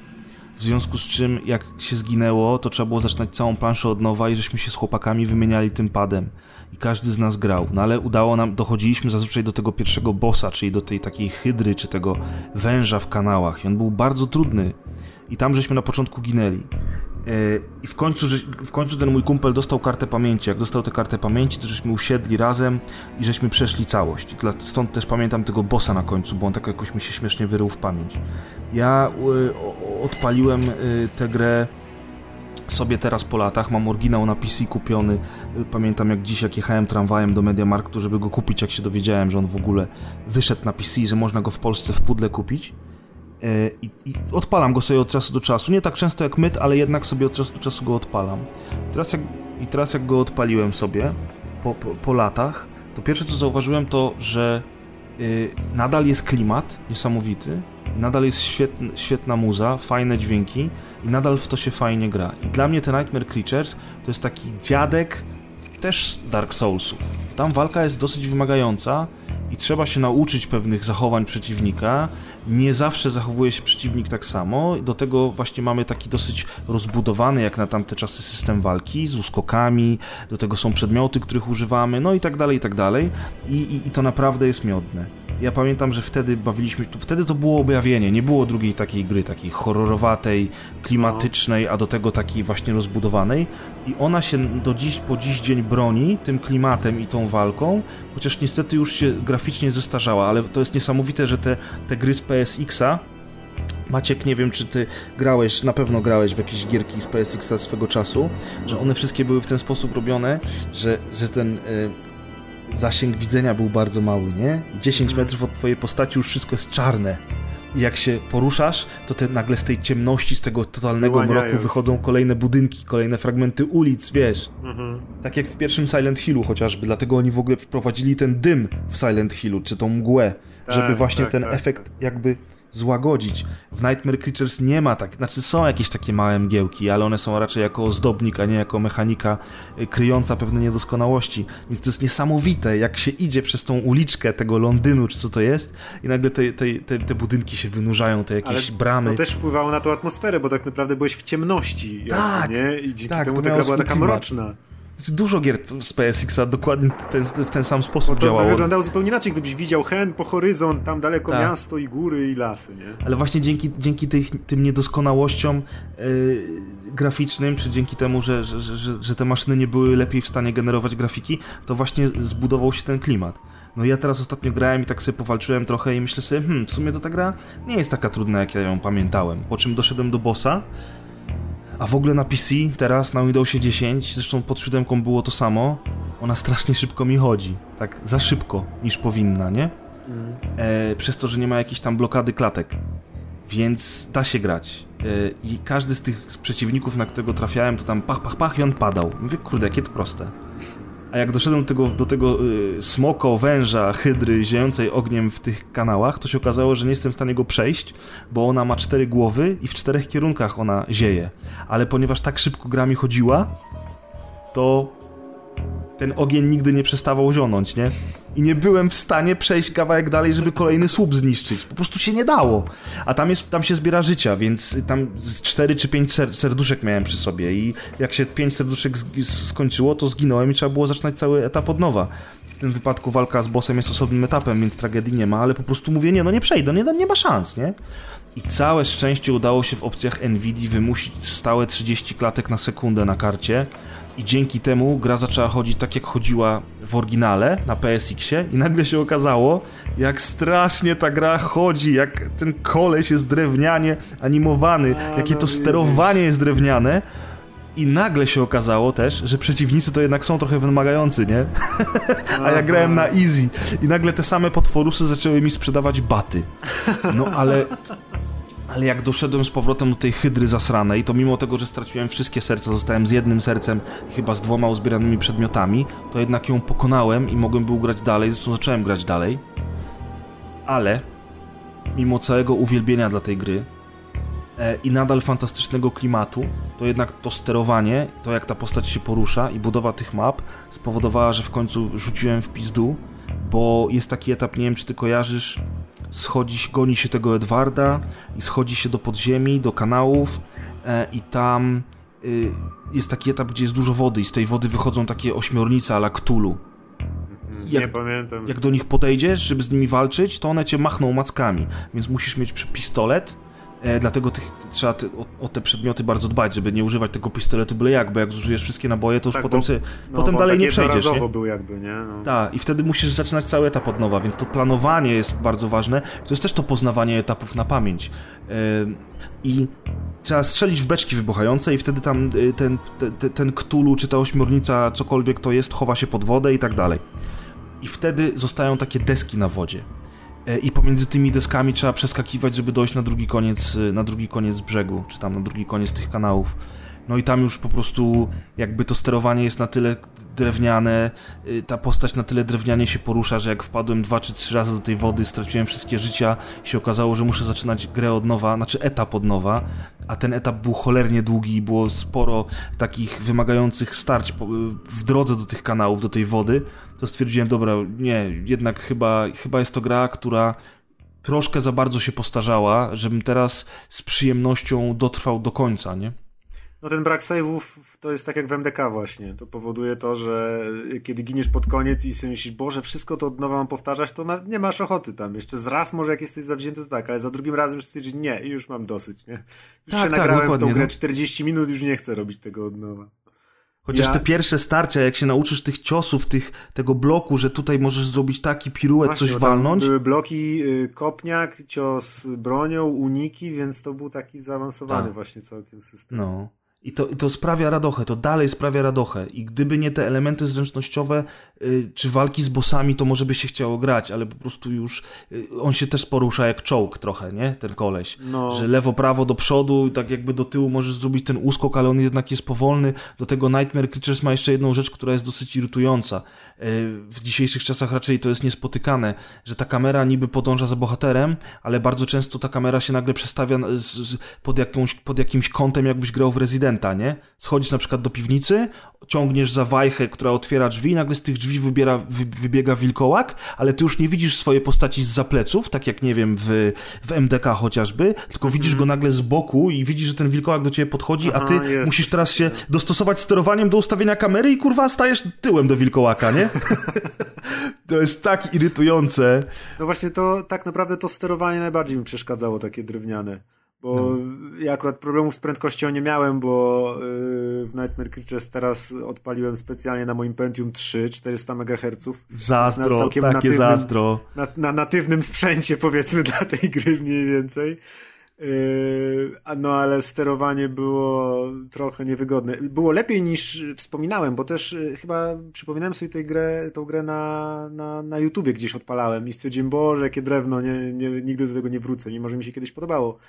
D: W związku z czym, jak się zginęło, to trzeba było zaczynać całą planszę od nowa i żeśmy się z chłopakami wymieniali tym padem. I każdy z nas grał. No ale udało nam, dochodziliśmy zazwyczaj do tego pierwszego bossa, czyli do tej takiej hydry, czy tego węża w kanałach. I on był bardzo trudny. I tam żeśmy na początku ginęli. E, I w końcu, że, w końcu ten mój kumpel dostał kartę pamięci. Jak dostał tę kartę pamięci, to żeśmy usiedli razem i żeśmy przeszli całość. Stąd też pamiętam tego bossa na końcu, bo on tak jakoś mi się śmiesznie wyrył w pamięć. Ja o- odpaliłem y, tę grę sobie teraz po latach. Mam oryginał na PC kupiony. Pamiętam jak dziś, jak jechałem tramwajem do Mediamarktu, żeby go kupić, jak się dowiedziałem, że on w ogóle wyszedł na PC, że można go w Polsce w pudle kupić. E, I, I odpalam go sobie od czasu do czasu. Nie tak często jak myt, ale jednak sobie od czasu do czasu go odpalam. Teraz jak, I teraz jak go odpaliłem sobie po, po, po latach, to pierwsze co zauważyłem to, że y, nadal jest klimat niesamowity, i nadal jest świetn, świetna muza, fajne dźwięki i nadal w to się fajnie gra. I dla mnie te Nightmare Creatures to jest taki dziadek też Dark Soulsów. Tam walka jest dosyć wymagająca i trzeba się nauczyć pewnych zachowań przeciwnika. Nie zawsze zachowuje się przeciwnik tak samo. Do tego właśnie mamy taki dosyć rozbudowany, jak na tamte czasy, system walki z uskokami. Do tego są przedmioty, których używamy, no i tak dalej, i tak dalej. I, i, i to naprawdę jest miodne. Ja pamiętam, że wtedy bawiliśmy, to, wtedy to było objawienie, nie było drugiej takiej gry, takiej horrorowatej, klimatycznej, a do tego takiej właśnie rozbudowanej. I ona się do dziś, po dziś dzień broni tym klimatem i tą walką, chociaż niestety już się graficznie zestarzała, ale to jest niesamowite, że te, te gry z PSX-a Maciek, nie wiem czy ty grałeś, na pewno grałeś w jakieś gierki z PSX-a swego czasu, że one wszystkie były w ten sposób robione, że, że ten... y, zasięg widzenia był bardzo mały, nie? 10 metrów od twojej postaci już wszystko jest czarne. I jak się poruszasz, to te nagle z tej ciemności, z tego totalnego
C: Wyłaniają.
D: mroku wychodzą kolejne budynki, kolejne fragmenty ulic, wiesz.
C: Mhm.
D: Tak jak w pierwszym Silent Hillu chociażby, dlatego oni w ogóle wprowadzili ten dym w Silent Hillu, czy tą mgłę,
C: Tak,
D: żeby właśnie
C: tak,
D: ten
C: tak,
D: efekt jakby złagodzić. W Nightmare Creatures nie ma tak, znaczy są jakieś takie małe mgiełki, ale one są raczej jako ozdobnik, a nie jako mechanika y, kryjąca pewne niedoskonałości. Więc to jest niesamowite, jak się idzie przez tą uliczkę tego Londynu, czy co to jest, i nagle te, te, te, te budynki się wynurzają, te jakieś
C: Ale
D: bramy.
C: To też wpływało na tą atmosferę, bo tak naprawdę byłeś w ciemności. jakby,
D: Tak,
C: nie? I dzięki
D: tak,
C: temu
D: to
C: ta gra była taka
D: klimat.
C: mroczna.
D: Dużo gier z PSX-a dokładnie w ten, w ten sam sposób
C: to
D: działało.
C: wyglądało zupełnie inaczej, gdybyś widział hen po horyzont, tam daleko
D: Tak.
C: miasto i góry i lasy, nie?
D: Ale właśnie dzięki, dzięki tych, tym niedoskonałościom yy, graficznym, czy dzięki temu, że, że, że, że te maszyny nie były lepiej w stanie generować grafiki, to właśnie zbudował się ten klimat. No ja teraz ostatnio grałem i tak sobie powalczyłem trochę i myślę sobie, hmm, w sumie to ta gra nie jest taka trudna, jak ja ją pamiętałem. Po czym doszedłem do bossa, a w ogóle na PC teraz, na Windowsie 10, zresztą pod siódemką było to samo, ona strasznie szybko mi chodzi. Tak za szybko niż powinna, nie? e, przez to, że nie ma jakiejś tam blokady klatek. Więc da się grać. E, I każdy z tych przeciwników, na którego trafiałem, to tam pach, pach, pach i on padał. Mówię, kurde, jakie to proste. A jak doszedłem do tego, do tego y, smoko, węża, hydry ziejącej ogniem w tych kanałach, to się okazało, że nie jestem w stanie go przejść, bo ona ma cztery głowy i w czterech kierunkach ona zieje. Ale ponieważ tak szybko gra mi chodziła, to ten ogień nigdy nie przestawał zionąć, nie? I nie byłem w stanie przejść kawałek dalej, żeby kolejny słup zniszczyć. Po prostu się nie dało. A tam, jest, tam się zbiera życia, więc tam z 4 czy 5 ser serduszek miałem przy sobie i jak się 5 serduszek skończyło, to zginąłem i trzeba było zaczynać cały etap od nowa. W tym wypadku walka z bossem jest osobnym etapem, więc tragedii nie ma, ale po prostu mówię, nie, no nie przejdę, nie, nie ma szans, nie? I całe szczęście udało się w opcjach NVIDII wymusić stałe 30 klatek na sekundę na karcie, i dzięki temu gra zaczęła chodzić tak, jak chodziła w oryginale na PSX-ie i nagle się okazało, jak strasznie ta gra chodzi, jak ten koleś jest drewnianie animowany, A, jakie no to sterowanie jest drewniane. I nagle się okazało też, że przeciwnicy to jednak są trochę wymagający, nie? A ja grałem na easy. I nagle te same potworusy zaczęły mi sprzedawać baty. No ale ale jak doszedłem z powrotem do tej hydry zasranej, to mimo tego, że straciłem wszystkie serca, zostałem z jednym sercem chyba z dwoma uzbieranymi przedmiotami, to jednak ją pokonałem i mogłem był grać dalej, zresztą zacząłem grać dalej. Ale mimo całego uwielbienia dla tej gry e, i nadal fantastycznego klimatu, to jednak to sterowanie, to jak ta postać się porusza i budowa tych map spowodowała, że w końcu rzuciłem w pizdu, bo jest taki etap, nie wiem czy ty kojarzysz, schodzi, goni się tego Edwarda i schodzi się do podziemi, do kanałów e, i tam y, jest taki etap, gdzie jest dużo wody i z tej wody wychodzą takie ośmiornice ala Cthulhu.
C: Jak, nie pamiętam.
D: Jak do nich podejdziesz, żeby z nimi walczyć, to one cię machną mackami, więc musisz mieć pistolet dlatego tych, trzeba te, o, o, te przedmioty bardzo dbać, żeby nie używać tego pistoletu byle jak, bo jak zużyjesz wszystkie naboje, to już tak, potem, bo, sobie, no, potem dalej nie przejdziesz.
C: Nie? był jakby, nie? No.
D: Tak, i wtedy musisz zaczynać cały etap od nowa, więc to planowanie jest bardzo ważne. To jest też to poznawanie etapów na pamięć. Yy, I trzeba strzelić w beczki wybuchające i wtedy tam e, ten, ten, ten ktulu, czy ta ośmiornica, cokolwiek to jest, chowa się pod wodę i tak dalej. I wtedy zostają takie deski na wodzie. E, i pomiędzy tymi deskami trzeba przeskakiwać, żeby dojść na drugi koniec, e, na drugi koniec brzegu, czy tam na drugi koniec tych kanałów. No i tam już po prostu jakby to sterowanie jest na tyle drewniane, y, ta postać na tyle drewnianie się porusza, że jak wpadłem dwa czy trzy razy do tej wody, straciłem wszystkie życia i się okazało, że muszę zaczynać grę od nowa, znaczy etap od nowa, a ten etap był cholernie długi i było sporo takich wymagających starć w drodze do tych kanałów, do tej wody, to stwierdziłem, dobra, nie, jednak chyba, chyba jest to gra, która troszkę za bardzo się postarzała, żebym teraz z przyjemnością dotrwał do końca, nie?
C: No ten brak save'ów to jest tak jak w MDK właśnie. To powoduje to, że kiedy giniesz pod koniec i sobie myślisz, Boże, wszystko to od nowa mam powtarzać, to na, nie masz ochoty tam. Jeszcze z raz może jak jesteś zawzięty, to tak, ale za drugim razem już stwierdzisz, nie, i już mam dosyć, nie? Już tak, się tak, nagrałem w tą grę no. 40 minut, już nie chcę robić tego od nowa.
D: Chociaż ja... te pierwsze starcia, jak się nauczysz tych ciosów, tych, tego bloku, że tutaj możesz zrobić taki piruet, Właśnie, coś walnąć.
C: Były bloki, y, kopniak, cios bronią, uniki, więc to był taki zaawansowany tak. właśnie całkiem system.
D: No. I to, I to sprawia radochę, to dalej sprawia radochę. I gdyby nie te elementy zręcznościowe, y, czy walki z bossami, to może by się chciało grać, ale po prostu już y, on się też porusza jak czołg trochę, nie? Ten koleś. No. Że lewo, prawo, do przodu, tak jakby do tyłu możesz zrobić ten uskok, ale on jednak jest powolny. Do tego Nightmare Creatures ma jeszcze jedną rzecz, która jest dosyć irytująca. Y, w dzisiejszych czasach raczej to jest niespotykane, że ta kamera niby podąża za bohaterem, ale bardzo często ta kamera się nagle przestawia pod, jakąś, pod jakimś kątem, jakbyś grał w Resident nie? Schodzisz na przykład do piwnicy, ciągniesz za wajchę, która otwiera drzwi i nagle z tych drzwi wybiera, wy, wybiega wilkołak, ale ty już nie widzisz swojej postaci z zapleców, tak jak, nie wiem, w, w MDK chociażby, tylko widzisz go mhm. nagle z boku i widzisz, że ten wilkołak do ciebie podchodzi, Aha, a ty jest, musisz teraz się dostosować sterowaniem do ustawienia kamery i kurwa stajesz tyłem do wilkołaka, nie? to jest tak irytujące.
C: No właśnie to, tak naprawdę to sterowanie najbardziej mi przeszkadzało, takie drewniane. Bo no. ja akurat problemów z prędkością nie miałem, bo yy, w Nightmare Creatures teraz odpaliłem specjalnie na moim Pentium 3 400 MHz.
D: Zazdro, na takie natywnym, zazdro.
C: Na, na natywnym sprzęcie powiedzmy dla tej gry mniej więcej. Yy, no ale sterowanie było trochę niewygodne. Było lepiej niż wspominałem, bo też yy, chyba przypominałem sobie tę grę, tą grę na, na, na YouTubie gdzieś odpalałem i stwierdziłem, boże, jakie drewno, nie, nie, nigdy do tego nie wrócę, mimo że mi się kiedyś podobało.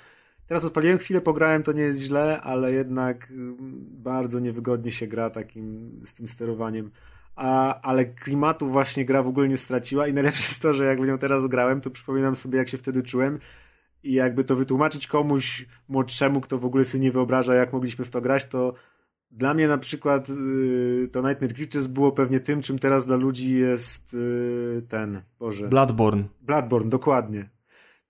C: Teraz odpaliłem chwilę, pograłem, to nie jest źle, ale jednak mm, bardzo niewygodnie się gra takim z tym sterowaniem. A, ale klimatu właśnie gra w ogóle nie straciła i najlepsze jest to, że jak w nią teraz grałem, to przypominam sobie, jak się wtedy czułem i jakby to wytłumaczyć komuś młodszemu, kto w ogóle sobie nie wyobraża, jak mogliśmy w to grać, to Dla mnie na przykład y, to Nightmare Creatures było pewnie tym, czym teraz dla ludzi jest y, ten, Boże.
D: Bloodborne.
C: Bloodborne, dokładnie.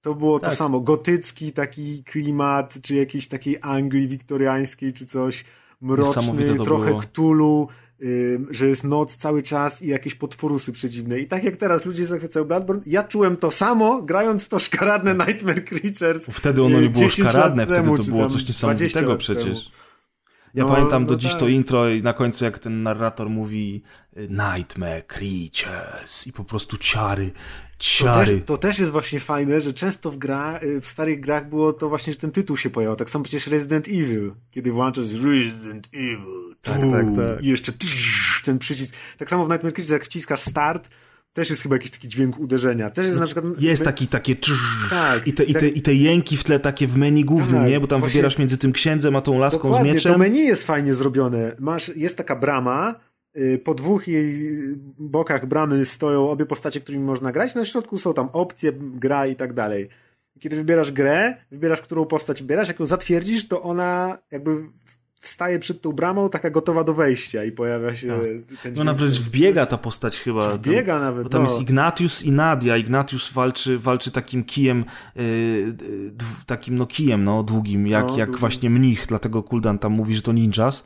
C: To było
D: Tak.
C: to samo, gotycki taki klimat, czy jakiejś takiej Anglii wiktoriańskiej, czy coś mroczny, trochę
D: było.
C: Cthulhu, ym, że jest noc cały czas i jakieś potworusy przeciwne. I tak jak teraz ludzie zachwycają Bloodborne, ja czułem to samo, grając w to szkaradne Nightmare Creatures.
D: Wtedy ono nie
C: y,
D: było
C: 10
D: szkaradne,
C: lat
D: wtedy
C: temu,
D: to było coś
C: 20
D: niesamowitego przecież.
C: temu.
D: Ja
C: No,
D: pamiętam do
C: no
D: dziś
C: tak.
D: to intro i na końcu jak ten narrator mówi y, Nightmare Creatures i po prostu ciary,
C: To
D: ciary.
C: też, to też jest właśnie fajne, że często w, gra, y, w starych grach było to właśnie, że ten tytuł się pojawiał. Tak samo przecież Resident Evil, kiedy włączasz Resident Evil.
A: Tak,
C: tu,
A: tak, tak.
C: I jeszcze tsz, ten przycisk. Tak samo w Nightmare Creatures, jak wciskasz start, też jest chyba jakiś taki dźwięk uderzenia. Też jest na przykład...
D: Jest
C: my-
D: taki, takie
C: Tak.
D: i, te, i, te, i te jęki w tle takie w menu głównym,
C: Tak,
D: nie? Bo tam
C: właśnie-
D: wybierasz między tym księdzem a tą laską
C: Dokładnie,
D: z mieczem.
C: to menu jest fajnie zrobione. Masz, jest taka brama, y, po dwóch jej bokach bramy stoją obie postacie, którymi można grać, na środku są tam opcje, gra i tak dalej. Kiedy wybierasz grę, wybierasz, którą postać wybierasz, jak ją zatwierdzisz, to ona jakby wstaje przed tą bramą, taka gotowa do wejścia i pojawia się ten
D: No ona wręcz wbiega
C: jest-
D: ta postać chyba. tam-
C: Wbiega nawet,
D: Bo tam
C: no.
D: jest Ignatius i Nadia. Ignatius walczy, walczy takim kijem, yy, takim no kijem, no długim, jak,
C: No,
D: jak
C: długim.
D: właśnie mnich, dlatego Kuldan tam mówi, że to ninjas,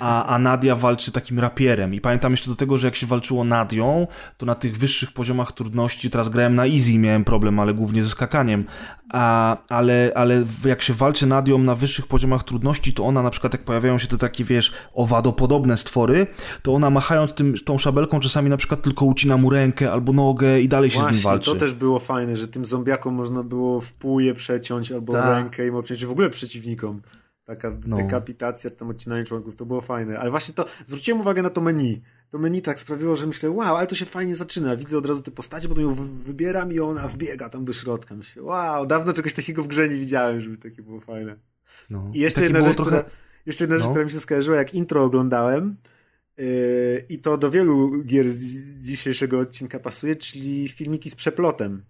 D: a, a Nadia walczy takim rapierem. I pamiętam jeszcze do tego, że jak się walczyło Nadią, to na tych wyższych poziomach trudności, teraz grałem na easy, miałem problem, ale głównie ze skakaniem, a, ale, ale jak się walczy Nadią na wyższych poziomach trudności, to ona na przykład jak pojawiają się te takie, wiesz, owadopodobne stwory, to ona machając tym, tą szabelką czasami na przykład tylko ucina mu rękę albo nogę i dalej się z nim
C: Właśnie,
D: walczy.
C: to też było fajne, że tym zombiakom można było w pół je przeciąć albo
D: Tak.
C: rękę im obciąć, w ogóle przeciwnikom. Taka
D: No.
C: dekapitacja, tam odcinanie członków, to było fajne. Ale właśnie to, zwróciłem uwagę na to menu. To menu tak sprawiło, że myślę, wow, ale to się fajnie zaczyna. Widzę od razu te postacie, potem ją wy- wybieram i ona wbiega tam do środka. Myślę, wow, dawno czegoś takiego w grze nie widziałem, żeby takie było fajne.
D: No.
C: I jeszcze
D: Takie
C: jedna rzecz,
D: trochę...
C: która, jeszcze jedna rzecz,
D: No.
C: która mi się skojarzyła, jak intro oglądałem yy, i to do wielu gier z dzisiejszego odcinka pasuje, czyli filmiki z przeplotem.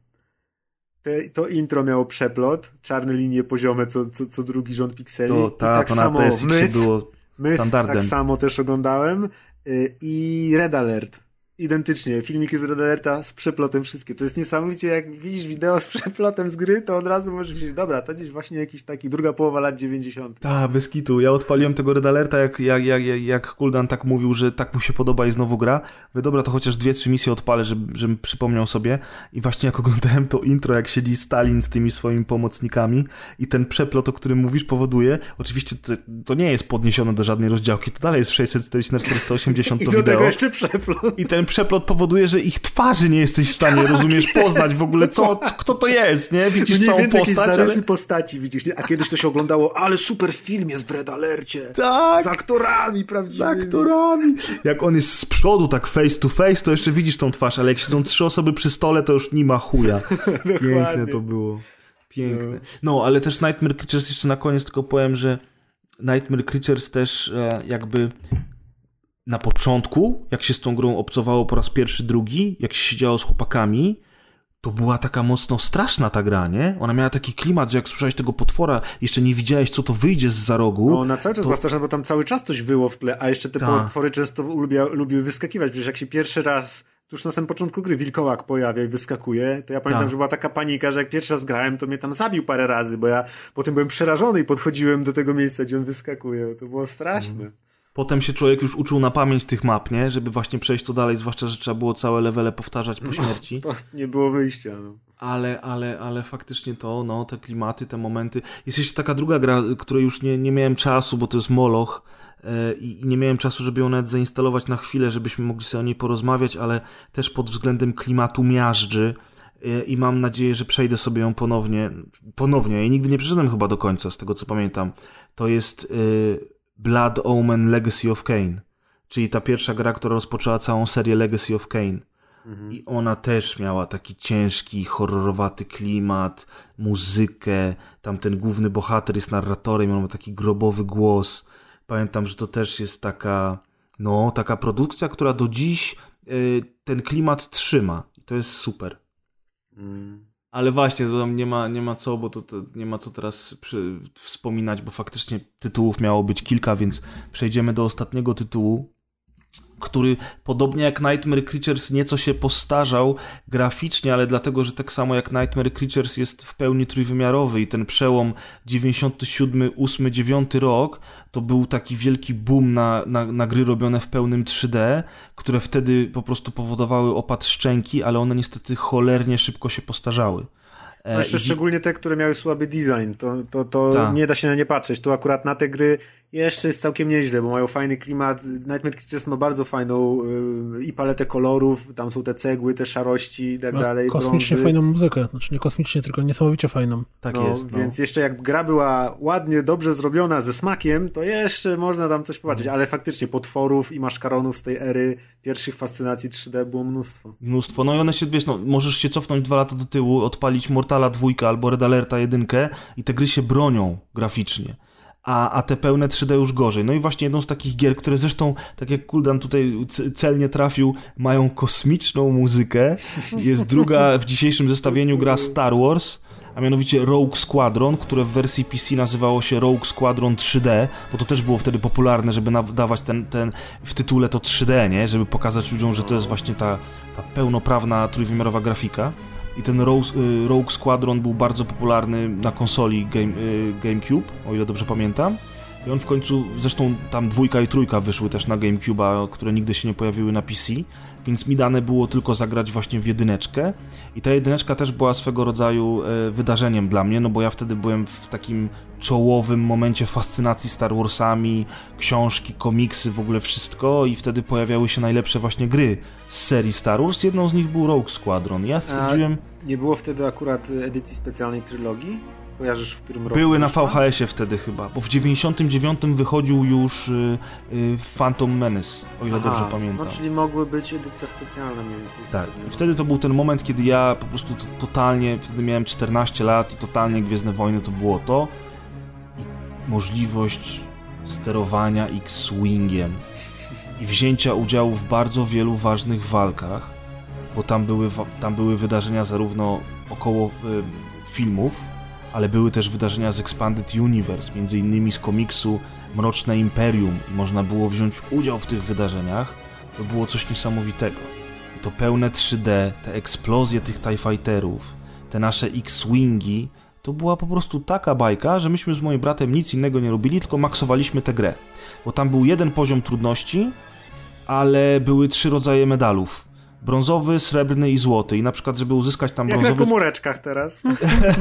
C: Te, to intro miało przeplot, czarne linie poziome, co, co, co drugi rząd pikseli.
D: To,
C: I
D: ta,
C: tak
D: to na
C: samo
D: PSX
C: Myth,
D: było
C: Myth
D: standardem.
C: tak samo też oglądałem yy, i Red Alert. Identycznie, filmiki z Red Alerta z przeplotem wszystkie. To jest niesamowicie, jak widzisz wideo z przeplotem z gry, to od razu możesz myśleć, dobra, to gdzieś właśnie jakiś taki druga połowa lat 90.
D: Tak, bez kitu. Ja odpaliłem tego Red Alerta, jak, jak, jak, jak- Kuldan tak mówił, że tak mu się podoba i znowu gra. Mówię, dobra, to chociaż dwie, trzy misje odpalę, żeby, żebym przypomniał sobie. I właśnie jak oglądałem to intro, jak siedzi Stalin z tymi swoimi pomocnikami i ten przeplot, o którym mówisz, powoduje, oczywiście to, to nie jest podniesione do żadnej rozdziałki, to dalej jest w 640 na 480
C: I do
D: wideo.
C: tego jeszcze przeplot.
D: I ten przeplot powoduje, że ich twarzy nie jesteś w stanie, rozumiesz, poznać w ogóle, co, kto to jest, nie? Widzisz
C: Mniej
D: całą
C: więcej jakieś
D: postać,
C: zarysy
D: ale...
C: postaci widzisz, nie? A kiedyś to się oglądało, ale super film jest w Red Alercie.
D: Tak!
C: Z aktorami
D: Z
C: prawdziwymi.
D: aktorami. Jak on jest z przodu, tak face to face, to jeszcze widzisz tą twarz, ale jak siedzą trzy osoby przy stole, to już nie ma chuja. Piękne to było. Piękne. No, ale też Nightmare Creatures, jeszcze na koniec tylko powiem, że Nightmare Creatures też e, jakby na początku, jak się z tą grą obcowało po raz pierwszy, drugi, jak się siedziało z chłopakami, to była taka mocno straszna ta gra, nie? Ona miała taki klimat, że jak słyszałeś tego potwora, jeszcze nie widziałeś, co to wyjdzie z za rogu.
C: No, na cały czas
D: to-
C: była straszna, bo tam cały czas coś wyło w tle, a jeszcze te
D: Tak.
C: potwory często lubia, lubiły wyskakiwać. Przecież jak się pierwszy raz, tuż na samym początku gry, wilkołak pojawia i wyskakuje, to ja pamiętam,
D: Tak.
C: że była taka panika, że jak pierwszy raz grałem, to mnie tam zabił parę razy, bo ja potem byłem przerażony i podchodziłem do tego miejsca, gdzie on wyskakuje. To było straszne.
D: Potem się człowiek już uczył na pamięć tych map, nie? Żeby właśnie przejść to dalej, zwłaszcza, że trzeba było całe levele powtarzać po śmierci.
C: To nie było wyjścia. No.
D: Ale, ale, ale faktycznie to, no, te klimaty, te momenty. Jest jeszcze taka druga gra, której już nie, nie miałem czasu, bo to jest Moloch e, i nie miałem czasu, żeby ją nawet zainstalować na chwilę, żebyśmy mogli sobie o niej porozmawiać, ale też pod względem klimatu miażdży e, i mam nadzieję, że przejdę sobie ją ponownie. Ponownie, ja jej nigdy nie przeszedłem chyba do końca, z tego co pamiętam. To jest e, Blood Omen Legacy of Kane, czyli ta pierwsza gra, która rozpoczęła całą serię Legacy of Kane. I ona też miała taki ciężki, horrorowaty klimat, muzykę. Tam ten główny bohater jest narratorem, on ma taki grobowy głos. Pamiętam, że to też jest taka, no, taka produkcja, która do dziś y, ten klimat trzyma. I to jest super.
C: Mm.
D: Ale właśnie, to tam nie ma, nie ma co, bo to, to nie ma co teraz przy, wspominać, bo faktycznie tytułów miało być kilka, więc przejdziemy do ostatniego tytułu, który podobnie jak Nightmare Creatures nieco się postarzał graficznie, ale dlatego, że tak samo jak Nightmare Creatures jest w pełni trójwymiarowy i ten przełom 97, 8, 9 rok to był taki wielki boom na, na, na gry robione w pełnym 3D, które wtedy po prostu powodowały opad szczęki, ale one niestety cholernie szybko się postarzały.
C: No jeszcze I... szczególnie te, które miały słaby design, to, to, to tak. nie da się na nie patrzeć. Tu akurat na te gry jeszcze jest całkiem nieźle, bo mają fajny klimat. Nightmare Creatures ma bardzo fajną yy, i paletę kolorów, tam są te cegły, te szarości i tak dalej.
A: Kosmicznie brązy. fajną muzykę, znaczy nie kosmicznie, tylko niesamowicie fajną.
C: Tak no, jest. No. Więc jeszcze jak gra była ładnie, dobrze zrobiona, ze smakiem, to jeszcze można tam coś popatrzeć, ale faktycznie potworów i maszkaronów z tej ery pierwszych fascynacji 3D było mnóstwo.
D: Mnóstwo, no i one się, wiesz, no, możesz się cofnąć dwa lata do tyłu, odpalić Mortala 2 albo Red Alerta 1 i te gry się bronią graficznie a, a te pełne 3D już gorzej. No i właśnie jedną z takich gier, które zresztą, tak jak Kuldan tutaj celnie trafił, mają kosmiczną muzykę. Jest druga w dzisiejszym zestawieniu gra Star Wars, a mianowicie Rogue Squadron, które w wersji PC nazywało się Rogue Squadron 3D, bo to też było wtedy popularne, żeby dawać ten, ten w tytule to 3D, nie? Żeby pokazać ludziom, że to jest właśnie ta, ta pełnoprawna trójwymiarowa grafika. I ten Rogue, y, Rogue Squadron był bardzo popularny na konsoli Game, y, GameCube, o ile dobrze pamiętam. I on w końcu, zresztą tam dwójka i trójka wyszły też na GameCube'a, które nigdy się nie pojawiły na PC, więc mi dane było tylko zagrać właśnie w jedyneczkę. I ta jedyneczka też była swego rodzaju e, wydarzeniem dla mnie, no bo ja wtedy byłem w takim czołowym momencie fascynacji Star Warsami, książki, komiksy, w ogóle wszystko i wtedy pojawiały się najlepsze właśnie gry z serii Star Wars. Jedną z nich był Rogue Squadron. Ja stwierdziłem...
C: A nie było wtedy akurat edycji specjalnej trylogii? Kojarzysz w którym roku?
D: Były na VHS-ie wtedy chyba, bo w 99 wychodził już y, y, Phantom Menace, o ile Aha, dobrze pamiętam.
C: No czyli mogły być edycja specjalna mniej więcej.
D: Tak, i wtedy to był ten moment, kiedy ja po prostu totalnie, wtedy miałem 14 lat i totalnie Gwiezdne Wojny to było to i możliwość sterowania X-Wingiem i wzięcia udziału w bardzo wielu ważnych walkach, bo tam były, tam były wydarzenia zarówno około y, filmów, ale były też wydarzenia z Expanded Universe, między innymi z komiksu Mroczne Imperium i można było wziąć udział w tych wydarzeniach, to było coś niesamowitego. I to pełne 3D, te eksplozje tych TIE Fighterów, te nasze X-Wingi, to była po prostu taka bajka, że myśmy z moim bratem nic innego nie robili, tylko maksowaliśmy tę grę. Bo tam był jeden poziom trudności, ale były trzy rodzaje medalów brązowy, srebrny i złoty. I na przykład, żeby uzyskać tam
C: Jak
D: brązowy...
C: Jak na komóreczkach teraz.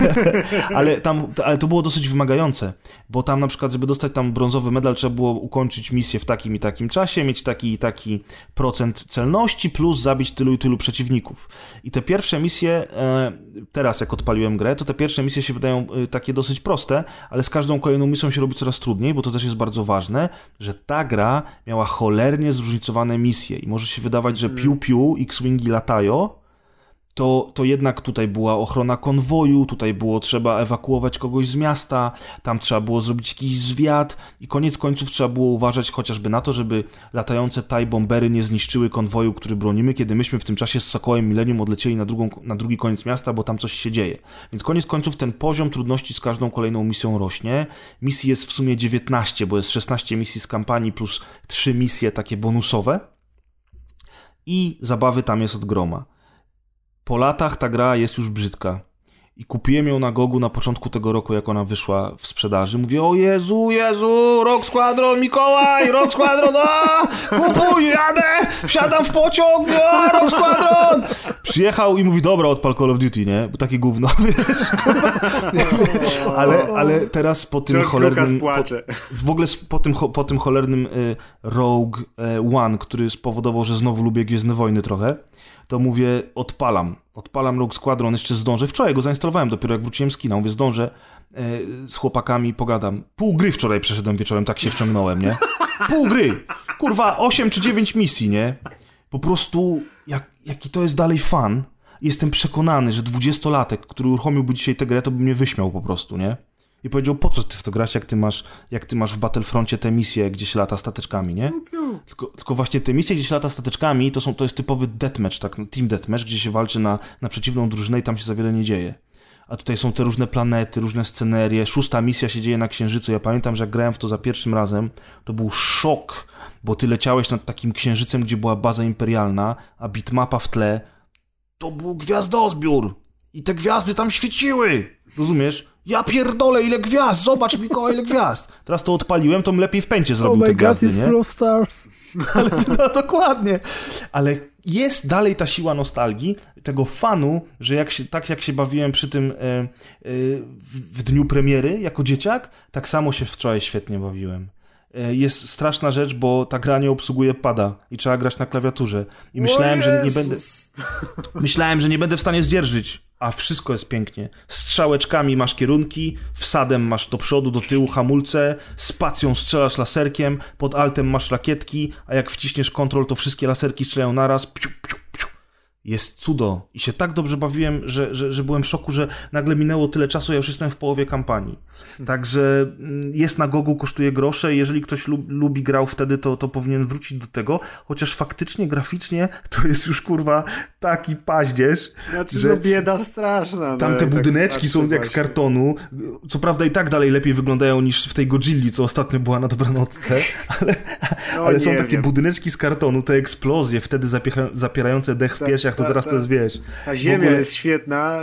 D: ale, tam, ale to było dosyć wymagające, bo tam na przykład, żeby dostać tam brązowy medal, trzeba było ukończyć misję w takim i takim czasie, mieć taki i taki procent celności, plus zabić tylu i tylu przeciwników. I te pierwsze misje, e, teraz jak odpaliłem grę, to te pierwsze misje się wydają e, takie dosyć proste, ale z każdą kolejną misją się robi coraz trudniej, bo to też jest bardzo ważne, że ta gra miała cholernie zróżnicowane misje i może się wydawać, że piu piu i X-Wingi latają, to, to jednak tutaj była ochrona konwoju, tutaj było trzeba ewakuować kogoś z miasta, tam trzeba było zrobić jakiś zwiat i koniec końców trzeba było uważać chociażby na to, żeby latające TIE bombery nie zniszczyły konwoju, który bronimy, kiedy myśmy w tym czasie z Sokołem Millennium odlecieli na, drugą, na drugi koniec miasta, bo tam coś się dzieje. Więc koniec końców ten poziom trudności z każdą kolejną misją rośnie. Misji jest w sumie 19, bo jest 16 misji z kampanii plus 3 misje takie bonusowe i zabawy tam jest od groma. Po latach ta gra jest już brzydka. I kupiłem ją na Gogu na początku tego roku, jak ona wyszła w sprzedaży. Mówię, o Jezu, Jezu, Rock Squadron, Mikołaj, Rock Squadron, a, kupuj, jadę, wsiadam w pociąg, a, Rock Squadron. Przyjechał i mówi, dobra, odpal Call of Duty, nie? Bo takie gówno, ale, ale teraz po tym cholernym... Po, w ogóle po tym, po tym cholernym y, Rogue y, One, który spowodował, że znowu lubię Gwiezdne Wojny trochę, to mówię, odpalam. Odpalam Rogue Squadron, jeszcze zdążę. Wczoraj go zainstalowałem dopiero jak wróciłem z kina. Mówię, zdążę e, z chłopakami pogadam. Pół gry wczoraj przeszedłem wieczorem, tak się wciągnąłem, nie? Pół gry! Kurwa, 8 czy 9 misji, nie? Po prostu, jak, jaki to jest dalej fan. Jestem przekonany, że dwudziestolatek, który uruchomiłby dzisiaj tę grę, to by mnie wyśmiał po prostu, nie? I powiedział, po co ty w to grasz, jak ty masz, jak ty masz w Battlefroncie te misje, gdzie się lata stateczkami, nie? Tylko, tylko właśnie te misje, gdzie się lata stateczkami, to, są, to jest typowy deathmatch, tak, team deathmatch, gdzie się walczy na, na przeciwną drużynę i tam się za wiele nie dzieje. A tutaj są te różne planety, różne scenerie. Szósta misja się dzieje na Księżycu. Ja pamiętam, że jak grałem w to za pierwszym razem, to był szok, bo ty leciałeś nad takim księżycem, gdzie była baza imperialna, a bitmapa w tle to był gwiazdozbiór. I te gwiazdy tam świeciły. Rozumiesz? Ja pierdolę, ile gwiazd! Zobacz, Mikołaj, ile gwiazd! Teraz to odpaliłem, to lepiej w pęcie zrobił
A: oh
D: te gwiazdy,
A: God,
D: nie?
A: full of stars.
D: Ale, no, dokładnie. Ale jest dalej ta siła nostalgii, tego fanu, że jak się, tak jak się bawiłem przy tym e, w, w dniu premiery jako dzieciak, tak samo się wczoraj świetnie bawiłem. E, jest straszna rzecz, bo ta gra nie obsługuje pada i trzeba grać na klawiaturze. I myślałem, że nie będę. Myślałem, że nie będę w stanie zdzierżyć. A wszystko jest pięknie. Strzałeczkami masz kierunki, wsadem masz do przodu, do tyłu hamulce, spacją strzelasz laserkiem, pod altem masz rakietki, a jak wciśniesz kontrol, to wszystkie laserki strzelają naraz. Piu, piu. Jest cudo. I się tak dobrze bawiłem, że, że, że byłem w szoku, że nagle minęło tyle czasu, ja już jestem w połowie kampanii. Także mm, jest na Gogu, kosztuje grosze. Jeżeli ktoś lub, lubi grał wtedy, to, to powinien wrócić do tego. Chociaż faktycznie, graficznie, to jest już kurwa taki paździerz.
C: Znaczy,
D: że
C: no bieda straszna.
D: Tam
C: no,
D: te
C: jak tak
D: budyneczki są
C: patrzę
D: jak z kartonu. Co prawda i tak dalej lepiej wyglądają niż w tej Godzilli, co ostatnio była na dobranocce, ale,
C: No,
D: ale są takie
C: wiem.
D: budyneczki z kartonu, te eksplozje wtedy zapierające dech w
C: Ta-
D: piersiach, to
C: ta-
D: teraz
C: ta-
D: to jest, wiesz...
C: Ta ziemia
D: ogóle-
C: jest świetna,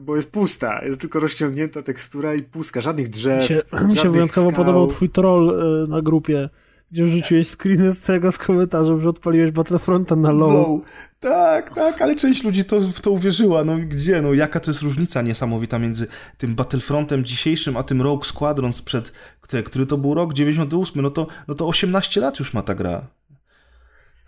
C: bo jest pusta. Jest tylko rozciągnięta tekstura i pustka. Żadnych drzew.
A: Mi się, mi się wyjątkowo
C: skał.
A: podobał twój troll y, na grupie, gdzie wrzuciłeś screeny z tego z komentarzem, że odpaliłeś Battlefronta na low.
D: Low. Tak, tak, ale część ludzi to, w to uwierzyła. No i gdzie? No jaka to jest różnica niesamowita między tym Battlefrontem dzisiejszym, a tym Rogue Squadron sprzed, który, który to był rok 98, no to, no to 18 lat już ma ta gra.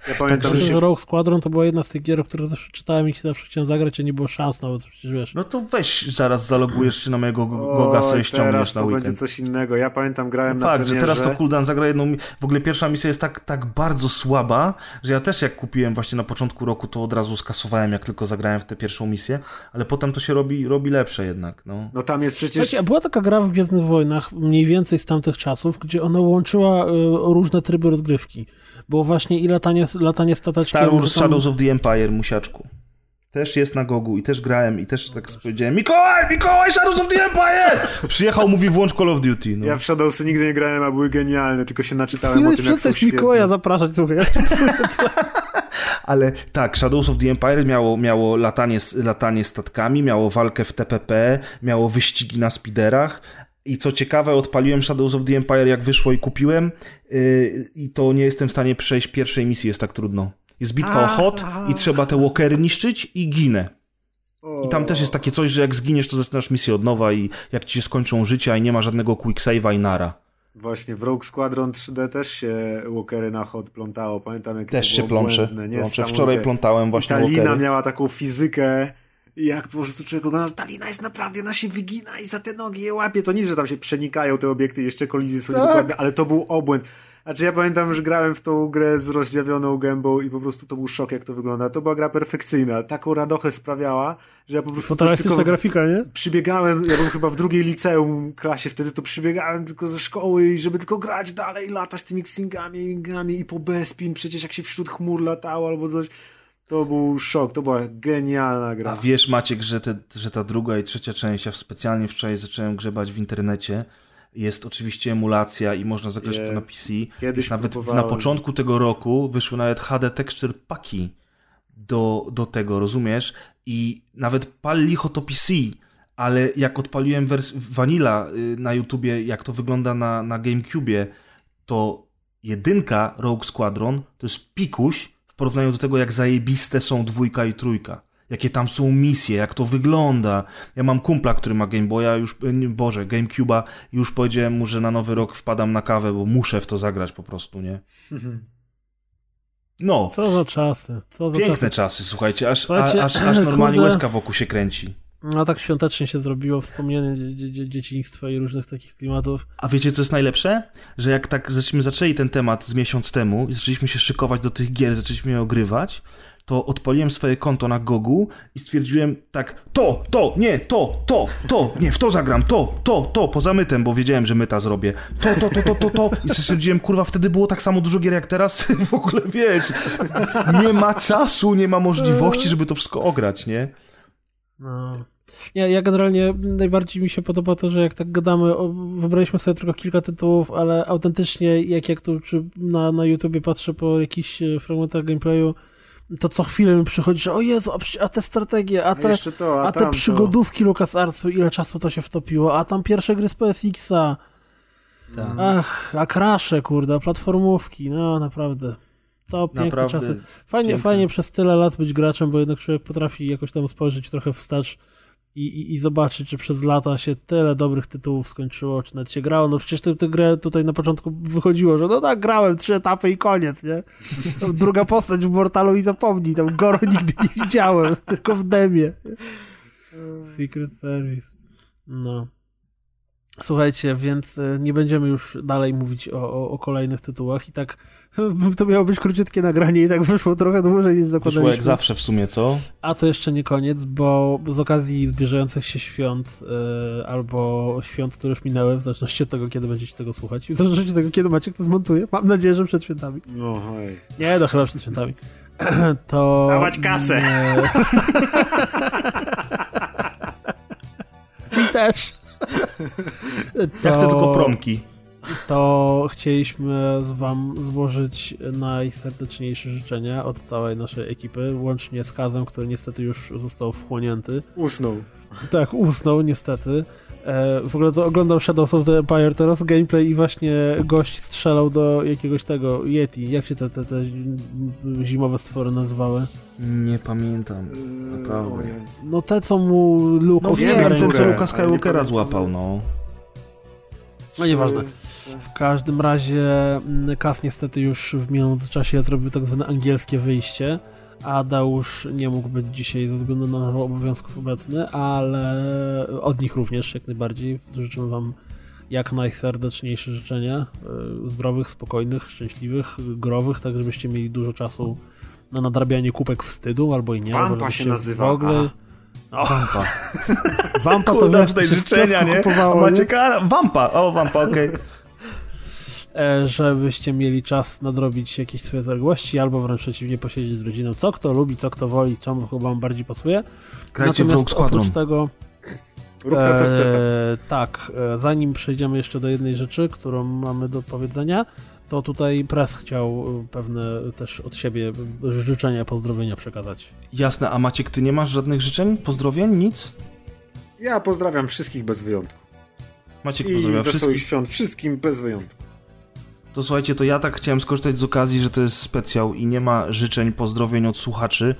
C: Ja pamiętam,
A: Myślę,
C: że się
A: że Rogue Squadron to była jedna z tych gier, o których zawsze czytałem i zawsze chciałem zagrać, a nie było szans nawet, przecież wiesz.
D: No to weź zaraz zalogujesz się na mojego go-
C: Oj,
D: Goga, sobie ściągniesz
C: teraz
D: na
C: to
D: weekend.
C: będzie coś innego. Ja pamiętam, grałem
D: No
C: na
D: fakt, że
C: premierze.
D: teraz to cooldown zagra jedną... W ogóle pierwsza misja jest tak, tak bardzo słaba, że ja też jak kupiłem właśnie na początku roku, to od razu skasowałem, jak tylko zagrałem w tę pierwszą misję, ale potem to się robi, robi lepsze jednak, no.
C: No tam jest przecież...
A: Słuchajcie, a była taka gra w Gwiezdnych Wojnach, mniej więcej z tamtych czasów, gdzie ona łączyła y, różne tryby rozgrywki. Było właśnie i latanie, latanie stateczkiem.
D: Star Wars Shadows of the Empire, musiaczku. Też jest na Gogu i też grałem i też tak powiedziałem Mikołaj, Mikołaj, Shadows of the Empire! Przyjechał, mówi włącz Call of Duty. No.
C: Ja w Shadowsy nigdy nie grałem, a były genialne, tylko się naczytałem o
A: Powinieneś
C: tym, jak są świetne.
A: Mikołaja zapraszać, słuchaj.
D: Ale tak, Shadows of the Empire miało, miało latanie, latanie statkami, miało walkę w TPP, miało wyścigi na speederach. I co ciekawe, odpaliłem Shadows of the Empire jak wyszło i kupiłem yy, i to nie jestem w stanie przejść pierwszej misji, jest tak trudno. Jest bitwa o hot i trzeba te walkery niszczyć i ginę. I tam też jest takie coś, że jak zginiesz, to zaczynasz misję od nowa i jak ci się skończą życia i nie ma żadnego quick save'a i nara.
C: Właśnie, w Rogue Squadron 3D też się Walkery na hot plątało. Pamiętam, jak
D: Też
C: to
D: się
C: było
D: plączę.
C: błędne,
D: plączę.
C: niesamowite.
D: Wczoraj plątałem właśnie
C: I ta lina
D: walkery.
C: miała taką fizykę i jak po prostu człowiek ogląda, że ta lina jest naprawdę, ona się wygina i za te nogi je łapie. To nic, że tam się przenikają te obiekty, jeszcze kolizje są
D: Tak.
C: niedokładne, ale to był obłęd. Znaczy ja pamiętam, że grałem w tą grę z rozdziawioną gębą i po prostu to był szok, jak to wygląda. To była gra perfekcyjna. Taką radochę sprawiała, że ja po prostu tylko
A: grafika, nie?
C: przybiegałem, ja byłem chyba w drugiej liceum klasie wtedy, to przybiegałem tylko ze szkoły i żeby tylko grać dalej, latać tymi ksingami, i po Bespin, przecież jak się wśród chmur latało albo coś, to był szok, to była genialna
D: A
C: gra.
D: wiesz, Maciek, że, te, że ta druga i trzecia część, ja specjalnie wczoraj zacząłem grzebać w internecie. Jest oczywiście emulacja i można zagrać to na. PC.
C: Kiedyś
D: nawet na
C: próbowałem.
D: początku tego roku wyszły nawet HD texture paki do, do tego, rozumiesz? I nawet pal licho to PC, ale jak odpaliłem wers- Vanilla y, na YouTubie, jak to wygląda na, na GameCubie, to jedynka Rogue Squadron to jest pikuś porównaniu do tego, jak zajebiste są dwójka i trójka. Jakie tam są misje, jak to wygląda. Ja mam kumpla, który ma Game Boya, już, nie, Boże, GameCube'a już powiedziałem mu, że na nowy rok wpadam na kawę, bo muszę w to zagrać po prostu, nie? No,
A: Co za czasy, co za
D: piękne
A: czasy.
D: czasy, słuchajcie, aż,
A: Słuchajcie,
D: aż, aż normalnie
A: kurde.
D: łezka wokół się kręci.
A: No tak świątecznie się zrobiło, wspomnienie dzie- dzie- dzie- dzieciństwa i różnych takich klimatów.
D: A wiecie, co jest najlepsze? Że jak tak żeśmy zaczęli ten temat z miesiąc temu i zaczęliśmy się szykować do tych gier, zaczęliśmy je ogrywać, to odpaliłem swoje konto na Gogu i stwierdziłem tak, to, to, nie, to, to, to, nie, w to zagram, to, to, to, poza mytem, bo wiedziałem, że myta zrobię. To, to, to, to, to, to. I stwierdziłem, kurwa, wtedy było tak samo dużo gier jak teraz. W ogóle, wiesz, nie ma czasu, nie ma możliwości, żeby to wszystko ograć, nie?
A: No. Nie, ja generalnie najbardziej mi się podoba to, że jak tak gadamy, o, wybraliśmy sobie tylko kilka tytułów, ale autentycznie jak, jak tu czy na, na YouTubie patrzę po jakichś e, fragmentach gameplayu, to co chwilę mi przychodzi, że o Jezu, a, te strategie, a te,
C: a to, a
A: a te przygodówki LucasArtsu, ile czasu to się wtopiło, a tam pierwsze gry z PSX-a,
E: Tak.
A: ach, a krasze, kurde, a platformówki, no naprawdę. To piękne
D: Naprawdę
A: czasy. Fajnie,
D: piękne.
A: fajnie przez tyle lat być graczem, bo jednak człowiek potrafi jakoś tam spojrzeć trochę wstecz i, i, i zobaczyć, czy przez lata się tyle dobrych tytułów skończyło, czy nawet się grało. No przecież tę grę tutaj na początku wychodziło, że no tak, grałem trzy etapy i koniec, nie? Druga postać w Mortalu i zapomnij, tam Goro nigdy nie widziałem, tylko w demie. Secret Service. No. Słuchajcie, więc e, nie będziemy już dalej mówić o, o, o kolejnych tytułach i tak to miało być króciutkie nagranie i tak wyszło trochę dłużej niż
D: Wyszło
A: zakładaliśmy.
D: jak zawsze w sumie, co?
A: A to jeszcze nie koniec, bo z okazji zbliżających się świąt e, albo świąt, które już minęły, w zależności od tego, kiedy będziecie tego słuchać, i w zależności od tego, kiedy Maciek to zmontuje, mam nadzieję, że przed świętami.
C: No, hej.
A: Nie, no chyba przed świętami. To...
C: Dawać kasę.
A: Mi też.
D: Ja chcę
A: To-
D: tylko promki.
A: to chcieliśmy z wam złożyć najserdeczniejsze życzenia od całej naszej ekipy, łącznie z Kazem, który niestety już został wchłonięty.
C: Usnął.
A: Tak, usnął niestety. E, w ogóle to oglądam Shadows of the Empire teraz, gameplay i właśnie gość strzelał do jakiegoś tego Yeti. Jak się te, te, te zimowe stwory nazywały?
D: Nie pamiętam. Naprawdę.
A: No te, co mu Luke
D: No
C: wiem,
D: ten co Luka Skywalkera złapał, no.
A: No nieważne. W każdym razie mm, Kas niestety już w międzyczasie zrobił tak zwane angielskie wyjście, a Deusz nie mógł być dzisiaj ze względu na obowiązków obecny, ale od nich również jak najbardziej. Życzymy wam jak najserdeczniejsze życzenia, y, zdrowych, spokojnych, szczęśliwych, growych, tak żebyście mieli dużo czasu na nadrabianie kupek wstydu, albo i nie.
C: Wampa się nazywa,
A: W ogóle... O,
D: Wampa.
A: Wampa to
D: Kurde,
A: wiesz,
D: tutaj życzenia, nie?
A: kupowało,
D: A
A: nie?
D: Wampa, o Wampa, okej.
A: e, żebyście mieli czas nadrobić jakieś swoje zaległości, albo wręcz przeciwnie, posiedzieć z rodziną. Co kto lubi, co kto woli, czemu chyba wam bardziej pasuje.
D: Grajcie
A: Natomiast oprócz tego,
C: Rób to, co chce. tak.
A: e, tak, e, zanim przejdziemy jeszcze do jednej rzeczy, którą mamy do powiedzenia, to tutaj Press chciał e, pewne też od siebie e, życzenia, pozdrowienia przekazać.
D: Jasne, a Maciek, ty nie masz żadnych życzeń, pozdrowień, nic?
C: Ja pozdrawiam wszystkich bez wyjątku.
D: Maciek
C: I
D: pozdrawia
C: wesołych
D: wszystkich.
C: świąt wszystkim bez wyjątku.
D: To słuchajcie, to ja tak chciałem skorzystać z okazji, że to jest specjal i nie ma życzeń, pozdrowień od słuchaczy,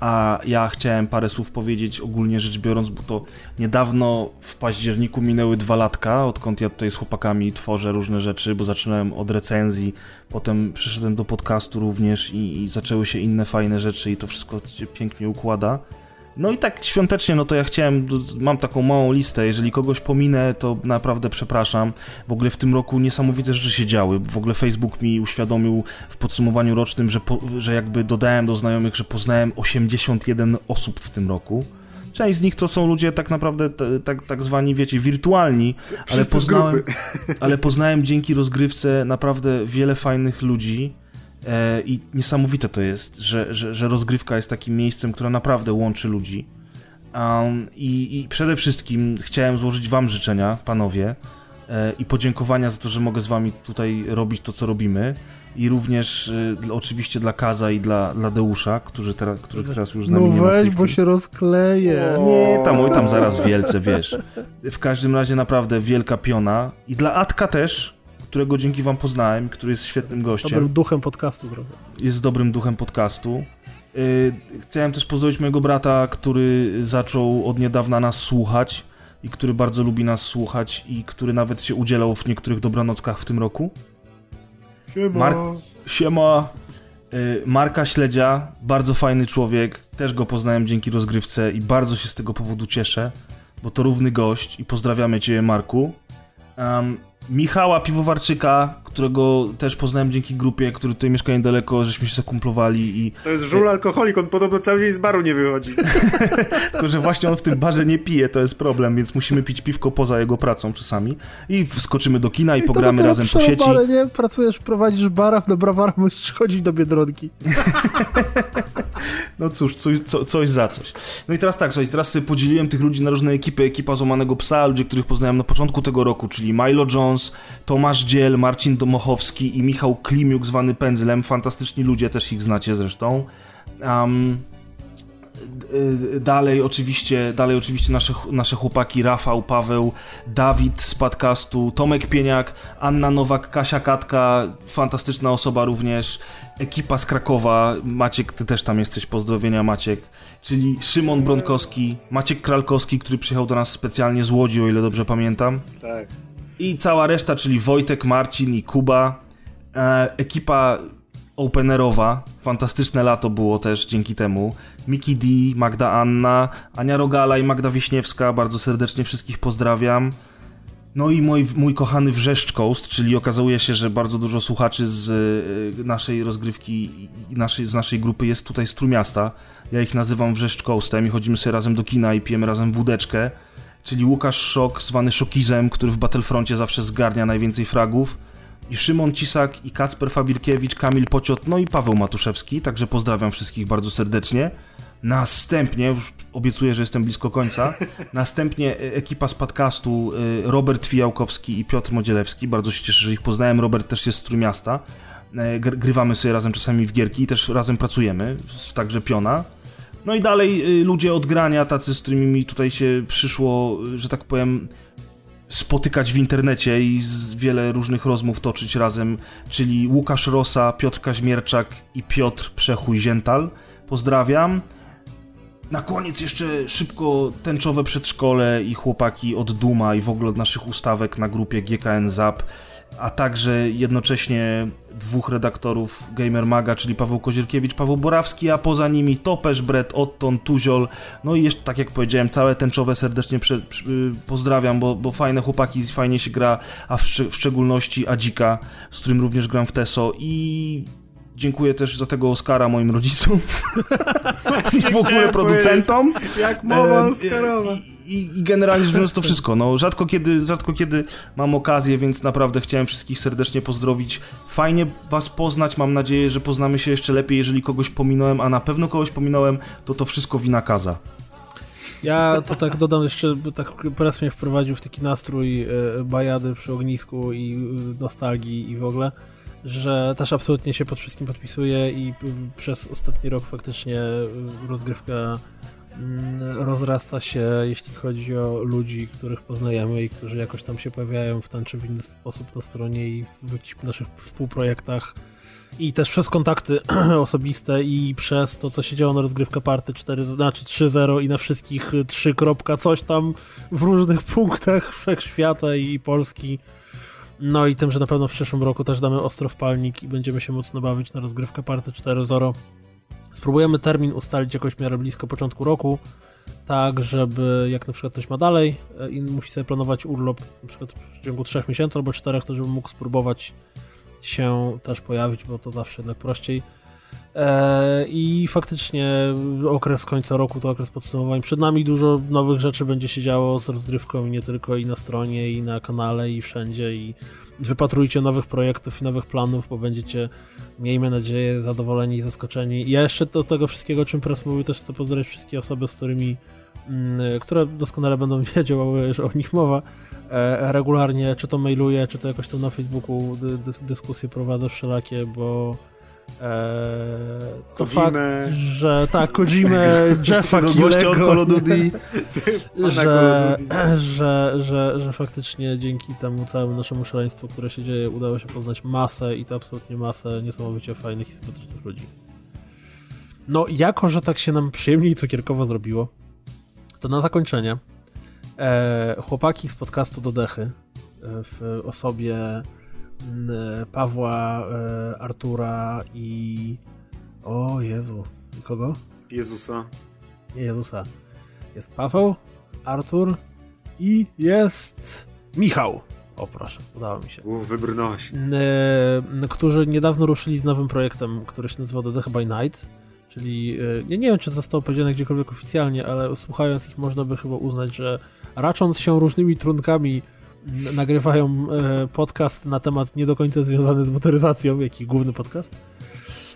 D: a ja chciałem parę słów powiedzieć ogólnie rzecz biorąc, bo to niedawno w październiku minęły dwa latka, odkąd ja tutaj z chłopakami tworzę różne rzeczy, bo zaczynałem od recenzji, potem przeszedłem do podcastu również i, i zaczęły się inne fajne rzeczy i to wszystko się pięknie układa. No i tak świątecznie, no to ja chciałem, mam taką małą listę, jeżeli kogoś pominę, to naprawdę przepraszam. W ogóle w tym roku niesamowite rzeczy się działy. W ogóle Facebook mi uświadomił w podsumowaniu rocznym, że, po, że jakby dodałem do znajomych, że poznałem 81 osób w tym roku. Część z nich to są ludzie tak naprawdę tak, tak zwani, wiecie, wirtualni, ale
C: Wszyscy
D: poznałem, ale poznałem dzięki rozgrywce naprawdę wiele fajnych ludzi. E, I niesamowite to jest, że, że, że rozgrywka jest takim miejscem, które naprawdę łączy ludzi. Um, i, I przede wszystkim chciałem złożyć Wam życzenia, panowie, e, i podziękowania za to, że mogę z Wami tutaj robić to, co robimy. I również e, oczywiście dla Kaza i dla, dla Deusza, którzy teraz, których teraz już z nami
A: No
D: nie ma w tej
A: weź, bo
D: chwili.
A: się rozkleje.
D: Nie, tam, oj, tam zaraz wielce, wiesz. W każdym razie naprawdę wielka piona. I dla Atka też, którego dzięki wam poznałem, który jest świetnym gościem.
A: Dobrym duchem podcastu trochę.
D: Jest dobrym duchem podcastu. Yy, Chciałem też pozdrowić mojego brata, który zaczął od niedawna nas słuchać i który bardzo lubi nas słuchać i który nawet się udzielał w niektórych dobranockach w tym roku.
C: Siema.
D: Mark- Siema. Y, Marka Śledzia, bardzo fajny człowiek, też go poznałem dzięki rozgrywce i bardzo się z tego powodu cieszę, bo to równy gość i pozdrawiamy Cię Marku. Um, Michała Piwowarczyka, którego też poznałem dzięki grupie, który tutaj mieszka niedaleko, żeśmy się zakumplowali i...
C: To jest żul alkoholik, on podobno cały dzień z baru nie wychodzi.
D: Tylko, że właśnie on w tym barze nie pije, to jest problem, więc musimy pić piwko poza jego pracą czasami. I wskoczymy do kina i, I pogramy razem po sieci.
A: Ale nie, pracujesz, prowadzisz barach, do brawara, musisz chodzić do Biedronki.
D: no cóż, coś, co, coś za coś. No i teraz tak, słuchajcie, teraz podzieliłem tych ludzi na różne ekipy. Ekipa Złamanego Psa, ludzie, których poznałem na początku tego roku, czyli Milo Jones, Tomasz Dziel, Marcin Domochowski i Michał Klimiuk, zwany Pędzlem. Fantastyczni ludzie, też ich znacie zresztą. Um, dalej oczywiście, dalej oczywiście nasze, nasze chłopaki Rafał, Paweł, Dawid z podcastu, Tomek Pieniak, Anna Nowak, Kasia Katka, fantastyczna osoba również, ekipa z Krakowa, Maciek, ty też tam jesteś, pozdrowienia Maciek, czyli Szymon Bronkowski, Maciek Kralkowski, który przyjechał do nas specjalnie z Łodzi, o ile dobrze pamiętam.
C: Tak.
D: I cała reszta, czyli Wojtek, Marcin i Kuba. E, ekipa openerowa, fantastyczne lato było też dzięki temu. Miki D, Magda Anna, Ania Rogala i Magda Wiśniewska, bardzo serdecznie wszystkich pozdrawiam. No i mój, mój kochany Wrzeszcz Coast, czyli okazuje się, że bardzo dużo słuchaczy z e, naszej rozgrywki, naszej, z naszej grupy jest tutaj z Trójmiasta. Ja ich nazywam Wrzeszcz Coastem i chodzimy sobie razem do kina i pijemy razem wódeczkę czyli Łukasz Szok, zwany Szokizem, który w Battlefroncie zawsze zgarnia najwięcej fragów, i Szymon Cisak, i Kacper Fabirkiewicz, Kamil Pociot, no i Paweł Matuszewski, także pozdrawiam wszystkich bardzo serdecznie. Następnie, już obiecuję, że jestem blisko końca, następnie e, ekipa z podcastu e, Robert Fijałkowski i Piotr Modzielewski, bardzo się cieszę, że ich poznałem, Robert też jest z Trójmiasta, e, grywamy sobie razem czasami w gierki i też razem pracujemy, także Piona. No i dalej ludzie od grania, tacy, z którymi mi tutaj się przyszło, że tak powiem, spotykać w internecie i wiele różnych rozmów toczyć razem, czyli Łukasz Rosa, Piotr Kaźmierczak i Piotr Przechuj-Ziętal. Pozdrawiam. Na koniec jeszcze szybko tęczowe przedszkole i chłopaki od Duma i w ogóle od naszych ustawek na grupie GKN Zap a także jednocześnie dwóch redaktorów Gamer Maga, czyli Paweł Kozierkiewicz, Paweł Borawski, a poza nimi Topesz, Brett, Otton, Tuziol, no i jeszcze, tak jak powiedziałem, całe tęczowe serdecznie prze, prze, pozdrawiam, bo, bo fajne chłopaki, fajnie się gra, a w, w szczególności Adzika, z którym również gram w TESO i Dziękuję też za tego Oscara moim rodzicom i w ogóle producentom.
C: Jak mowa Oscarowa
D: i, i generalnie rzecz biorąc to wszystko. No, rzadko, kiedy, rzadko kiedy mam okazję, więc naprawdę chciałem wszystkich serdecznie pozdrowić. Fajnie was poznać, mam nadzieję, że poznamy się jeszcze lepiej, jeżeli kogoś pominąłem, a na pewno kogoś pominąłem, to to wszystko wina Kaza.
A: Ja to tak dodam jeszcze, tak teraz mnie wprowadził w taki nastrój e, bajady przy ognisku i e, nostalgii i w ogóle, że też absolutnie się pod wszystkim podpisuję i przez ostatni rok faktycznie rozgrywka Mm, rozrasta się, jeśli chodzi o ludzi, których poznajemy i którzy jakoś tam się pojawiają w ten czy w inny sposób na stronie i w naszych współprojektach. I też przez kontakty osobiste i przez to, co się działo na rozgrywka party 4, znaczy 3.0 i na wszystkich 3. coś tam w różnych punktach wszechświata i Polski. No i tym, że na pewno w przyszłym roku też damy ostro w palnik i będziemy się mocno bawić na rozgrywkę party 4.0 Spróbujemy termin ustalić jakoś miarę blisko początku roku, tak żeby jak na przykład ktoś ma dalej e, i musi sobie planować urlop na przykład w ciągu 3 miesięcy albo 4, to żeby mógł spróbować się też pojawić, bo to zawsze jednak prościej. E, I faktycznie okres końca roku to okres podsumowań. Przed nami dużo nowych rzeczy będzie się działo z rozgrywką i nie tylko i na stronie, i na kanale, i wszędzie. I wypatrujcie nowych projektów i nowych planów, bo będziecie, miejmy nadzieję, zadowoleni i zaskoczeni. Ja jeszcze do tego wszystkiego, o czym teraz mówił, też chcę pozdrowić wszystkie osoby, z którymi, mm, które doskonale będą wiedziały, że o nich mowa. E, regularnie, czy to mailuję, czy to jakoś tam na Facebooku dyskusje prowadzę wszelakie, bo Eee, to Kojime. fakt, że tak, Kojimę, Jeffa Killego, że, że, że, że faktycznie dzięki temu całemu naszemu szaleństwu, które się dzieje, udało się poznać masę i to absolutnie masę niesamowicie fajnych i sympatycznych ludzi. No, jako, że tak się nam przyjemnie i cukierkowo zrobiło, to na zakończenie e, chłopaki z podcastu do Dechy e, w osobie Pawła, e, Artura i. O Jezu. Kogo?
C: Jezusa.
A: Nie Jezusa. Jest Paweł, Artur i jest Michał. O proszę, udało mi się.
C: Uf, wybrnąłeś.
A: E, którzy niedawno ruszyli z nowym projektem, który się nazywa The by Night. Czyli e, nie, nie wiem, czy zostało powiedziane gdziekolwiek oficjalnie, ale słuchając ich można by chyba uznać, że racząc się różnymi trunkami nagrywają e, podcast na temat nie do końca związany z motoryzacją, jak i główny podcast.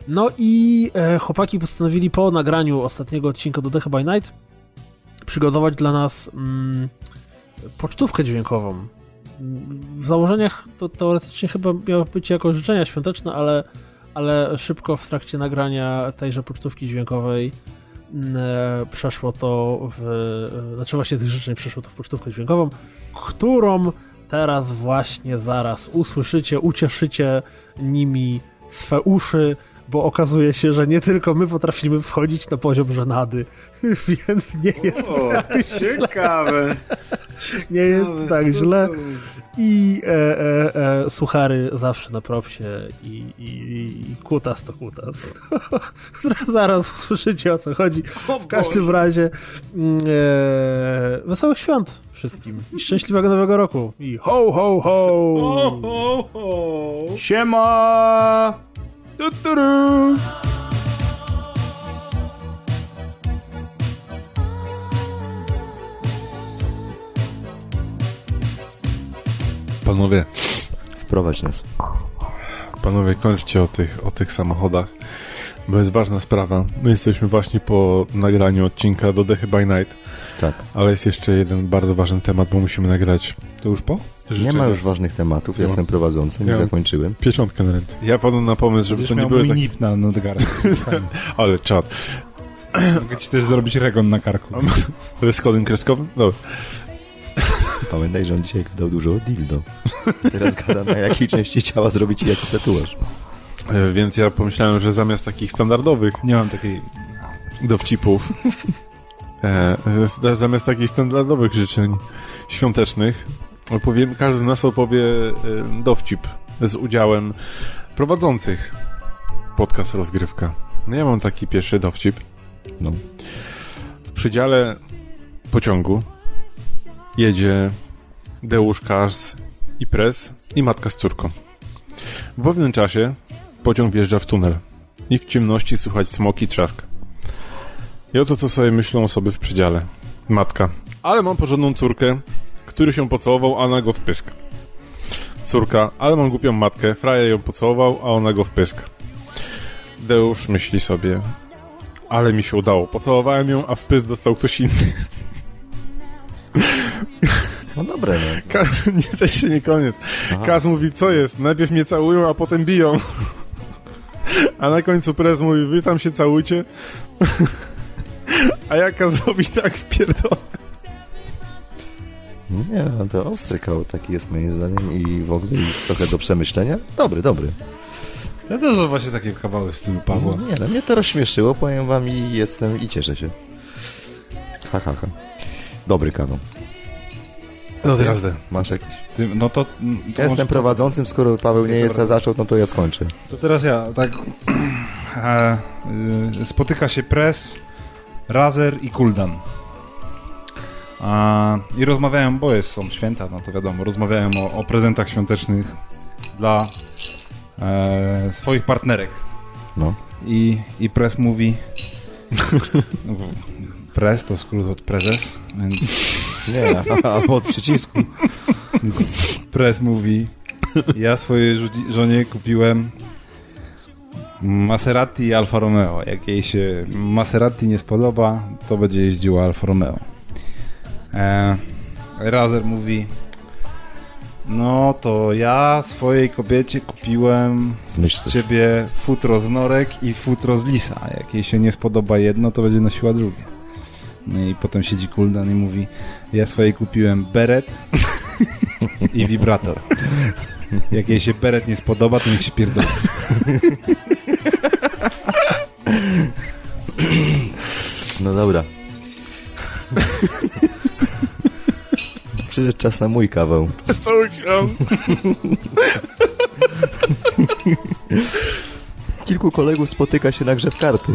A: No i e, chłopaki postanowili po nagraniu ostatniego odcinka do Death by Night przygotować dla nas mm, pocztówkę dźwiękową. W założeniach to teoretycznie chyba miało być jako życzenia świąteczne, ale, ale szybko w trakcie nagrania tejże pocztówki dźwiękowej przeszło to w. e, Znaczy, właśnie tych życzeń przeszło to w pocztówkę dźwiękową, którą teraz właśnie zaraz usłyszycie, ucieszycie nimi swe uszy, bo okazuje się, że nie tylko my potrafimy wchodzić na poziom żenady, więc nie jest,
C: O, ciekawe.
A: nie jest tak źle. I e, e, e, suchary zawsze na propsie i, i, i kutas to kutas. Zaraz usłyszycie o co chodzi. W każdym razie mm, e, wesołych świąt wszystkim i szczęśliwego nowego roku i ho ho ho!
C: Ho, ho, ho.
D: Siema!
E: Panowie,
F: Wprowadź nas.
E: panowie, kończcie o tych, o tych samochodach, bo jest ważna sprawa. My jesteśmy właśnie po nagraniu odcinka do Dechy by Night,
F: Tak.
E: ale jest jeszcze jeden bardzo ważny temat, bo musimy nagrać
G: To już po?
F: Nie ma już ważnych tematów, ja jestem prowadzącym i
E: Ja-
F: zakończyłem.
E: pieczątkę na ręce. Ja padłem na pomysł, żeby
G: Będziesz
E: to nie były
G: mój
E: tak...
G: nip na nadgarstku.
E: Ale czad.
G: Mogę ci też zrobić regon na karku.
E: Ale z kodem kreskowym? Dobra.
F: Pamiętaj, że on dzisiaj gadał dużo o dildo. Teraz gada na jakiej części ciała zrobić ci jako tatuaż.
E: E, Więc ja pomyślałem, że zamiast takich standardowych
G: Nie mam takiej...
E: dowcipów, e, e, zamiast takich standardowych życzeń świątecznych, opowiem, każdy z nas opowie dowcip z udziałem prowadzących podcast Rozgrywka. No ja mam taki pierwszy dowcip.
F: No.
E: W przydziale pociągu jedzie Deuszkarz i Pres i matka z córką. W pewnym czasie pociąg wjeżdża w tunel i w ciemności słychać smok i trzask. I oto co sobie myślą osoby w przedziale. Matka. Ale mam porządną córkę, który się pocałował, a ona go w pysk. Córka. Ale mam głupią matkę, frajer ją pocałował, a ona go w pysk. Deusz myśli sobie. Ale mi się udało. Pocałowałem ją, a w pysk dostał ktoś inny.
F: No dobre, no.
E: Kaz, nie, to jeszcze nie koniec.
F: Aha.
E: Kaz mówi, co jest? Najpierw mnie całują, a potem biją. A na końcu prez mówi, wy tam się całujcie. A ja Kazowi tak wpierdolę.
F: Nie, no to ostry kał taki jest moim zdaniem i w ogóle i trochę do przemyślenia. Dobry, dobry.
G: Ja też są właśnie takie kawały w stylu Pawła.
F: Nie, no mnie to rozśmieszyło, powiem wam i jestem i cieszę się. Ha, ha, ha. Dobry kawał.
E: No teraz.
F: Masz jakiś?
G: Ty, no to... to
F: Ja jestem
G: może-
F: prowadzącym, skoro Paweł nie jest, a zaczął, no to ja skończę.
G: To teraz ja, tak... E, y, spotyka się Pres, Razer i Kuldan. A, I rozmawiają, bo jest, są święta, no to wiadomo, rozmawiają o, o prezentach świątecznych dla e, swoich partnerek.
F: No.
G: I, I Pres mówi... Pres to skrót od prezes, więc
F: Nie, albo od przycisku.
G: Pres mówi, ja swojej żonie kupiłem Maserati i Alfa Romeo. Jak jej się Maserati nie spodoba, to będzie jeździła Alfa Romeo. E, Razer mówi, no to ja swojej kobiecie kupiłem
F: Zmyśl
G: z ciebie futro z norek i futro z lisa. Jak jej się nie spodoba jedno, to będzie nosiła drugie. No i potem siedzi Kuldan i mówi, ja swojej kupiłem beret i wibrator. Jak jej się beret nie spodoba, to niech się pierdoli.
F: No dobra. Przyszedł czas na mój kawał. Kilku kolegów spotyka się na grze w karty.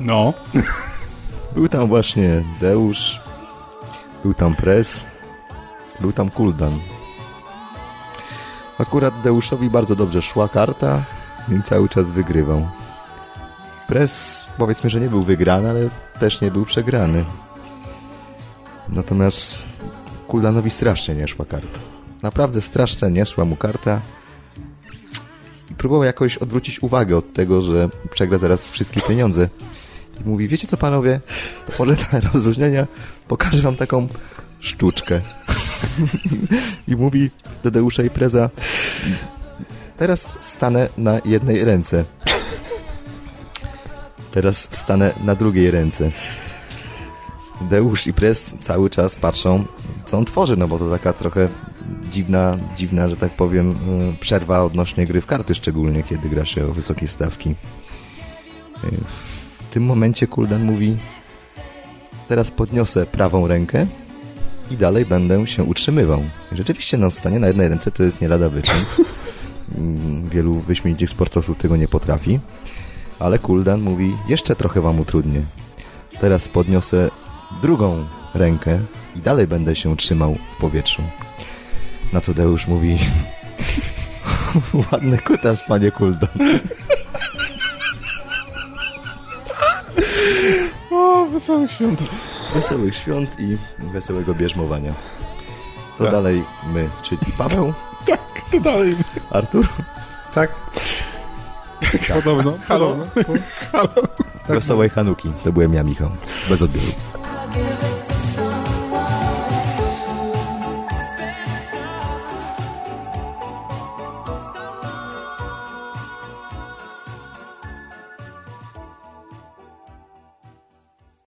E: No.
F: Był tam właśnie Deusz, był tam Pres, był tam Kuldan. Akurat Deuszowi bardzo dobrze szła karta, więc cały czas wygrywał. Pres powiedzmy, że nie był wygrany, ale też nie był przegrany. Natomiast Kuldanowi strasznie nie szła karta. Naprawdę strasznie nie szła mu karta. I próbował jakoś odwrócić uwagę od tego, że przegra zaraz wszystkie pieniądze. I mówi, wiecie co panowie, to może dla rozróżnienia pokażę wam taką sztuczkę. I mówi do Deusza i Preza, teraz stanę na jednej ręce. Teraz stanę na drugiej ręce. Deusz i Prez cały czas patrzą, co on tworzy, no bo to taka trochę dziwna, dziwna, że tak powiem, y, przerwa odnośnie gry w karty, szczególnie kiedy gra się o wysokie stawki. Y, W tym momencie Kuldan mówi teraz podniosę prawą rękę i dalej będę się utrzymywał. Rzeczywiście, no, stanie na jednej ręce to jest nie lada wyczyn. Mm, Wielu wyśmienitych sportowców tego nie potrafi. Ale Kuldan mówi, jeszcze trochę wam utrudnię. Teraz podniosę drugą rękę i dalej będę się trzymał w powietrzu. Na co Deusz mówi, ładny kutas, panie Kuldan.
E: O, wesołych świąt.
F: Wesołych świąt i wesołego bierzmowania. To
E: Tak.
F: dalej my, czyli Paweł,
E: Tak, to dalej.
F: Artur,
C: Tak?
E: Podobno. Podobno.
F: wesołej Hanuki. To byłem ja, Michał. Bez odbioru. give it